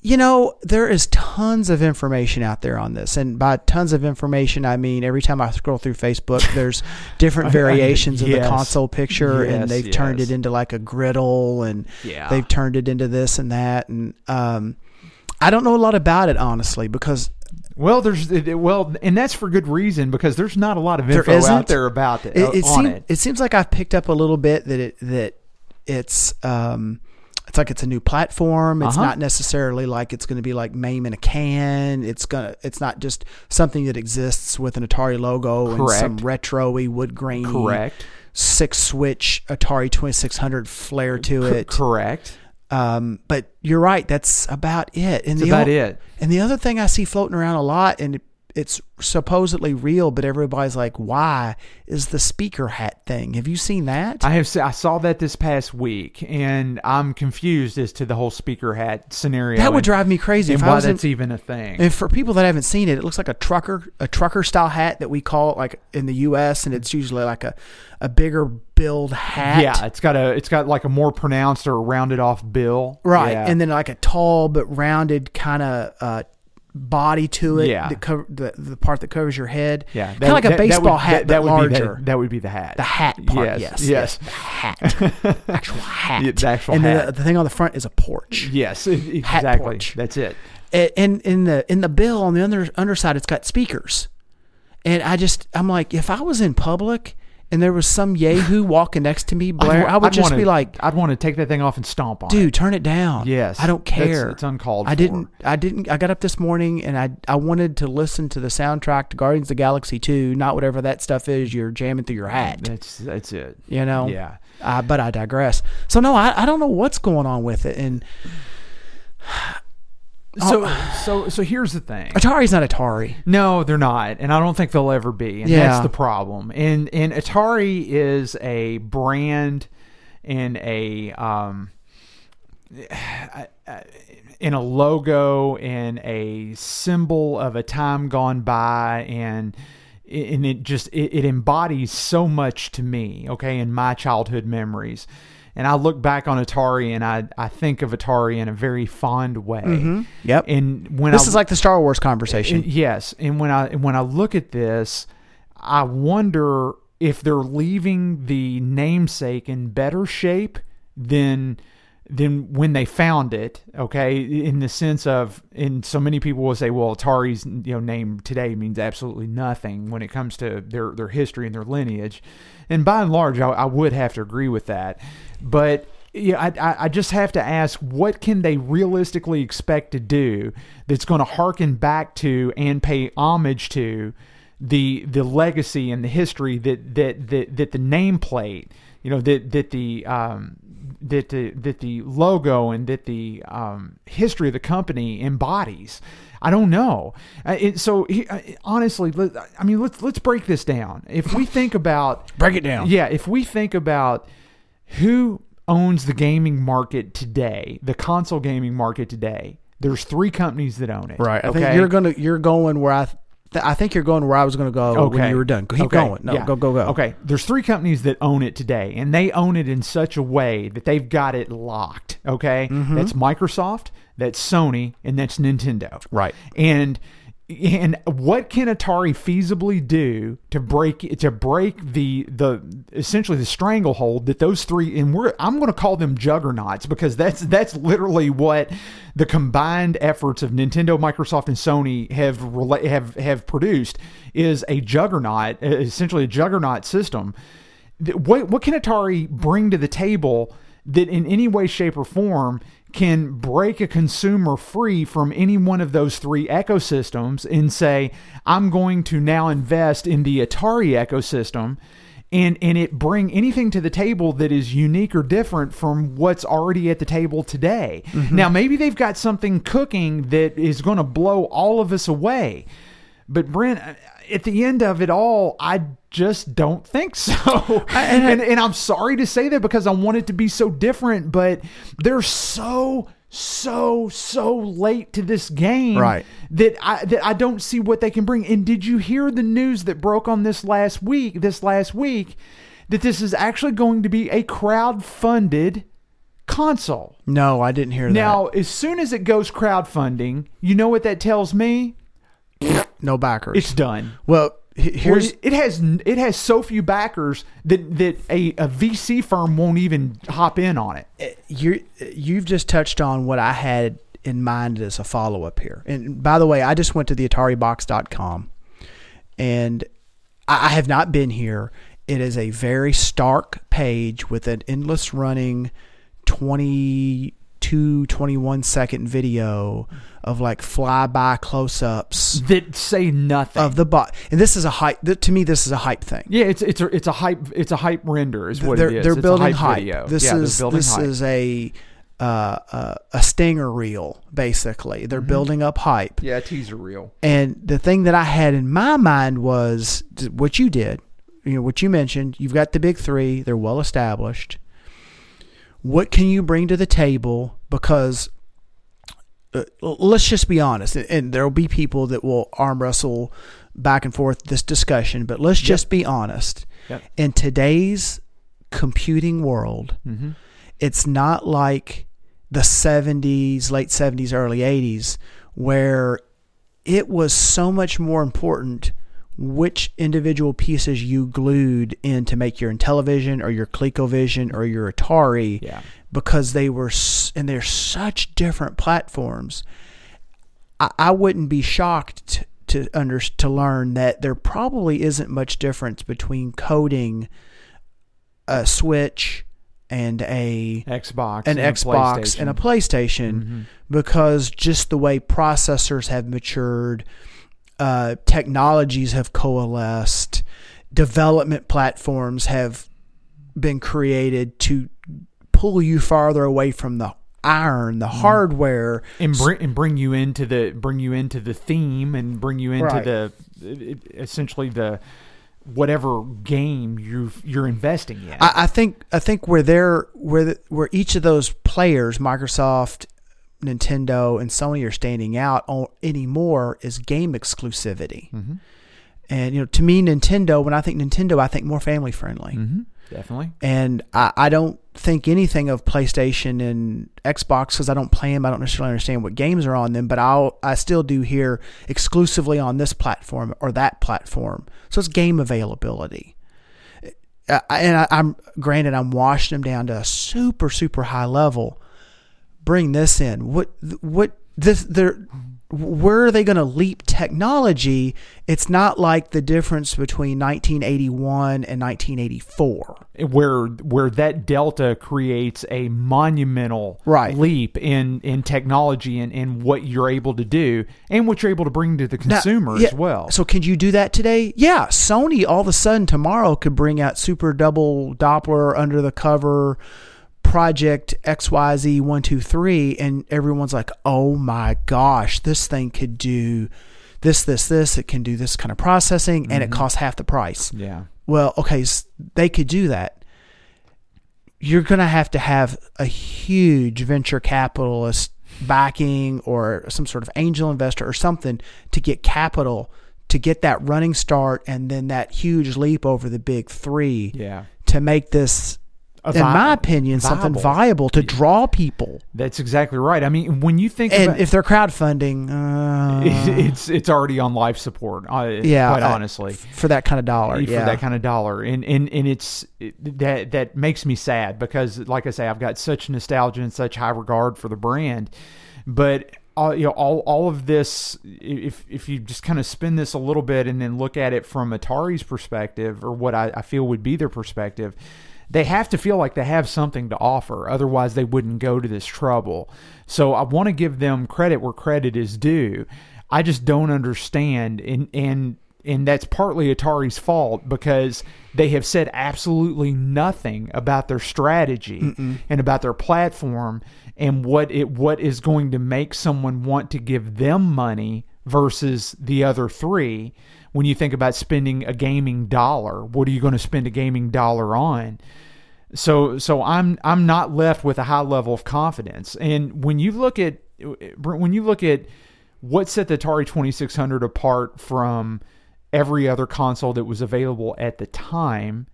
You know, there is tons of information out there on this. And by tons of information, I mean every time I scroll through Facebook, there's different variations of the console picture, Yes, and they've turned it into like a griddle, and Yeah. they've turned it into this and that. And um, I don't know a lot about it, honestly, because Well, there's well, and that's for good reason because there's not a lot of There info out there about it, it, uh, it, on seem- it. it seems like I've picked up a little bit that it that it's um it's like it's a new platform. It's Uh-huh. not necessarily like it's going to be like MAME in a can. It's gonna it's not just something that exists with an Atari logo and some Correct. retro-y wood grainy Correct. six switch Atari 2600 flair to it. correct. Um, but you're right. That's about it. And That's the about o- it. And the other thing I see floating around a lot, and it, it's supposedly real, but everybody's like, "Why?" Is the speaker hat thing? Have you seen that? I have I saw that this past week, and I'm confused as to the whole speaker hat scenario. that would and- drive me crazy and if why was in, that's even a thing. And for people that haven't seen it, it looks like a trucker, a trucker style hat that we call it like in the U.S. and it's usually like a, a bigger build hat. yeah, it's got a it's got like a more pronounced or rounded off bill. right. Yeah. And then like a tall but rounded kind of uh, body to it. Yeah. that cover, the the part that covers your head. yeah, kind of like a that- that baseball would- hat, that, that but would be larger. the, that would be the hat. the hat part. Yes, Yes. yes. The hat. actual hat. The actual and hat. The, the thing on the front is a porch. Yes, e- Hat exactly. porch. That's it. A- And in the in the bill on the under, underside, it's got speakers. And I just I'm like, if I was in public and there was some yahoo walking next to me, Blair, I would I'd just wanna- be like, I'd want to take that thing off and stomp on it. dude, turn it down. Yes, I don't that's- care. it's uncalled I for. didn't. I didn't. I got up this morning and I I wanted to listen to the soundtrack to Guardians of the Galaxy 2, not whatever that stuff is you're jamming through your hat. That's that's it. You know. Yeah. Uh, but I digress. So no, I I don't know what's going on with it. And So Oh. so so here's the thing. Atari's not Atari. No, they're not, and I don't think they'll ever be. And Yeah. that's the problem. And and Atari is a brand and a um in a logo and a symbol of a time gone by and and it just it, it embodies so much to me okay in my childhood memories and i look back on atari and i i think of atari in a very fond way mm-hmm. Yep. and when This I, is like the Star Wars conversation. and- yes, and when I when I look at this, I wonder if they're leaving the namesake in better shape than than when they found it. Okay, in the sense of, and so many people will say, well, Atari's you know name today means absolutely nothing when it comes to their their history and their lineage, and by and large, I, I would have to agree with that, but yeah, I, I- just have to ask, what can they realistically expect to do that's going to harken back to and pay homage to the the legacy and the history that that that, that the nameplate, you know, that that the um, that the that the logo and that the um, history of the company embodies. I don't know. Uh, it, so he- uh, honestly, let, I mean, let's let's break this down. If we think about Break it down. yeah, if we think about who owns the gaming market today, the console gaming market today, there's three companies that own it. Right. I okay. think you're gonna you're going where I th- I think you're going where I was gonna go when you were done. Keep Okay. going. No, Yeah. go go go. Okay. There's three companies that own it today, and they own it in such a way that they've got it locked. Okay. Mm-hmm. That's Microsoft, that's Sony, and that's Nintendo. Right. And and what can Atari feasibly do to break to break the the essentially the stranglehold that those three and we're I'm going to call them juggernauts because that's that's literally what the combined efforts of Nintendo, Microsoft, and Sony have have have produced is a juggernaut, essentially a juggernaut system. What what can Atari bring to the table that in any way, shape, or form can break a consumer free from any one of those three ecosystems and say, I'm going to now invest in the Atari ecosystem and and it bring anything to the table that is unique or different from what's already at the table today. Mm-hmm. Now maybe they've got something cooking that is going to blow all of us away. But Brent, at the end of it all, I just don't think so. and, and, I'm sorry to say that because I want it to be so different, but they're so so so late to this game Right. that I that I don't see what they can bring. And did you hear the news that broke on this last week? This last week that this is actually going to be a crowd-funded console. No, I didn't hear that. Now, as soon as it goes crowdfunding, you know what that tells me? That. No backers. It's done. well, he- here's Well, it has it has so few backers that that a, a VC firm won't even hop in on it. Uh, you you've just touched on what I had in mind as a follow up here. And by the way, I just went to the AtariBox.com, and I I have not been here. It is a very stark page with an endless running 22, 21 second video mm-hmm. Of like flyby close ups That say nothing. of the bot. And this is a hype. th- To me, this is a hype thing. yeah, it's it's a it's a hype it's a hype render is what they're, it is. They're It's a building hype. hype. This yeah, is this hype. is a uh, uh, a stinger reel basically. They're building up hype. yeah teaser reel. And the thing that I had in my mind was what you did, you know, what you mentioned. You've got the big three; they're well established. What can you bring to the table? Because uh, let's just be honest, and- and there will be people that will arm wrestle back and forth this discussion. But let's just be honest. Yep. In today's computing world, Mm-hmm. it's not like the 70s, late 70s, early 80s, where it was so much more important which individual pieces you glued in to make your Intellivision or your ColecoVision or your Atari Yeah. Because they were and they're such different platforms. I, I wouldn't be shocked to under, to learn that there probably isn't much difference between coding a Switch and a Xbox, an and a Xbox and a PlayStation Mm-hmm. because just the way processors have matured, uh, technologies have coalesced, development platforms have been created to pull you farther away from the iron, the hardware. and bring and bring you into the bring you into the theme and bring you into Right. the essentially the whatever game you you're investing in. I, I think I think where they're where the, where each of those players, Microsoft, Nintendo, and Sony, are standing out on, anymore is game exclusivity. Mm-hmm. And you know, to me, Nintendo. When I think Nintendo, I think more family friendly. mm-hmm. Definitely. And I, I don't think anything of PlayStation and Xbox because I don't play them. I don't necessarily understand what games are on them, but I'll I still do hear exclusively on this platform or that platform. So it's game availability. And I, I'm granted I'm washing them down to a super super high level. Bring this in. What what this they're where are they going to leap technology? It's not like the difference between 1981 and 1984. Where where that delta creates a monumental Right. leap in in technology and, and what you're able to do and what you're able to bring to the Now, consumer yeah, as well. So can you do that today? Yeah, Sony all of a sudden tomorrow could bring out super double Doppler under the cover project XYZ123 and everyone's like, "Oh my gosh, this thing could do this this this, it can do this kind of processing and it mm-hmm. costs half the price." yeah. Well, okay, s- they could do that. You're going to have to have a huge venture capitalist backing or some sort of angel investor or something to get capital to get that running start and then that huge leap over the big 3 Yeah. to make this in vi- my opinion something viable. viable to draw people. That's exactly right. I mean, when you think And about if they're crowdfunding, uh, it's it's already on life support. Uh, yeah, quite uh, honestly, for that kind of dollar, for yeah. that kind of dollar, and and and it's it, that that makes me sad because, like I say, I've got such nostalgia and such high regard for the brand, but. All, you know, all, all of this, if if you just kind of spin this a little bit and then look at it from Atari's perspective, or what I, I feel would be their perspective, they have to feel like they have something to offer. Otherwise, they wouldn't go to this trouble. So I want to give them credit where credit is due. I just don't understand, and and and that's partly Atari's fault because they have said absolutely nothing about their strategy and about their platform and what it what is going to make someone want to give them money versus the other three when you think about spending a gaming dollar what are you going to spend a gaming dollar on so so I'm I'm not left with a high level of confidence. And when you look at when you look at what set the Atari 2600 apart from every other console that was available at the time,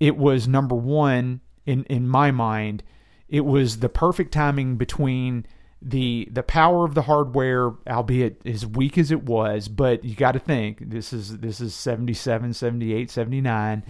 it was number 1 in in my mind, it was the perfect timing between the the power of the hardware albeit as weak as it was but you got to think this is this is 77 78 79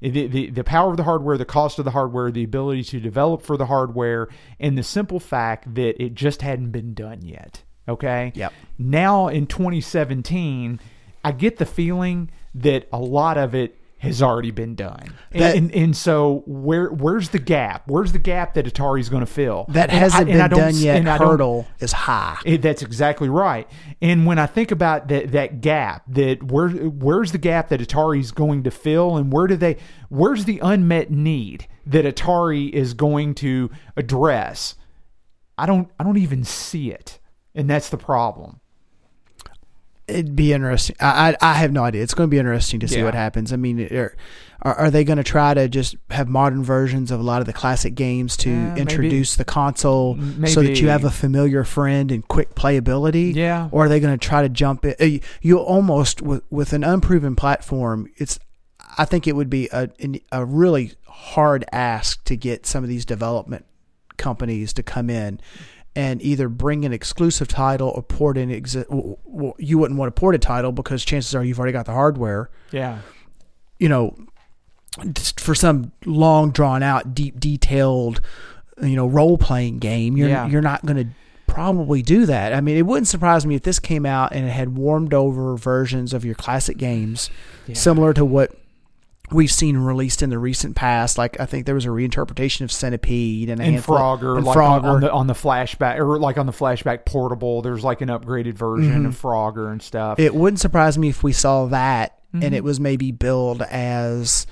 the, the, the power of the hardware, the cost of the hardware, the ability to develop for the hardware, and the simple fact that it just hadn't been done yet. Okay? Yep. Now in 2017, I get the feeling that a lot of it has already been done. And, That- and, and so where where's the gap? Where's the gap that Atari's going to fill? that hasn't and I been done yet and hurdle is high. it, that's exactly right. And when I think about that that gap, that where where's the gap that Atari's going to fill, and where do they where's the unmet need that Atari is going to address? I don't I don't even see it, and that's the problem. It'd be interesting. I, I I have no idea. It's going to be interesting to see Yeah. what happens. I mean, are are, they going to try to just have modern versions of a lot of the classic games to Uh, maybe. introduce the console M- so that you have a familiar friend and quick playability? Yeah. Or are they going to try to jump in? uh, You almost with with an unproven platform. It's I think it would be a a really hard ask to get some of these development companies to come in and either bring an exclusive title or port in exi- well, you wouldn't want to port a title because chances are you've already got the hardware Yeah, you know for some long drawn out deep detailed you know role playing game you're Yeah. you're not going to probably do that. I mean, it wouldn't surprise me if this came out and it had warmed over versions of your classic games, similar to what we've seen released in the recent past. Like I think there was a reinterpretation of Centipede and and Frogger, and like on, Frogger. on the on the flashback or like on the flashback portable. There's like an upgraded version of Frogger and stuff. Mm-hmm. it wouldn't surprise me if we saw that Mm-hmm. and it was maybe billed as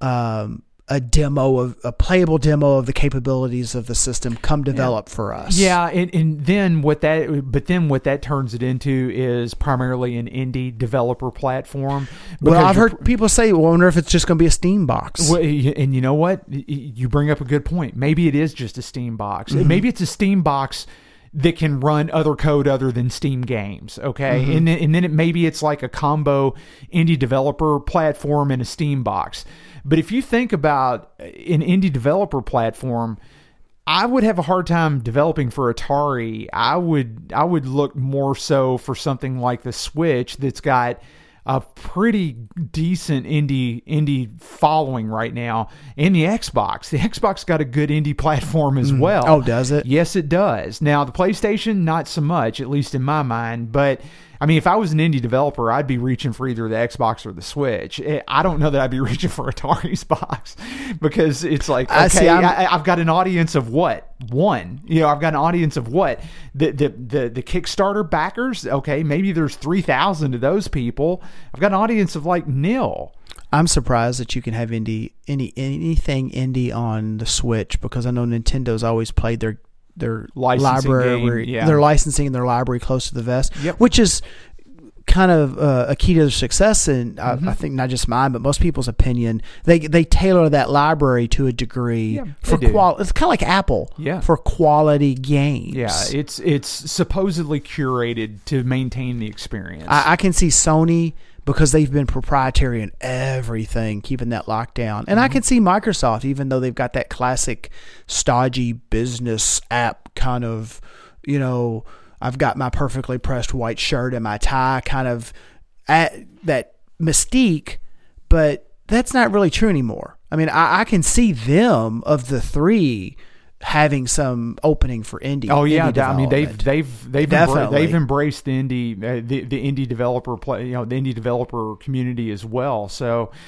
um, a demo of a playable demo of the capabilities of the system come develop for us. Yeah, and, and then what that, but then what that turns it into is primarily an indie developer platform. Well, I've heard people say, well, I wonder if it's just going to be a Steam box. Well, and you know what? You bring up a good point. Maybe it is just a Steam box. Mm-hmm. Maybe it's a Steam box that can run other code other than Steam games. Okay, Mm-hmm. and then, and then it maybe it's like a combo indie developer platform and a Steam box. But if you think about an indie developer platform. I would have a hard time developing for Atari. I would I would look more so for something like the Switch that's got a pretty decent indie indie following right now, and the Xbox. The Xbox got a good indie platform as mm. well. Oh, does it? Yes, it does. Now the PlayStation, not so much, at least in my mind. But I mean, if I was an indie developer, I'd be reaching for either the Xbox or the Switch. Eh, I don't know that I'd be reaching for Atari's box because it's like I okay, see, I'm- I, I've got an audience of what one. You know, I've got an audience of what the the the, the Kickstarter backers. Okay, maybe there's three thousand of those people. I've got an audience of like nil. I'm surprised that you can have indie any anything indie on the Switch because I know Nintendo's always played their their Licensing library, game, yeah. their licensing and their library close to the vest, Yep. which is kind of uh, a key to their success. And Mm-hmm. I, I think not just mine, but most people's opinion, they they tailor that library to a degree Yeah, for quality. It's kind of like Apple, Yeah. for quality games. Yeah, it's it's supposedly curated to maintain the experience. I, I can see Sony because they've been proprietary in everything, keeping that locked down. And Mm-hmm. I can see Microsoft, even though they've got that classic stodgy business app kind of, you know, I've got my perfectly pressed white shirt and my tie kind of at that mystique, but that's not really true anymore. I mean, I, I can see them of the three having some opening for indie. Oh yeah, indie I mean they've they've they've Definitely. embra- they've embraced the indie uh, the the indie developer play you know the indie developer community as well. So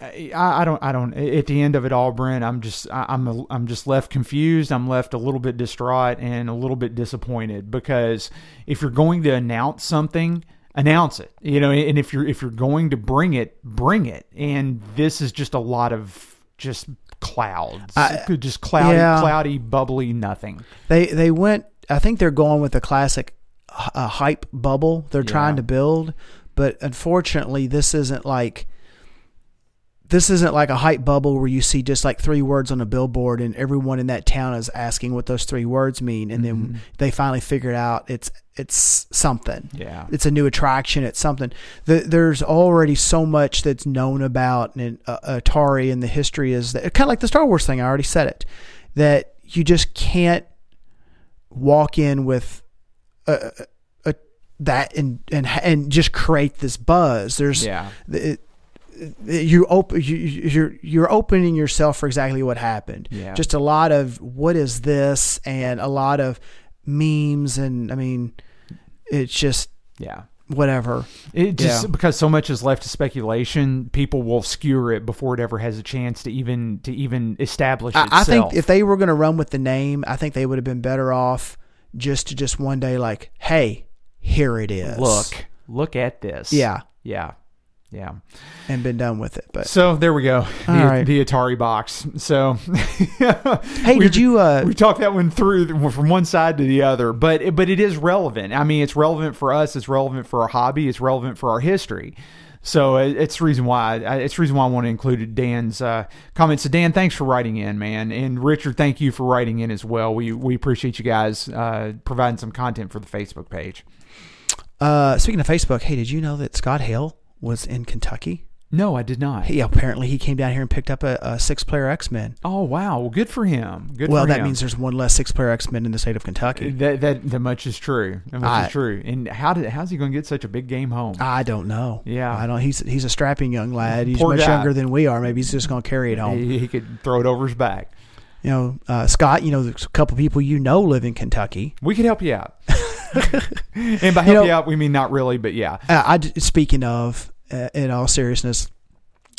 I, I don't I don't at the end of it all, Brent. I'm just I- I'm a, I'm just left confused. I'm left a little bit distraught and a little bit disappointed because if you're going to announce something. Announce it, you know, and if you're if you're going to bring it, bring it. And this is just a lot of just clouds, I- just cloudy, yeah. cloudy, bubbly, nothing. They they went. I think they're going with the classic uh, hype bubble they're trying to build, but unfortunately, this isn't like this isn't like a hype bubble where you see just like three words on a billboard and everyone in that town is asking what those three words mean, and Mm-hmm. then they finally figured out it's it's something. Yeah. It's a new attraction. It's something. The, there's already so much that's known about and, uh, Atari, and the history is that kind of like the Star Wars thing. I already said it. That you just can't walk in with a, a, that and and and just create this buzz. There's Yeah. it, you open you, you're you're opening yourself for exactly what happened. Yeah. Just a lot of what is this and a lot of memes and I mean it's just Yeah. whatever. It just Yeah. because so much is left to speculation, people will skewer it before it ever has a chance to even to even establish I, itself. I think if they were going to run with the name, I think they would have been better off just to just one day like, hey, here it is. look, look at this. Yeah. Yeah. Yeah. and been done with it. But So there we go. The, right. the Atari box. So hey, did you? Uh, we talked that one through from one side to the other, but but it is relevant. I mean, it's relevant for us. It's relevant for our hobby. It's relevant for our history. So it's the reason why it's the reason why I want to include Dan's uh, comments. So Dan, thanks for writing in, man, and Richard, thank you for writing in as well. We we appreciate you guys uh, providing some content for the Facebook page. uh, speaking of Facebook, hey, did you know that Scott Hale was in Kentucky? No, I did not. He apparently he came down here and picked up a, a six-player X-Men. Oh wow, well, good for him. Good. Well, that him. means there's one less six-player X-Men in the state of Kentucky. Uh, that, that that much is true. That much I- is true. And how did how's he going to get such a big game home? I don't know. Yeah. I don't. He's he's a strapping young lad. He's Poor much guy. younger than we are. Maybe he's just going to carry it home. he, he could throw it over his back. You know, uh, Scott, you know, there's a couple people you know live in Kentucky. We could help you out. and by help You know- you out, we mean not really, but yeah. Uh, I speaking of, uh, in all seriousness,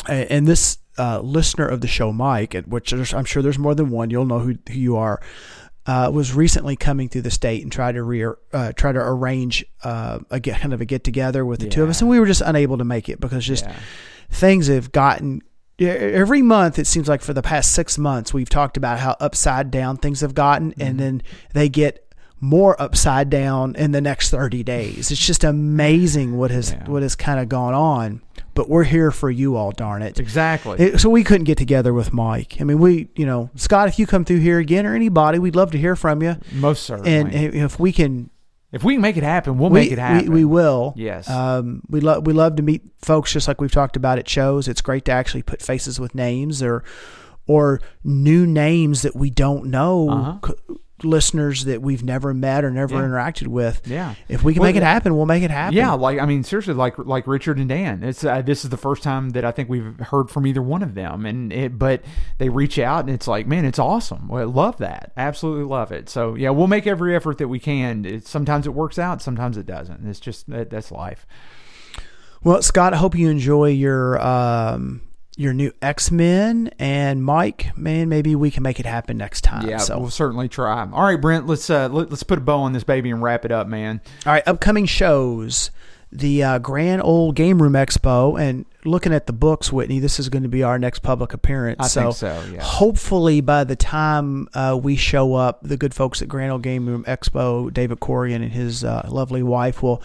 uh, and this uh, listener of the show, Mike, which I'm sure there's more than one. You'll know who, who you are. Uh, was recently coming through the state and tried to re- uh, try to arrange uh, a get, kind of a get together with the two of us, and we were just unable to make it because just Yeah. things have gotten. Every month, it seems like for the past six months, we've talked about how upside down things have gotten, Mm-hmm. and then they get more upside down in the next 30 days. It's just amazing what has Yeah. what has kind of gone on. But we're here for you all, darn it. Exactly. It- so we couldn't get together with Mike. I mean, we, you know, Scott, if you come through here again or anybody, we'd love to hear from you. Most certainly. And if we can, if we can make it happen, we'll we, make it happen. We, we will. Yes. Um, we love we love to meet folks just like we've talked about at shows. It's great to actually put faces with names or or new names that we don't know. Uh-huh. c- listeners that we've never met or never Yeah. interacted with. Yeah. If we can Well, make it happen, we'll make it happen. Yeah, like I mean, seriously, like like Richard and Dan. It's uh, this is the first time that I think we've heard from either one of them, and it, but they reach out and it's like, man, it's awesome. Well, I love that, absolutely love it. So yeah, we'll make every effort that we can. It, sometimes it works out, sometimes it doesn't. It's just that, that's life. Well, Scott, I hope you enjoy your um, your new X Men, and Mike, man, maybe we can make it happen next time. Yeah, So, we'll certainly try. All right, Brent, let's uh, let, let's put a bow on this baby and wrap it up, man. all right, upcoming shows. The uh, Grand Ole Game Room Expo, and looking at the books, Whitney, this is going to be our next public appearance. I so, think so. Yeah. hopefully, by the time uh, we show up, the good folks at Grand Ole Game Room Expo, David Corian and his uh, lovely wife, will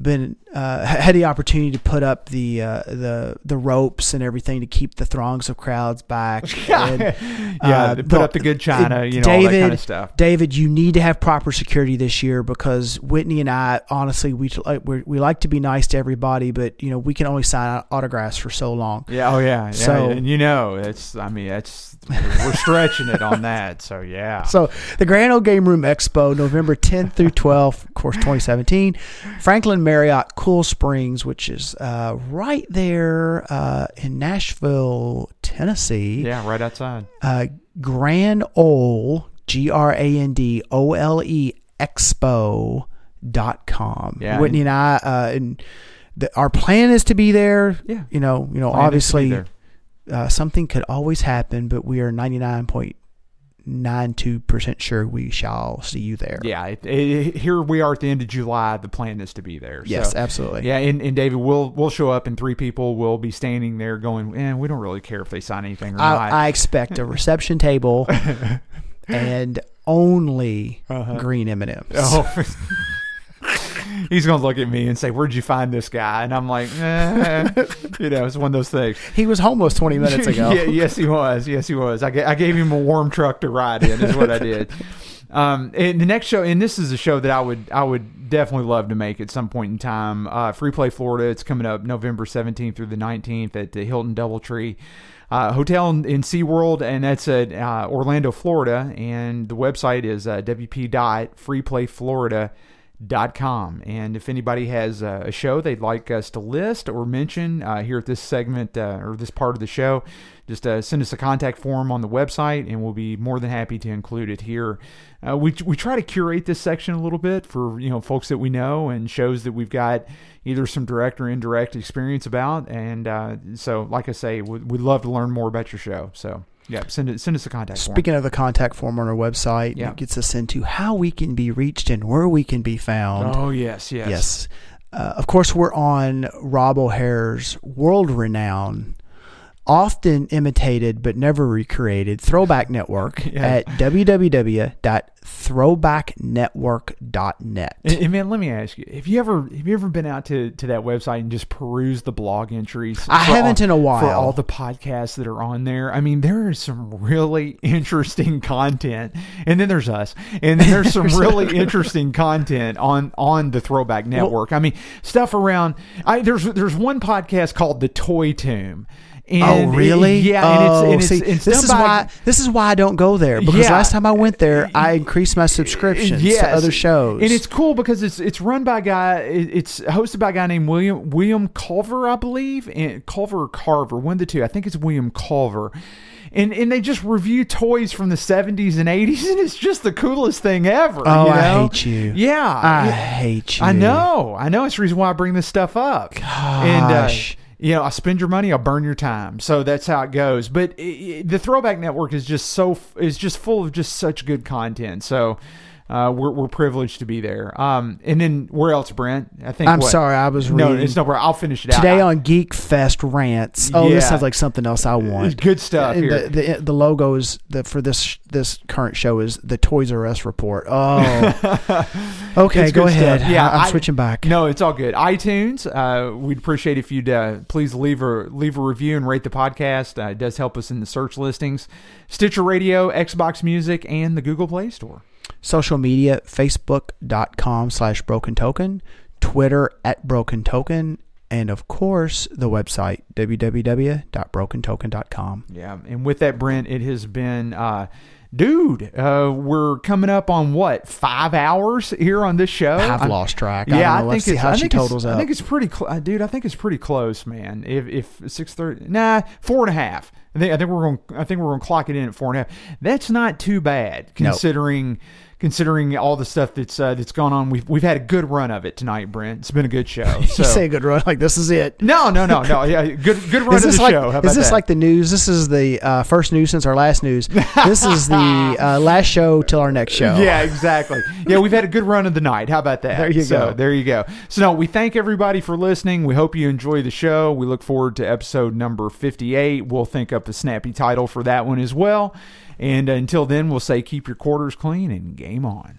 been uh, had the opportunity to put up the uh, the the ropes and everything to keep the throngs of crowds back. And, Yeah, uh, put up the good china, you know, all that kind of stuff. David, you need to have proper security this year because Whitney and I, honestly, we like we like to be nice to everybody, but you know we can only sign autographs for so long. Yeah. Oh yeah. Yeah. So- and you know, it's. I mean, it's. We're stretching it on that. So yeah. So the Grand Ole Game Room Expo, November 10th through 12th, of course, 2017. Franklin Marriott Cool Springs, which is uh, right there uh, in Nashville, Tennessee. Yeah, right outside. Uh, Grand Ole, G R A N D O L E Expo dot com. Yeah, Whitney and I, uh, and the, our plan is to be there. Yeah. You know, you know, Plan to be obviously. Uh, something could always happen, but we are 99.92% sure we shall see you there. Yeah, it, it, here we are at the end of July. The plan is to be there. Yes, So, absolutely. yeah, and, and David, we'll we'll show up, and three people will be standing there going, "Eh, we don't really care if they sign anything or not." I, I expect a reception table and only green M&Ms. Uh-huh. Oh. He's gonna look at me and say, "Where'd you find this guy?" And I'm like, eh. "You know, it's one of those things." He was homeless 20 minutes ago. yeah, yes, he was. Yes, he was. I, ga- I gave him a warm truck to ride in. Is what I did. Um, and the next show, and this is a show that I would I would definitely love to make at some point in time. Uh, Free Play Florida. It's coming up November 17th through the 19th at the Hilton DoubleTree. Uh, hotel in, in SeaWorld, and that's at uh, Orlando, Florida. And the website is uh, wp.freeplayflorida.com dot com. And if anybody has a show they'd like us to list or mention uh, here at this segment uh, or this part of the show just uh, send us a contact form on the website and we'll be more than happy to include it here. Uh, we, we try to curate this section a little bit for you know folks that we know and shows that we've got either some direct or indirect experience about. And uh, so like i say we, we'd love to learn more about your show. So yeah send it send us a contact form Speaking of the contact form on our website, Yeah. it gets us into how we can be reached and where we can be found. oh yes yes Yes. Uh, of course, we're on Rob O'Hara's world renowned, often imitated but never recreated Throwback Network Yeah. at www.throwbacknetwork.net. And, and man, let me ask you: Have you ever have you ever been out to, to that website and just perused the blog entries? I haven't all- in a while. For all the podcasts that are on there, I mean, there is some really interesting content, and then there's us, and then there's some really interesting content on on the Throwback Network. I mean, stuff around. I there's there's one podcast called the Toy Tomb. And Oh really? yeah, Oh, and it's, and see, it's, it's this is why this is why I don't go there because Yeah. last time I went there, I increased my subscriptions to other shows. and it's cool because it's it's run by a guy. It's hosted by a guy named William William Culver, I believe, and Culver or Carver, one of the two. I think it's William Culver. and and they just review toys from the 70s and 80s, and it's just the coolest thing ever. Oh, you I hate you. Yeah, I hate you. I know. I know. It's the reason why I bring this stuff up. And, uh, Gosh. You know, I spend your money, I'll burn your time. So that's how it goes. But i i the Throwback Network is just so is just full of just such good content. So uh, we're we're privileged to be there. Um, and then where else, Brent? I think I'm what? sorry, I was No, reading it's no problem. I'll finish it out. today I- on Geek Fest rants. Oh, this sounds like something else I it's want. good stuff the, the the logo is the for this this current show is the Toys R Us report. Oh, okay, go ahead. stuff. Yeah, I, am switching back. No, it's all good. iTunes, uh, we'd appreciate if you'd uh, please leave a leave a review and rate the podcast. Uh, it does help us in the search listings. Stitcher Radio, Xbox Music, and the Google Play Store. Social media: Facebook.com slash Broken Token, Twitter at Broken Token, and of course the website www.brokentoken.com. Yeah, and with that, Brent, it has been, uh, dude, uh, we're coming up on what five hours here on this show. I've I'm- lost track. I Yeah, I, think see it's, how I think it's- I think it's pretty, cl- uh, dude. I think it's pretty close, man. If if six thirty, nah, four and a half. I think I think we're going. I think we're going to clock it in at four and a half. That's not too bad considering considering all the stuff that's uh, that's gone on. We've we've had a good run of it tonight, Brent. It's been a good show. So. you say a good run like this is it. no, no, no, no. Yeah, good good run Is of the like show. How is this that? like the news? This is the uh, first news since our last news. This is the uh, last show till our next show. Yeah, exactly. Yeah, we've had a good run of the night. How about that? There you So, go. There you go. So, no, we thank everybody for listening. We hope you enjoy the show. We look forward to episode number 58. We'll think up a snappy title for that one as well. And until then, we'll say keep your quarters clean and game on.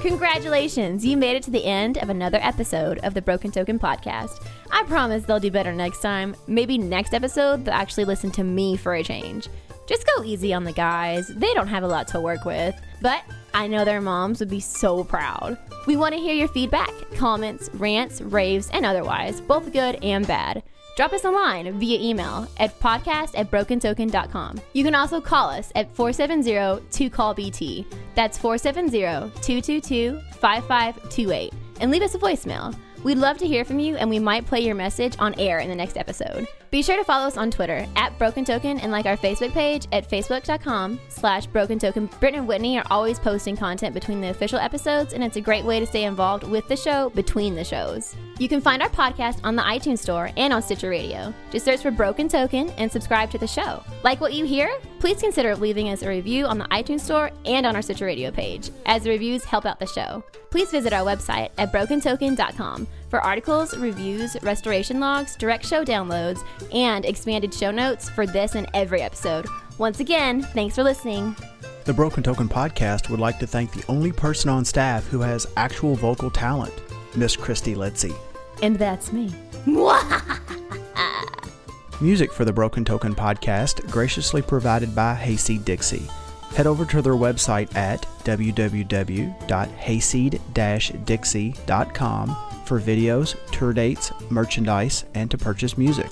Congratulations, you made it to the end of another episode of the Broken Token podcast. I promise they'll do better next time. Maybe next episode they'll actually listen to me for a change. Just go easy on the guys. They don't have a lot to work with, but I know their moms would be so proud. We want to hear your feedback, comments, rants, raves, and otherwise, both good and bad. Drop us a line via email at podcast at brokentoken.com. You can also call us at 470-2CALL-BT. That's 470-222-5528. And leave us a voicemail. We'd love to hear from you and we might play your message on air in the next episode. Be sure to follow us on Twitter at Broken Token and like our Facebook page at facebook.com slash Broken Token. Britt and Whitney are always posting content between the official episodes and it's a great way to stay involved with the show between the shows. You can find our podcast on the iTunes Store and on Stitcher Radio. Just search for Broken Token and subscribe to the show. Like what you hear? Please consider leaving us a review on the iTunes Store and on our Stitcher Radio page, as the reviews help out the show. Please visit our website at brokentoken.com for articles, reviews, restoration logs, direct show downloads, and expanded show notes for this and every episode. Once again, thanks for listening. The Broken Token podcast would like to thank the only person on staff who has actual vocal talent, Miss Christy Litzy. And that's me. Music for the Broken Token podcast graciously provided by Hayseed Dixie. Head over to their website at www.hayseed-dixie.com for videos, tour dates, merchandise, and to purchase music.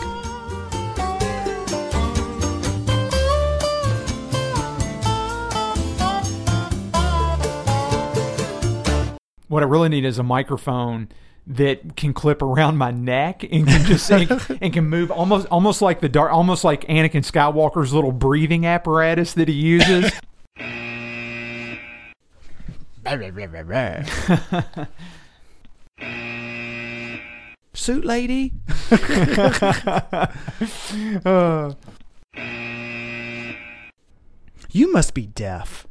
What I really need is a microphone that can clip around my neck and can just and, and can move almost almost like the dark almost like Anakin Skywalker's little breathing apparatus that he uses. Suit lady? Uh, You must be deaf.